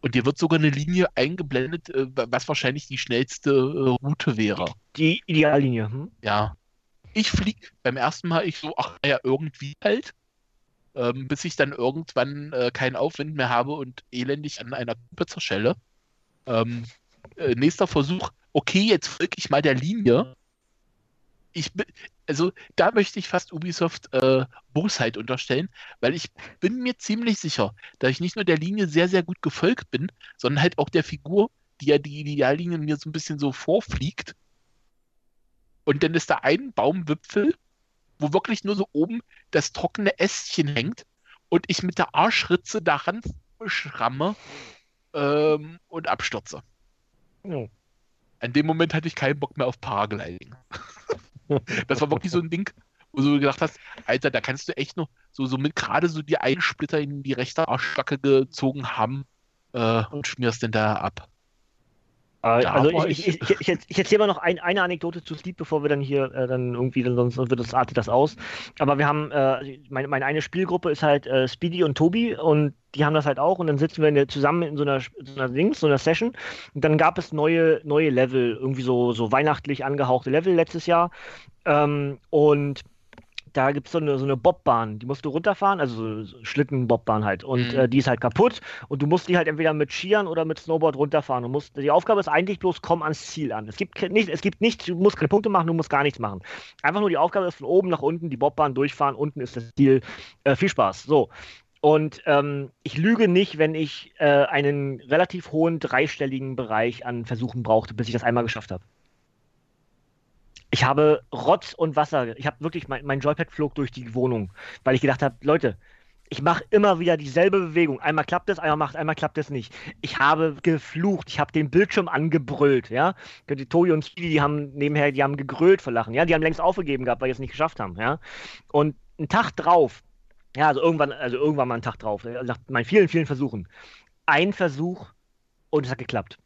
und dir wird sogar eine Linie eingeblendet, äh, was wahrscheinlich die schnellste äh, Route wäre. Die Ideallinie. Hm? Ja. Ich flieg beim ersten Mal, ich so, ach ja, irgendwie halt. Ähm, bis ich dann irgendwann äh, keinen Aufwind mehr habe und elendig an einer Kuppe zerschelle. Ähm, äh, nächster Versuch, okay, jetzt folge ich mal der Linie. Ich bin, also da möchte ich fast Ubisoft äh, Bosheit unterstellen, weil ich bin mir ziemlich sicher, dass ich nicht nur der Linie sehr, sehr gut gefolgt bin, sondern halt auch der Figur, die ja die Ideallinie mir so ein bisschen so vorfliegt. Und dann ist da ein Baumwipfel, wo wirklich nur so oben das trockene Ästchen hängt und ich mit der Arschritze daran schramme ähm, und abstürze. Ja. An dem Moment hatte ich keinen Bock mehr auf Paragliding. Das war wirklich so ein Ding, wo du gedacht hast, Alter, da kannst du echt noch so, so mit gerade so die einen Splitter in die rechte Arschbacke gezogen haben äh, und schmierst den da ab. Äh, also ich, ich, ich, ich, erzähle mal noch ein, eine Anekdote zu Sleep, bevor wir dann hier äh, dann irgendwie, sonst wird das artet das aus. Aber wir haben, äh, meine, meine eine Spielgruppe ist halt äh, Speedy und Tobi und die haben das halt auch und dann sitzen wir in der, zusammen in so einer, so einer Dings, so einer Session und dann gab es neue, neue Level, irgendwie so, so weihnachtlich angehauchte Level letztes Jahr ähm, und da gibt es so eine, so eine Bobbahn, die musst du runterfahren, also so Schlittenbobbahn halt. Und mhm. äh, die ist halt kaputt und du musst die halt entweder mit Skiern oder mit Snowboard runterfahren. Du musst, die Aufgabe ist eigentlich bloß, komm ans Ziel an. Es gibt nicht, es gibt nichts, du musst keine Punkte machen, du musst gar nichts machen. Einfach nur die Aufgabe ist von oben nach unten die Bobbahn durchfahren, unten ist das Ziel. Äh, viel Spaß. So. Und ähm, ich lüge nicht, wenn ich äh, einen relativ hohen dreistelligen Bereich an Versuchen brauchte, bis ich das einmal geschafft habe. Ich habe Rotz und Wasser. Ich habe wirklich, mein, mein Joypad flog durch die Wohnung, weil ich gedacht habe, Leute, ich mache immer wieder dieselbe Bewegung. Einmal klappt es, einmal macht, einmal klappt es nicht. Ich habe geflucht, ich habe den Bildschirm angebrüllt, ja. Die Tobi und Speedy, die haben nebenher, die haben gegrölt vor Lachen, ja. Die haben längst aufgegeben gehabt, weil sie es nicht geschafft haben, ja. Und einen Tag drauf, ja, also irgendwann, also irgendwann mal einen Tag drauf, nach meinen vielen, vielen Versuchen, ein Versuch und es hat geklappt.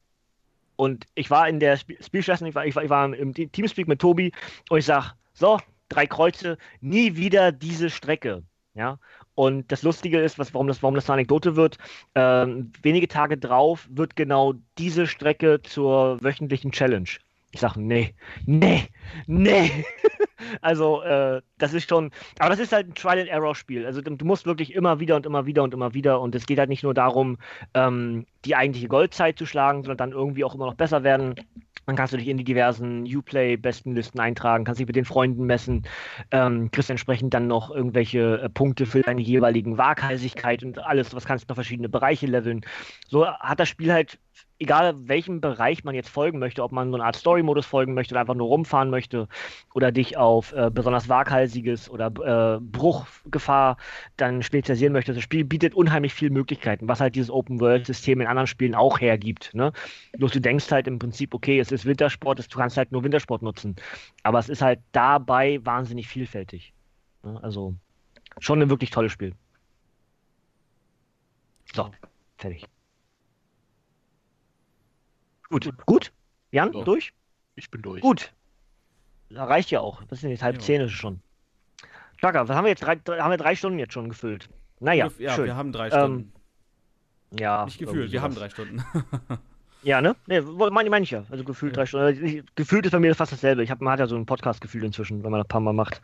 Und ich war in der Spielsession, ich war, ich, war, ich war im Teamspeak mit Tobi und ich sage, so, drei Kreuze, nie wieder diese Strecke. Ja, und das Lustige ist, was, warum, das, warum das eine Anekdote wird, ähm, wenige Tage drauf wird genau diese Strecke zur wöchentlichen Challenge. Ich sage, nee, nee, nee. also, äh, das ist schon, aber das ist halt ein Trial-and-Error-Spiel. Also, du musst wirklich immer wieder und immer wieder und immer wieder und es geht halt nicht nur darum, ähm, die eigentliche Goldzeit zu schlagen, sondern dann irgendwie auch immer noch besser werden. Dann kannst du dich in die diversen Uplay-Bestenlisten eintragen, kannst dich mit den Freunden messen, ähm, kriegst entsprechend dann noch irgendwelche äh, Punkte für deine jeweiligen Waghalsigkeit und alles, was kannst du noch verschiedene Bereiche leveln. So hat das Spiel halt egal welchem Bereich man jetzt folgen möchte, ob man so eine Art Story-Modus folgen möchte oder einfach nur rumfahren möchte oder dich auf äh, besonders waghalsiges oder äh, Bruchgefahr dann spezialisieren möchte. Das Spiel bietet unheimlich viele Möglichkeiten, was halt dieses Open-World-System in anderen Spielen auch hergibt. Ne? Bloß du denkst halt im Prinzip, okay, es ist Wintersport, du kannst halt nur Wintersport nutzen. Aber es ist halt dabei wahnsinnig vielfältig. Ne? Also schon ein wirklich tolles Spiel. So, fertig. Gut. Gut? Jan, so. durch? Ich bin durch. Gut. Da reicht ja auch. Das sind jetzt halb ja. zehn schon. Schlager, was haben wir jetzt? Drei, drei, haben wir drei Stunden jetzt schon gefüllt? Naja, ja, schön. wir haben drei Stunden. Ähm, ja. Nicht gefühlt, wir haben drei Stunden. ja, ne? Ne, meine mein ich ja. Also gefühlt ja. drei Stunden. Also, gefühlt ist bei mir fast dasselbe. Ich hab, man hat ja so ein Podcast-Gefühl inzwischen, wenn man das ein paar Mal macht.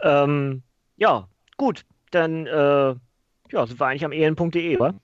Ähm, ja, gut. Dann äh, ja, sind wir eigentlich am ehen.de, oder?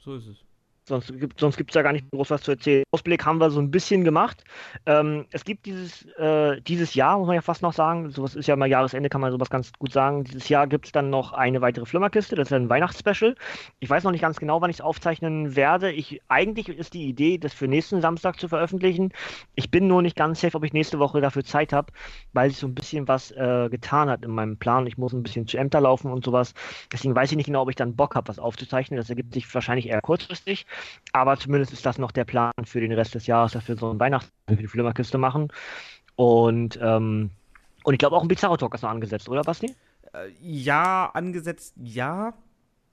So ist es. Sonst gibt es ja gar nicht groß was zu erzählen. Ausblick haben wir so ein bisschen gemacht. Ähm, es gibt dieses, äh, dieses Jahr, muss man ja fast noch sagen, sowas ist ja mal Jahresende, kann man sowas ganz gut sagen. Dieses Jahr gibt es dann noch eine weitere Flimmerkiste, das ist ein Weihnachtsspecial. Ich weiß noch nicht ganz genau, wann ich es aufzeichnen werde. Ich, eigentlich ist die Idee, das für nächsten Samstag zu veröffentlichen. Ich bin nur nicht ganz safe, ob ich nächste Woche dafür Zeit habe, weil sich so ein bisschen was äh, getan hat in meinem Plan. Ich muss ein bisschen zu Ämter laufen und sowas. Deswegen weiß ich nicht genau, ob ich dann Bock habe, was aufzuzeichnen. Das ergibt sich wahrscheinlich eher kurzfristig. Aber zumindest ist das noch der Plan für den Rest des Jahres, dass wir so ein Weihnachts für die Flimmerkiste machen. Und, ähm, und ich glaube auch ein Bizarro Talk ist noch angesetzt, oder Basti? Äh, ja, angesetzt, ja.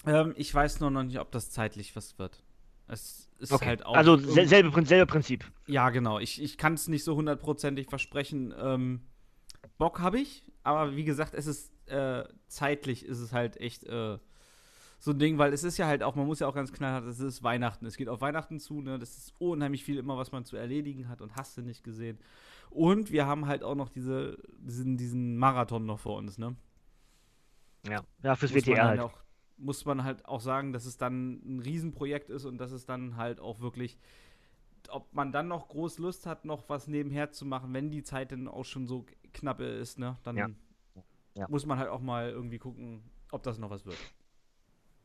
Ähm, ich weiß nur noch nicht, ob das zeitlich was wird. Es ist okay. halt auch. Also selbe, selbe Prinzip. Ja, genau. Ich, ich kann es nicht so hundertprozentig versprechen. Ähm, Bock habe ich, aber wie gesagt, es ist äh, zeitlich ist es halt echt äh, so ein Ding, weil es ist ja halt auch, man muss ja auch ganz knallhart, es ist Weihnachten, es geht auf Weihnachten zu, ne? Das ist unheimlich viel immer, was man zu erledigen hat und hast du nicht gesehen. Und wir haben halt auch noch diese, diesen, diesen Marathon noch vor uns, ne? Ja, ja fürs muss WTR halt. Auch, muss man halt auch sagen, dass es dann ein Riesenprojekt ist und dass es dann halt auch wirklich, ob man dann noch groß Lust hat, noch was nebenher zu machen, wenn die Zeit dann auch schon so knapp ist, ne? Dann ja. Ja. muss man halt auch mal irgendwie gucken, ob das noch was wird.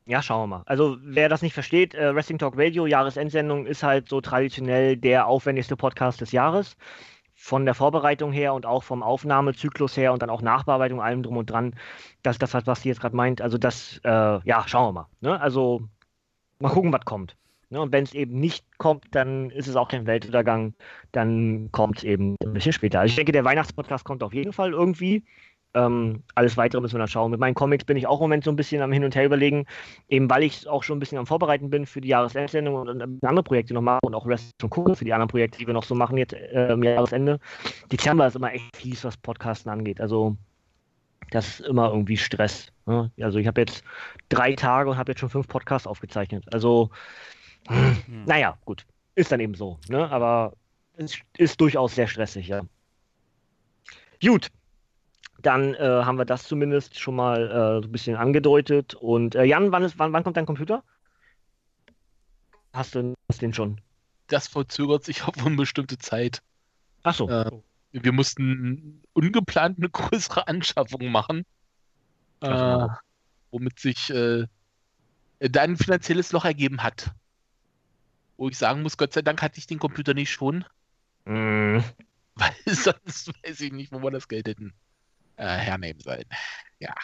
Ja, schauen wir mal. Also, wer das nicht versteht, äh, Wrestling Talk Radio, Jahresendsendung, ist halt so traditionell der aufwendigste Podcast des Jahres. Von der Vorbereitung her und auch vom Aufnahmezyklus her und dann auch Nachbearbeitung, allem drum und dran. Das ist das, was sie jetzt gerade meint. Also, das, äh, ja, schauen wir mal. Ne? Also, mal gucken, was kommt. Ne? Und wenn es eben nicht kommt, dann ist es auch kein Weltuntergang. Dann kommt es eben ein bisschen später. Also, ich denke, der Weihnachtspodcast kommt auf jeden Fall irgendwie. Ähm, alles weitere müssen wir dann schauen. Mit meinen Comics bin ich auch im Moment so ein bisschen am Hin und Her überlegen, eben weil ich auch schon ein bisschen am Vorbereiten bin für die Jahresendsendung und, und andere Projekte noch machen und auch Rest schon gucken für die anderen Projekte, die wir noch so machen jetzt äh, am Jahresende. Dezember ist immer echt fies, was Podcasten angeht. Also das ist immer irgendwie Stress. Ne? Also ich habe jetzt drei Tage und habe jetzt schon fünf Podcasts aufgezeichnet. Also, hm. naja, gut. Ist dann eben so. Ne? Aber es ist durchaus sehr stressig, ja. Gut, dann äh, haben wir das zumindest schon mal äh, so ein bisschen angedeutet. Und äh, Jan, wann, ist, wann, wann kommt dein Computer? Hast du hast den schon? Das verzögert sich auf unbestimmte Zeit. Ach so. Äh, wir mussten ungeplant eine größere Anschaffung machen, äh, womit sich äh, da ein finanzielles Loch ergeben hat. Wo ich sagen muss, Gott sei Dank hatte ich den Computer nicht schon. Mm. Weil sonst weiß ich nicht, wo wir das Geld hätten äh, hernehmen sollen. Ja.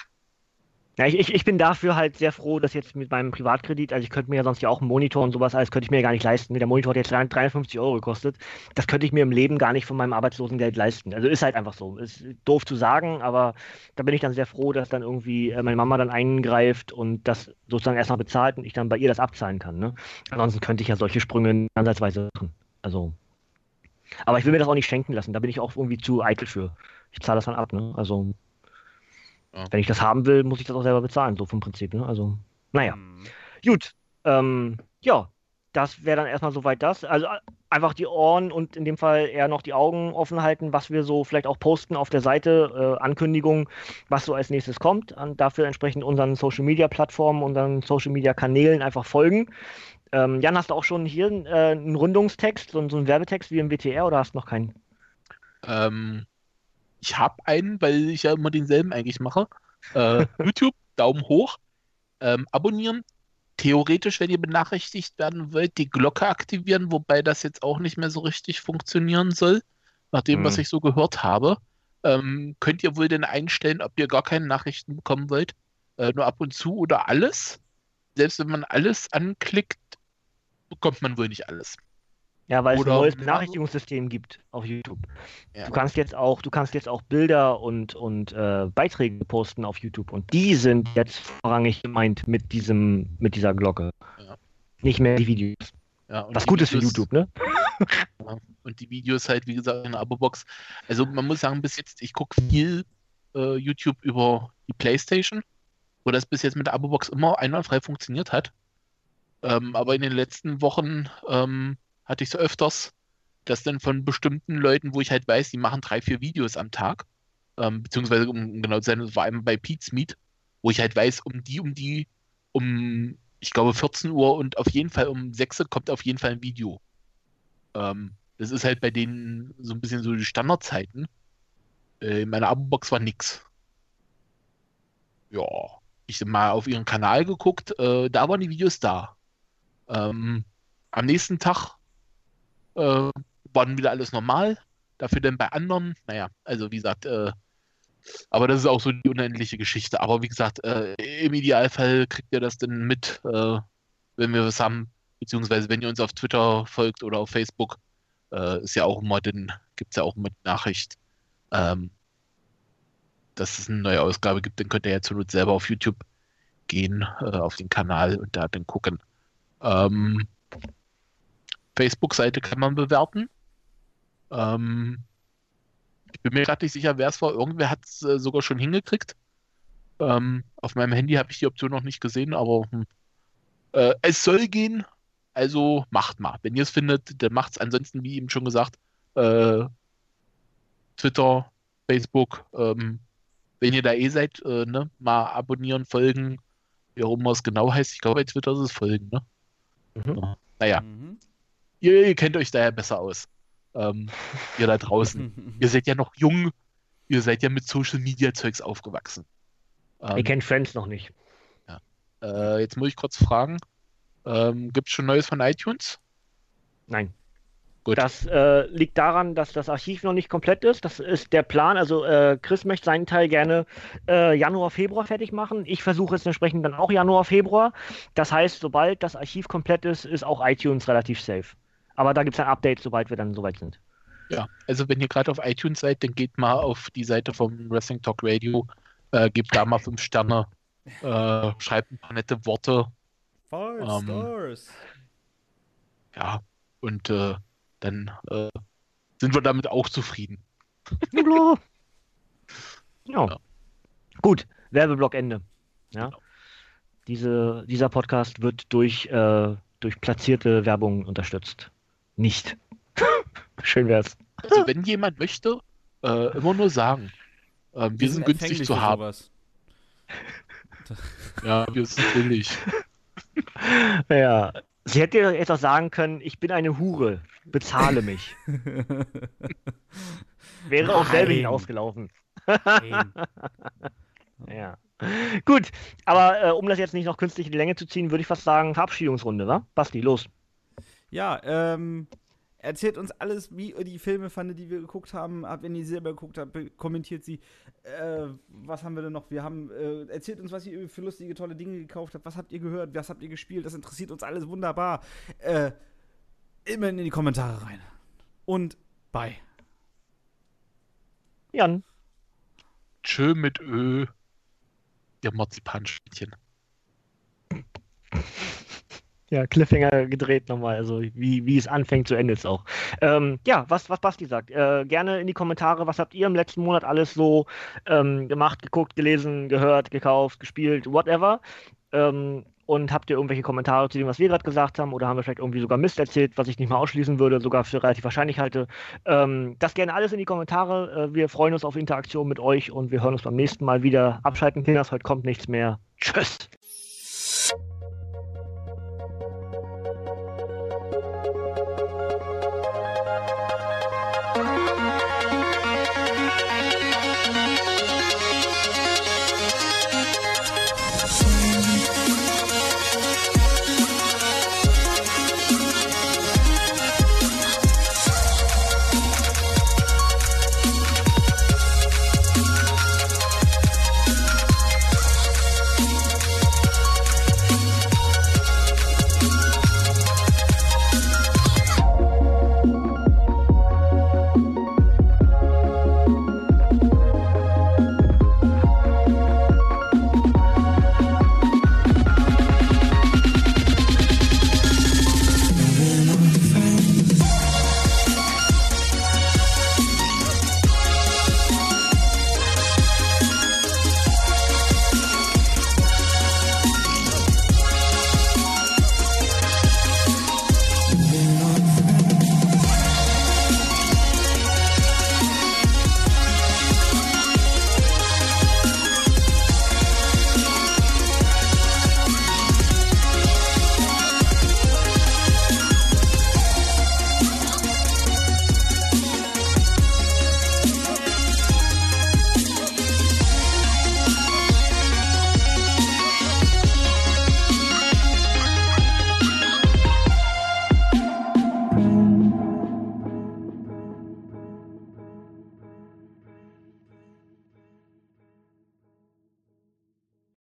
Ja, ich, ich, bin dafür halt sehr froh, dass jetzt mit meinem Privatkredit, also ich könnte mir ja sonst ja auch einen Monitor und sowas alles, könnte ich mir ja gar nicht leisten. Der Monitor hat jetzt 350 Euro gekostet. Das könnte ich mir im Leben gar nicht von meinem Arbeitslosengeld leisten. Also ist halt einfach so. Ist doof zu sagen, aber da bin ich dann sehr froh, dass dann irgendwie äh, meine Mama dann eingreift und das sozusagen erstmal bezahlt und ich dann bei ihr das abzahlen kann. Ne? Ansonsten könnte ich ja solche Sprünge ansatzweise machen. Also. Aber ich will mir das auch nicht schenken lassen. Da bin ich auch irgendwie zu eitel für. Ich zahle das dann ab. Ne? Also. Ja. Wenn ich das haben will, muss ich das auch selber bezahlen, so vom Prinzip. Ne? Also, naja. Mhm. Gut. Ähm, ja, das wäre dann erstmal soweit das. Also einfach die Ohren und in dem Fall eher noch die Augen offen halten, was wir so vielleicht auch posten auf der Seite, äh, Ankündigungen, was so als nächstes kommt. Und dafür entsprechend unseren Social Media Plattformen, unseren Social Media Kanälen einfach folgen. Ähm, Jan, hast du auch schon hier äh, einen Rundungstext, so, so einen Werbetext wie im WTR oder hast du noch keinen? Ähm, ich habe einen, weil ich ja immer denselben eigentlich mache. Äh, YouTube, Daumen hoch, ähm, abonnieren. Theoretisch, wenn ihr benachrichtigt werden wollt, die Glocke aktivieren, wobei das jetzt auch nicht mehr so richtig funktionieren soll, nach dem, hm. was ich so gehört habe. Ähm, könnt ihr wohl denn einstellen, ob ihr gar keine Nachrichten bekommen wollt? Äh, nur ab und zu oder alles? Selbst wenn man alles anklickt, bekommt man wohl nicht alles. Ja, weil Oder es ein neues Benachrichtigungssystem gibt auf YouTube. Ja. Du kannst jetzt auch, du kannst jetzt auch Bilder und, und äh, Beiträge posten auf YouTube und die sind jetzt vorrangig gemeint mit diesem, mit dieser Glocke. Ja. Nicht mehr die Videos. Ja, Was gut ist für YouTube, ne? und die Videos halt, wie gesagt, in der Abo-Box. Also man muss sagen, bis jetzt, ich gucke viel äh, YouTube über die Playstation, wo das bis jetzt mit der Abo-Box immer einwandfrei funktioniert hat. Ähm, aber in den letzten Wochen ähm, hatte ich so öfters, dass dann von bestimmten Leuten, wo ich halt weiß, die machen drei, vier Videos am Tag, ähm, beziehungsweise um genau zu sein, das war einmal bei Pete's Meet, wo ich halt weiß, um die, um die, um, ich glaube 14 Uhr und auf jeden Fall um 6 Uhr kommt auf jeden Fall ein Video. Ähm, das ist halt bei denen so ein bisschen so die Standardzeiten. Äh, in meiner Abo-Box war nix. Ja, ich mal auf ihren Kanal geguckt, äh, da waren die Videos da. Ähm, am nächsten Tag äh, war wieder alles normal. Dafür dann bei anderen, naja, also wie gesagt, äh, aber das ist auch so die unendliche Geschichte. Aber wie gesagt, äh, im Idealfall kriegt ihr das dann mit, äh, wenn wir was haben, beziehungsweise wenn ihr uns auf Twitter folgt oder auf Facebook, äh, ist ja auch immer, dann gibt es ja auch immer die Nachricht, ähm, dass es eine neue Ausgabe gibt, dann könnt ihr ja zur Not selber auf YouTube gehen, äh, auf den Kanal und da dann gucken. Ähm, Facebook-Seite kann man bewerten. Ähm, ich bin mir gerade nicht sicher, wer es war. Irgendwer hat es äh, sogar schon hingekriegt. Ähm, auf meinem Handy habe ich die Option noch nicht gesehen, aber hm. äh, es soll gehen. Also macht mal. Wenn ihr es findet, dann macht es. Ansonsten, wie eben schon gesagt, äh, Twitter, Facebook, ähm, wenn ihr da eh seid, äh, ne, mal abonnieren, folgen, wie auch immer es genau heißt. Ich glaube, bei Twitter ist es folgen, ne? Mhm. Naja. Mhm ihr, ihr kennt euch da ja besser aus. Ähm, ihr da draußen. ihr seid ja noch jung, ihr seid ja mit Social Media Zeugs aufgewachsen. Ähm, ihr kennt Friends noch nicht. Ja. Äh, jetzt muss ich kurz fragen: ähm, Gibt es schon Neues von iTunes? Nein. Gut. Das äh, liegt daran, dass das Archiv noch nicht komplett ist. Das ist der Plan. Also äh, Chris möchte seinen Teil gerne äh, Januar, Februar fertig machen. Ich versuche es entsprechend dann auch Januar, Februar. Das heißt, sobald das Archiv komplett ist, ist auch iTunes relativ safe. Aber da gibt es ein Update, sobald wir dann soweit sind. Ja, also wenn ihr gerade auf iTunes seid, dann geht mal auf die Seite vom Wrestling Talk Radio, äh, gebt da mal fünf Sterne, äh, schreibt ein paar nette Worte, Five Ähm, Stars. ja, und äh, dann äh, sind wir damit auch zufrieden. Ja. Ja. Gut, Werbeblock Ende. Ja. Genau. Diese, dieser Podcast wird durch, äh, durch platzierte Werbung unterstützt. Nicht. Schön wär's. Also wenn jemand möchte, äh, immer nur sagen. Ähm, wir, sind günstig empfänglich zu haben. Ja, wir sind billig. Ja. Sie hätte jetzt auch sagen können, ich bin eine Hure, bezahle mich. Wäre auch selber Nein. hinausgelaufen. Nein. Ja. Gut, aber äh, um das jetzt nicht noch künstlich in die Länge zu ziehen, würde ich fast sagen, Verabschiedungsrunde, wa? Basti, los. Ja, ähm, erzählt uns alles, wie ihr die Filme fandet, die wir geguckt haben. Habt, wenn ihr sie selber geguckt habt, kommentiert sie. Äh, was haben wir denn noch? Wir haben, äh, erzählt uns, was ihr für lustige, tolle Dinge gekauft habt. Was habt ihr gehört? Was habt ihr gespielt? Das interessiert uns alles wunderbar. Äh, immer in die Kommentare rein. Und bye. Jan. Tschö mit Ö. Der Marzipanschnittchen. Ja, Cliffhanger gedreht nochmal, also wie, wie es anfängt, so endet es auch. Ähm, ja, was, was Basti sagt, äh, gerne in die Kommentare, was habt ihr im letzten Monat alles so ähm, gemacht, geguckt, gelesen, gehört, gekauft, gespielt, whatever. Ähm, und habt ihr irgendwelche Kommentare zu dem, was wir gerade gesagt haben, oder haben wir vielleicht irgendwie sogar Mist erzählt, was ich nicht mal ausschließen würde, sogar für relativ wahrscheinlich halte? Ähm, das gerne alles in die Kommentare. Äh, wir freuen uns auf Interaktion mit euch und wir hören uns beim nächsten Mal wieder. Abschalten, Kinders, heute kommt nichts mehr. Tschüss.